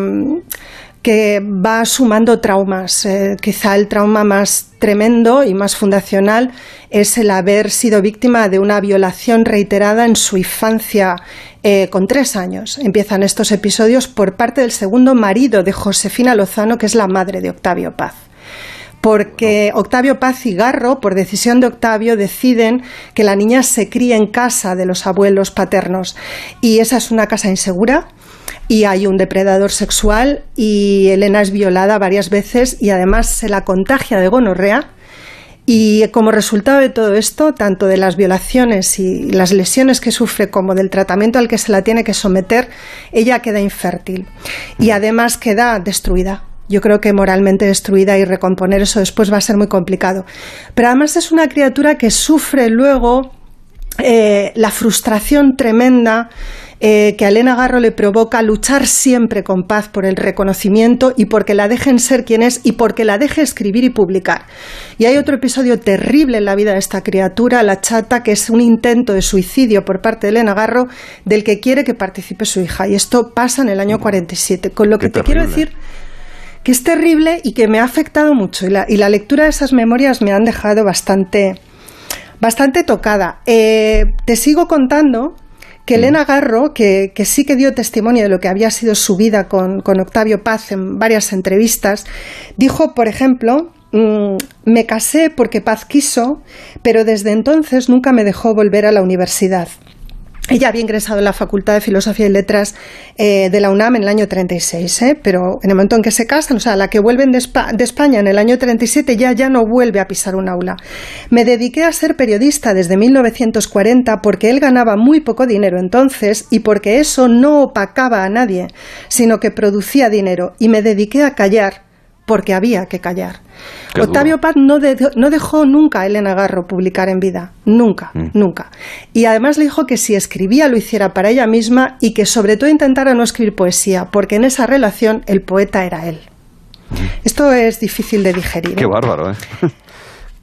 que va sumando traumas. Eh, quizá el trauma más tremendo y más fundacional es el haber sido víctima de una violación reiterada en su infancia eh, con tres años. Empiezan estos episodios por parte del segundo marido de Josefina Lozano, que es la madre de Octavio Paz porque Octavio Paz y Garro, por decisión de Octavio, deciden que la niña se críe en casa de los abuelos paternos. Y esa es una casa insegura, y hay un depredador sexual y Elena es violada varias veces y además se la contagia de gonorrea. Y como resultado de todo esto, tanto de las violaciones y las lesiones que sufre como del tratamiento al que se la tiene que someter, ella queda infértil y además queda destruida. Yo creo que moralmente destruida y recomponer eso después va a ser muy complicado. Pero además es una criatura que sufre luego eh, la frustración tremenda eh, que a Elena Garro le provoca luchar siempre con paz por el reconocimiento y porque la dejen ser quien es y porque la deje escribir y publicar. Y hay otro episodio terrible en la vida de esta criatura, la chata, que es un intento de suicidio por parte de Elena Garro del que quiere que participe su hija. Y esto pasa en el año 47. Con lo que te quiero decir que es terrible y que me ha afectado mucho. Y la, y la lectura de esas memorias me han dejado bastante, bastante tocada. Eh, te sigo contando que Elena Garro, que, sí que dio testimonio de lo que había sido su vida con, Octavio Paz en varias entrevistas, dijo, por ejemplo, mm, me casé porque Paz quiso, pero desde entonces nunca me dejó volver a la universidad. Ella había ingresado en la Facultad de Filosofía y Letras eh, de la UNAM en el año 36, ¿eh? pero en el momento en que se casan, o sea, la que vuelven de, de, España en el año 37 ya, ya no vuelve a pisar un aula. Me dediqué a ser periodista desde 1940 porque él ganaba muy poco dinero entonces y porque eso no opacaba a nadie, sino que producía dinero y me dediqué a callar porque había que callar. Octavio Paz no, no, dejó nunca a Elena Garro publicar en vida, nunca, mm. nunca. Y además le dijo que si escribía lo hiciera para ella misma y que sobre todo intentara no escribir poesía, porque en esa relación el poeta era él. Mm. Esto es difícil de digerir. Qué ¿eh? bárbaro, ¿eh?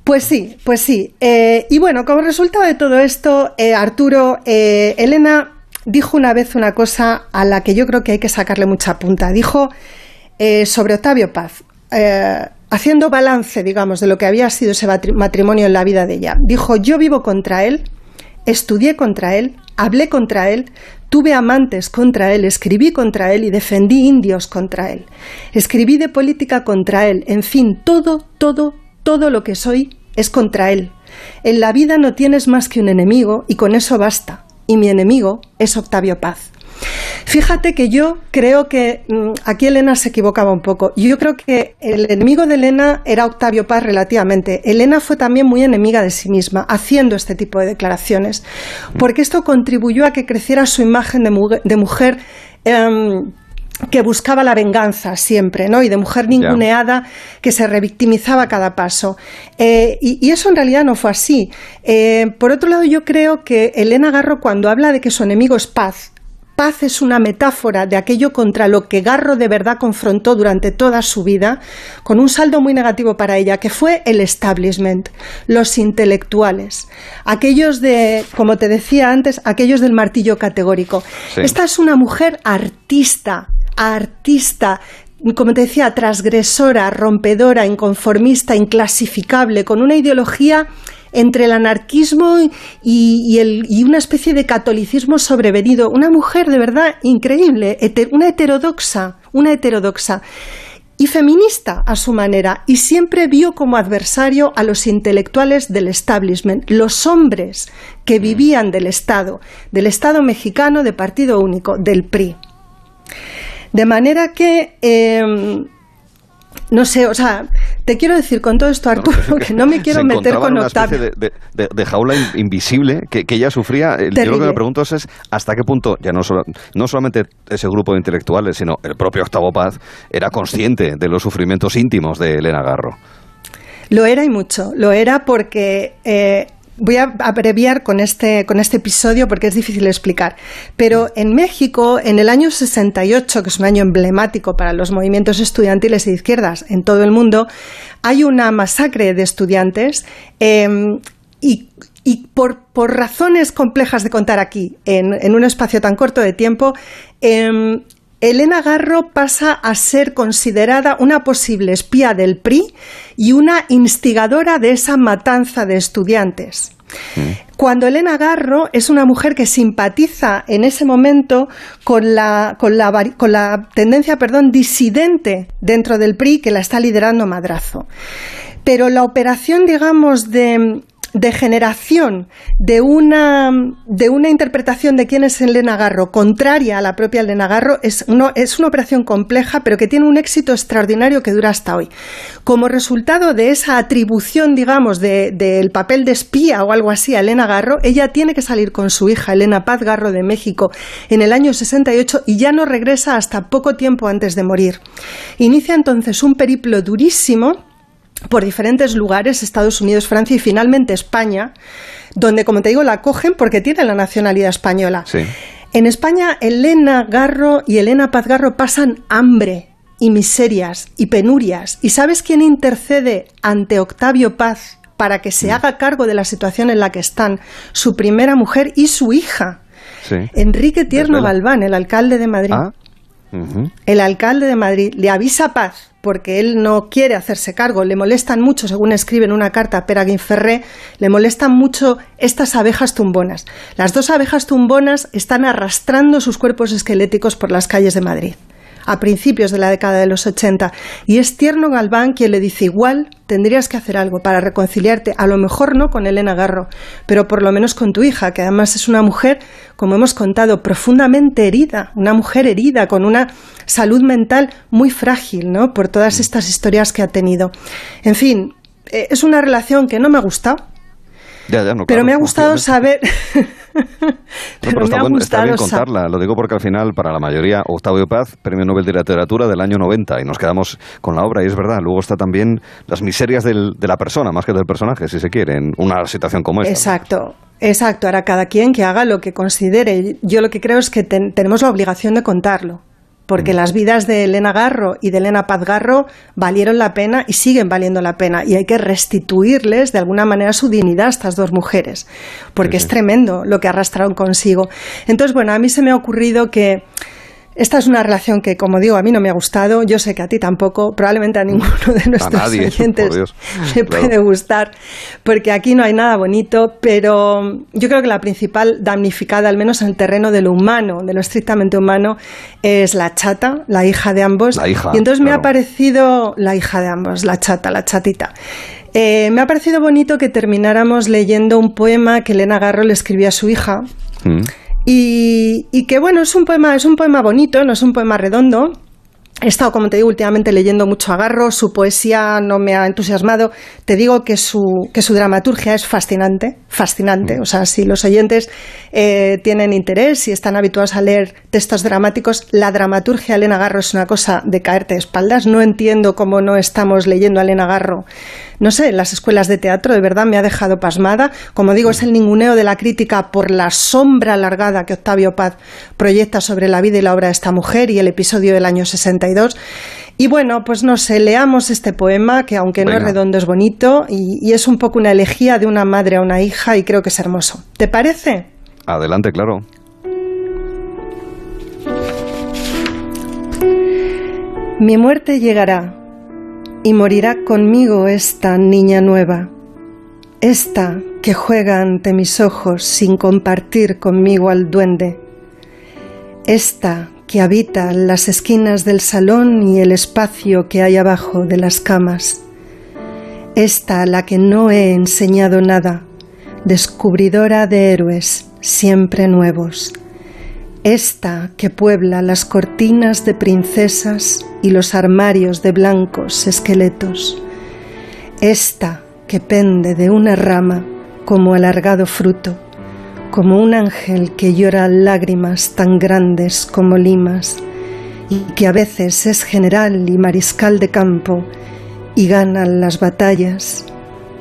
Pues sí, pues sí. Eh, y bueno, como resultado de todo esto, eh, Arturo, Elena dijo una vez una cosa a la que yo creo que hay que sacarle mucha punta. Dijo eh, sobre Octavio Paz, eh, haciendo balance, digamos, de lo que había sido ese matrimonio en la vida de ella. Dijo, yo vivo contra él, estudié contra él, hablé contra él, tuve amantes contra él, escribí contra él y defendí indios contra él. Escribí de política contra él, en fin, todo, todo, todo lo que soy es contra él. En la vida no tienes más que un enemigo y con eso basta. Y mi enemigo es Octavio Paz. Fíjate que yo creo que mm, aquí Elena se equivocaba un poco. Yo creo que el enemigo de Elena era Octavio Paz relativamente. Elena fue también muy enemiga de sí misma haciendo este tipo de declaraciones, porque esto contribuyó a que creciera su imagen de, mujer. Em, que buscaba la venganza siempre, ¿no? Y de mujer ninguneada que se revictimizaba a cada paso. Eh, y, eso en realidad no fue así. Eh, por otro lado, yo creo que Elena Garro, cuando habla de que su enemigo es paz, paz es una metáfora de aquello contra lo que Garro de verdad confrontó durante toda su vida, con un saldo muy negativo para ella, que fue el establishment, los intelectuales, aquellos de, como te decía antes, aquellos del martillo categórico. Esta es una mujer artista, artista, como te decía, transgresora, rompedora, inconformista, inclasificable, con una ideología entre el anarquismo y, una especie de catolicismo sobrevenido. Una mujer de verdad increíble, una heterodoxa, una heterodoxa y feminista a su manera, y siempre vio como adversario a los intelectuales del establishment, los hombres que mm. vivían del Estado, del Estado mexicano de partido único, del PRI. De manera que em, no sé, o sea, te quiero decir con todo esto, Arturo, que, no me quiero meter con una Octavio. De, de, jaula invisible que, ella sufría. Yo lo que me pregunto es hasta qué punto, ya no, no solamente ese grupo de intelectuales, sino el propio Octavo Paz, era consciente de los sufrimientos íntimos de Elena Garro. Lo era y mucho. Lo era porque eh, voy a abreviar con este, con este episodio porque es difícil de explicar. Pero en México, en el año 68, que es un año emblemático para los movimientos estudiantiles e izquierdas en todo el mundo, hay una masacre de estudiantes em, y, por, razones complejas de contar aquí, en, un espacio tan corto de tiempo, em, Elena Garro pasa a ser considerada una posible espía del PRI y una instigadora de esa matanza de estudiantes. Mm. Cuando Elena Garro es una mujer que simpatiza en ese momento con la, con la, con la tendencia perdón, disidente dentro del PRI que la está liderando Madrazo. Pero la operación, digamos, de de generación de una, de una interpretación de quién es Elena Garro contraria a la propia Elena Garro es, es una operación compleja, pero que tiene un éxito extraordinario que dura hasta hoy. Como resultado de esa atribución, digamos, del papel de espía o algo así a Elena Garro, ella tiene que salir con su hija, Elena Paz Garro de México, en el año 68 y ya no regresa hasta poco tiempo antes de morir. Inicia entonces un periplo durísimo por diferentes lugares, Estados Unidos, Francia y finalmente España, donde, como te digo, la acogen porque tiene la nacionalidad española. En España, Elena Garro y Elena Paz Garro pasan hambre y miserias y penurias. ¿Y sabes quién intercede ante Octavio Paz para que se mm. haga cargo de la situación en la que están? Su primera mujer y su hija. Enrique Tierno Galván, el alcalde de Madrid. Ah. El alcalde de Madrid le avisa Paz porque él no quiere hacerse cargo, le molestan mucho, según escribe en una carta a Pera le molestan mucho estas abejas tumbonas. Las dos abejas tumbonas están arrastrando sus cuerpos esqueléticos por las calles de Madrid a principios de la década de los 80. Y es Tierno Galván quien le dice, igual tendrías que hacer algo para reconciliarte, a lo mejor no con Elena Garro, pero por lo menos con tu hija, que además es una mujer, como hemos contado, profundamente herida, una mujer herida, con una salud mental muy frágil, ¿no? Por todas mm. estas historias que ha tenido. En fin, eh, es una relación que no me ha gustado, pero me ha gustado saber. pero, está, bien contarla, lo digo porque al final, para la mayoría, Octavio Paz, Premio Nobel de Literatura del año 90, y nos quedamos con la obra, y es verdad. Luego está también las miserias de la persona, más que del personaje, si se quiere, en una situación como esta. Exacto. Exacto, ahora cada quien que haga lo que considere. Yo lo que creo es que tenemos la obligación de contarlo porque las vidas de Elena Garro y de Elena Paz Garro valieron la pena y siguen valiendo la pena. Y hay que restituirles de alguna manera su dignidad a estas dos mujeres, porque es tremendo lo que arrastraron consigo. Entonces, bueno, a mí se me ha ocurrido que esta es una relación que, como digo, a mí no me ha gustado. Yo sé que a ti tampoco, probablemente a ninguno de nuestros oyentes le puede gustar, porque aquí no hay nada bonito. Pero yo creo que la principal damnificada, al menos en el terreno de lo humano, de lo estrictamente humano, es la chata, la hija de ambos. La hija, y entonces me ha parecido la hija de ambos, la chata, la chatita. Eh, me ha parecido bonito que termináramos leyendo un poema que Elena Garro le escribió a su hija. Mm. Y, y, que bueno, es un poema, es un poema bonito, no es un poema redondo. He estado, como te digo, últimamente leyendo mucho a Garro, su poesía no me ha entusiasmado. Te digo que su, que su dramaturgia es fascinante, fascinante. O sea, si los oyentes eh, tienen interés y están habituados a leer textos dramáticos, la dramaturgia de Elena Garro es una cosa de caerte de espaldas. No entiendo cómo no estamos leyendo a Elena Garro no sé, las escuelas de teatro de verdad me ha dejado pasmada. Como digo, es el ninguneo de la crítica por la sombra alargada que Octavio Paz proyecta sobre la vida y la obra de esta mujer y el episodio del año 62. Y bueno, pues no sé, leamos este poema que aunque no es redondo es bonito y, y es un poco una elegía de una madre a una hija y creo que es hermoso. ¿Te parece? Adelante, claro. Mi muerte llegará y morirá conmigo esta niña nueva, esta que juega ante mis ojos sin compartir conmigo al duende, esta que habita las esquinas del salón y el espacio que hay abajo de las camas, esta a la que no he enseñado nada, descubridora de héroes siempre nuevos, esta que puebla las cortinas de princesas y los armarios de blancos esqueletos, esta que pende de una rama como alargado fruto, como un ángel que llora lágrimas tan grandes como limas, y que a veces es general y mariscal de campo, y gana las batallas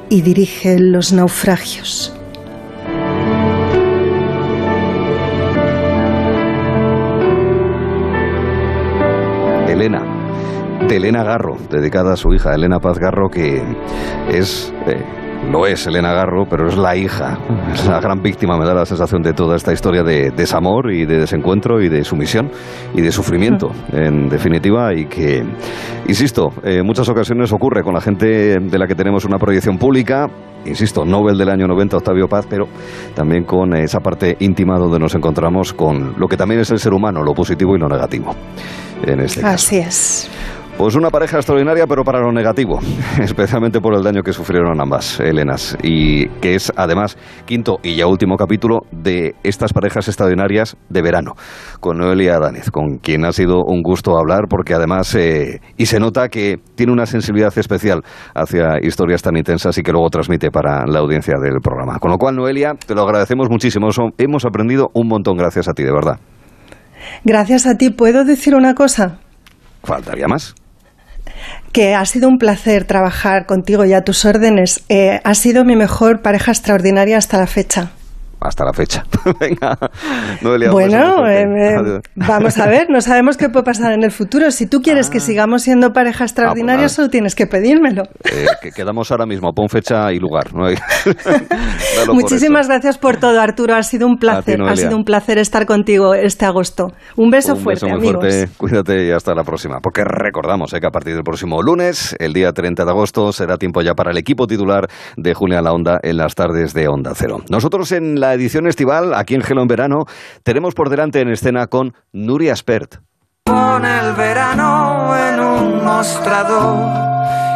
y dirige los naufragios. Elena, de Elena Garro, dedicada a su hija, Elena Paz Garro, que es, eh, lo es Elena Garro, pero es la hija, es la gran víctima, me da la sensación de toda esta historia de desamor y de desencuentro y de sumisión y de sufrimiento, en definitiva, y que, insisto, en muchas ocasiones ocurre con la gente de la que tenemos una proyección pública, insisto, Nobel del año 90, Octavio Paz, pero también con esa parte íntima donde nos encontramos con lo que también es el ser humano, lo positivo y lo negativo. En este caso. Así es. Pues una pareja extraordinaria, pero para lo negativo, especialmente por el daño que sufrieron ambas Helenas, y que es además quinto y ya último capítulo de estas parejas extraordinarias de verano, con Noelia Danez, con quien ha sido un gusto hablar, porque además, eh, y se nota que tiene una sensibilidad especial hacia historias tan intensas y que luego transmite para la audiencia del programa. Con lo cual, Noelia, te lo agradecemos muchísimo, hemos aprendido un montón gracias a ti, de verdad. Gracias a ti, ¿puedo decir una cosa? ¿Faltaría más? Que ha sido un placer trabajar contigo y a tus órdenes. Eh, ha sido mi mejor pareja extraordinaria hasta la fecha. Hasta la fecha. Venga, bueno, eh, eh, vamos a ver, no sabemos qué puede pasar en el futuro. Si tú quieres que sigamos siendo pareja extraordinaria, Ah, pues solo tienes que pedírmelo. Eh, que quedamos ahora mismo, pon fecha y lugar. ¿no? Dalo por Muchísimas gracias por todo, Arturo. Ha sido un placer. Ha sido un placer estar contigo este agosto. Un beso Un fuerte, beso muy amigos. fuerte, cuídate y hasta la próxima. Porque recordamos eh, que a partir del próximo lunes, el día 30 de agosto, será tiempo ya para el equipo titular de Julia La Onda en las tardes de Onda Cero. Nosotros en la edición estival, aquí en Gelo en Verano, tenemos por delante en escena con Nuria Spert. Pon el verano en un mostrador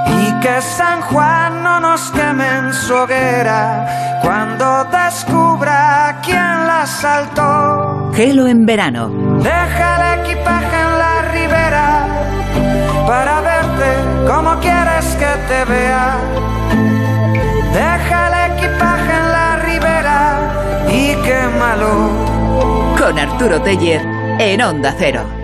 y que San Juan no nos queme en su hoguera cuando descubra quién la saltó. Gelo en verano. Deja el equipaje en la ribera para verte como quieres que te vea. Deja y quémalo. Con Arturo Teller en Onda Cero.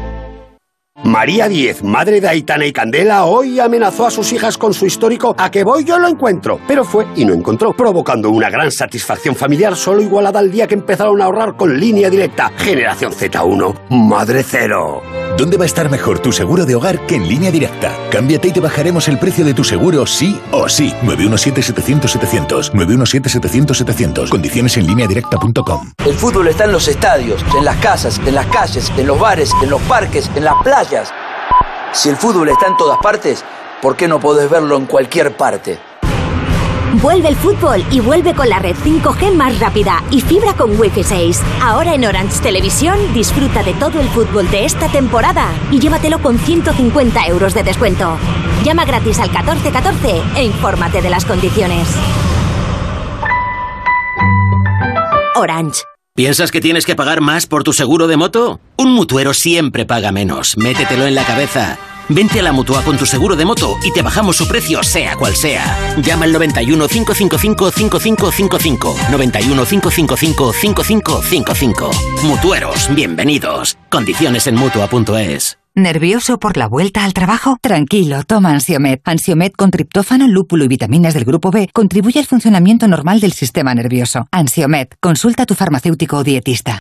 María Diez, madre de Aitana y Candela, hoy amenazó a sus hijas con su histórico a que voy yo lo encuentro. Pero fue y no encontró, provocando una gran satisfacción familiar solo igualada al día que empezaron a ahorrar con línea directa. Generación Z1, Madre Cero. ¿Dónde va a estar mejor tu seguro de hogar que en línea directa? Cámbiate y te bajaremos el precio de tu seguro sí o sí. 917-700-700. 917-700-700. Condiciones en línea directa.com. El fútbol está en los estadios, en las casas, en las calles, en los bares, en los parques, en las playas. Si el fútbol está en todas partes, ¿por qué no podés verlo en cualquier parte? Vuelve el fútbol y vuelve con la red 5G más rápida y fibra con Wi-Fi 6. Ahora en Orange Televisión disfruta de todo el fútbol de esta temporada y llévatelo con 150 euros de descuento. Llama gratis al 1414 e infórmate de las condiciones. Orange. ¿Piensas que tienes que pagar más por tu seguro de moto? Un mutuero siempre paga menos. Métetelo en la cabeza. Vente a la Mutua con tu seguro de moto y te bajamos su precio sea cual sea. Llama al 91 555 5555. 91 555 5555. Mutueros, bienvenidos. Condiciones en Mutua.es. ¿Nervioso por la vuelta al trabajo? Tranquilo, toma Ansiomet. Ansiomet con triptófano, lúpulo y vitaminas del grupo B contribuye al funcionamiento normal del sistema nervioso. Ansiomet, consulta a tu farmacéutico o dietista.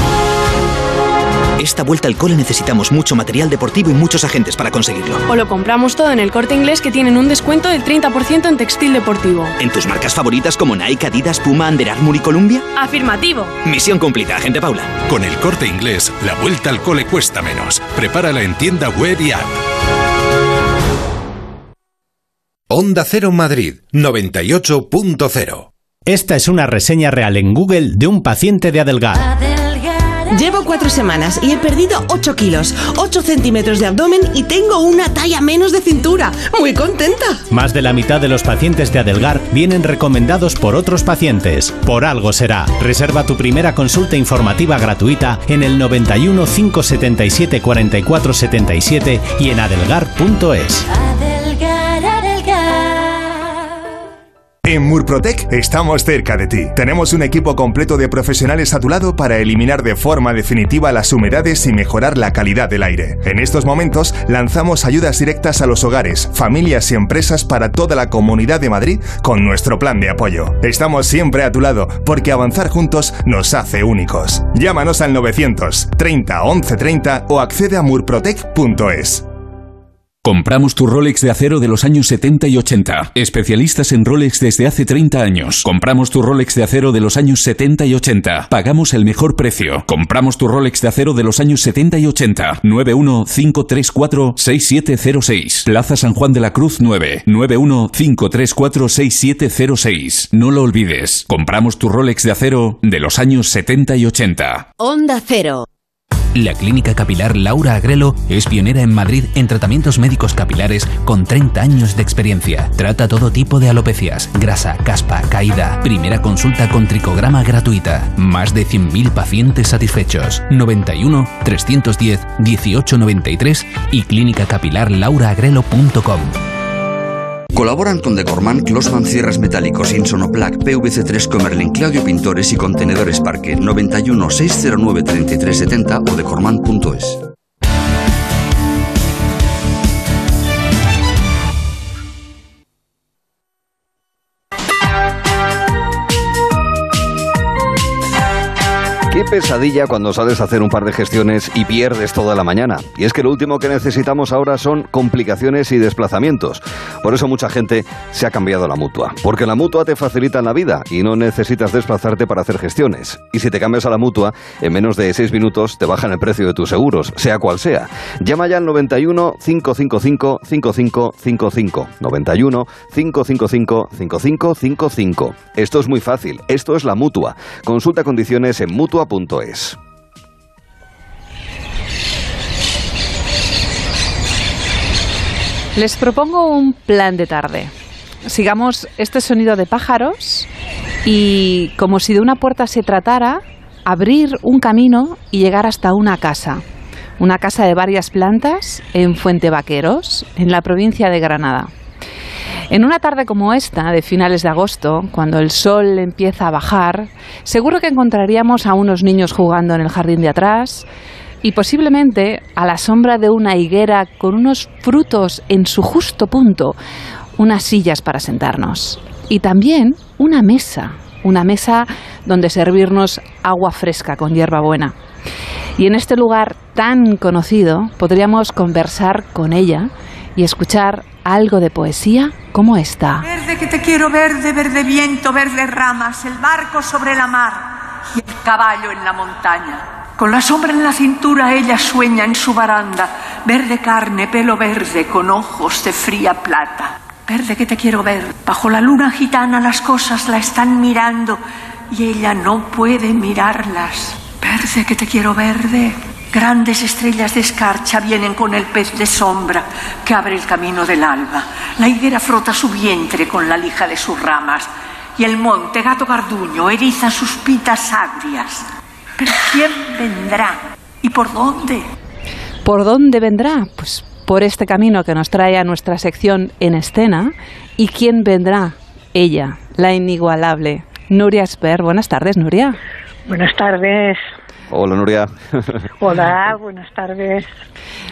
Esta vuelta al cole necesitamos mucho material deportivo y muchos agentes para conseguirlo. O lo compramos todo en el corte inglés que tienen un descuento del 30% en textil deportivo. ¿En tus marcas favoritas como Nike, Adidas, Puma, Under Armour y Columbia? Afirmativo. Misión cumplida, agente Paula. Con el corte inglés, la vuelta al cole cuesta menos. Prepárala en tienda web y app. Onda Cero Madrid 98.0 Esta es una reseña real en Google de un paciente de Adelgar. Llevo cuatro semanas y he perdido 8 kilos, 8 centímetros de abdomen y tengo una talla menos de cintura. Muy contenta. Más de la mitad de los pacientes de Adelgar vienen recomendados por otros pacientes. Por algo será. Reserva tu primera consulta informativa gratuita en el 91 577 44 77 y en adelgar.es. En Murprotec estamos cerca de ti. Tenemos un equipo completo de profesionales a tu lado para eliminar de forma definitiva las humedades y mejorar la calidad del aire. En estos momentos lanzamos ayudas directas a los hogares, familias y empresas para toda la comunidad de Madrid con nuestro plan de apoyo. Estamos siempre a tu lado porque avanzar juntos nos hace únicos. Llámanos al 900 30 11 30 o accede a murprotec.es. Compramos tu Rolex de acero de los años 70 y 80. Especialistas en Rolex desde hace 30 años. Compramos tu Rolex de acero de los años 70 y 80. Pagamos el mejor precio. Compramos tu Rolex de acero de los años 70 y 80. 915346706. Plaza San Juan de la Cruz 9. 915346706. No lo olvides. Compramos tu Rolex de acero de los años 70 y 80. Onda Cero. La Clínica Capilar Laura Agrelo es pionera en Madrid en tratamientos médicos capilares con 30 años de experiencia. Trata todo tipo de alopecias, grasa, caspa, caída. Primera consulta con tricograma gratuita. Más de 100.000 pacientes satisfechos. 91 310 1893 y clínicacapilarlauraagrelo.com. Colaboran con Decorman, Closman Cierres Metálicos, Insonoplac, PVC3 Comerlin, Claudio Pintores y Contenedores Parque 91 609 3370 o decorman.es. pesadilla cuando sales a hacer un par de gestiones y pierdes toda la mañana. Y es que lo último que necesitamos ahora son complicaciones y desplazamientos. Por eso mucha gente se ha cambiado a la mutua. Porque la mutua te facilita la vida y no necesitas desplazarte para hacer gestiones. Y si te cambias a la mutua, en menos de 6 minutos te bajan el precio de tus seguros, sea cual sea. Llama ya al 91 555 5555. 91 555 5555. Esto es muy fácil. Esto es la mutua. Consulta condiciones en mutua Les propongo un plan de tarde. Sigamos este sonido de pájaros y, como si de una puerta se tratara, abrir un camino y llegar hasta una casa. Una casa de varias plantas en Fuente Vaqueros, en la provincia de Granada. En una tarde como esta, de finales de agosto, cuando el sol empieza a bajar, seguro que encontraríamos a unos niños jugando en el jardín de atrás y posiblemente a la sombra de una higuera con unos frutos en su justo punto, unas sillas para sentarnos y también una mesa, una mesa donde servirnos agua fresca con hierbabuena. Y en este lugar tan conocido podríamos conversar con ella y escuchar algo de poesía como esta. Verde que te quiero verde, verde viento, verde ramas, el barco sobre la mar y el caballo en la montaña. Con la sombra en la cintura ella sueña en su baranda, verde carne, pelo verde, con ojos de fría plata. Verde que te quiero ver, bajo la luna gitana las cosas la están mirando y ella no puede mirarlas. Verde que te quiero verde, Grandes estrellas de escarcha vienen con el pez de sombra que abre el camino del alba. La higuera frota su vientre con la lija de sus ramas y el monte gato garduño eriza sus pitas agrias. Pero ¿quién vendrá? ¿Y por dónde? ¿Por dónde vendrá? Pues por este camino que nos trae a nuestra sección en escena. ¿Y quién vendrá? Ella, la inigualable. Nuria Esper. Buenas tardes, Nuria. Buenas tardes. Hola, Nuria. Hola, buenas tardes.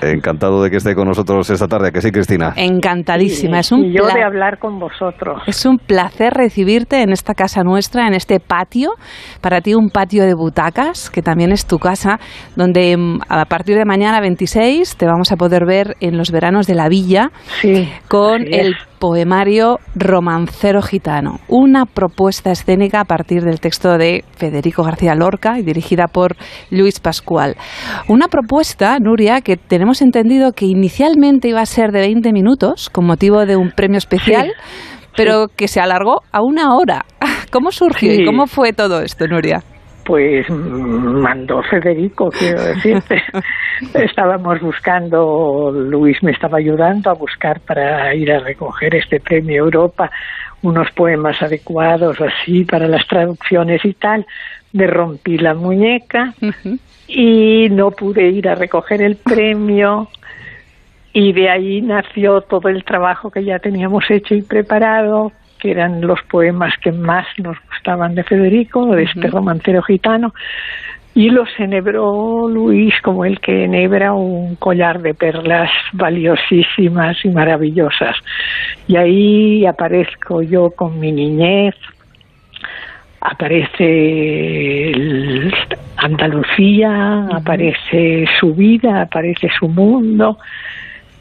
Encantado de que esté con nosotros esta tarde, que sí, Cristina. Encantadísima. es un y yo de hablar con vosotros. Es un placer recibirte en esta casa nuestra, en este patio. Para ti un patio de butacas, que también es tu casa, donde mm, a partir de mañana 26 te vamos a poder ver en los veranos de la villa sí, con el poemario Romancero Gitano, una propuesta escénica a partir del texto de Federico García Lorca y dirigida por Luis Pascual. Una propuesta, Nuria, que tenemos entendido que inicialmente iba a ser de 20 minutos con motivo de un premio especial. Sí, pero sí. que se alargó a una hora. ¿Cómo surgió sí. y cómo fue todo esto, Nuria? Pues mandó Federico, quiero decirte. Estábamos buscando, Luis me estaba ayudando a buscar para ir a recoger este premio Europa unos poemas adecuados así para las traducciones y tal. Me rompí la muñeca uh -huh. y no pude ir a recoger el premio y de ahí nació todo el trabajo que ya teníamos hecho y preparado que eran los poemas que más nos gustaban de Federico, de este uh -huh. romancero gitano, y los enhebró Luis como el que enhebra un collar de perlas valiosísimas y maravillosas. Y ahí aparezco yo con mi niñez, aparece Andalucía, aparece su vida, aparece su mundo,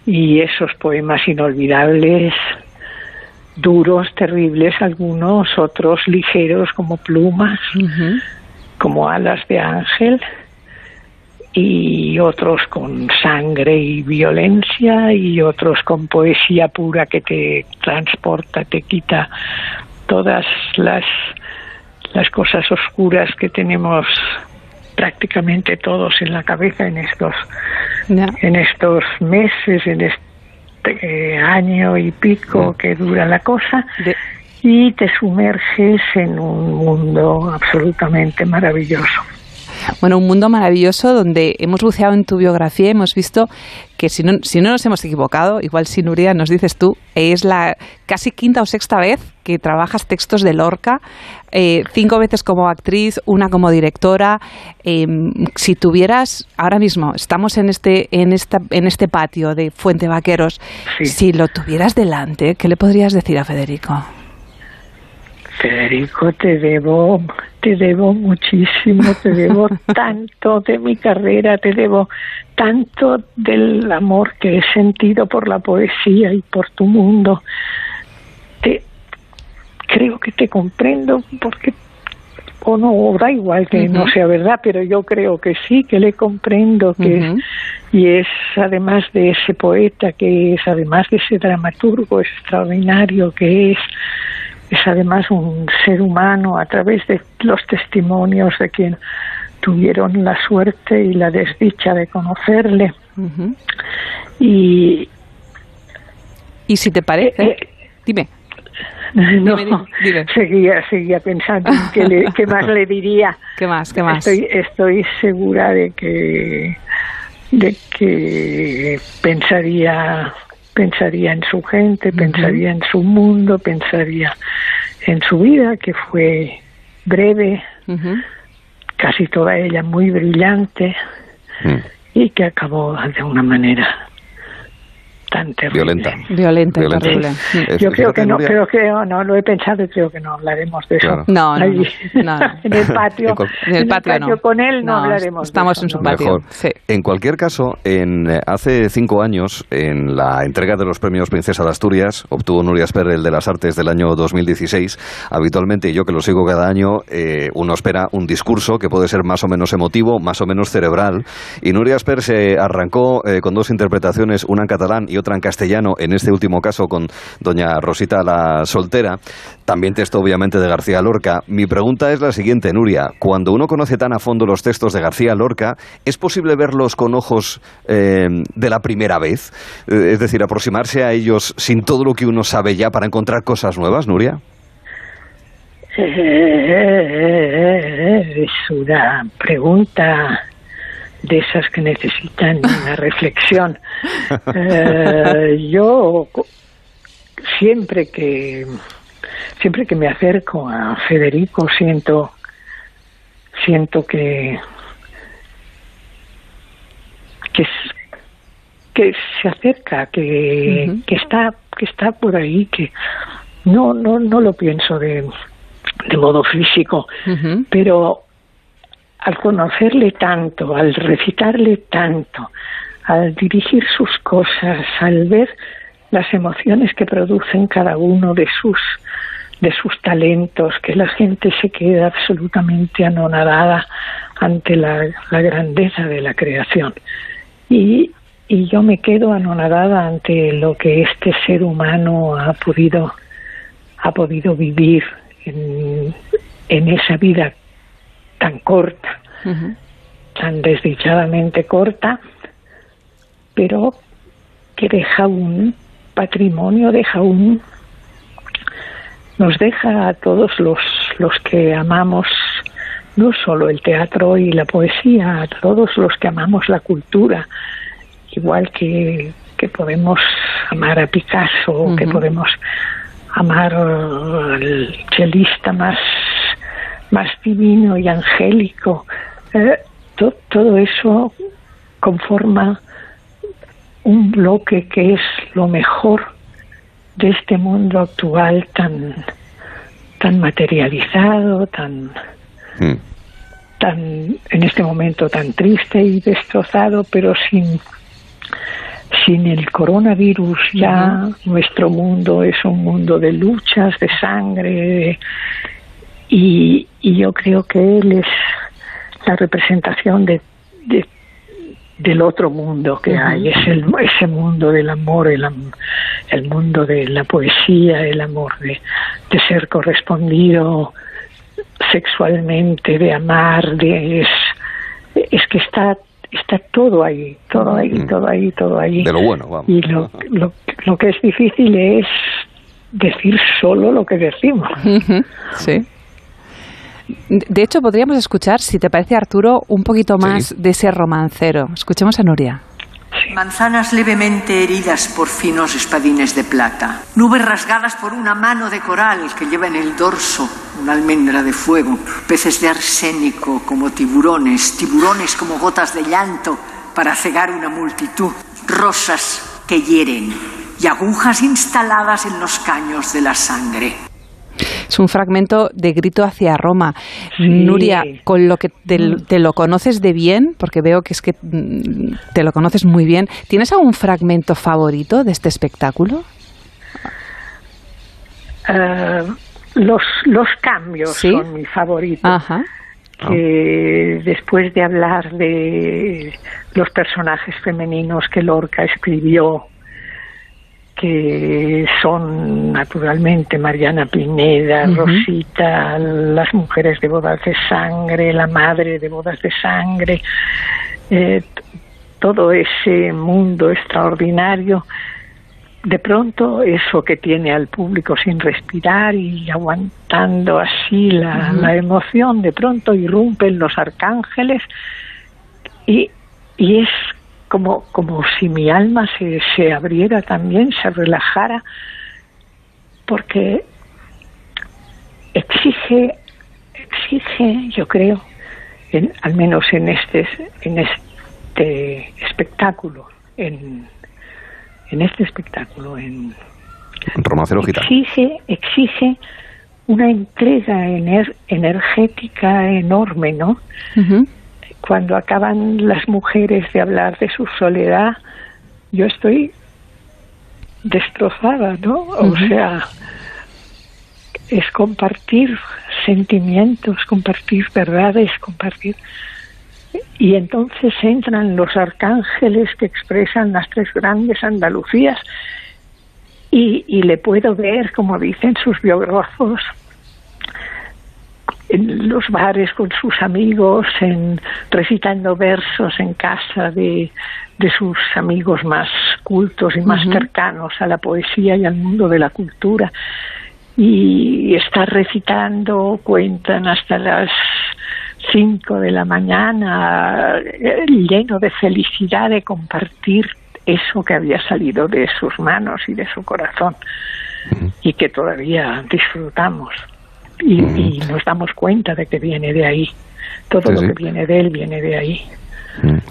y esos poemas inolvidables duros, terribles, algunos, otros ligeros como plumas, uh -huh. como alas de ángel, y otros con sangre y violencia, y otros con poesía pura que te transporta, te quita todas las, las cosas oscuras que tenemos prácticamente todos en la cabeza en estos, no. en estos meses, en este eh, año y pico que dura la cosa de... y te sumerges en un mundo absolutamente maravilloso. Bueno, un mundo maravilloso donde hemos buceado en tu biografía y hemos visto que si no, si no nos hemos equivocado, igual si Nuria nos dices tú, es la casi quinta o sexta vez que trabajas textos de Lorca, eh, cinco veces como actriz, una como directora. Eh, si tuvieras, ahora mismo estamos en este, en esta, en este patio de Fuente Vaqueros, sí. si lo tuvieras delante, ¿qué le podrías decir a Federico? Federico, te debo, te debo muchísimo, te debo tanto de mi carrera, te debo tanto del amor que he sentido por la poesía y por tu mundo. Te, creo que te comprendo porque o no, da igual que uh -huh. no sea verdad, pero yo creo que sí, que le comprendo, que uh -huh. y es además de ese poeta, que es además de ese dramaturgo extraordinario que es, es además un ser humano a través de los testimonios de quien tuvieron la suerte y la desdicha de conocerle. Uh -huh. Y. ¿Y si te parece? Eh, eh, dime. No, dime, dime. seguía, seguía pensando en qué, le, qué más le diría. ¿Qué más? ¿Qué más? Estoy, estoy segura de que de que pensaría pensaría en su gente, pensaría en su mundo, pensaría en su vida, que fue breve, casi toda ella muy brillante, Mm. y que acabó de una manera tan terrible. Violenta. Violenta, y terrible. Eh, Yo creo que no, creo que no, no, lo he pensado y creo que no hablaremos de eso. Claro. No, no, Allí, no, en el patio, En cual- En el patio no. con él no, No, hablaremos. de estamos eso, en su patio. Mejor. Sí. En cualquier caso, en, eh, hace cinco años, en la entrega de los premios Princesa de Asturias, obtuvo Nuria Esper el de las Artes del año 2016. Habitualmente, y yo que lo sigo cada año, eh, uno espera un discurso que puede ser más o menos emotivo, más o menos cerebral. Y Nuria Esper se arrancó eh, con dos interpretaciones, una en catalán y castellano, en este último caso con doña Rosita la Soltera. También texto, obviamente, de García Lorca. Mi pregunta es la siguiente, Nuria. Cuando uno conoce tan a fondo los textos de García Lorca, ¿es posible verlos con ojos eh, de la primera vez? Eh, es decir, aproximarse a ellos sin todo lo que uno sabe ya para encontrar cosas nuevas, Nuria. Eh, es una pregunta de esas que necesitan una reflexión. Eh, yo siempre que siempre que me acerco a Federico siento siento que que se acerca, que, que está que está por ahí, que no no no lo pienso de de modo físico, pero al conocerle tanto, al recitarle tanto, al dirigir sus cosas, al ver las emociones que producen cada uno de sus de sus talentos, que la gente se queda absolutamente anonadada ante la, la grandeza de la creación. Y, y yo me quedo anonadada ante lo que este ser humano ha podido ha podido vivir en, en esa vida tan corta, tan desdichadamente corta, pero que deja un patrimonio, deja un nos deja a todos los, los que amamos no solo el teatro y la poesía, a todos los que amamos la cultura, igual que, que podemos amar a Picasso, que podemos amar al chelista más, más divino y angélico. Eh, to- todo eso conforma un bloque que es lo mejor de este mundo actual tan tan materializado, tan tan en este momento tan triste y destrozado, pero sin sin el coronavirus ya nuestro mundo es un mundo de luchas, de sangre, de- y, y yo creo que él es la representación de, de- del otro mundo que hay, es el, ese mundo del amor, el, am- el mundo de la poesía, el amor de, de ser correspondido sexualmente, de amar, de es, es que está está todo ahí, todo ahí, todo ahí, todo ahí. De lo bueno, vamos. Y lo, lo, lo que es difícil es decir solo lo que decimos. Sí. De hecho, podríamos escuchar, si te parece, Arturo, un poquito más de ese romancero. Escuchemos a Nuria. Manzanas levemente heridas por finos espadines de plata. Nubes rasgadas por una mano de coral que lleva en el dorso una almendra de fuego. Peces de arsénico como tiburones. Tiburones como gotas de llanto para cegar una multitud. Rosas que hieren y agujas instaladas en los caños de la sangre. Es un fragmento de Grito hacia Roma. Nuria, con lo que te, te lo conoces de bien, porque veo que es que mm, te lo conoces muy bien, ¿tienes algún fragmento favorito de este espectáculo? Eh, los, los cambios ¿Sí? son mi favorito. Ajá. que después de hablar de los personajes femeninos que Lorca escribió, que son naturalmente Mariana Pineda. Rosita, las mujeres de bodas de sangre, la madre de bodas de sangre, eh, todo ese mundo extraordinario, de pronto eso que tiene al público sin respirar y aguantando así la, emoción, de pronto irrumpen los arcángeles y, y es como, como si mi alma se, se abriera también, se relajara, porque exige, exige, yo creo, en, al menos en este, en este espectáculo, en, en este espectáculo, en Romacero exige, exige una entrega energética enorme, ¿no? Cuando acaban las mujeres de hablar de su soledad, yo estoy destrozada, ¿no? O sea, es compartir sentimientos, compartir verdades, compartir... Y entonces entran los arcángeles que expresan las tres grandes Andalucías y, y le puedo ver, como dicen sus biógrafos, en los bares con sus amigos, en recitando versos en casa de, de sus amigos más cultos y más cercanos a la poesía y al mundo de la cultura. Y está recitando, cuentan hasta las cinco de la mañana, eh, lleno de felicidad de compartir eso que había salido de sus manos y de su corazón y que todavía disfrutamos y, nos damos cuenta de que viene de ahí. Todo lo que viene de él viene de ahí.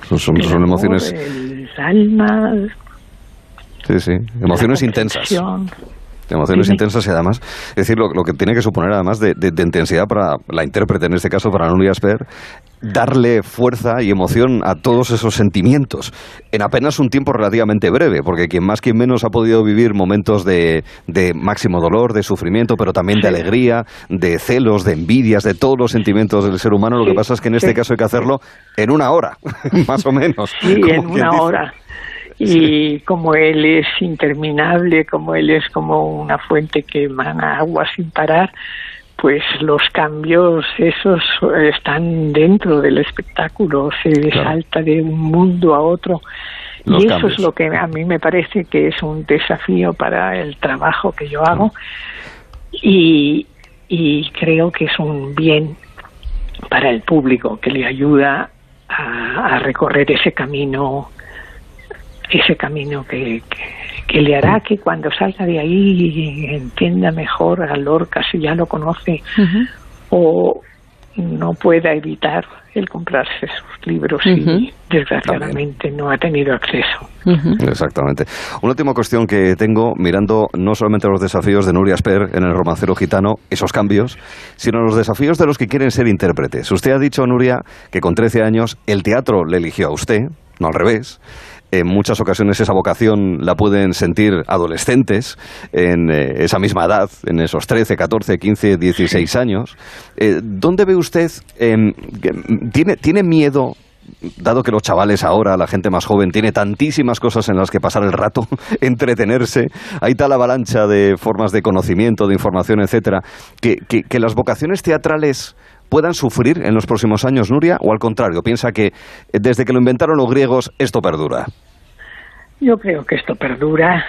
Son, son, emociones. El alma. Sí, sí. Emociones intensas emociones intensas y además, es decir, lo, que tiene que suponer además de, intensidad para la intérprete, en este caso para Nuria Asper, darle fuerza y emoción a todos esos sentimientos en apenas un tiempo relativamente breve, porque quien más, quien menos ha podido vivir momentos de, máximo dolor, de sufrimiento, pero también de alegría, de celos, de envidias, de todos los sentimientos del ser humano. Lo que pasa es que en este caso hay que hacerlo en una hora, más o menos. Sí, en una hora y como él es interminable, como él es como una fuente que emana agua sin parar, pues los cambios esos están dentro del espectáculo, se salta de un mundo a otro. y eso es lo que a mí me parece que es un desafío para el trabajo que yo hago. Y, y creo que es un bien para el público que le ayuda a, a recorrer ese camino ese camino que, que, le hará que cuando salga de ahí entienda mejor a Lorca si ya lo conoce o no pueda evitar el comprarse sus libros y desgraciadamente no ha tenido acceso. Exactamente. Una última cuestión que tengo, mirando no solamente los desafíos de Nuria Sper en el romancero gitano, esos cambios, sino los desafíos de los que quieren ser intérpretes. Usted ha dicho, Nuria, que con 13 años el teatro le eligió a usted, no al revés en muchas ocasiones esa vocación la pueden sentir adolescentes en eh, esa misma edad, en esos 13, 14, 15, 16 años. Eh, ¿Dónde ve usted, em, tiene, tiene miedo dado que los chavales ahora, la gente más joven, tiene tantísimas cosas en las que pasar el rato, entretenerse, hay tal avalancha de formas de conocimiento, de información, etcétera, que, que las vocaciones teatrales puedan sufrir en los próximos años, Nuria, o al contrario, piensa que eh, desde que lo inventaron los griegos esto perdura? Yo creo que esto perdura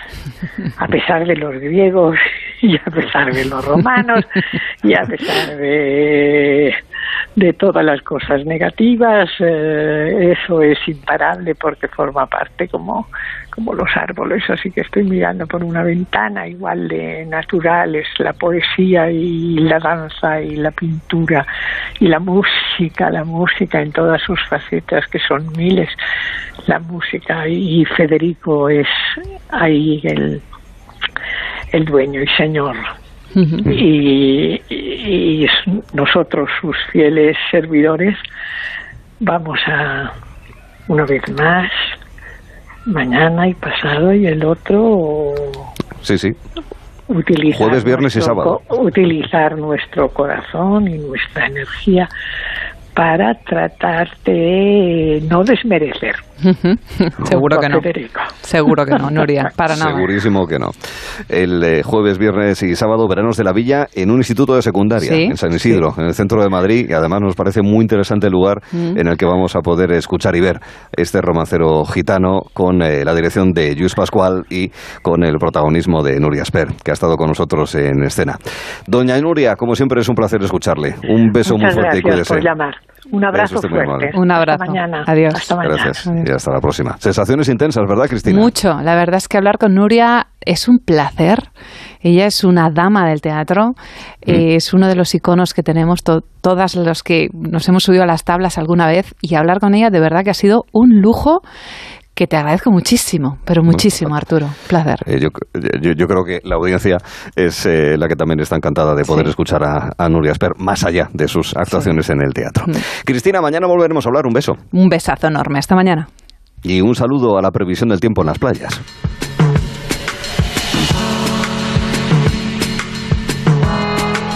a pesar de los griegos y a pesar de los romanos y a pesar de, de todas las cosas negativas. Eh, eso es imparable porque forma parte como, como los árboles. Así que estoy mirando por una ventana igual de naturales, la poesía y la danza y la pintura y la música, la música en todas sus facetas que son miles. La música y Federico es ahí el el dueño y señor. y, y, nosotros, sus fieles servidores, vamos a, una vez más, mañana y pasado y el otro. Sí, sí. Utilizar Jueves, viernes y sábado. Utilizar nuestro corazón y nuestra energía para tratar de no desmerecer. Seguro que no. Seguro que no, Nuria, para nada. Segurísimo que no. El eh, jueves, viernes y sábado, veranos de la Villa, en un instituto de secundaria, en San Isidro, en el centro de Madrid, y además nos parece muy interesante el lugar mm. en el que vamos a poder escuchar y ver este romancero gitano con eh, la dirección de Luis Pascual y con el protagonismo de Nuria Sper, que ha estado con nosotros en escena. Doña Nuria, como siempre es un placer escucharle. Un beso muy fuerte y cuídese. por llamar. Un abrazo fuerte. Un abrazo. Hasta mañana. Adiós. Hasta mañana. Gracias. Y hasta la próxima. Sensaciones intensas, ¿verdad, Cristina? Mucho. La verdad es que hablar con Nuria es un placer. Ella es una dama del teatro, eh, es uno de los iconos que tenemos to- todas los que nos hemos subido a las tablas alguna vez y hablar con ella de verdad que ha sido un lujo que te agradezco muchísimo, pero muchísimo, Arturo. Placer. Eh, yo, yo- yo creo que la audiencia es eh, la que también está encantada de poder Sí. escuchar a, a Nuria Esper más allá de sus actuaciones en el teatro. Cristina, mañana volveremos a hablar. Un beso. Un besazo enorme. Hasta mañana. Y un saludo a la previsión del tiempo en las playas.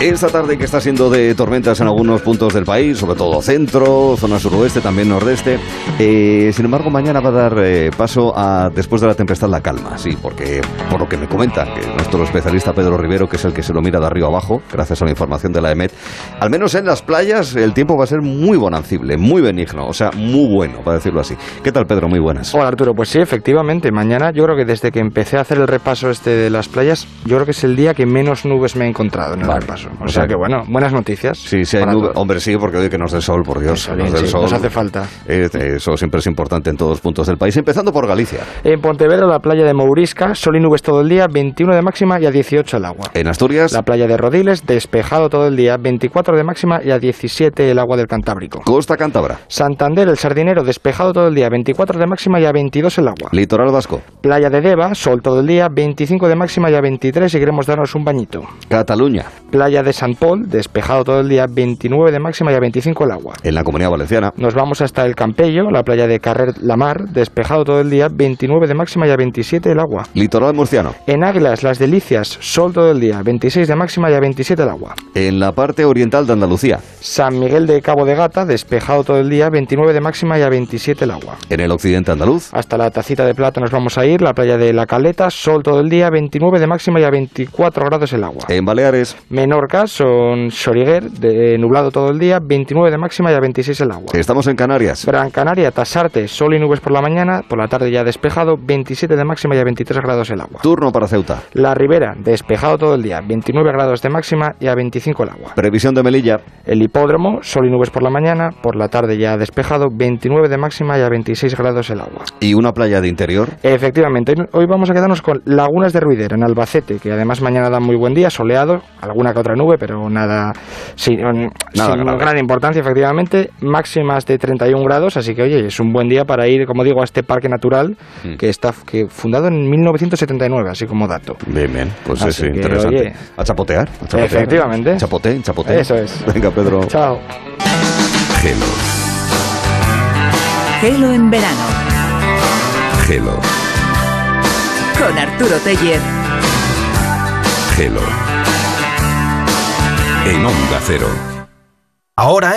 Esta tarde que está siendo de tormentas en algunos puntos del país, sobre todo centro, zona suroeste, también nordeste. Eh, sin embargo, mañana va a dar eh, paso a, después de la tempestad, la calma. Sí, porque por lo que me comenta que nuestro especialista Pedro Rivero, que es el que se lo mira de arriba abajo, gracias a la información de la EMET, al menos en las playas el tiempo va a ser muy bonancible, muy benigno, o sea, muy bueno, para decirlo así. ¿Qué tal, Pedro? Muy buenas. Hola Arturo, pues sí, efectivamente, mañana yo creo que desde que empecé a hacer el repaso este de las playas, yo creo que es el día que menos nubes me he encontrado en el repaso. O, sea que bueno, buenas noticias. Sí, sí hay nube. Hombre, sí, porque hoy que nos dé sol, por Dios. que nos sí, sol. nos hace falta. Eso siempre es importante en todos los puntos del país, empezando por Galicia. En Pontevedra, la playa de Mourisca, sol y nubes todo el día, 21 de máxima y a 18 el agua. En Asturias. La playa de Rodiles, despejado todo el día, 24 de máxima y a 17 el agua del Cantábrico. Costa Cántabra. Santander, el Sardinero, despejado todo el día, 24 de máxima y a 22 el agua. Litoral Vasco. Playa de Deva, sol todo el día, 25 de máxima y a 23 y queremos darnos un bañito. Cataluña. Playa de San Paul, despejado todo el día, 29 de máxima y a 25 el agua. En la Comunidad Valenciana. Nos vamos hasta el Campello, la playa de Carrer La Mar, despejado todo el día, 29 de máxima y a 27 el agua. Litoral Murciano. En Águilas, Las Delicias, sol todo el día, 26 de máxima y a 27 el agua. En la parte oriental de Andalucía. San Miguel de Cabo de Gata, despejado todo el día, 29 de máxima y a 27 el agua. En el occidente andaluz. Hasta la Tacita de Plata nos vamos a ir, la playa de La Caleta, sol todo el día, 29 de máxima y a 24 grados el agua. En Baleares. Menorca, son Soriguer, de, nublado todo el día, 29 de máxima y a 26 el agua. Estamos en Canarias. Gran Canaria, Tasarte, sol y nubes por la mañana, por la tarde ya despejado, 27 de máxima y a 23 grados el agua. Turno para Ceuta. La Ribera, despejado todo el día, 29 grados de máxima y a 25 el agua. Previsión de Melilla. El hipódromo, sol y nubes por la mañana, por la tarde ya despejado, 29 de máxima y a 26 grados el agua. Y una playa de interior. Efectivamente, hoy- hoy vamos a quedarnos con Lagunas de Ruidera, en Albacete, que además mañana da muy buen día, soleado, alguna que otra nube, pero nada, sin, sin grave. gran importancia, efectivamente, máximas de 31 grados, así que oye, es un buen día para ir, como digo, a este parque natural, Mm. que está que fundado en 1979, así como dato. Bien, bien. Pues Así es que, interesante. oye. A chapotear. a chapotear. Efectivamente. Chapote, chapote. Eso es. Venga, Pedro. Chao. Gelo. Gelo en verano. Gelo. Con Arturo Tellez. Gelo. En Onda Cero. Ahora